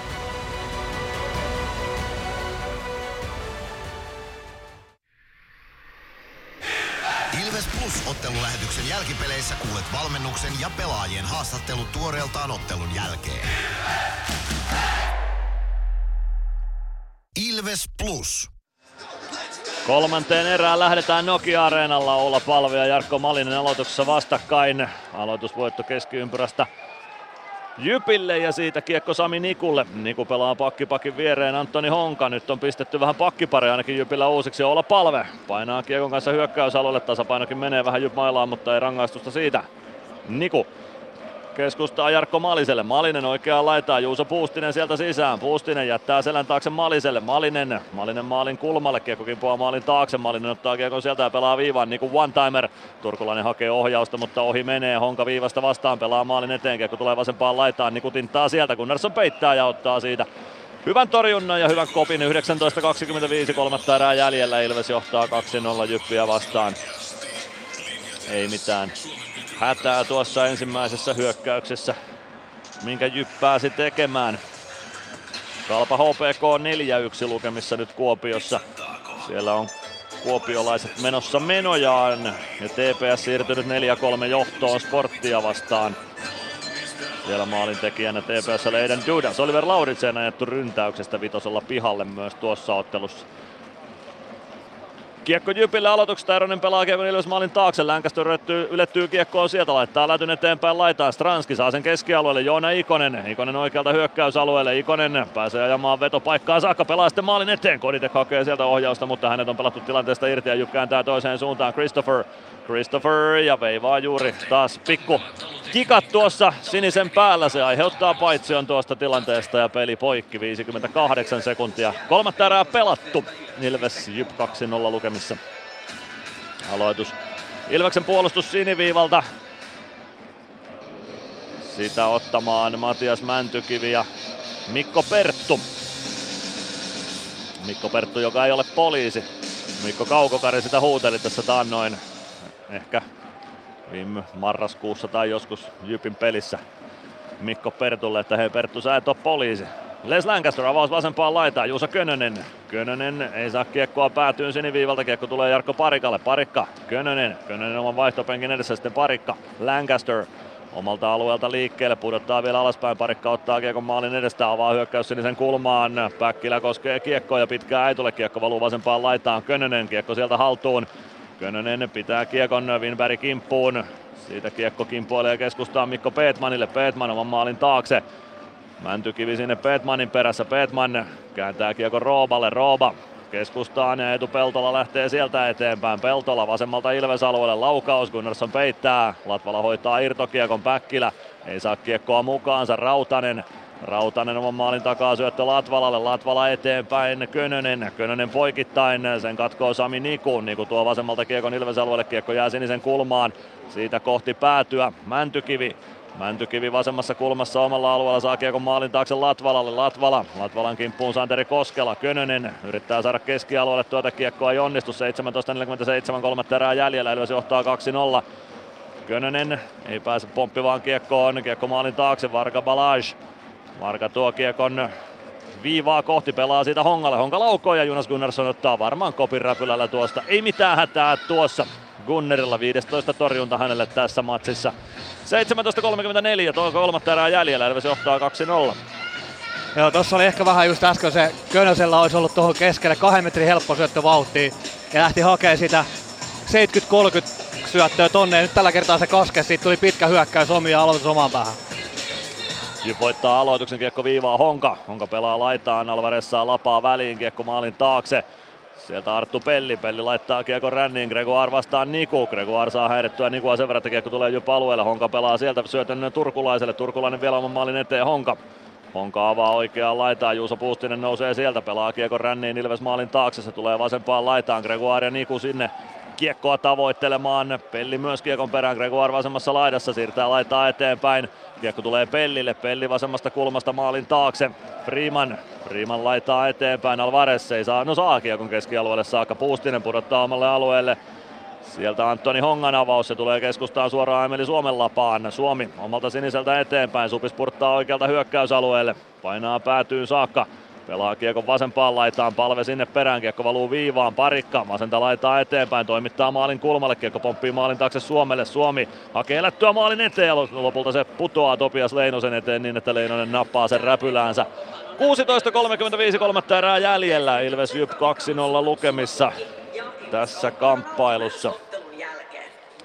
Ottelulähetyksen jälkipeleissä kuulet valmennuksen ja pelaajien haastattelut tuoreeltaan ottelun jälkeen. Ilves Plus. Kolmanteen erään lähdetään Nokia-areenalla. Olla Palve ja Jarkko Malinen aloituksessa vastakkain. Aloitusvoitto keskiympyrästä Jypille ja siitä kiekko Sami Nikulle. Niku pelaa pakkipakin viereen Antoni Honka. Nyt on pistetty vähän pakkipari ainakin Jypillä uusiksi. Olla palve. Painaa kiekon kanssa hyökkäysalueelle. Tasapainokin menee vähän Jyp mailaan, mutta ei rangaistusta siitä. Niku keskustaa Jarkko Maliselle. Malinen oikeaan laitaa, Juuso Puustinen sieltä sisään. Puustinen jättää selän taakse Maliselle. Malinen, Malinen maalin kulmalle, kiekko kimpoaa maalin taakse. Malinen ottaa kiekon sieltä ja pelaa viivan, niin kuin one-timer. Turkulainen hakee ohjausta, mutta ohi menee. Honka viivasta vastaan, pelaa maalin eteen, kiekko tulee vasempaan laitaan. Niku tinttaa sieltä, kun Nerson peittää ja ottaa siitä hyvän torjunnan ja hyvän kopin. 19.25 kolmatta erää jäljellä. Ilves johtaa 2-0 Jyppiä vastaan. Ei mitään hätää tuossa ensimmäisessä hyökkäyksessä, minkä Jyp pääsi tekemään. Kalpa HPK 4-1 lukemissa nyt Kuopiossa. Siellä on kuopiolaiset menossa menojaan ja TPS siirtynyt 4-3 johtoon sporttia vastaan. Siellä maalintekijänä TPS Leiden Dudas. Oliver Lauritsen ajettu ryntäyksestä vitosella pihalle myös tuossa ottelussa. Kiekko Jypille aloituksesta, Eronen pelaa Kiekon Ilves maalin taakse, Länkästö ylettyy, ylettyy kiekkoon sieltä, laittaa lätyn eteenpäin laitaan, Stranski saa sen keskialueelle, Joona Ikonen, Ikonen oikealta hyökkäysalueelle, Ikonen pääsee ajamaan vetopaikkaan saakka, pelaa sitten maalin eteen, Koditek hakee sieltä ohjausta, mutta hänet on pelattu tilanteesta irti ja Jyp kääntää toiseen suuntaan, Christopher, Christopher ja veivaa juuri taas pikku kikat tuossa sinisen päällä, se aiheuttaa paitsion tuosta tilanteesta ja peli poikki 58 sekuntia. Kolmatta erää pelattu. Ilves Jyp 2-0 lukemissa. Aloitus. Ilveksen puolustus siniviivalta. Sitä ottamaan Matias Mäntykivi ja Mikko Perttu. Mikko Perttu, joka ei ole poliisi. Mikko Kaukokari sitä huuteli tässä taannoin. Ehkä viime marraskuussa tai joskus Jypin pelissä Mikko Pertulle, että hei Perttu sä et ole poliisi. Les Lancaster avaus vasempaan laitaan, Juuso Könönen. Könönen ei saa kiekkoa päätyyn siniviivalta, kiekko tulee Jarkko Parikalle. Parikka, Könönen, Könönen oman vaihtopenkin edessä, sitten Parikka, Lancaster omalta alueelta liikkeelle, pudottaa vielä alaspäin, Parikka ottaa kiekon maalin edestä, avaa hyökkäys sinisen kulmaan, Päkkilä koskee kiekkoa ja pitkää ei tule, kiekko valuu vasempaan laitaan, Könönen, kiekko sieltä haltuun, Könönen pitää kiekon Winberg kimppuun, siitä kiekko kimpoilee keskustaa Mikko Peetmanille, Peetman oman maalin taakse, Mäntykivi sinne Petmanin perässä. Petman kääntää kiekko Rooballe. Rooba keskustaan ja Etu Peltola lähtee sieltä eteenpäin. Peltola vasemmalta Ilves-alueelle. Laukaus. Gunnarsson peittää. Latvala hoitaa irtokiekon. Päkkilä ei saa kiekkoa mukaansa. Rautanen Rautanen oman maalin takaa syöttö Latvalalle, Latvala eteenpäin, Könönen, Könönen poikittain, sen katkoo Sami Niku, Niku tuo vasemmalta kiekon Ilves-alueelle, kiekko jää sinisen kulmaan, siitä kohti päätyä, Mäntykivi Mäntykivi vasemmassa kulmassa omalla alueella saa kiekon maalin taakse Latvalalle. Latvala. Latvalan kimppuun Santeri Koskela. Könönen yrittää saada keskialueelle tuota kiekkoa ei onnistu. 17.47 kolmatta erää jäljellä. Ilves johtaa 2-0. Könönen ei pääse pomppivaan kiekkoon. Kiekko maalin taakse. Varga Balaj. Varga tuo kiekon viivaa kohti, pelaa siitä Hongalle. Honka laukoo ja Jonas Gunnarsson ottaa varmaan kopin räpylällä tuosta. Ei mitään hätää tuossa. Gunnerilla 15 torjunta hänelle tässä matsissa. 17.34, tuo kolmatta erää jäljellä, Ilves johtaa 2-0. Joo, tossa oli ehkä vähän just äsken se Könösellä olisi ollut tuohon keskelle kahden metrin helppo syöttö vauhtiin ja lähti hakemaan sitä 70-30 syöttöä tonne ja nyt tällä kertaa se kaske, siitä tuli pitkä hyökkäys omia aloitus omaan päähän. Jyp voittaa aloituksen, kiekko viivaa Honka. Honka pelaa laitaan, Alvarez saa lapaa väliin, kiekko maalin taakse. Sieltä Arttu Pelli, Pelli laittaa kiekko ränniin, Gregoire vastaan Niku. Gregoire saa häirittyä Nikua sen verran, että kiekko tulee jopa alueelle. Honka pelaa sieltä syötön Turkulaiselle, Turkulainen vielä oman maalin eteen Honka. Honka avaa oikeaan laitaan, Juuso Puustinen nousee sieltä, pelaa kiekko ränniin Ilves maalin taakse, se tulee vasempaan laitaan, Gregoire ja Niku sinne kiekkoa tavoittelemaan. Pelli myös kiekon perään, Gregoire vasemmassa laidassa, siirtää laittaa eteenpäin. Kiekko tulee Pellille, Pelli vasemmasta kulmasta maalin taakse. Freeman, Freeman laittaa eteenpäin, Alvarez ei saa, no saa kiekon keskialueelle saakka. Puustinen pudottaa omalle alueelle. Sieltä Antoni Hongan avaus, se tulee keskustaan suoraan Emeli Suomen lapaan. Suomi omalta siniseltä eteenpäin, Supis purttaa oikealta hyökkäysalueelle. Painaa päätyyn saakka. Pelaa kiekon vasempaan laitaan, palve sinne perään, kiekko valuu viivaan, parikka, vasenta laitaa eteenpäin, toimittaa maalin kulmalle, kiekko pomppii maalin taakse Suomelle, Suomi hakee elättyä maalin eteen ja lopulta se putoaa Topias Leinosen eteen niin, että Leinonen nappaa sen räpyläänsä. 16.35 kolmatta erää jäljellä, Ilves Jyp 2-0 lukemissa tässä kamppailussa.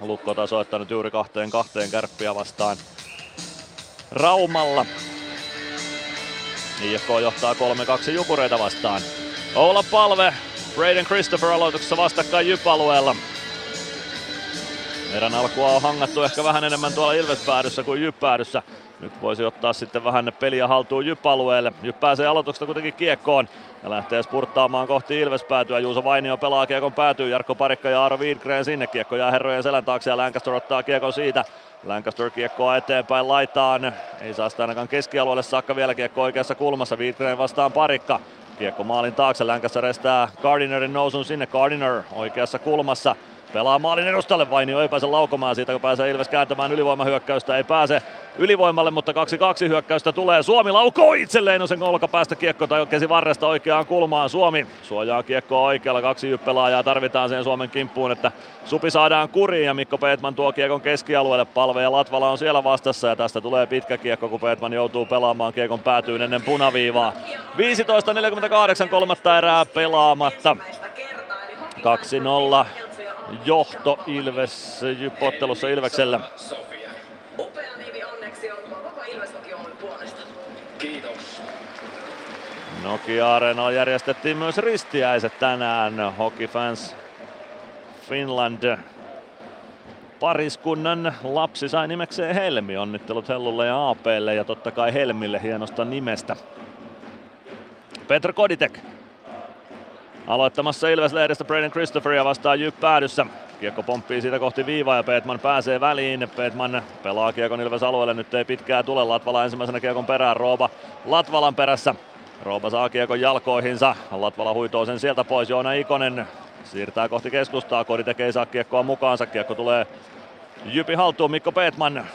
Lukko tasoittanut juuri kahteen kahteen kärppiä vastaan Raumalla. IFK johtaa 3-2 Jukureita vastaan. Oula Palve, Braden Christopher aloituksessa vastakkain Jyp-alueella. Erän alkua on hangattu ehkä vähän enemmän tuolla Ilves-päädyssä kuin Jyp-päädyssä. Nyt voisi ottaa sitten vähän peliä haltuun Jyp-alueelle. Jyp pääsee aloituksesta kuitenkin kiekkoon ja lähtee spurttaamaan kohti Ilves-päätyä. Juuso Vainio pelaa kiekon päätyy, Jarkko Parikka ja Aro Widgren sinne. Kiekko jää herrojen selän taakse ja Lancaster ottaa kiekon siitä. Lancaster kiekkoa eteenpäin laitaan. Ei saa sitä ainakaan keskialueelle saakka vielä kiekko oikeassa kulmassa. Widgren vastaan Parikka. Kiekko maalin taakse, Lancaster estää Gardinerin nousun sinne. Gardiner oikeassa kulmassa. Pelaa maalin edustalle, Vainio ei pääse laukomaan siitä, kun pääsee Ilves kääntämään ylivoimahyökkäystä, ei pääse. Ylivoimalle, mutta 2-2 hyökkäystä tulee. Suomi laukoo itselleen no sen olkapäästä kiekko tai käsi varresta oikeaan kulmaan. Suomi suojaa kiekkoa oikealla, kaksi jyppelaajaa tarvitaan sen Suomen kimppuun, että Supi saadaan kuriin ja Mikko Peetman tuo kiekon keskialueelle. Palve ja Latvala on siellä vastassa ja tästä tulee pitkä kiekko, kun Peetman joutuu pelaamaan kiekon päätyyn ennen punaviivaa. 15.48 kolmatta erää pelaamatta. 2-0 johto Ilves Jyppottelussa Ilveksellä. Nokia Areenalla järjestettiin myös ristiäiset tänään. Hockey Fans Finland pariskunnan lapsi sai nimekseen Helmi. Onnittelut Hellulle ja APlle ja totta kai Helmille hienosta nimestä. Petr Koditek aloittamassa Ilves-lehdestä Braden Christopheria vastaan Jyp päädyssä. Kiekko pomppii siitä kohti viivaa ja Peetman pääsee väliin. Peetman pelaa kiekon Ilves alueelle, nyt ei pitkää tule. Latvala ensimmäisenä kiekon perään, Rooba Latvalan perässä. Rooba saa kiekon jalkoihinsa. Latvala huitoo sen sieltä pois. Joona Ikonen siirtää kohti keskustaa. Kodi tekee saa kiekkoa mukaansa. Kiekko tulee Jypi haltuun. Mikko Peetman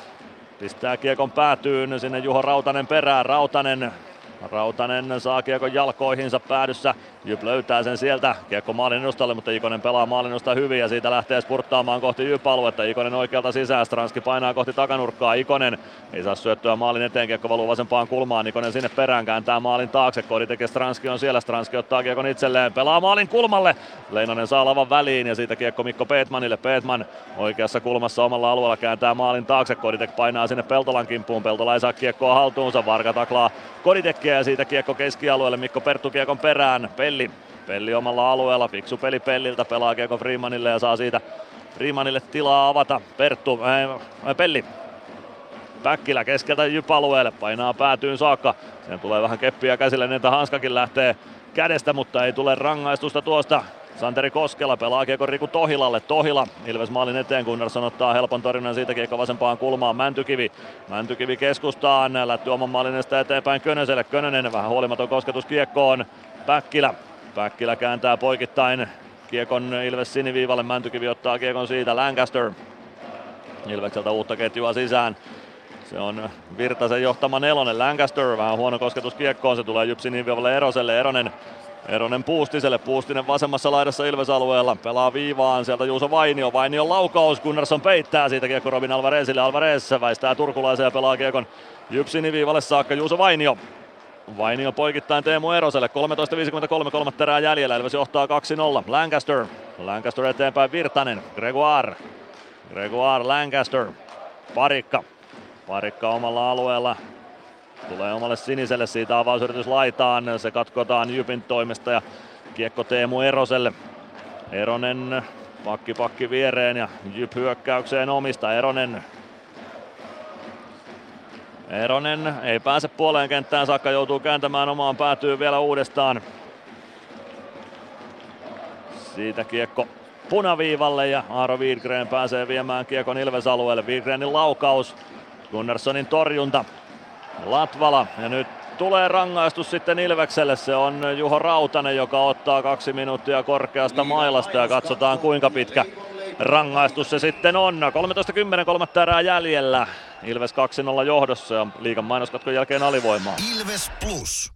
pistää kiekon päätyyn. Sinne Juho Rautanen perään. Rautanen Rautanen saa kiekon jalkoihinsa päädyssä. Jyp löytää sen sieltä. Kiekko maalin edustalle, mutta Ikonen pelaa maalin hyvin ja siitä lähtee spurttaamaan kohti Jyp-aluetta. Ikonen oikealta sisään, Stranski painaa kohti takanurkkaa. Ikonen ei saa syöttöä maalin eteen, kiekko valuu vasempaan kulmaan. Ikonen sinne perään kääntää maalin taakse. Kodi tekee Stranski on siellä, Stranski ottaa kiekon itselleen, pelaa maalin kulmalle. Leinonen saa lavan väliin ja siitä kiekko Mikko Peetmanille. Peetman oikeassa kulmassa omalla alueella kääntää maalin taakse. Koditek painaa sinne Peltolan kimppuun. Peltola ei saa kiekkoa haltuunsa. Varka taklaa Koditekkiä ja siitä kiekko keskialueelle. Mikko Perttu kiekon perään. Pelli. Pelli omalla alueella. Fiksu peli Pelliltä. Pelaa kiekko Freemanille ja saa siitä Freemanille tilaa avata. Perttu. Äh, Pelli. Päkkilä keskeltä Jyp-alueelle. Painaa päätyyn saakka. Sen tulee vähän keppiä käsille, niin että Hanskakin lähtee kädestä, mutta ei tule rangaistusta tuosta. Santeri Koskela pelaa kiekko Riku Tohilalle. Tohila Ilves maalin eteen, Gunnarsson ottaa helpon torjunnan siitä kiekko vasempaan kulmaan. Mäntykivi. Mäntykivi keskustaan. Lätty oman maalin eteenpäin Könöselle. Könönen vähän huolimaton kosketus kiekkoon. Päkkilä. Päkkilä kääntää poikittain kiekon Ilves siniviivalle. Mäntykivi ottaa kiekon siitä. Lancaster. Ilvekseltä uutta ketjua sisään. Se on Virtasen johtama nelonen. Lancaster vähän huono kosketus kiekkoon. Se tulee Jypsi Niviavalle Eroselle. Eronen Eronen Puustiselle, Puustinen vasemmassa laidassa Ilves-alueella, pelaa viivaan, sieltä Juuso Vainio, Vainio laukaus, Gunnarsson peittää siitä kiekko Robin Alvarezille, Alvarez väistää turkulaisen ja pelaa kiekon Jypsini viivalle saakka Juuso Vainio. Vainio poikittain Teemu Eroselle, 13.53 kolmatta erää jäljellä, Ilves johtaa 2-0, Lancaster, Lancaster eteenpäin Virtanen, Gregoire, Gregoire, Lancaster, Parikka, Parikka omalla alueella, Tulee omalle siniselle. Siitä avausyritys laitaan. Se katkotaan Jypin toimesta ja kiekko Teemu Eroselle. Eronen pakki pakki viereen ja Jyp hyökkäykseen omista. Eronen Eronen ei pääse puoleen kenttään saakka, joutuu kääntämään omaan päätyyn vielä uudestaan. Siitä kiekko punaviivalle ja Aaro Wiedgren pääsee viemään kiekon Ilves-alueelle. Wiedgrenin laukaus, Gunnarssonin torjunta. Latvala ja nyt tulee rangaistus sitten Ilvekselle. Se on Juho Rautanen, joka ottaa kaksi minuuttia korkeasta mailasta ja katsotaan kuinka pitkä rangaistus se sitten on. 13.10 kolmatta erää jäljellä. Ilves 2-0 johdossa ja liikan mainoskatkon jälkeen alivoimaa. Ilves Plus.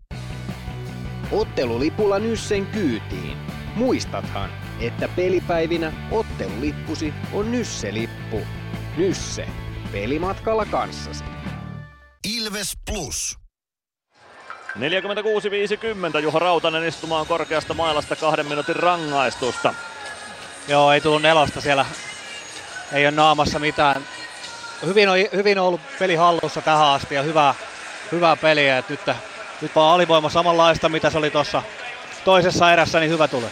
Ottelulipulla Nyssen kyytiin. Muistathan, että pelipäivinä ottelulippusi on Nysse-lippu. Nysse. Pelimatkalla kanssasi. Ilves Plus. 46-50 Juho Rautanen istumaan korkeasta mailasta kahden minuutin rangaistusta. Joo, ei tullut nelosta siellä. Ei ole naamassa mitään. Hyvin on, hyvin on ollut peli hallussa tähän asti ja hyvää, hyvää peliä. Et nyt, nyt vaan alivoima samanlaista, mitä se oli tuossa toisessa erässä, niin hyvä tulee.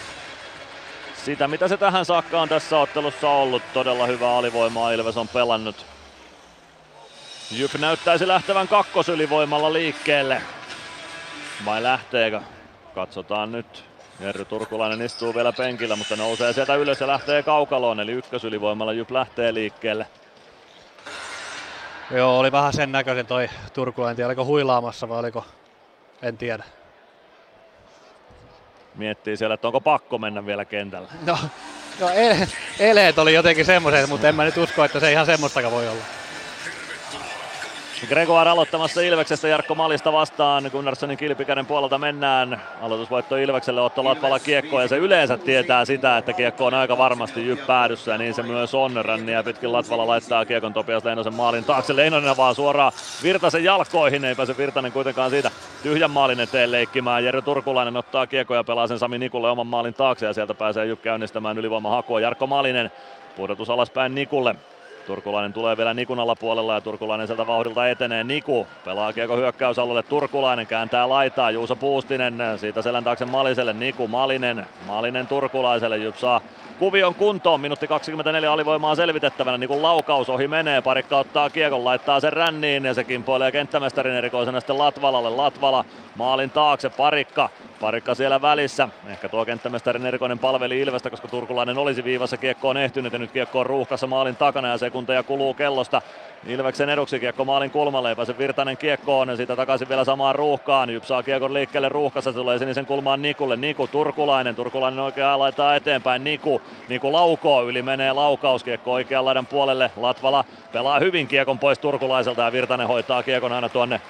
Sitä, mitä se tähän saakka on tässä ottelussa ollut. Todella hyvää alivoimaa Ilves on pelannut. Jyp näyttäisi lähtevän kakkosylivoimalla liikkeelle. Vai lähteekö? Katsotaan nyt. Jerry Turkulainen istuu vielä penkillä, mutta nousee sieltä ylös ja lähtee kaukaloon. Eli ykkösylivoimalla Jyp lähtee liikkeelle. Joo, oli vähän sen näköisen toi Turkulainen. En tiedä, oliko huilaamassa vai oliko, en tiedä. Miettii siellä, että onko pakko mennä vielä kentällä. No, no ele- eleet oli jotenkin semmoiset, mutta en mä nyt usko, että se ihan semmoistakaan voi olla. Gregoire aloittamassa Ilveksestä Jarkko Malista vastaan. Gunnarssonin kilpikäden puolelta mennään. Aloitusvoitto Ilvekselle Otto Latvala kiekko ja se yleensä tietää sitä, että kiekko on aika varmasti jyppäädyssä ja niin se myös on. Ränniä pitkin Latvala laittaa kiekon Topias Leinosen maalin taakse. Leinonen vaan suoraan Virtasen jalkoihin. Ei pääse Virtanen kuitenkaan siitä tyhjän maalin eteen leikkimään. Jere Turkulainen ottaa kiekko ja pelaa sen Sami Nikulle oman maalin taakse ja sieltä pääsee Jyp käynnistämään ylivoimahakua. Jarkko Malinen pudotus alaspäin Nikulle. Turkulainen tulee vielä Nikun alapuolella ja Turkulainen sieltä vauhdilta etenee. Niku pelaa kiekko hyökkäysalueelle. Turkulainen kääntää laitaa. Juuso Puustinen siitä selän taakse Maliselle. Niku Malinen. Malinen Turkulaiselle. Jyp saa kuvion kuntoon. Minuutti 24 alivoimaa selvitettävänä. Nikun laukaus ohi menee. Parikka ottaa kiekon, laittaa sen ränniin ja se kimpoilee kenttämestarin erikoisena sitten Latvalalle. Latvala maalin taakse. Parikka Parikka siellä välissä. Ehkä tuo kenttämestarin erikoinen palveli Ilvestä, koska Turkulainen olisi viivassa kiekkoon ehtynyt ja nyt kiekko on ruuhkassa maalin takana ja sekunteja kuluu kellosta. Ilveksen eduksi kiekko maalin kulmalle, ei pääse Virtanen kiekkoon ja siitä takaisin vielä samaan ruuhkaan. Jyp saa kiekon liikkeelle ruuhkassa, tulee sinisen kulmaan Nikulle. Niku Turkulainen, Turkulainen oikea laittaa eteenpäin. Niku, Niku laukoo, yli menee laukaus, kiekko oikean laidan puolelle. Latvala pelaa hyvin kiekon pois Turkulaiselta ja Virtanen hoitaa kiekon aina tuonne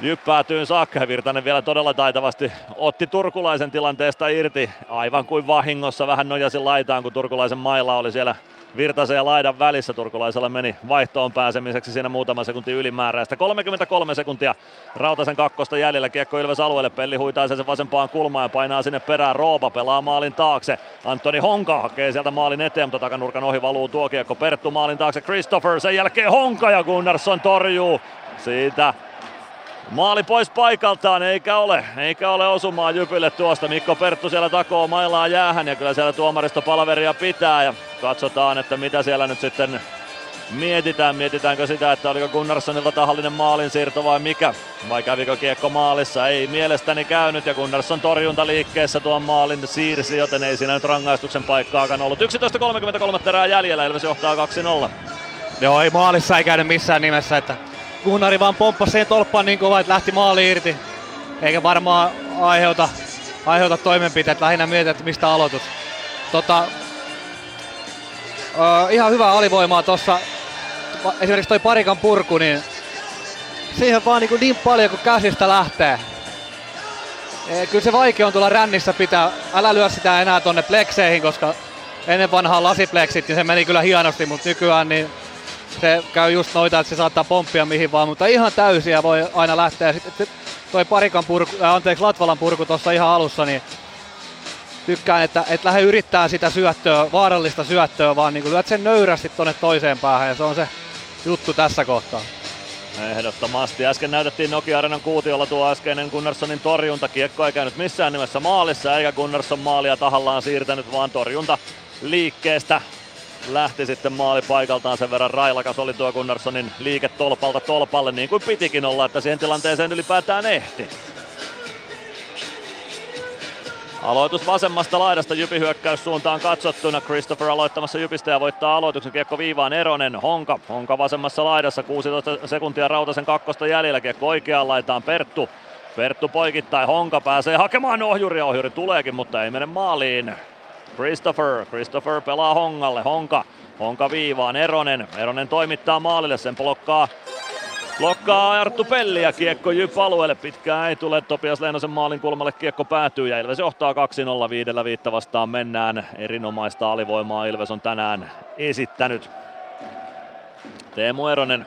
jyppäätyyn saakka Virtanen vielä todella taitavasti otti turkulaisen tilanteesta irti. Aivan kuin vahingossa vähän nojasi laitaan, kun turkulaisen mailla oli siellä Virtasen ja laidan välissä. Turkulaisella meni vaihtoon pääsemiseksi siinä muutama sekunti ylimääräistä. 33 sekuntia Rautasen kakkosta jäljellä. Kiekko Ilves alueelle. Pelli huitaa sen vasempaan kulmaan ja painaa sinne perään. Roopa pelaa maalin taakse. Antoni Honka hakee sieltä maalin eteen, mutta takanurkan ohi valuu tuo kiekko. Perttu maalin taakse. Christopher. Sen jälkeen Honka ja Gunnarsson torjuu. Siitä Maali pois paikaltaan, eikä ole, eikä ole osumaa Jypille tuosta. Mikko Perttu siellä takoo mailaa jäähän ja kyllä siellä tuomaristo palveria pitää ja katsotaan, että mitä siellä nyt sitten mietitään. Mietitäänkö sitä, että oliko Gunnarssonilta tahallinen maalinsiirto vai mikä? Vai kävikö kiekko maalissa? Ei mielestäni käynyt ja Gunnarsson torjunta liikkeessä tuon maalin siirsi, joten ei siinä nyt rangaistuksen paikkaakaan ollut. 11.33 terää jäljellä, Ilves johtaa 2-0. Joo, ei maalissa ei käynyt missään nimessä, että Gunnari vaan pomppasi siihen tolppaan niin kovaa, että lähti maali irti. Eikä varmaan aiheuta, aiheuta toimenpiteet, lähinnä mietit, että mistä aloitus. Tota, uh, ihan hyvää alivoimaa tuossa. Esimerkiksi toi parikan purku, niin siihen vaan niin, niin paljon kuin käsistä lähtee. E, kyllä se vaikea on tulla rännissä pitää. Älä lyö sitä enää tonne plekseihin, koska ennen vanhaa lasipleksit, niin se meni kyllä hienosti, mutta nykyään niin se käy just noita, että se saattaa pomppia mihin vaan, mutta ihan täysiä voi aina lähteä. Sitten toi parikan purku, äh, anteeksi Latvalan purku tuossa ihan alussa, niin tykkään, että et lähde yrittää sitä syöttöä, vaarallista syöttöä, vaan niin lyöt sen nöyrästi tonne toiseen päähän ja se on se juttu tässä kohtaa. Ehdottomasti. Äsken näytettiin Nokia Arenan kuutiolla tuo äskeinen Gunnarssonin torjunta. Kiekko ei käynyt missään nimessä maalissa, eikä Gunnarsson maalia tahallaan siirtänyt, vaan torjunta liikkeestä lähti sitten maali paikaltaan sen verran railakas oli tuo Gunnarssonin liike tolpalta tolpalle niin kuin pitikin olla, että siihen tilanteeseen ylipäätään ehti. Aloitus vasemmasta laidasta Jypi hyökkäyssuuntaan katsottuna. Christopher aloittamassa Jypistä ja voittaa aloituksen kiekko viivaan Eronen. Honka, Honka vasemmassa laidassa 16 sekuntia Rautasen kakkosta jäljellä. Kiekko oikeaan laitaan Perttu. Perttu poikittain, Honka pääsee hakemaan ohjuri, ohjuri tuleekin, mutta ei mene maaliin. Christopher, Christopher pelaa Hongalle, Honka, Honka viivaan, Eronen, Eronen toimittaa maalille, sen blokkaa Blokkaa Arttu Pelli ja kiekko Jyp alueelle. Pitkään ei tule Topias Leenosen maalin kulmalle kiekko päätyy ja Ilves johtaa 2-0 viidellä viitta vastaan mennään. Erinomaista alivoimaa Ilves on tänään esittänyt. Teemu Eronen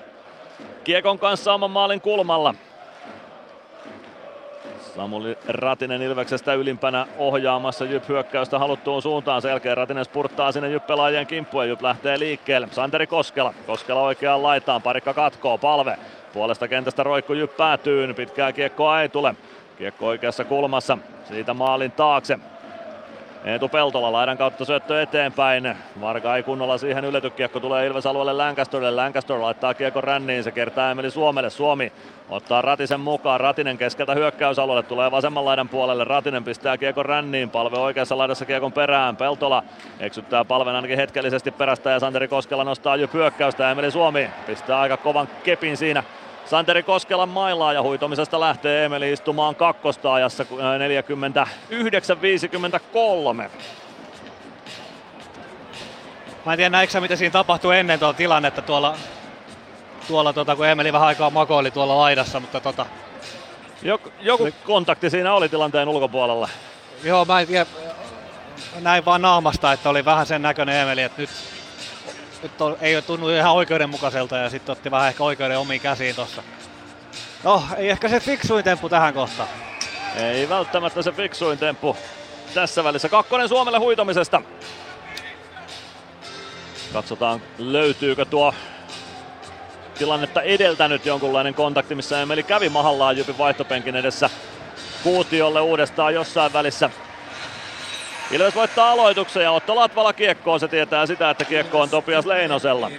kiekon kanssa oman maalin kulmalla. Samuli Ratinen Ilveksestä ylimpänä ohjaamassa Jyp hyökkäystä haluttuun suuntaan. Sen jälkeen Ratinen spurttaa sinne Jyp pelaajien kimppuun Jyp lähtee liikkeelle. Santeri Koskela. Koskela oikeaan laitaan. Parikka katkoo. Palve. Puolesta kentästä roikku Jyp päätyy. Pitkää kiekkoa ei tule. Kiekko oikeassa kulmassa. Siitä maalin taakse. Eetu Peltola laidan kautta syöttö eteenpäin. Varka ei kunnolla siihen ylety. Kiekko tulee Ilves alueelle Lancasterille. Lancaster laittaa kiekko ränniin. Se kertaa Emeli Suomelle. Suomi ottaa Ratisen mukaan. Ratinen keskeltä hyökkäysalueelle. Tulee vasemman laidan puolelle. Ratinen pistää kiekon ränniin. Palve oikeassa laidassa kiekon perään. Peltola eksyttää palven ainakin hetkellisesti perästä ja Santeri Koskela nostaa jo hyökkäystä. Emeli Suomi pistää aika kovan kepin siinä Santeri Koskelan mailaa ja huitomisesta lähtee Emeli istumaan kakkosta ajassa 49-53. Mä en tiedä näikö mitä siinä tapahtui ennen tuolla tilannetta tuolla tuolla tota, kun Emeli vähän aikaa makoili tuolla laidassa, mutta tota, Joku, joku kontakti siinä oli tilanteen ulkopuolella. Joo, mä en tiedä, näin vaan naamasta, että oli vähän sen näköinen Emeli, että nyt, nyt on, ei ole tunnu ihan oikeudenmukaiselta ja sitten otti vähän ehkä oikeuden omiin käsiin tossa. No, ei ehkä se fiksuin temppu tähän kohtaan. Ei välttämättä se fiksuin temppu tässä välissä. Kakkonen Suomelle huitomisesta. Katsotaan löytyykö tuo tilannetta edeltänyt jonkunlainen kontakti, missä Emeli kävi mahallaan Jypin vaihtopenkin edessä Kuutiolle uudestaan jossain välissä. Ilves voittaa aloituksen ja Otto Latvala kiekkoon. Se tietää sitä, että kiekko on Topias Leinosella.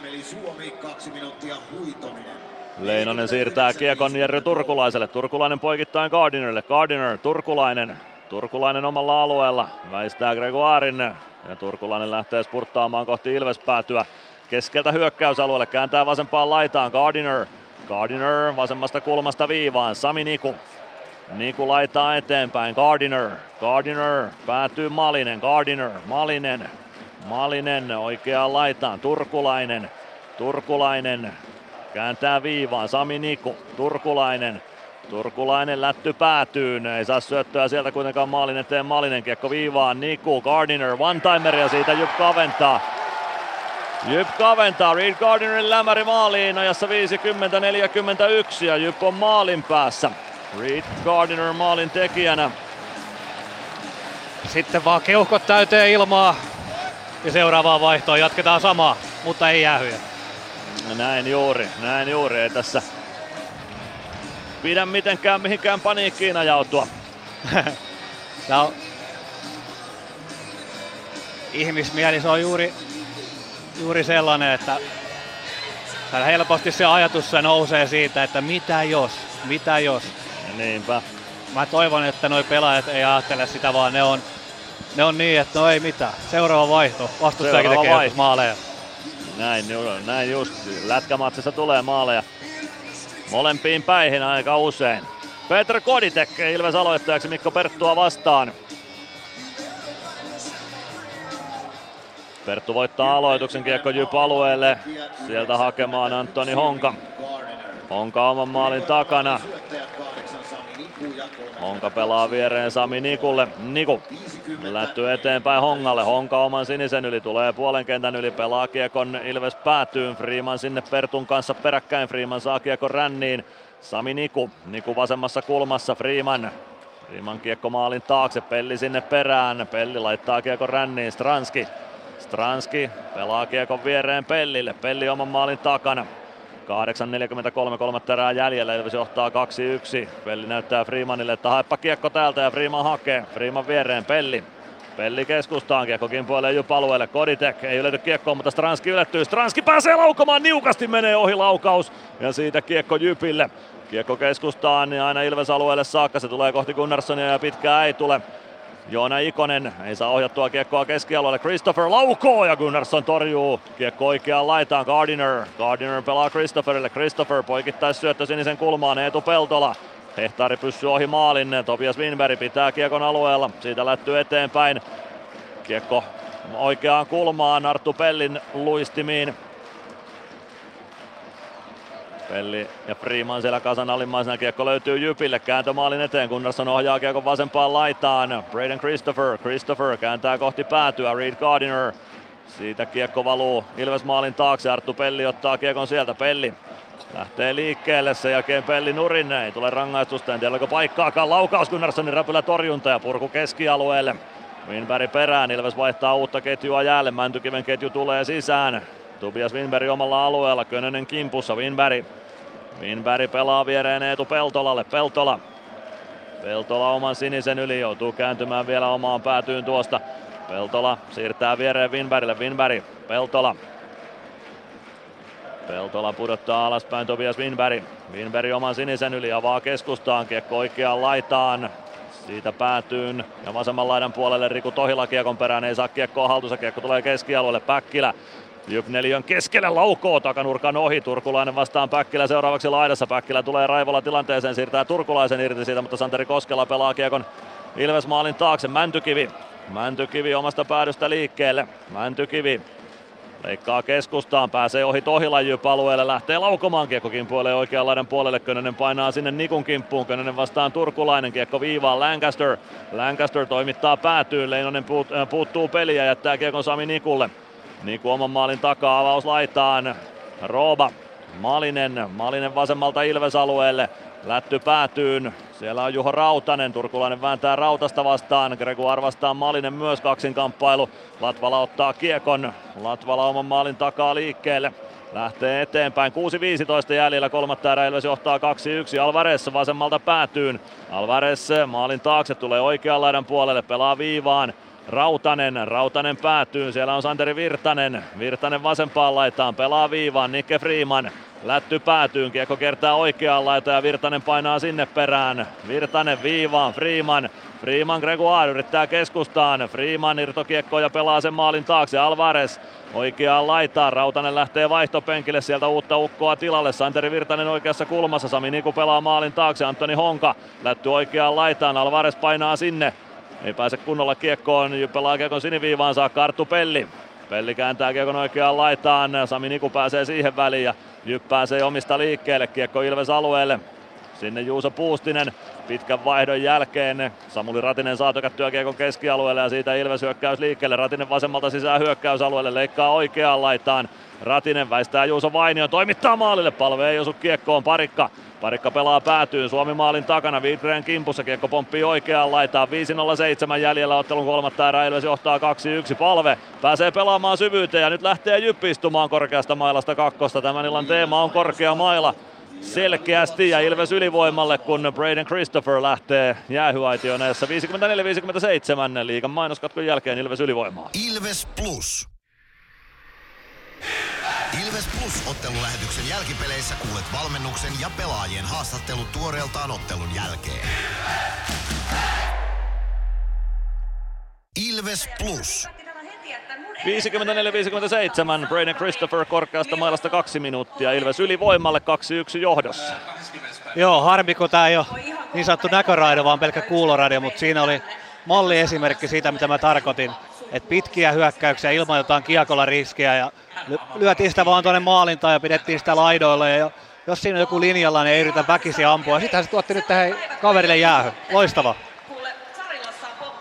Leinonen siirtää kiekon Jerry Turkulaiselle. Turkulainen poikittain Gardinerille. Gardiner, Turkulainen. Turkulainen omalla alueella. Väistää Gregoirin. Ja Turkulainen lähtee spurttaamaan kohti Ilves päätyä. Keskeltä hyökkäysalueelle kääntää vasempaan laitaan Gardiner. Gardiner vasemmasta kulmasta viivaan. Sami Niku. Niku laittaa eteenpäin. Gardiner. Gardiner päätyy Malinen. Gardiner. Malinen. Malinen oikeaan laitaan. Turkulainen. Turkulainen kääntää viivaan. Sami Niku. Turkulainen. Turkulainen lätty päätyyn. Ei saa syöttöä sieltä kuitenkaan maalin eteen. Malinen kiekko viivaan. Niku. Gardiner. One-timer ja siitä Jyp kaventaa. Jyp kaventaa, Reed Gardinerin lämäri maaliin ajassa 50-41 ja Jyp on maalin päässä. Reed Gardiner maalin tekijänä. Sitten vaan keuhkot täyteen ilmaa ja seuraavaan vaihtoon jatketaan samaa, mutta ei jäähyjä. Näin juuri, näin juuri. Ei tässä pidä mitenkään mihinkään paniikkiin ajautua. *laughs* no, ihmismieli se on juuri, juuri sellainen, että helposti se ajatus se nousee siitä, että mitä jos, mitä jos. Niinpä. Mä toivon, että noi pelaajat ei ajattele sitä, vaan ne on, ne on niin, että no ei mitään. Seuraava vaihto. Vastustajakin tekee vaihto. maaleja. Näin, näin just. Lätkämatsissa tulee maaleja molempiin päihin aika usein. Petr Koditek Ilves aloittajaksi Mikko Perttua vastaan. Perttu voittaa aloituksen kiekko Jyp alueelle. Sieltä hakemaan Antoni Honka. Honka oman maalin takana. Honka pelaa viereen Sami Nikulle. Niku lätty eteenpäin Hongalle. Honka oman sinisen yli tulee puolen kentän yli. Pelaa kiekon Ilves päätyyn. Freeman sinne Pertun kanssa peräkkäin. Freeman saa kiekon ränniin. Sami Niku. Niku vasemmassa kulmassa. Freeman. Freeman kiekko maalin taakse. Pelli sinne perään. Pelli laittaa kiekon ränniin. Stranski. Stranski pelaa kiekon viereen Pellille. Pelli oman maalin takana. 8.43 kolmatta erää jäljellä, Ilves johtaa 2-1. Pelli näyttää Freemanille, että haeppa kiekko täältä ja Freeman hakee. Freeman viereen Pelli. Pelli keskustaan, kiekko kimpoilee jo palueelle. Koditek ei ylety kiekkoon, mutta Stranski ylettyy. Stranski pääsee laukomaan, niukasti menee ohi laukaus ja siitä kiekko Jypille. Kiekko keskustaan ja aina Ilves alueelle saakka, se tulee kohti Gunnarssonia ja pitkää ei tule. Joona Ikonen ei saa ohjattua kiekkoa keskialueelle. Christopher laukoo ja Gunnarsson torjuu. Kiekko oikeaan laitaan Gardiner. Gardiner pelaa Christopherille. Christopher poikittais syöttö sinisen kulmaan. Eetu Peltola. Hehtaari pysyy ohi maalin. Topias Winberg pitää kiekon alueella. Siitä lätty eteenpäin. Kiekko oikeaan kulmaan Arttu Pellin luistimiin. Pelli ja Freeman siellä kasan alimmaisena kiekko löytyy Jypille. Kääntömaalin eteen, Gunnarsson ohjaa kiekon vasempaan laitaan. Braden Christopher, Christopher kääntää kohti päätyä, Reed Gardiner. Siitä kiekko valuu Ilves maalin taakse, Arttu Pelli ottaa kiekon sieltä, Pelli lähtee liikkeelle, sen jälkeen Pelli nurin, ei tule rangaistusta, en tiedä oliko paikkaakaan, laukaus Gunnarssonin räpylä torjunta ja purku keskialueelle. Winberg perään, Ilves vaihtaa uutta ketjua jäälle, Mäntykiven ketju tulee sisään. Tobias Winberg omalla alueella, Könönen kimpussa, Winberg. Winberg pelaa viereen Eetu Peltolalle, Peltola. Peltola oman sinisen yli, joutuu kääntymään vielä omaan päätyyn tuosta. Peltola siirtää viereen Winbergille, Winberg, Peltola. Peltola pudottaa alaspäin Tobias Winberg. Winberg oman sinisen yli avaa keskustaan, kiekko oikeaan laitaan. Siitä päätyyn ja vasemman laidan puolelle Riku Tohila kiekon perään, ei saa kiekkoa haltuunsa, kiekko tulee keskialueelle, Päkkilä Jyp neljön keskelle laukoo takanurkan ohi. Turkulainen vastaan Päkkilä seuraavaksi laidassa. Päkkilä tulee raivolla tilanteeseen, siirtää Turkulaisen irti siitä, mutta Santeri Koskela pelaa kiekon Ilves maalin taakse. Mäntykivi. Mäntykivi omasta päädystä liikkeelle. Mäntykivi Leikkaa keskustaan, pääsee ohi Tohilan alueelle, lähtee laukomaan kiekko kimpuilee oikean laidan puolelle. Könönen painaa sinne Nikun kimppuun, Könönen vastaan Turkulainen, kiekko viivaan Lancaster. Lancaster toimittaa päätyyn, Leinonen äh, puuttuu peliä, jättää kiekon Sami Nikulle. Niku oman maalin takaa, avaus laitaan. Rooba, Malinen, Malinen vasemmalta Ilves-alueelle. Lätty päätyyn. Siellä on Juho Rautanen. Turkulainen vääntää Rautasta vastaan. Gregoire vastaan Malinen myös kaksinkamppailu. Latvala ottaa kiekon. Latvala oman maalin takaa liikkeelle. Lähtee eteenpäin. 6.15 jäljellä. Kolmatta erää Ilves johtaa 2-1. Alvarez vasemmalta päätyyn. Alvarez maalin taakse tulee oikean laidan puolelle. Pelaa viivaan. Rautanen, Rautanen päätyy, siellä on Santeri Virtanen, Virtanen vasempaan laitaan, pelaa viivaan, Nikke Freeman, Lätty päätyy, kiekko kertaa oikeaan laitaan ja Virtanen painaa sinne perään. Virtanen viivaan, Freeman, Freeman Gregoire yrittää keskustaan, Freeman irtokiekko ja pelaa sen maalin taakse, Alvarez oikeaan laitaan, Rautanen lähtee vaihtopenkille, sieltä uutta ukkoa tilalle, Santeri Virtanen oikeassa kulmassa, Sami Niku pelaa maalin taakse, Antoni Honka lätty oikeaan laitaan, Alvarez painaa sinne, ei pääse kunnolla kiekkoon, pelaa kiekon siniviivaan saakka Arttu Pelli. Pelli kääntää kiekon oikeaan laitaan, Sami Niku pääsee siihen väliin ja Jyp pääsee omista liikkeelle, kiekko Ilves alueelle. Sinne Juuso Puustinen pitkän vaihdon jälkeen. Samuli Ratinen saa tökättyä kiekon keskialueelle ja siitä Ilves hyökkäys liikkeelle. Ratinen vasemmalta sisään hyökkäysalueelle, leikkaa oikeaan laitaan. Ratinen väistää Juuso Vainio, toimittaa maalille, palve ei osu kiekkoon, parikka Parikka pelaa päätyy Suomi maalin takana, Widgren kimpussa, kiekko pomppii oikeaan laitaan, 5-0-7 jäljellä. Ottelun kolmatta erää, Ilves johtaa 2-1, palve pääsee pelaamaan syvyyteen ja nyt lähtee jyppistumaan korkeasta mailasta kakkosta, tämän illan teema on korkea maila selkeästi ja Ilves ylivoimalle, kun Braden Christopher lähtee jäähyaitioon 54-57 liigan mainoskatkon jälkeen Ilves ylivoimaa. Ilves Plus. Ilves Plus-ottelulähetyksen jälkipeleissä kuulet valmennuksen ja pelaajien haastattelut tuoreeltaan ottelun jälkeen. Ilves Plus. 54-57, Braden Christopher korkeasta mailasta kaksi minuuttia, Ilves ylivoimalle 2-1 johdossa. Joo, harmi kun tämä ei ole niin sanottu näköradio, vaan pelkkä kuuloradio, mutta siinä oli malliesimerkki siitä, mitä mä tarkoitin. Et pitkiä hyökkäyksiä ilman jotain kiekolla riskiä ja lyötiin sitä vaan tuonne maalintaan ja pidettiin sitä laidoilla ja jos siinä on joku linjalla, niin ei yritä väkisi ampua. Sittenhän se tuotti nyt tähän kaverille jäähy. Loistava.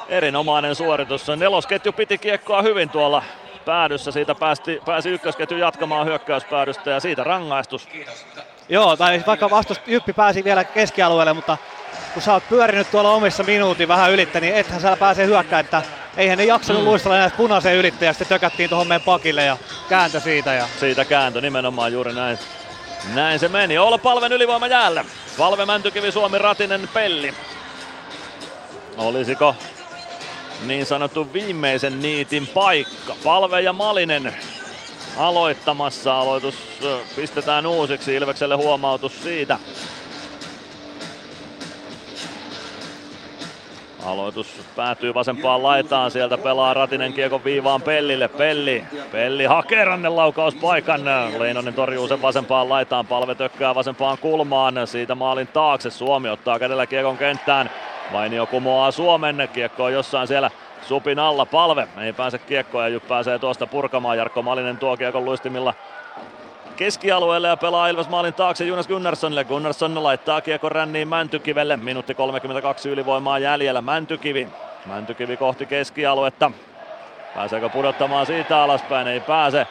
Erinomainen suoritus. Nelosketju piti kiekkoa hyvin tuolla päädyssä. Siitä päästi, pääsi ykkösketju jatkamaan hyökkäyspäädystä ja siitä rangaistus. Joo, tai vaikka vastus Jyppi pääsi vielä keskialueelle, mutta kun sä oot pyörinyt tuolla omissa minuutin vähän ylittä, niin ethän siellä pääse hyökkää, että eihän ne jaksanut mm. luistella enää punaisen ylitte ja sitten tökättiin tuohon meidän pakille ja kääntö siitä. Ja... Siitä kääntö nimenomaan juuri näin. Näin se meni. Olla palven ylivoima jäällä. Palve Mäntykivi Suomi Ratinen Pelli. Olisiko niin sanottu viimeisen niitin paikka? Palve ja Malinen aloittamassa. Aloitus pistetään uusiksi. Ilvekselle huomautus siitä. Aloitus päätyy vasempaan laitaan, sieltä pelaa Ratinen kiekon viivaan Pellille. Pelli, Pelli hakee rannen laukauspaikan. Leinonen torjuu sen vasempaan laitaan, palve tökkää vasempaan kulmaan, siitä maalin taakse. Suomi ottaa kädellä kiekon kenttään. Vainio kumoaa Suomen, kiekko on jossain siellä supin alla, palve ei pääse kiekkoon ja pääsee tuosta purkamaan. Jarkko Malinen tuo kiekon luistimilla keskialueelle ja pelaa Ilves maalin taakse Jonas Gunnarssonille. Gunnarsson laittaa kiekon ränniin Mäntykivelle. Minuutti 32 ylivoimaa jäljellä. Mäntykivi. Mäntykivi kohti keskialuetta. Pääseekö pudottamaan siitä alaspäin? Ei pääse.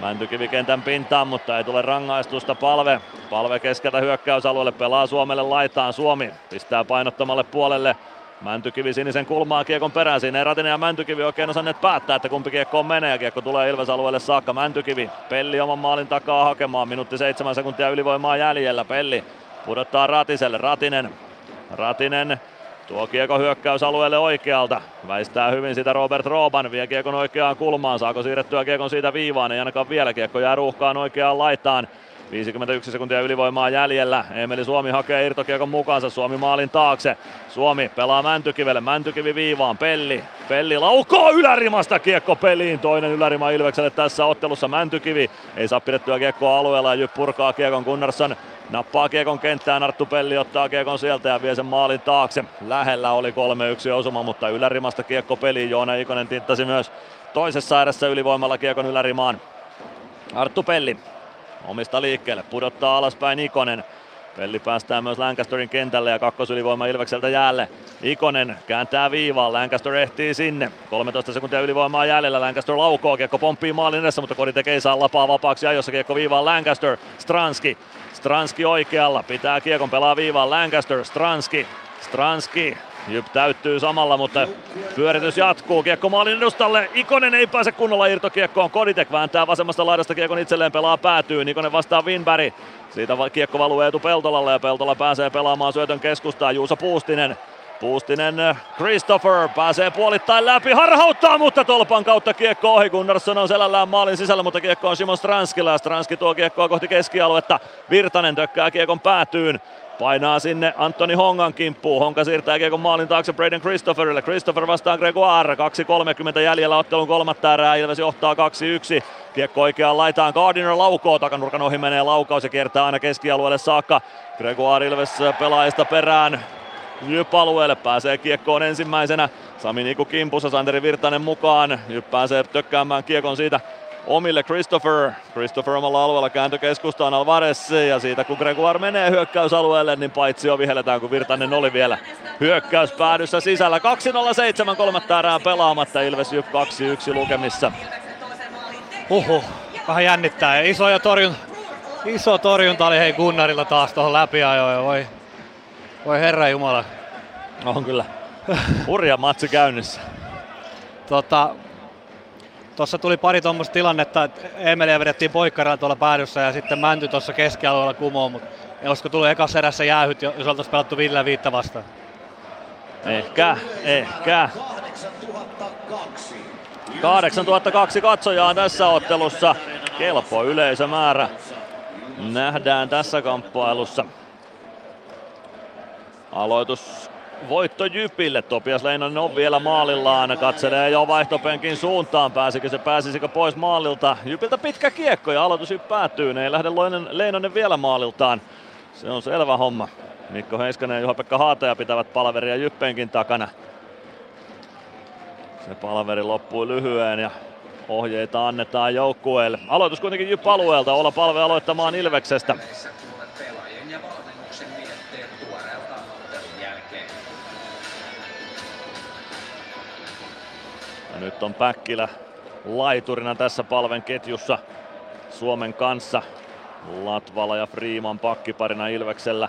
Mäntykivi kentän pintaan, mutta ei tule rangaistusta. Palve, palve keskeltä hyökkäysalueelle, pelaa Suomelle laitaan. Suomi pistää painottamalle puolelle Mäntykivi sinisen kulmaa kiekon perään. Siinä Ratinen ja Mäntykivi oikein osanneet päättää, että kumpi kiekko menee. Kiekko tulee Ilves-alueelle saakka. Mäntykivi Pelli oman maalin takaa hakemaan. Minuutti seitsemän sekuntia ylivoimaa jäljellä. Pelli pudottaa Ratiselle. Ratinen. Ratinen Tuo kiekko hyökkäysalueelle oikealta. Väistää hyvin sitä Robert Rooban. Vie kiekon oikeaan kulmaan. Saako siirrettyä kiekon siitä viivaan? Ei ainakaan vielä. Kiekko jää ruuhkaan oikeaan laitaan. 51 sekuntia ylivoimaa jäljellä. Emeli Suomi hakee irtokiekon mukaansa. Suomi maalin taakse. Suomi pelaa Mäntykivelle. Mäntykivi viivaan. Pelli. Pelli laukoo ylärimasta kiekko peliin. Toinen ylärima Ilvekselle tässä ottelussa. Mäntykivi ei saa pidettyä kiekkoa alueella. Jyp purkaa kiekon Gunnarsson. Nappaa kiekon kenttään, Arttu Pelli ottaa kiekon sieltä ja vie sen maalin taakse. Lähellä oli 3-1 osuma, mutta ylärimasta kiekko peliin. Joona Ikonen tinttasi myös toisessa ääressä ylivoimalla kiekon ylärimaan. Arttu Pelli omista liikkeelle, pudottaa alaspäin Ikonen. Pelli päästää myös Lancasterin kentälle ja kakkosylivoima Ilvekseltä jäälle. Ikonen kääntää viivaan, Lancaster ehtii sinne. 13 sekuntia ylivoimaa jäljellä, Lancaster laukoo, kiekko pomppii maalin edessä, mutta Koditek ei saa lapaa vapaaksi ajossa, kiekko viivaan Lancaster, Stranski. Stranski oikealla, pitää kiekon pelaa viivaan Lancaster, Stranski. Stranski Jyp täyttyy samalla, mutta pyöritys jatkuu. Kiekko maalin edustalle. Ikonen ei pääse kunnolla irtokiekkoon. Koditek vääntää vasemmasta laidasta kiekon itselleen pelaa päätyy. Ikonen vastaa Winberg. Siitä kiekko valuu Eetu Peltolalle ja Peltola pääsee pelaamaan syötön keskustaa. Juuso Puustinen Puustinen Christopher pääsee puolittain läpi, harhauttaa, mutta tolpan kautta kiekko ohi. Gunnarsson on selällään maalin sisällä, mutta kiekko on Simon Stranskilla Stranski tuo kiekkoa kohti keskialuetta. Virtanen tökkää kiekon päätyyn. Painaa sinne Antoni Hongan kimppuun. Honka siirtää kiekon maalin taakse Braden Christopherille. Christopher vastaan Gregoire. 2.30 jäljellä ottelun kolmatta erää. Ilves johtaa 2-1. Kiekko oikeaan laitaan. Gardiner laukoo. Takanurkan ohi menee laukaus ja kiertää aina keskialueelle saakka. Gregoire Ilves pelaajista perään. Jyp-alueelle pääsee kiekkoon ensimmäisenä. Sami Niku kimpussa, Santeri Virtanen mukaan. Jyp pääsee tökkäämään kiekon siitä omille Christopher. Christopher omalla alueella kääntö keskustaan Alvarez ja siitä kun Gregoire menee hyökkäysalueelle, niin paitsi jo vihelletään, kun Virtanen oli vielä hyökkäyspäädyssä sisällä. 2-0-7 kolmatta erää pelaamatta, Ilves Jyp 2-1 lukemissa. Huhhuh, vähän jännittää. Iso, ja torjun, iso torjunta oli hei Gunnarilla taas tuohon läpiajoon. Voi, voi herra jumala. On kyllä. Hurja matsi käynnissä. Tota, Tuossa tuli pari tuommoista tilannetta, että Emeliä vedettiin poikkarilla tuolla päädyssä ja sitten Mänty tuossa keskialueella kumoon, mutta olisiko tullut ekassa erässä jäähyt, jos oltaisiin pelattu Ville Viitta vastaan? Ehkä, ehkä. 8002 katsojaa tässä ottelussa. Kelpo yleisömäärä nähdään tässä kamppailussa. Aloitus voitto Jypille. Topias Leinonen on vielä maalillaan, katselee jo vaihtopenkin suuntaan. Pääsikö se, pääsisikö pois maalilta? Jypiltä pitkä kiekko ja aloitus päättyy. Ne ei lähde Leinonen vielä maaliltaan. Se on selvä homma. Mikko Heiskanen ja Juha-Pekka Haataja pitävät palveria Jyppeenkin takana. Se palveri loppuu lyhyen ja ohjeita annetaan joukkueelle. Aloitus kuitenkin Jypp-alueelta. Olla palve aloittamaan Ilveksestä. Nyt on Päkkilä laiturina tässä palven ketjussa Suomen kanssa. Latvala ja Freeman pakkiparina Ilveksellä.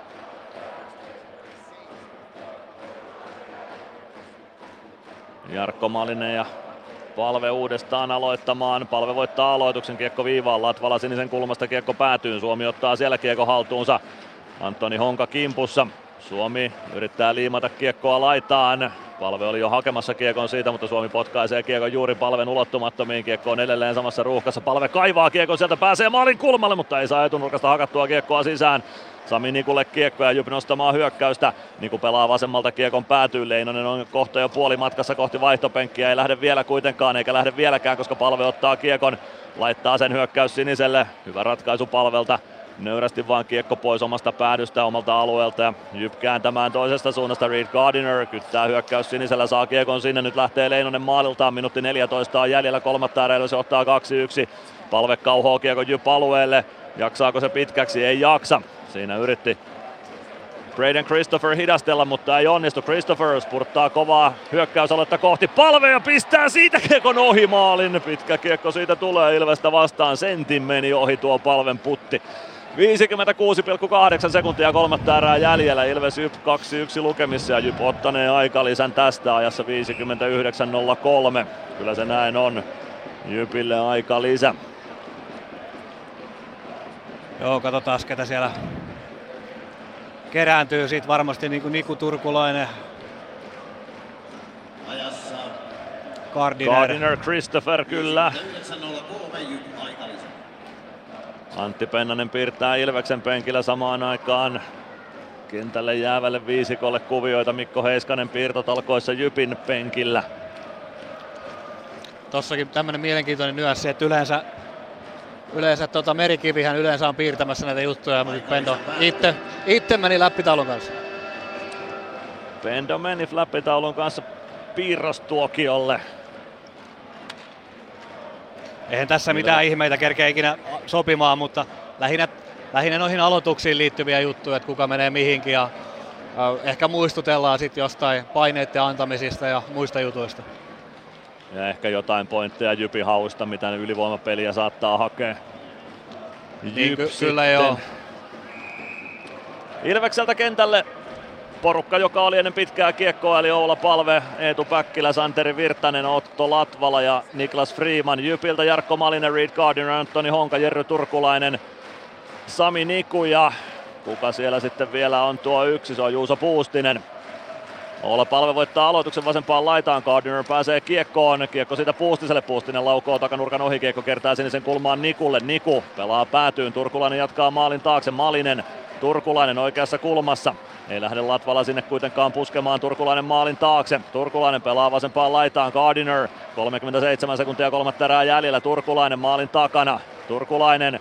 Jarkko Malinen ja Palve uudestaan aloittamaan. Palve voittaa aloituksen kiekko viivaan. Latvala sinisen kulmasta kiekko päätyy. Suomi ottaa siellä kiekko haltuunsa. Antoni Honka kimpussa. Suomi yrittää liimata kiekkoa laitaan. Palve oli jo hakemassa kiekon siitä, mutta Suomi potkaisee kiekon juuri palven ulottumattomiin. Kiekko on edelleen samassa ruuhkassa. Palve kaivaa kiekon sieltä, pääsee maalin kulmalle, mutta ei saa etunurkasta hakattua kiekkoa sisään. Sami Nikulle kiekko ja Jyp nostamaan hyökkäystä. Niku pelaa vasemmalta kiekon päätyy. Leinonen on kohta jo puoli matkassa kohti vaihtopenkkiä. Ei lähde vielä kuitenkaan, eikä lähde vieläkään, koska palve ottaa kiekon. Laittaa sen hyökkäys siniselle. Hyvä ratkaisu palvelta. Nöyrästi vaan kiekko pois omasta päädystä omalta alueelta Jyp kääntämään toisesta suunnasta Reed Gardiner kyttää hyökkäys sinisellä, saa kiekon sinne, nyt lähtee Leinonen maaliltaan, minuutti 14 on jäljellä kolmatta eräilyä, se ottaa 2-1. Palve kauhoo kiekon Jyp alueelle, jaksaako se pitkäksi, ei jaksa. Siinä yritti Braden Christopher hidastella, mutta ei onnistu. Christopher spurttaa kovaa hyökkäysaluetta kohti palve ja pistää siitä kiekon ohi maalin. Pitkä kiekko siitä tulee Ilvestä vastaan. Sentin meni ohi tuo palven putti. 56,8 sekuntia kolmatta erää jäljellä. Ilves Jyp 2-1 lukemissa ja Jyp ottaneen aikalisän tästä ajassa 59.03. Kyllä se näin on. Jypille aika lisä. Joo, katsotaan ketä siellä kerääntyy. Siitä varmasti niin kuin Niku Turkulainen. Gardiner. Gardiner Christopher, kyllä. Antti Pennanen piirtää Ilveksen penkillä samaan aikaan kentälle jäävälle viisikolle kuvioita. Mikko Heiskanen piirtotalkoissa Jypin penkillä. Tossakin tämmönen mielenkiintoinen nyanssi, että yleensä, yleensä tota Merikivihän yleensä on piirtämässä näitä juttuja, mutta Pendo itse, itse meni läppitaulun kanssa. Pendo meni läppitaulun kanssa piirrostuokiolle. Eihän tässä mitään ihmeitä kerkeä ikinä sopimaan, mutta lähinnä, lähinnä noihin aloituksiin liittyviä juttuja, että kuka menee mihinkin ja äh, ehkä muistutellaan sitten jostain paineiden antamisista ja muista jutuista. Ja ehkä jotain pointteja Jypin hausta, mitä ne ylivoimapeliä saattaa hakea. Niin, ky- kyllä joo. Ilvekseltä kentälle porukka, joka oli ennen pitkää kiekkoa, eli Oula Palve, Eetu Päkkilä, Santeri Virtanen, Otto Latvala ja Niklas Freeman. Jypiltä Jarkko Malinen, Reed Gardiner, Antoni Honka, Jerry Turkulainen, Sami Niku ja kuka siellä sitten vielä on tuo yksi, se on Juuso Puustinen. Oula Palve voittaa aloituksen vasempaan laitaan, Gardiner pääsee kiekkoon, kiekko siitä Puustiselle, Puustinen laukoo takanurkan ohi, kiekko kertaa sinisen kulmaan Nikulle, Niku pelaa päätyyn, Turkulainen jatkaa maalin taakse, Malinen, Turkulainen oikeassa kulmassa, ei lähde Latvala sinne kuitenkaan puskemaan Turkulainen maalin taakse. Turkulainen pelaa vasempaan laitaan. Gardiner 37 sekuntia kolmatta erää jäljellä. Turkulainen maalin takana. Turkulainen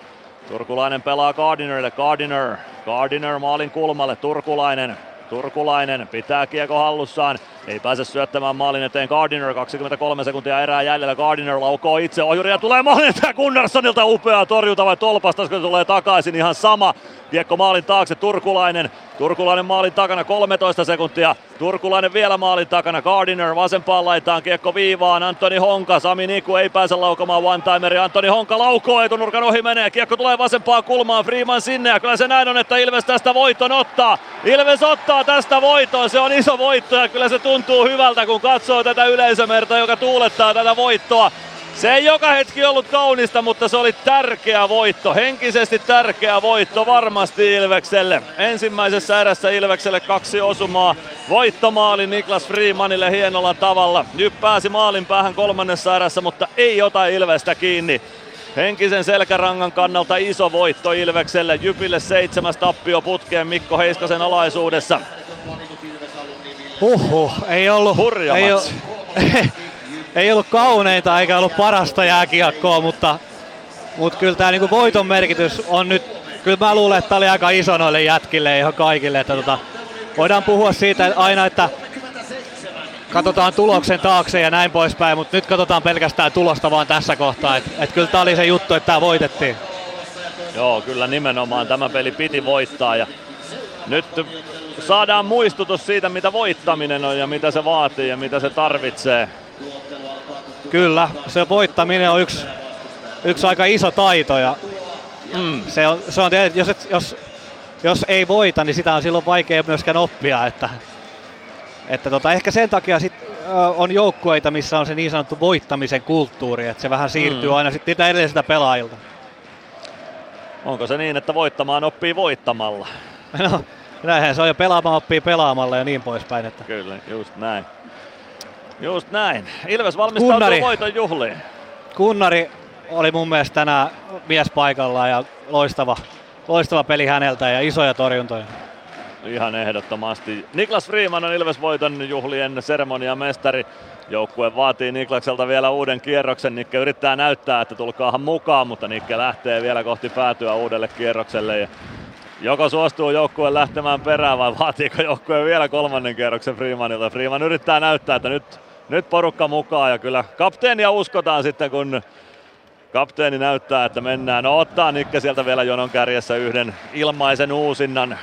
Turkulainen pelaa Gardinerille. Gardiner. Gardiner maalin kulmalle. Turkulainen. Turkulainen pitää kiekko hallussaan. Ei pääse syöttämään maalin eteen Gardiner. 23 sekuntia erää jäljellä. Gardiner laukoo itse ohjuri ja tulee maalin eteen Gunnarssonilta upea torjunta vai tolpasta, kun tulee takaisin ihan sama. Kiekko maalin taakse Turkulainen. Turkulainen maalin takana 13 sekuntia. Turkulainen vielä maalin takana. Gardiner vasempaan laitaan kiekko viivaan. Antoni Honka. Sami Niku ei pääse laukomaan one-timeri. Antoni Honka laukoo etunurkan ohi menee. Kiekko tulee vasempaan kulmaan. Freeman sinne ja kyllä se näin on, että Ilves tästä voiton ottaa. Ilves ottaa tästä voiton. Se on iso voitto ja kyllä se tuntuu hyvältä kun katsoo tätä yleisömerta, joka tuulettaa tätä voittoa. Se ei joka hetki ollut kaunista, mutta se oli tärkeä voitto. Henkisesti tärkeä voitto varmasti Ilvekselle. Ensimmäisessä erässä Ilvekselle kaksi osumaa. Voittomaali Niklas Freemanille hienolla tavalla. Nyt pääsi maalin päähän kolmannessa erässä, mutta ei ota Ilvestä kiinni. Henkisen selkärangan kannalta iso voitto Ilvekselle. Jypille seitsemäs tappio putkeen Mikko Heiskasen alaisuudessa. Huhhuh, ei ollut... Hurja ei, matsi. *laughs* ei ollut kauneinta eikä ollut parasta jääkiekkoa, mutta, mutta kyllä tämä niinku voiton merkitys on nyt, kyllä mä luulen, että tämä oli aika iso noille jätkille ja ihan kaikille. Että tota, voidaan puhua siitä aina, että katsotaan tuloksen taakse ja näin poispäin, mutta nyt katsotaan pelkästään tulosta vaan tässä kohtaa. Että et kyllä tämä oli se juttu, että tämä voitettiin. Joo, kyllä nimenomaan tämä peli piti voittaa ja nyt saadaan muistutus siitä, mitä voittaminen on ja mitä se vaatii ja mitä se tarvitsee. Kyllä, se voittaminen on yksi, yksi aika iso taito ja mm. se on, se on jos, et, jos, jos ei voita, niin sitä on silloin vaikea myöskään oppia, että, että tota, ehkä sen takia sit, on joukkueita, missä on se niin sanottu voittamisen kulttuuri, että se vähän siirtyy mm. aina sitten niitä edellisiltä pelaajilta. Onko se niin, että voittamaan oppii voittamalla? *laughs* No, näinhän se on jo pelaamaan oppii pelaamalla ja niin poispäin. Että. Kyllä, just näin. Just näin. Ilves valmistautuu Kunnari. voiton juhliin. Kunnari oli mun mielestä tänään mies paikallaan ja loistava, loistava peli häneltä ja isoja torjuntoja. Ihan ehdottomasti. Niklas Freeman on Ilves voiton juhlien seremoniamestari. Joukkue vaatii Niklakselta vielä uuden kierroksen. Nikke yrittää näyttää, että tulkaahan mukaan, mutta Nikke lähtee vielä kohti päätyä uudelle kierrokselle. Ja joko suostuu joukkue lähtemään perään vai vaatiiko joukkue vielä kolmannen kierroksen Freemanilta. Freeman yrittää näyttää, että nyt, nyt porukka mukaan ja kyllä kapteenia uskotaan sitten kun kapteeni näyttää, että mennään. No ottaa Nikke sieltä vielä jonon kärjessä yhden ilmaisen uusinnan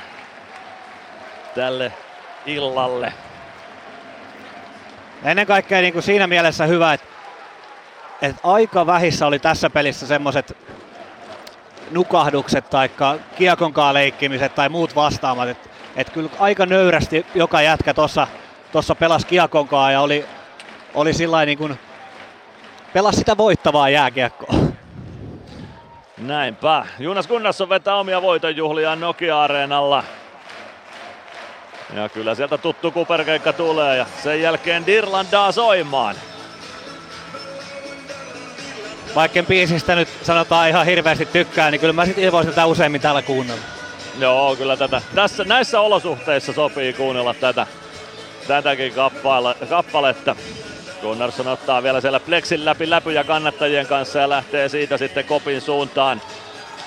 tälle illalle. Ennen kaikkea niin kuin siinä mielessä hyvä, että, että aika vähissä oli tässä pelissä semmoiset nukahdukset tai kiekonkaan leikkimiset tai muut vastaamat. Että et kyllä aika nöyrästi joka jätkä tuossa tossa pelasi kiekonkaan ja oli, oli sillä niin kuin, pelasi sitä voittavaa jääkiekkoa. Näinpä. Jonas Gunnarsson vetää omia voitonjuhliaan Nokia-areenalla. Ja kyllä sieltä tuttu kuperkeikka tulee ja sen jälkeen Dirlandaa soimaan. Vaikka biisistä nyt sanotaan ihan hirveästi tykkää, niin kyllä mä sitten voisin tätä useimmin täällä kuunnella. Joo, kyllä tätä. Tässä, näissä olosuhteissa sopii kuunnella tätä, tätäkin kappale, kappaletta. Gunnarsson ottaa vielä siellä Plexin läpi läpyjä kannattajien kanssa ja lähtee siitä sitten kopin suuntaan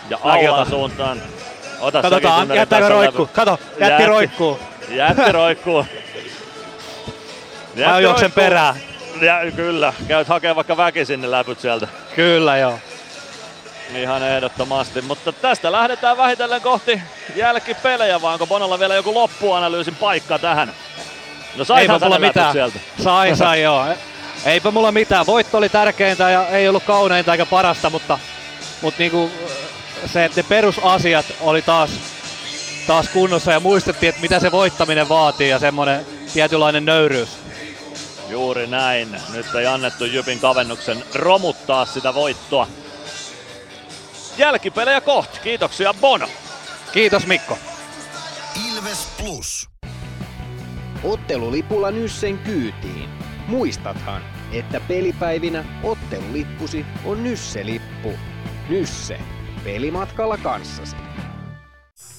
ja Aulan suuntaan. Ota Katsotaan, jättääkö roikkuu? Kato, jätti, jätti roikkuu. Jätti roikkuu. *laughs* Mä juoksen perään. Ja, kyllä, käyt hakemaan vaikka väkisin ne läpyt sieltä. Kyllä joo. Ihan ehdottomasti, mutta tästä lähdetään vähitellen kohti jälkipelejä, vai onko Bonolla vielä joku loppuanalyysin paikka tähän? No Eipä saihan mulla mitään. sieltä. Sai, *laughs* sai joo. Eipä mulla mitään. Voitto oli tärkeintä ja ei ollut kauneinta eikä parasta, mutta, mutta niinku, se, että ne perusasiat oli taas, taas kunnossa ja muistettiin, että mitä se voittaminen vaatii ja semmoinen tietynlainen nöyryys. Juuri näin. Nyt ei annettu Jypin kavennuksen romuttaa sitä voittoa. Jälkipelejä kohti. Kiitoksia Bono. Kiitos Mikko. Ilves Plus. Ottelulipulla Nyssen kyytiin. Muistathan, että pelipäivinä ottelulippusi on Nysse-lippu. Nysse. Pelimatkalla kanssasi.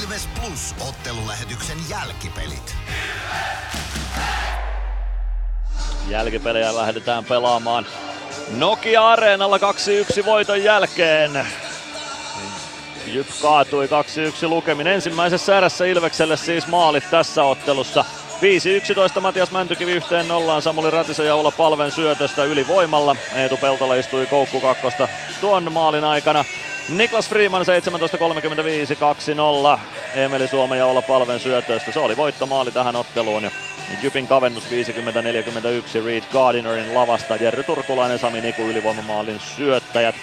Ilves Plus ottelulähetyksen jälkipelit. Jälkipelejä lähdetään pelaamaan Nokia Areenalla 2-1 voiton jälkeen. Jyp kaatui 2-1 lukemin. Ensimmäisessä erässä Ilvekselle siis maalit tässä ottelussa. 5-11 Matias Mäntykivi yhteen nollaan Samuli Ratisen ja Ulla Palven syötöstä ylivoimalla. Eetu Peltola istui koukku kakkosta tuon maalin aikana. Niklas Freeman 17.35 2-0. Emeli Suomen ja Olla Palven syötöstä. Se oli voittomaali tähän otteluun. Ja Jypin kavennus 50-41 Reed Gardinerin lavasta. Jerry Turkulainen, Sami Niku ylivoimamaalin syöttäjät.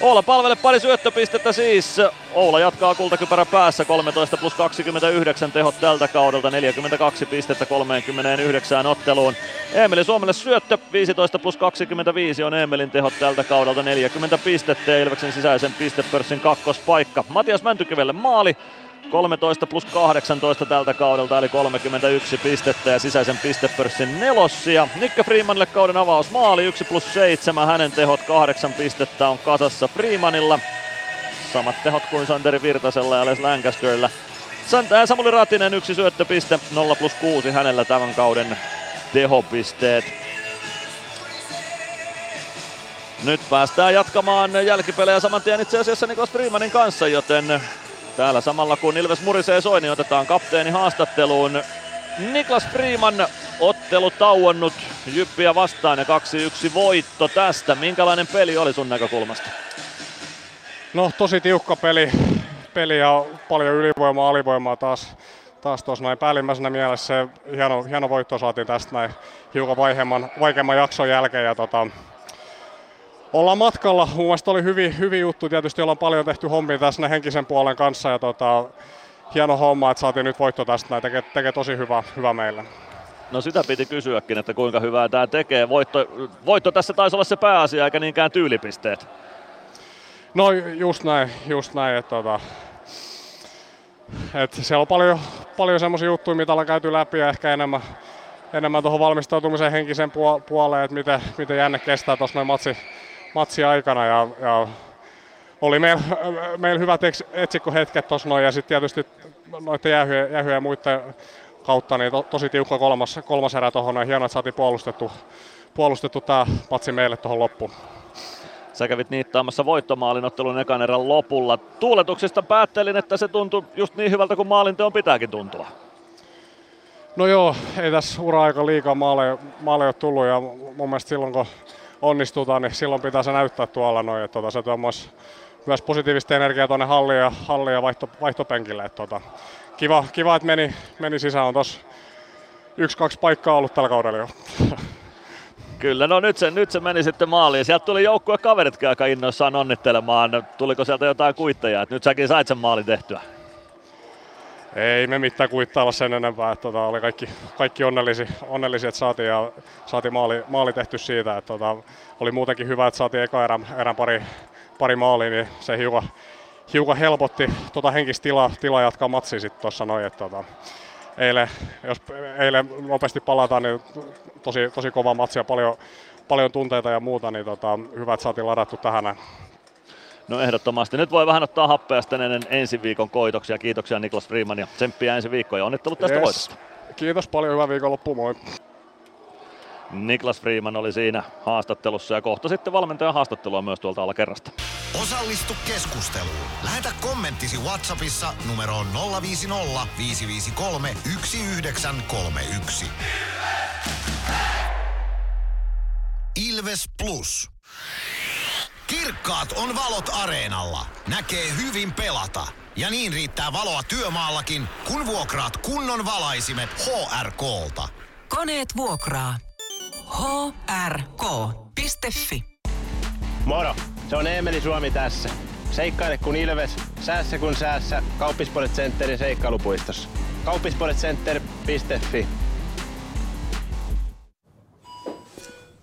Oula palvelle pari syöttöpistettä siis. Oula jatkaa kultakypärä päässä 13 plus 29 tehot tältä kaudelta 42 pistettä 39 otteluun. Emeli Suomelle syöttö 15 plus 25 on Emelin tehot tältä kaudelta 40 pistettä ja Ilveksen sisäisen pistepörssin kakkospaikka. Matias Mäntykivelle maali 13 plus 18 tältä kaudelta eli 31 pistettä ja sisäisen pistepörssin nelossia. Nikke Freemanille kauden avaus maali 1 plus 7, hänen tehot 8 pistettä on kasassa Freemanilla. Samat tehot kuin Santeri Virtasella ja Les Lancasterilla. Sant- äh, Samuli Ratinen yksi syöttöpiste, 0 plus 6 hänellä tämän kauden tehopisteet. Nyt päästään jatkamaan jälkipelejä saman tien itse asiassa Niklas Freemanin kanssa, joten täällä samalla kun Ilves murisee soi, niin otetaan kapteeni haastatteluun. Niklas Freeman ottelu tauonnut Jyppiä vastaan ja 2-1 voitto tästä. Minkälainen peli oli sun näkökulmasta? No tosi tiukka peli, peli ja paljon ylivoimaa, alivoimaa taas, taas tuossa näin päällimmäisenä mielessä. Se hieno, hieno voitto saatiin tästä näin hiukan vaikeamman, vaikeamman jakson jälkeen. Ja tota, ollaan matkalla. Mun mielestä oli hyvin, hyvin juttu. Tietysti ollaan paljon tehty hommia tässä henkisen puolen kanssa. Ja tota, hieno homma, että saatiin nyt voitto tästä näin. Tekee, tekee tosi hyvä, hyvä meille. No sitä piti kysyäkin, että kuinka hyvää tämä tekee. Voitto, voitto tässä taisi olla se pääasia, eikä niinkään tyylipisteet. No just näin, just näin, että tota, et siellä on paljon, paljon semmoisia juttuja, mitä ollaan käyty läpi ja ehkä enemmän, enemmän tuohon valmistautumisen henkisen puo- puoleen, että miten, miten jänne kestää tuossa noin matsi, matsi aikana ja, ja oli meillä meil hyvät etsikkohetket tuossa noin ja sitten tietysti noiden jäähyjen, jäähyjen ja muiden kautta niin to, tosi tiukka kolmas, kolmas erä tuohon noin. Hienoa, että saatiin puolustettu, puolustettu tämä matsi meille tuohon loppuun. Sä kävit niittaamassa voittomaalin ottelun ekan erän lopulla. Tuuletuksesta päättelin, että se tuntui just niin hyvältä kuin maalinteon pitääkin tuntua. No joo, ei tässä ura-aika liikaa maaleja, maaleja ole tullut ja mun mielestä silloin kun onnistutaan, niin silloin pitää se näyttää tuolla noin. Että tota, se tuo myös, myös positiivista energiaa tuonne halliin ja, halliin ja vaihto, vaihtopenkille. Että tota, kiva, kiva, että meni, meni sisään. On tossa yksi-kaksi paikkaa ollut tällä kaudella jo. *laughs* Kyllä, no nyt se, nyt se meni sitten maaliin. Sieltä tuli joukkue kaveritkin aika innoissaan onnittelemaan. Tuliko sieltä jotain kuitteja, että nyt säkin sait sen maalin tehtyä? Ei me mitään kuittailla sen enempää. Että tota, oli kaikki, kaikki onnellisia, onnellisia, että saatiin, ja saatiin maali, maali tehty siitä. Että tota, oli muutenkin hyvä, että saatiin eka erän, erän pari, pari maalia, niin se hiukan, hiukan helpotti tota henkistä tilaa, tilaa jatkaa matsia sitten tuossa noin. Että tota, eilen, jos eilen nopeasti palataan, niin tosi, tosi kova matsi ja paljon, paljon tunteita ja muuta, niin tota, hyvä, että saatiin ladattu tähän. No ehdottomasti. Nyt voi vähän ottaa happea sitten ennen ensi viikon koitoksia. Kiitoksia Niklas Freeman ja tsemppiä ensi viikkoon ja onnittelut tästä yes. voitosta. Kiitos paljon, hyvää viikonloppua, moi. Niklas Freeman oli siinä haastattelussa ja kohta sitten valmentajan haastattelua myös tuolta alakerrasta. Osallistu keskusteluun. Lähetä kommenttisi Whatsappissa numeroon 050 553 1931. Ilves Plus. Kirkkaat on valot areenalla. Näkee hyvin pelata. Ja niin riittää valoa työmaallakin, kun vuokraat kunnon valaisimet HRKlta. Koneet vuokraa. hrk.fi Moro, se on Eemeli Suomi tässä. Seikkaile kun ilves, säässä kun säässä. Kauppispoilet Centerin seikkailupuistossa. Kauppispoiletcenter.fi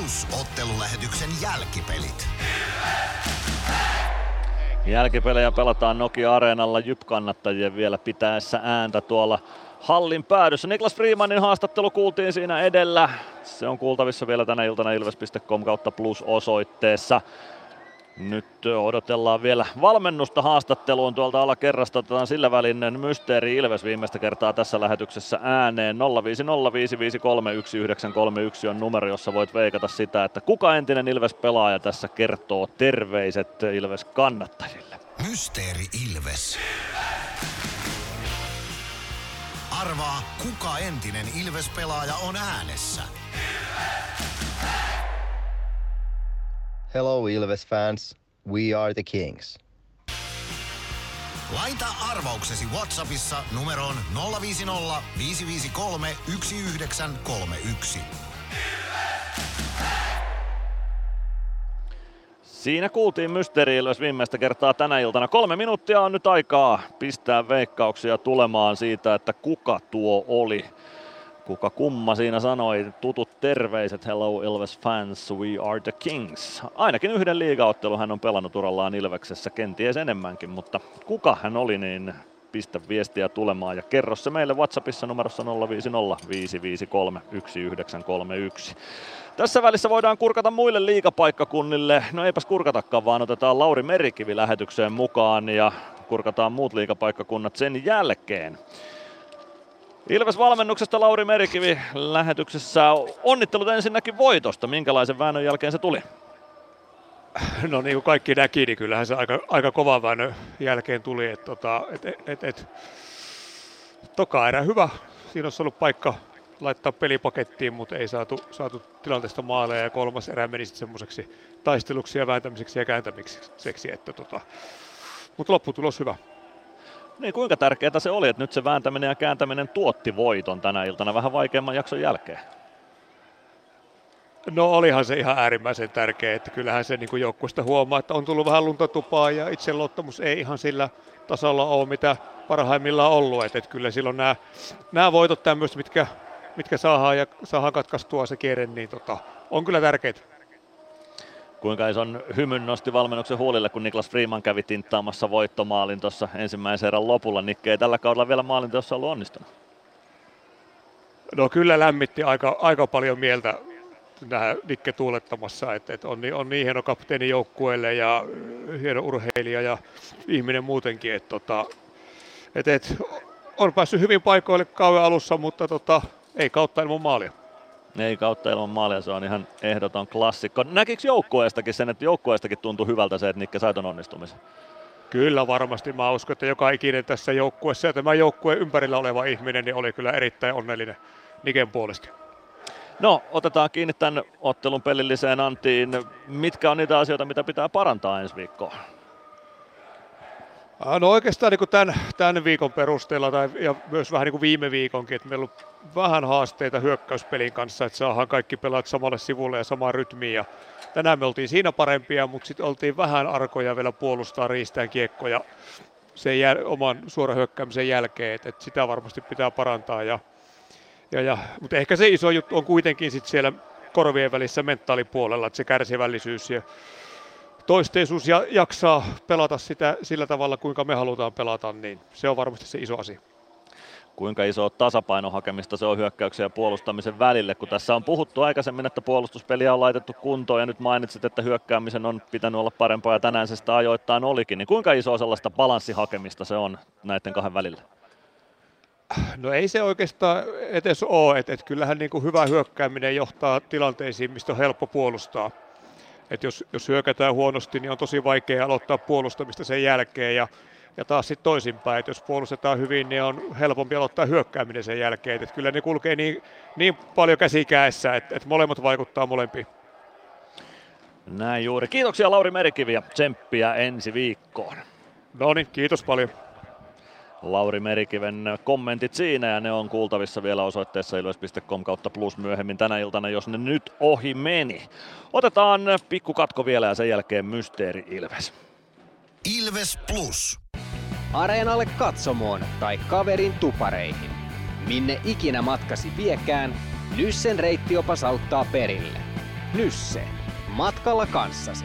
Plus ottelulähetyksen jälkipelit. Jälkipelejä pelataan Nokia-areenalla Jyp-kannattajien vielä pitäessä ääntä tuolla hallin päädyssä. Niklas Freemanin haastattelu kuultiin siinä edellä. Se on kuultavissa vielä tänä iltana ilves.com kautta plus osoitteessa. Nyt odotellaan vielä valmennusta haastatteluun tuolta alakerrasta. Otetaan sillä välin Mysteeri Ilves viimeistä kertaa tässä lähetyksessä ääneen. 05055531931 on numero, jossa voit veikata sitä, että kuka entinen Ilves-pelaaja tässä kertoo terveiset Ilves-kannattajille. Mysteeri Ilves. Arvaa, kuka entinen Ilves-pelaaja on äänessä. Hello Ilves fans, we are the Kings. Laita arvauksesi Whatsappissa numeroon 050 553 1931. Siinä kuultiin Mysteeri Ilves viimeistä kertaa tänä iltana. Kolme minuuttia on nyt aikaa pistää veikkauksia tulemaan siitä, että kuka tuo oli. Kuka kumma siinä sanoi, tutut terveiset, hello Ilves fans, we are the kings. Ainakin yhden liigaottelu hän on pelannut urallaan Ilveksessä, kenties enemmänkin, mutta kuka hän oli, niin pistä viestiä tulemaan ja kerro se meille WhatsAppissa numerossa 050 553 1931. Tässä välissä voidaan kurkata muille liigapaikkakunnille. No eipäs kurkatakaan, vaan otetaan Lauri Merikivi lähetykseen mukaan ja kurkataan muut liigapaikkakunnat sen jälkeen. Ilves valmennuksesta Lauri Merikivi lähetyksessä. Onnittelut ensinnäkin voitosta. Minkälaisen väännön jälkeen se tuli? No niin kuin kaikki näki, niin kyllähän se aika, aika kova väännön jälkeen tuli. Et, tota, et, et, et, toka erä hyvä. Siinä olisi ollut paikka laittaa pelipakettiin, mutta ei saatu, saatu tilanteesta maaleja ja kolmas erä meni sitten semmoiseksi taisteluksi ja vääntämiseksi ja kääntämiseksi. Että tota, mutta lopputulos hyvä. Niin kuinka tärkeää se oli, että nyt se vääntäminen ja kääntäminen tuotti voiton tänä iltana vähän vaikeamman jakson jälkeen? No olihan se ihan äärimmäisen tärkeä, että kyllähän se niin joukkueesta huomaa, että on tullut vähän luntatupaa ja itseluottamus ei ihan sillä tasolla ole, mitä parhaimmillaan ollut. Että, että kyllä silloin nämä, nämä voitot tämmöistä, mitkä, mitkä saadaan ja saadaan katkaistua se kierre, niin tota, on kyllä tärkeitä. Kuinka ison hymyn nosti valmennuksen huolille, kun Niklas Freeman kävi tinttaamassa voittomaalin tuossa ensimmäisen erän lopulla. Nikke ei tällä kaudella vielä maalinteossa ollut onnistunut. No kyllä lämmitti aika, aika paljon mieltä nähdä Nikke tuulettamassa, että, että on, niin, on niin hieno kapteeni joukkueelle ja hieno urheilija ja ihminen muutenkin, että, tota, että, että on päässyt hyvin paikoille kauan alussa, mutta tota, ei kautta ilman maalia. Ei kautta ilman maalia, se on ihan ehdoton klassikko. Näkikö joukkueestakin sen, että joukkueestakin tuntui hyvältä se, että Nikke sai ton onnistumisen? Kyllä varmasti. Mä uskon, että joka ikinen tässä joukkueessa ja tämä joukkue ympärillä oleva ihminen niin oli kyllä erittäin onnellinen Niken puolesta. No, otetaan kiinni tämän ottelun pelilliseen antiin. Mitkä on niitä asioita, mitä pitää parantaa ensi viikkoon? No oikeastaan niin tämän, tämän viikon perusteella tai, ja myös vähän niin kuin viime viikonkin, että meillä on vähän haasteita hyökkäyspelin kanssa, että saadaan kaikki pelaat samalle sivulle ja samaan rytmiin. Ja tänään me oltiin siinä parempia, mutta sitten oltiin vähän arkoja vielä puolustaa riistää kiekkoja sen jäl- oman suoran hyökkäämisen jälkeen, että, että sitä varmasti pitää parantaa. Ja, ja, ja, mutta ehkä se iso juttu on kuitenkin sit siellä korvien välissä mentaalipuolella, että se kärsivällisyys ja toisteisuus ja jaksaa pelata sitä sillä tavalla, kuinka me halutaan pelata, niin se on varmasti se iso asia kuinka iso tasapaino hakemista se on hyökkäyksen ja puolustamisen välille, kun tässä on puhuttu aikaisemmin, että puolustuspeliä on laitettu kuntoon ja nyt mainitsit, että hyökkäämisen on pitänyt olla parempaa ja tänään se sitä ajoittain olikin, niin kuinka iso sellaista balanssihakemista se on näiden kahden välillä? No ei se oikeastaan edes ole, että et kyllähän niin kuin hyvä hyökkääminen johtaa tilanteisiin, mistä on helppo puolustaa. Et jos, jos hyökätään huonosti, niin on tosi vaikea aloittaa puolustamista sen jälkeen ja ja taas sitten toisinpäin, että jos puolustetaan hyvin, niin on helpompi aloittaa hyökkääminen sen jälkeen. Että kyllä ne kulkee niin, niin paljon käsikäessä, että, että molemmat vaikuttaa molempiin. Näin juuri. Kiitoksia Lauri Merikivi ja tsemppiä ensi viikkoon. No niin, kiitos paljon. Lauri Merikiven kommentit siinä ja ne on kuultavissa vielä osoitteessa ilves.com kautta plus myöhemmin tänä iltana, jos ne nyt ohi meni. Otetaan pikku katko vielä ja sen jälkeen Mysteeri Ilves. Ilves Plus. Areenalle katsomoon tai kaverin tupareihin. Minne ikinä matkasi viekään, Nyssen reittiopas auttaa perille. Nysse. Matkalla kanssasi.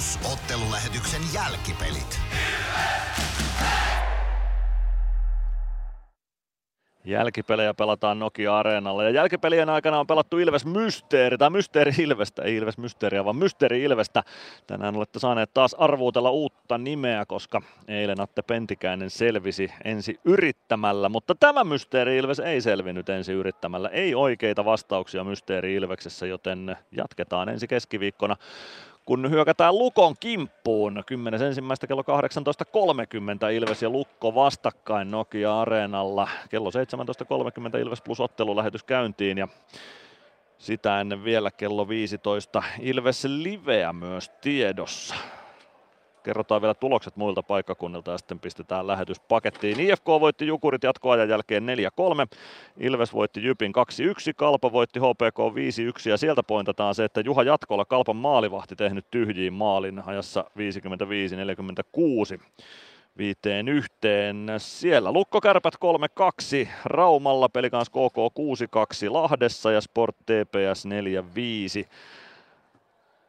Plus ottelulähetyksen jälkipelit. Jälkipelejä pelataan Nokia Areenalla ja jälkipelien aikana on pelattu Ilves Mysteeri, tai Mysteeri Ilvestä, ei Ilves Mysteeriä, vaan Mysteeri Ilvestä. Tänään olette saaneet taas arvuutella uutta nimeä, koska eilen Atte Pentikäinen selvisi ensi yrittämällä, mutta tämä Mysteeri Ilves ei selvinnyt ensi yrittämällä. Ei oikeita vastauksia Mysteeri Ilveksessä, joten jatketaan ensi keskiviikkona kun hyökätään Lukon kimppuun. 10. ensimmäistä kello 18.30 Ilves ja Lukko vastakkain Nokia Areenalla. Kello 17.30 Ilves plus ottelulähetys käyntiin ja sitä ennen vielä kello 15 Ilves Liveä myös tiedossa kerrotaan vielä tulokset muilta paikkakunnilta ja sitten pistetään lähetys pakettiin. IFK voitti Jukurit jatkoajan jälkeen 4-3, Ilves voitti Jypin 2-1, Kalpa voitti HPK 5-1 ja sieltä pointataan se, että Juha Jatkola Kalpan maalivahti tehnyt tyhjiin maalin ajassa 55-46 viiteen yhteen. Siellä Lukkokärpät 3-2, Raumalla pelikans KK 6-2 Lahdessa ja Sport TPS 4-5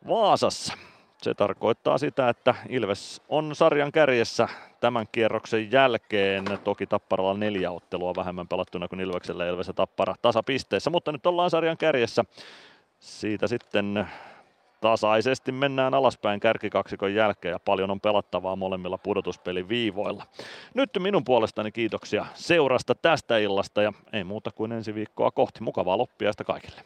Vaasassa. Se tarkoittaa sitä, että Ilves on sarjan kärjessä tämän kierroksen jälkeen. Toki Tapparalla neljä ottelua vähemmän pelattuna kuin Ilveksellä Ilves ja Tappara tasapisteissä, mutta nyt ollaan sarjan kärjessä. Siitä sitten tasaisesti mennään alaspäin kärkikaksikon jälkeen ja paljon on pelattavaa molemmilla pudotuspelin viivoilla. Nyt minun puolestani kiitoksia seurasta tästä illasta ja ei muuta kuin ensi viikkoa kohti. Mukavaa loppiaista kaikille.